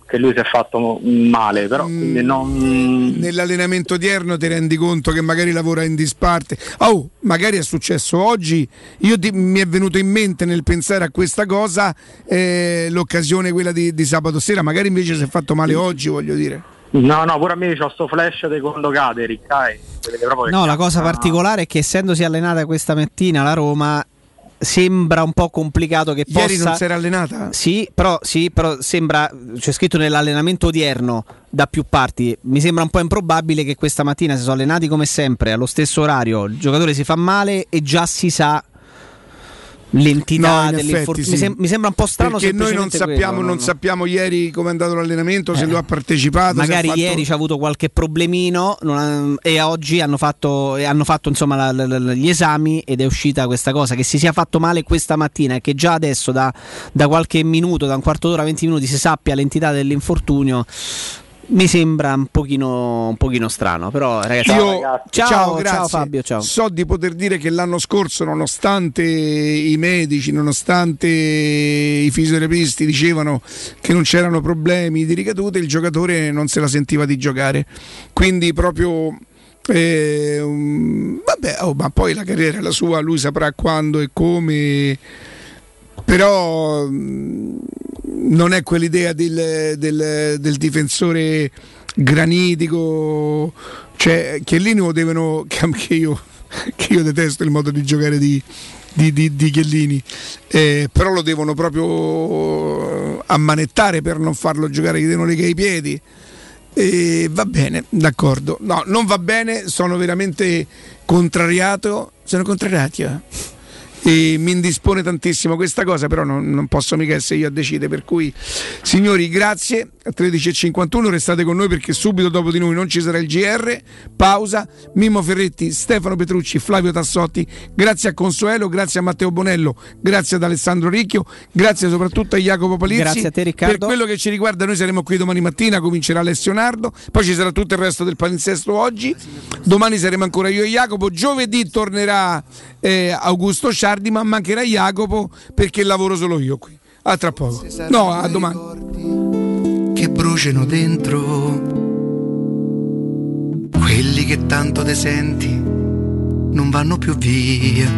che lui si è fatto male, però quindi non... Nell'allenamento odierno ti rendi conto che magari lavora in disparte. Oh, magari è successo oggi. Io ti- mi è venuto in mente nel pensare a questa cosa eh, l'occasione quella di, di sabato sera. Magari invece si è fatto male oggi, voglio dire. No, no, pure a me c'ho sto flash di quando cade, Riccai. No, la cosa particolare è che essendosi allenata questa mattina la Roma sembra un po' complicato che Ieri possa non si era allenata? Sì, però, sì, però sembra c'è scritto nell'allenamento odierno da più parti. Mi sembra un po' improbabile che questa mattina si sono allenati come sempre allo stesso orario. Il giocatore si fa male e già si sa l'entità No, effetti Mi, sì. sem- mi sembra un po' strano Perché noi non sappiamo, quello, non no? sappiamo ieri come è andato l'allenamento, se lui ha partecipato. se ha Magari fatto- ieri c'ha avuto qualche problemino ha- e oggi hanno fatto, hanno fatto insomma, la- la- la- gli esami ed è uscita questa cosa. Che si sia fatto male questa mattina e che già adesso da, da qualche minuto, da un quarto d'ora, 20 minuti, si sappia l'entità dell'infortunio. Mi sembra un pochino, un pochino strano, però ragazzi, Io- ciao, ciao, ciao, grazie. Fabio, ciao. So di poter dire che l'anno scorso, nonostante i medici, nonostante i fisioterapisti dicevano che non c'erano problemi di ricadute, il giocatore non se la sentiva di giocare. Quindi proprio. eh, um, vabbè, oh, ma poi la carriera è la sua, lui saprà quando e come. Però mm, non è quell'idea del, del- del difensore granitico, cioè lì lo devono, [LAUGHS] che anche io, che io detesto il modo di giocare di, di, di- di Chiellini, eh, però lo devono proprio ammanettare per non farlo giocare, gli devono legare i piedi. E va bene, d'accordo. No, non va bene, sono veramente contrariato. Sono contrariati. E mi indispone tantissimo questa cosa, però non, non posso mica essere io a decidere. Per cui, signori, grazie. 13.51, restate con noi perché subito dopo di noi non ci sarà il GR, pausa, Mimmo Ferretti, Stefano Petrucci, Flavio Tassotti, grazie a Consuelo, grazie a Matteo Bonello, grazie ad Alessandro Ricchio, grazie soprattutto a Jacopo Palizzi. Grazie a te, Riccardo. Per quello che ci riguarda noi saremo qui domani mattina, comincerà Alessio Nardo, poi ci sarà tutto il resto del palinsesto oggi, domani saremo ancora io e Jacopo, giovedì tornerà eh, Augusto Sciardi, ma mancherà Jacopo perché lavoro solo io qui. A tra poco. No, a domani. Che bruciano dentro, quelli che tanto te senti non vanno più via.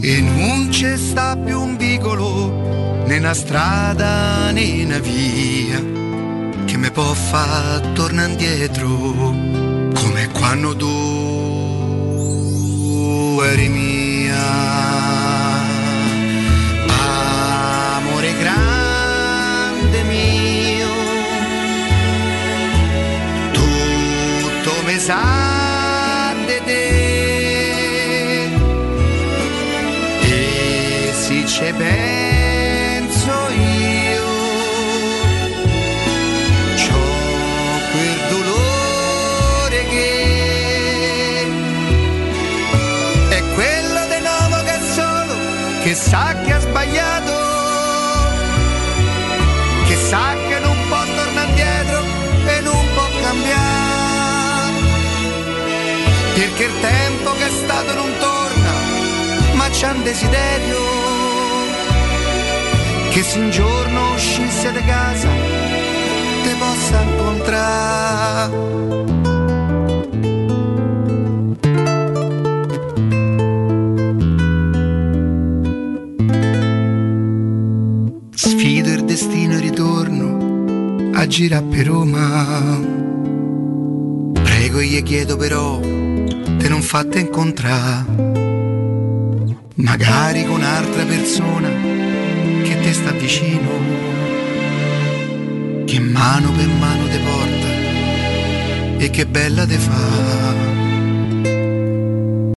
E non c'è sta più un vicolo, né una strada né una via, che mi può far tornare indietro, come quando tu eri mia. Grande mio, tutto mi sa di te. E se ci penso io, c'ho quel dolore che è quello di nuovo che solo, che sa che ha sbagliato Perché il tempo che è stato non torna, ma c'è un desiderio che se un giorno uscisse di casa te possa incontrare. Sfido il destino e ritorno a girare per Roma. Prego e gli chiedo però te non fatte incontrare. Magari con un'altra persona che te sta vicino. Che mano per mano te porta e che bella te fa.